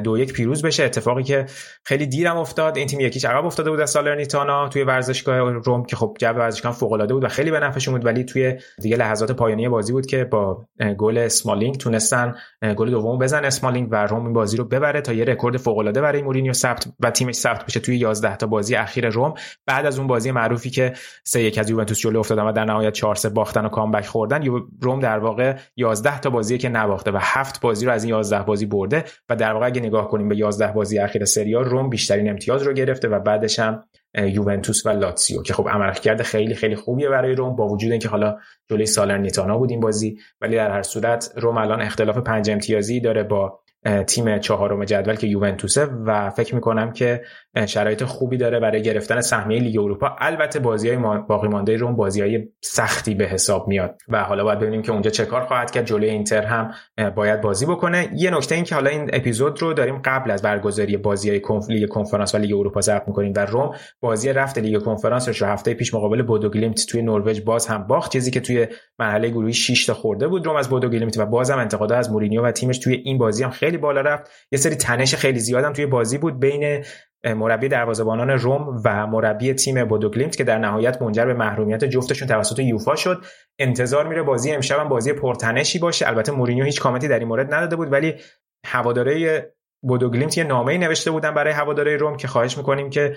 دو یک پیروز بشه. اتفاقی که خیلی دیرم افتاد. این تیم یکیش عقب افتاده بود از سالرنیتانا توی ورزشگاه روم که خب جو ورزشگاه فوق العاده بود و خیلی به نفعشون بود ولی توی دیگه لحظات پایانی بازی بود که گل اسمالینگ تونستن گل دوم بزن اسمالینگ و روم این بازی رو ببره تا یه رکورد فوق العاده برای مورینیو ثبت و تیمش ثبت بشه توی 11 تا بازی اخیر روم. بعد از اون بازی معروفی که 3 1 از یوونتوس جلو افتادن و در نهایت 4 3 باختن و comeback خوردن روم در واقع 11 تا بازی که نباخته و 7 بازی رو از این 11 بازی برده. و در واقع اگه نگاه کنیم به 11 بازی اخیر سری روم بیشترین امتیاز رو گرفته و بعدش هم یوونتوس و لاتسیو که خب عملکرد خیلی خیلی خوبیه برای روم با وجود اینکه حالا جلوی سالرنیتانا بود این بازی ولی در هر صورت روم الان اختلاف پنج امتیازی داره با تیم چهارم جدول که یوونتوسه و فکر می‌کنم که شرایط خوبی داره برای گرفتن سهمیه لیگ اروپا. البته بازی های باقی مانده روم بازی های سختی به حساب میاد و حالا باید ببینیم که اونجا چه کار خواهد کرد. جلوی اینتر هم باید بازی بکنه. یه نکته این که حالا این اپیزود رو داریم قبل از برگزاری بازی های کنف... لیگ کنفرانس و لیگ اروپا ضبط می‌کنیم و روم بازی رفت لیگ کنفرانس رو هفته پیش مقابل بودوگلیمت توی نروژ باز هم باخت. چیزی که توی مرحله گروهی 6 تا خورده بود روم از بودوگلیمت و بازم انتقادها از مورینیو و تیمش توی این بازی هم خیلی بالا رفت. یه سری تنش خیلی زیادم توی بازی بود بین مربی دروازه‌بانان روم و مربی تیم بودوگلیمت که در نهایت منجر به محرومیت جفتشون توسط یوفا شد. انتظار میره بازی امشب هم بازی پرتنشی باشه. البته مورینیو هیچ کامنتی در این مورد نداده بود ولی هواداره بودوگلیمت یه نامه‌ای نوشته بودن برای هواداره روم که خواهش می‌کنیم که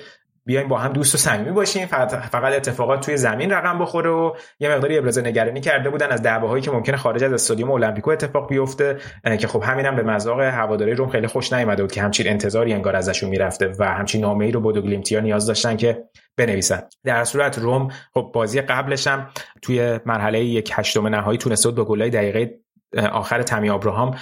بیایم با هم دوست و صمیمی باشیم. فقط اتفاقات توی زمین رقم بخوره و یه مقداری ابراز نگرانی کرده بودن از دعواهایی که ممکنه خارج از استادیوم المپیکو اتفاق بیفته که خب همینم به مذاق هواداری روم خیلی خوش نیومده بود که همچین انتظاری انگار ازشون می‌رفته و همچین نامه‌ای رو بودو گلیمتیا نیاز داشتن که بنویسن. در صورت روم خب بازی قبلش هم توی مرحله یک هشتم نهایی تونسته بود با گلای دقیقه آخر تمی آبراهام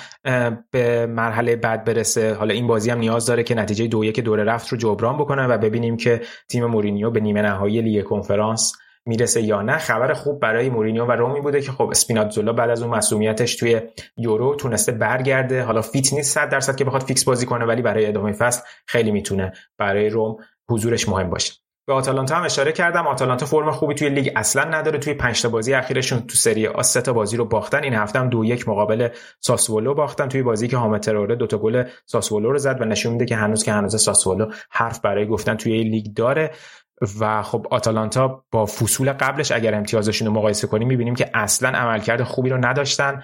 به مرحله بعد برسه. حالا این بازی هم نیاز داره که نتیجه دو یک دور رفت رو جبران بکنه و ببینیم که تیم مورینیو به نیمه نهایی لیگ کنفرانس می‌رسه یا نه. خبر خوب برای مورینیو و روم این بوده که خب اسپیناتزولا بعد از اون مصدومیتش توی یورو تونسته برگرده. حالا fit نیست 100 درصد که بخواد fix بازی کنه ولی برای ادامه فصل خیلی می‌تونه برای روم حضورش مهم باشه. به آتالانتا هم اشاره کردم. آتالانتا فرم خوبی توی لیگ اصلا نداره. توی 5 تا بازی اخیرشون تو سری آ سه تا بازی رو باختن. این هفته هم دو یک مقابل ساسولو باختن. توی بازی که هامه تروره دو تا گل ساسولو رو زد و نشون میده که هنوز که هنوز ساسولو حرف برای گفتن توی لیگ داره. و خب آتالانتا با فصول قبلش اگر امتیازشون رو مقایسه کنیم می‌بینیم که اصلا عملکرد خوبی رو نداشتن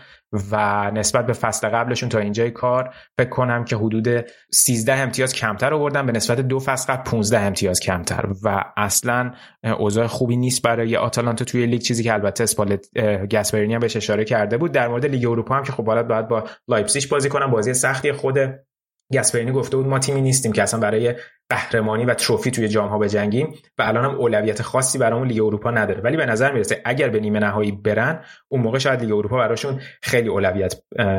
و نسبت به فصل قبلشون تا اینجای کار فکر کنم که حدود 13 امتیاز کمتر آوردن به نسبت دو فصل قبل 15 امتیاز کمتر و اصلا اوضاع خوبی نیست برای آتالانتا توی لیگ چیزی که البته اسپالت گسپرینی هم بهش اشاره کرده بود. در مورد لیگ اروپا هم که خب باید باید با لایپزیگ بازی کنن بازی سختی خود گسپرینی گفته بود ما تیمی نیستیم که اصلا برای قهرمانی و trophy توی جام ها بجنگیم و الان هم اولویت خاصی برامون لیگ اروپا نداره. ولی به نظر می‌رسه اگر به نیمه نهایی برن اون موقع شاید لیگ اروپا براشون خیلی اولویت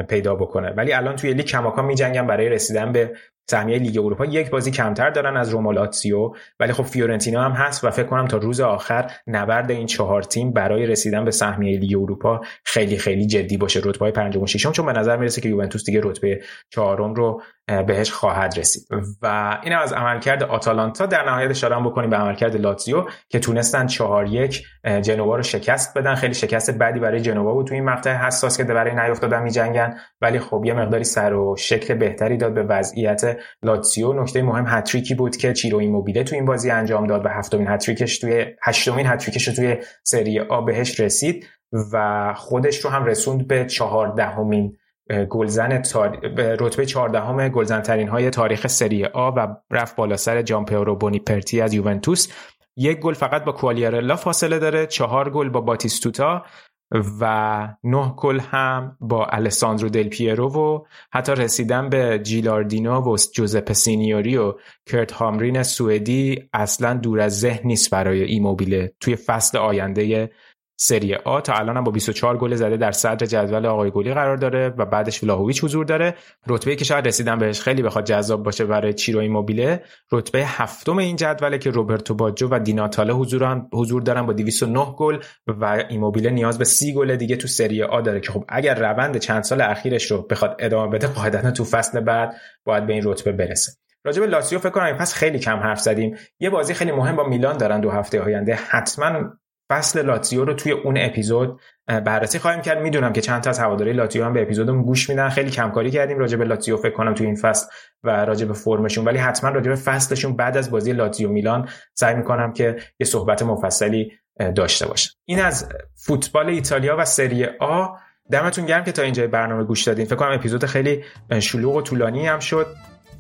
پیدا بکنه. ولی الان توی لیگ کماکان میجنگن برای رسیدن به سهمیه لیگ اروپا. یک بازی کمتر دارن از روما لاتسیو ولی خب فیورنتینا هم هست و فکر کنم تا روز آخر نبرد این چهار تیم برای رسیدن به سهمیه لیگ اروپا خیلی خیلی جدی باشه. رتبه پنجم و ششم چون به نظر می‌رسه که یوونتوس دیگه رتبه چهارم رو بهش خواهد رسید. و این از عملکرد آتالانتا. در نهایت اشاره بکنیم به عملکرد لاتزیو که تونستن 4 یک جنوا رو شکست بدن. خیلی شکست بدی برای جنوا بود تو این مقطع. حساس که برای نیافتادن میجنگن. ولی خب یه مقداری سر و شکل بهتری داد به وضعیت لاتزیو. نکته مهم هتریکی بود که چیرو ایموبیله تو این بازی انجام داد و هفتمین هتریکش توی هشتمین هتریکش توی سری آ بهش رسید و خودش رو هم رسوند به چهاردهمین گلزن تار... رتبه 14 گلزن ترین های تاریخ سری آ و رفت بالا سر جامپیرو بونیپرتی از یوونتوس. یک گل فقط با کوالیارلا فاصله داره چهار گل با باتیستوتا و نه گل هم با الساندرو دل پیرو و حتی رسیدن به جیلاردینو و جوزپ سینیوری و کرت هامرین سوئدی اصلا دور از ذهن نیست برای ایموبیله توی فصل آینده سری آ تا الان هم با 24 گل زده در صدر جدول آقای گلی قرار داره و بعدش ولاهویچ حضور داره. رتبه که شاید رسیدن بهش خیلی بخواد جذاب باشه برای چیرو ایموبیله رتبه هفتم این جدوله که روبرتو باجو و دیناتاله حضور حضور دارن با 209 گل و ایموبیله نیاز به 30 گل دیگه تو سری آ داره که خب اگر روند چند سال اخیرش رو بخواد ادامه بده قاعدتا تو فصل بعد باید به این رتبه برسه. راجع به لاسیو فکر کنم پس خیلی کم حرف زدیم. یه بازی خیلی مهم با میلان دارن دو هفته آینده. حتما فصل لاتزیو رو توی اون اپیزود بررسی خواهیم کرد. می‌دونم که چند تا از هواداری لاتزیو هم به اپیزودمون گوش میدن. خیلی کمکاری کردیم راجع به لاتزیو فکر کنم توی این فصل و راجع به فرمشون. ولی حتما راجع به فصلشون بعد از بازی لاتزیو میلان سعی می‌کنم که یه صحبت مفصلی داشته باشم. این از فوتبال ایتالیا و سری آ. دمتون گرم که تا اینجا برنامه گوش دادین. فکر کنم اپیزود خیلی شلوغ و طولانی هم شد.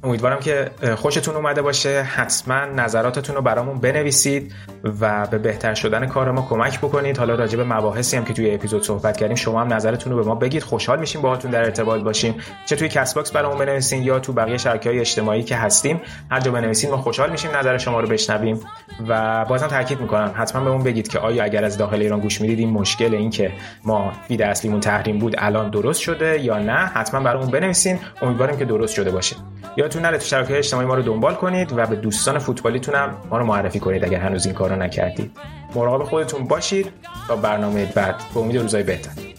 امیدوارم که خوشتون اومده باشه. حتما نظراتتون رو برامون بنویسید و به بهتر شدن کار ما کمک بکنید. حالا راجع به مباحثی هم که توی اپیزود صحبت کردیم شما هم نظرتون رو به ما بگید. خوشحال میشیم باهاتون در ارتباط باشیم. چه توی Castbox برامون بنویسین یا تو بقیه شبکه های اجتماعی که هستیم. هر جا بنویسین ما خوشحال میشیم نظر شما رو بشنویم. و بازم تاکید می‌کنم حتما بهمون بگید که آیا اگر از داخل ایران گوش می‌دید این مشکل این که ما feed اصلیمون تحریم بود الان درست شده یا نه حتما برامون بنویسین. امیدواریم که درست شده باشه یادتون نره تو شبکه اجتماعی ما رو دنبال کنید و به دوستان فوتبالیتون هم ما رو معرفی کنید اگر هنوز این کارو نکردید. مراقب خودتون باشید. تا برنامه بعد به امید روزای بهتر.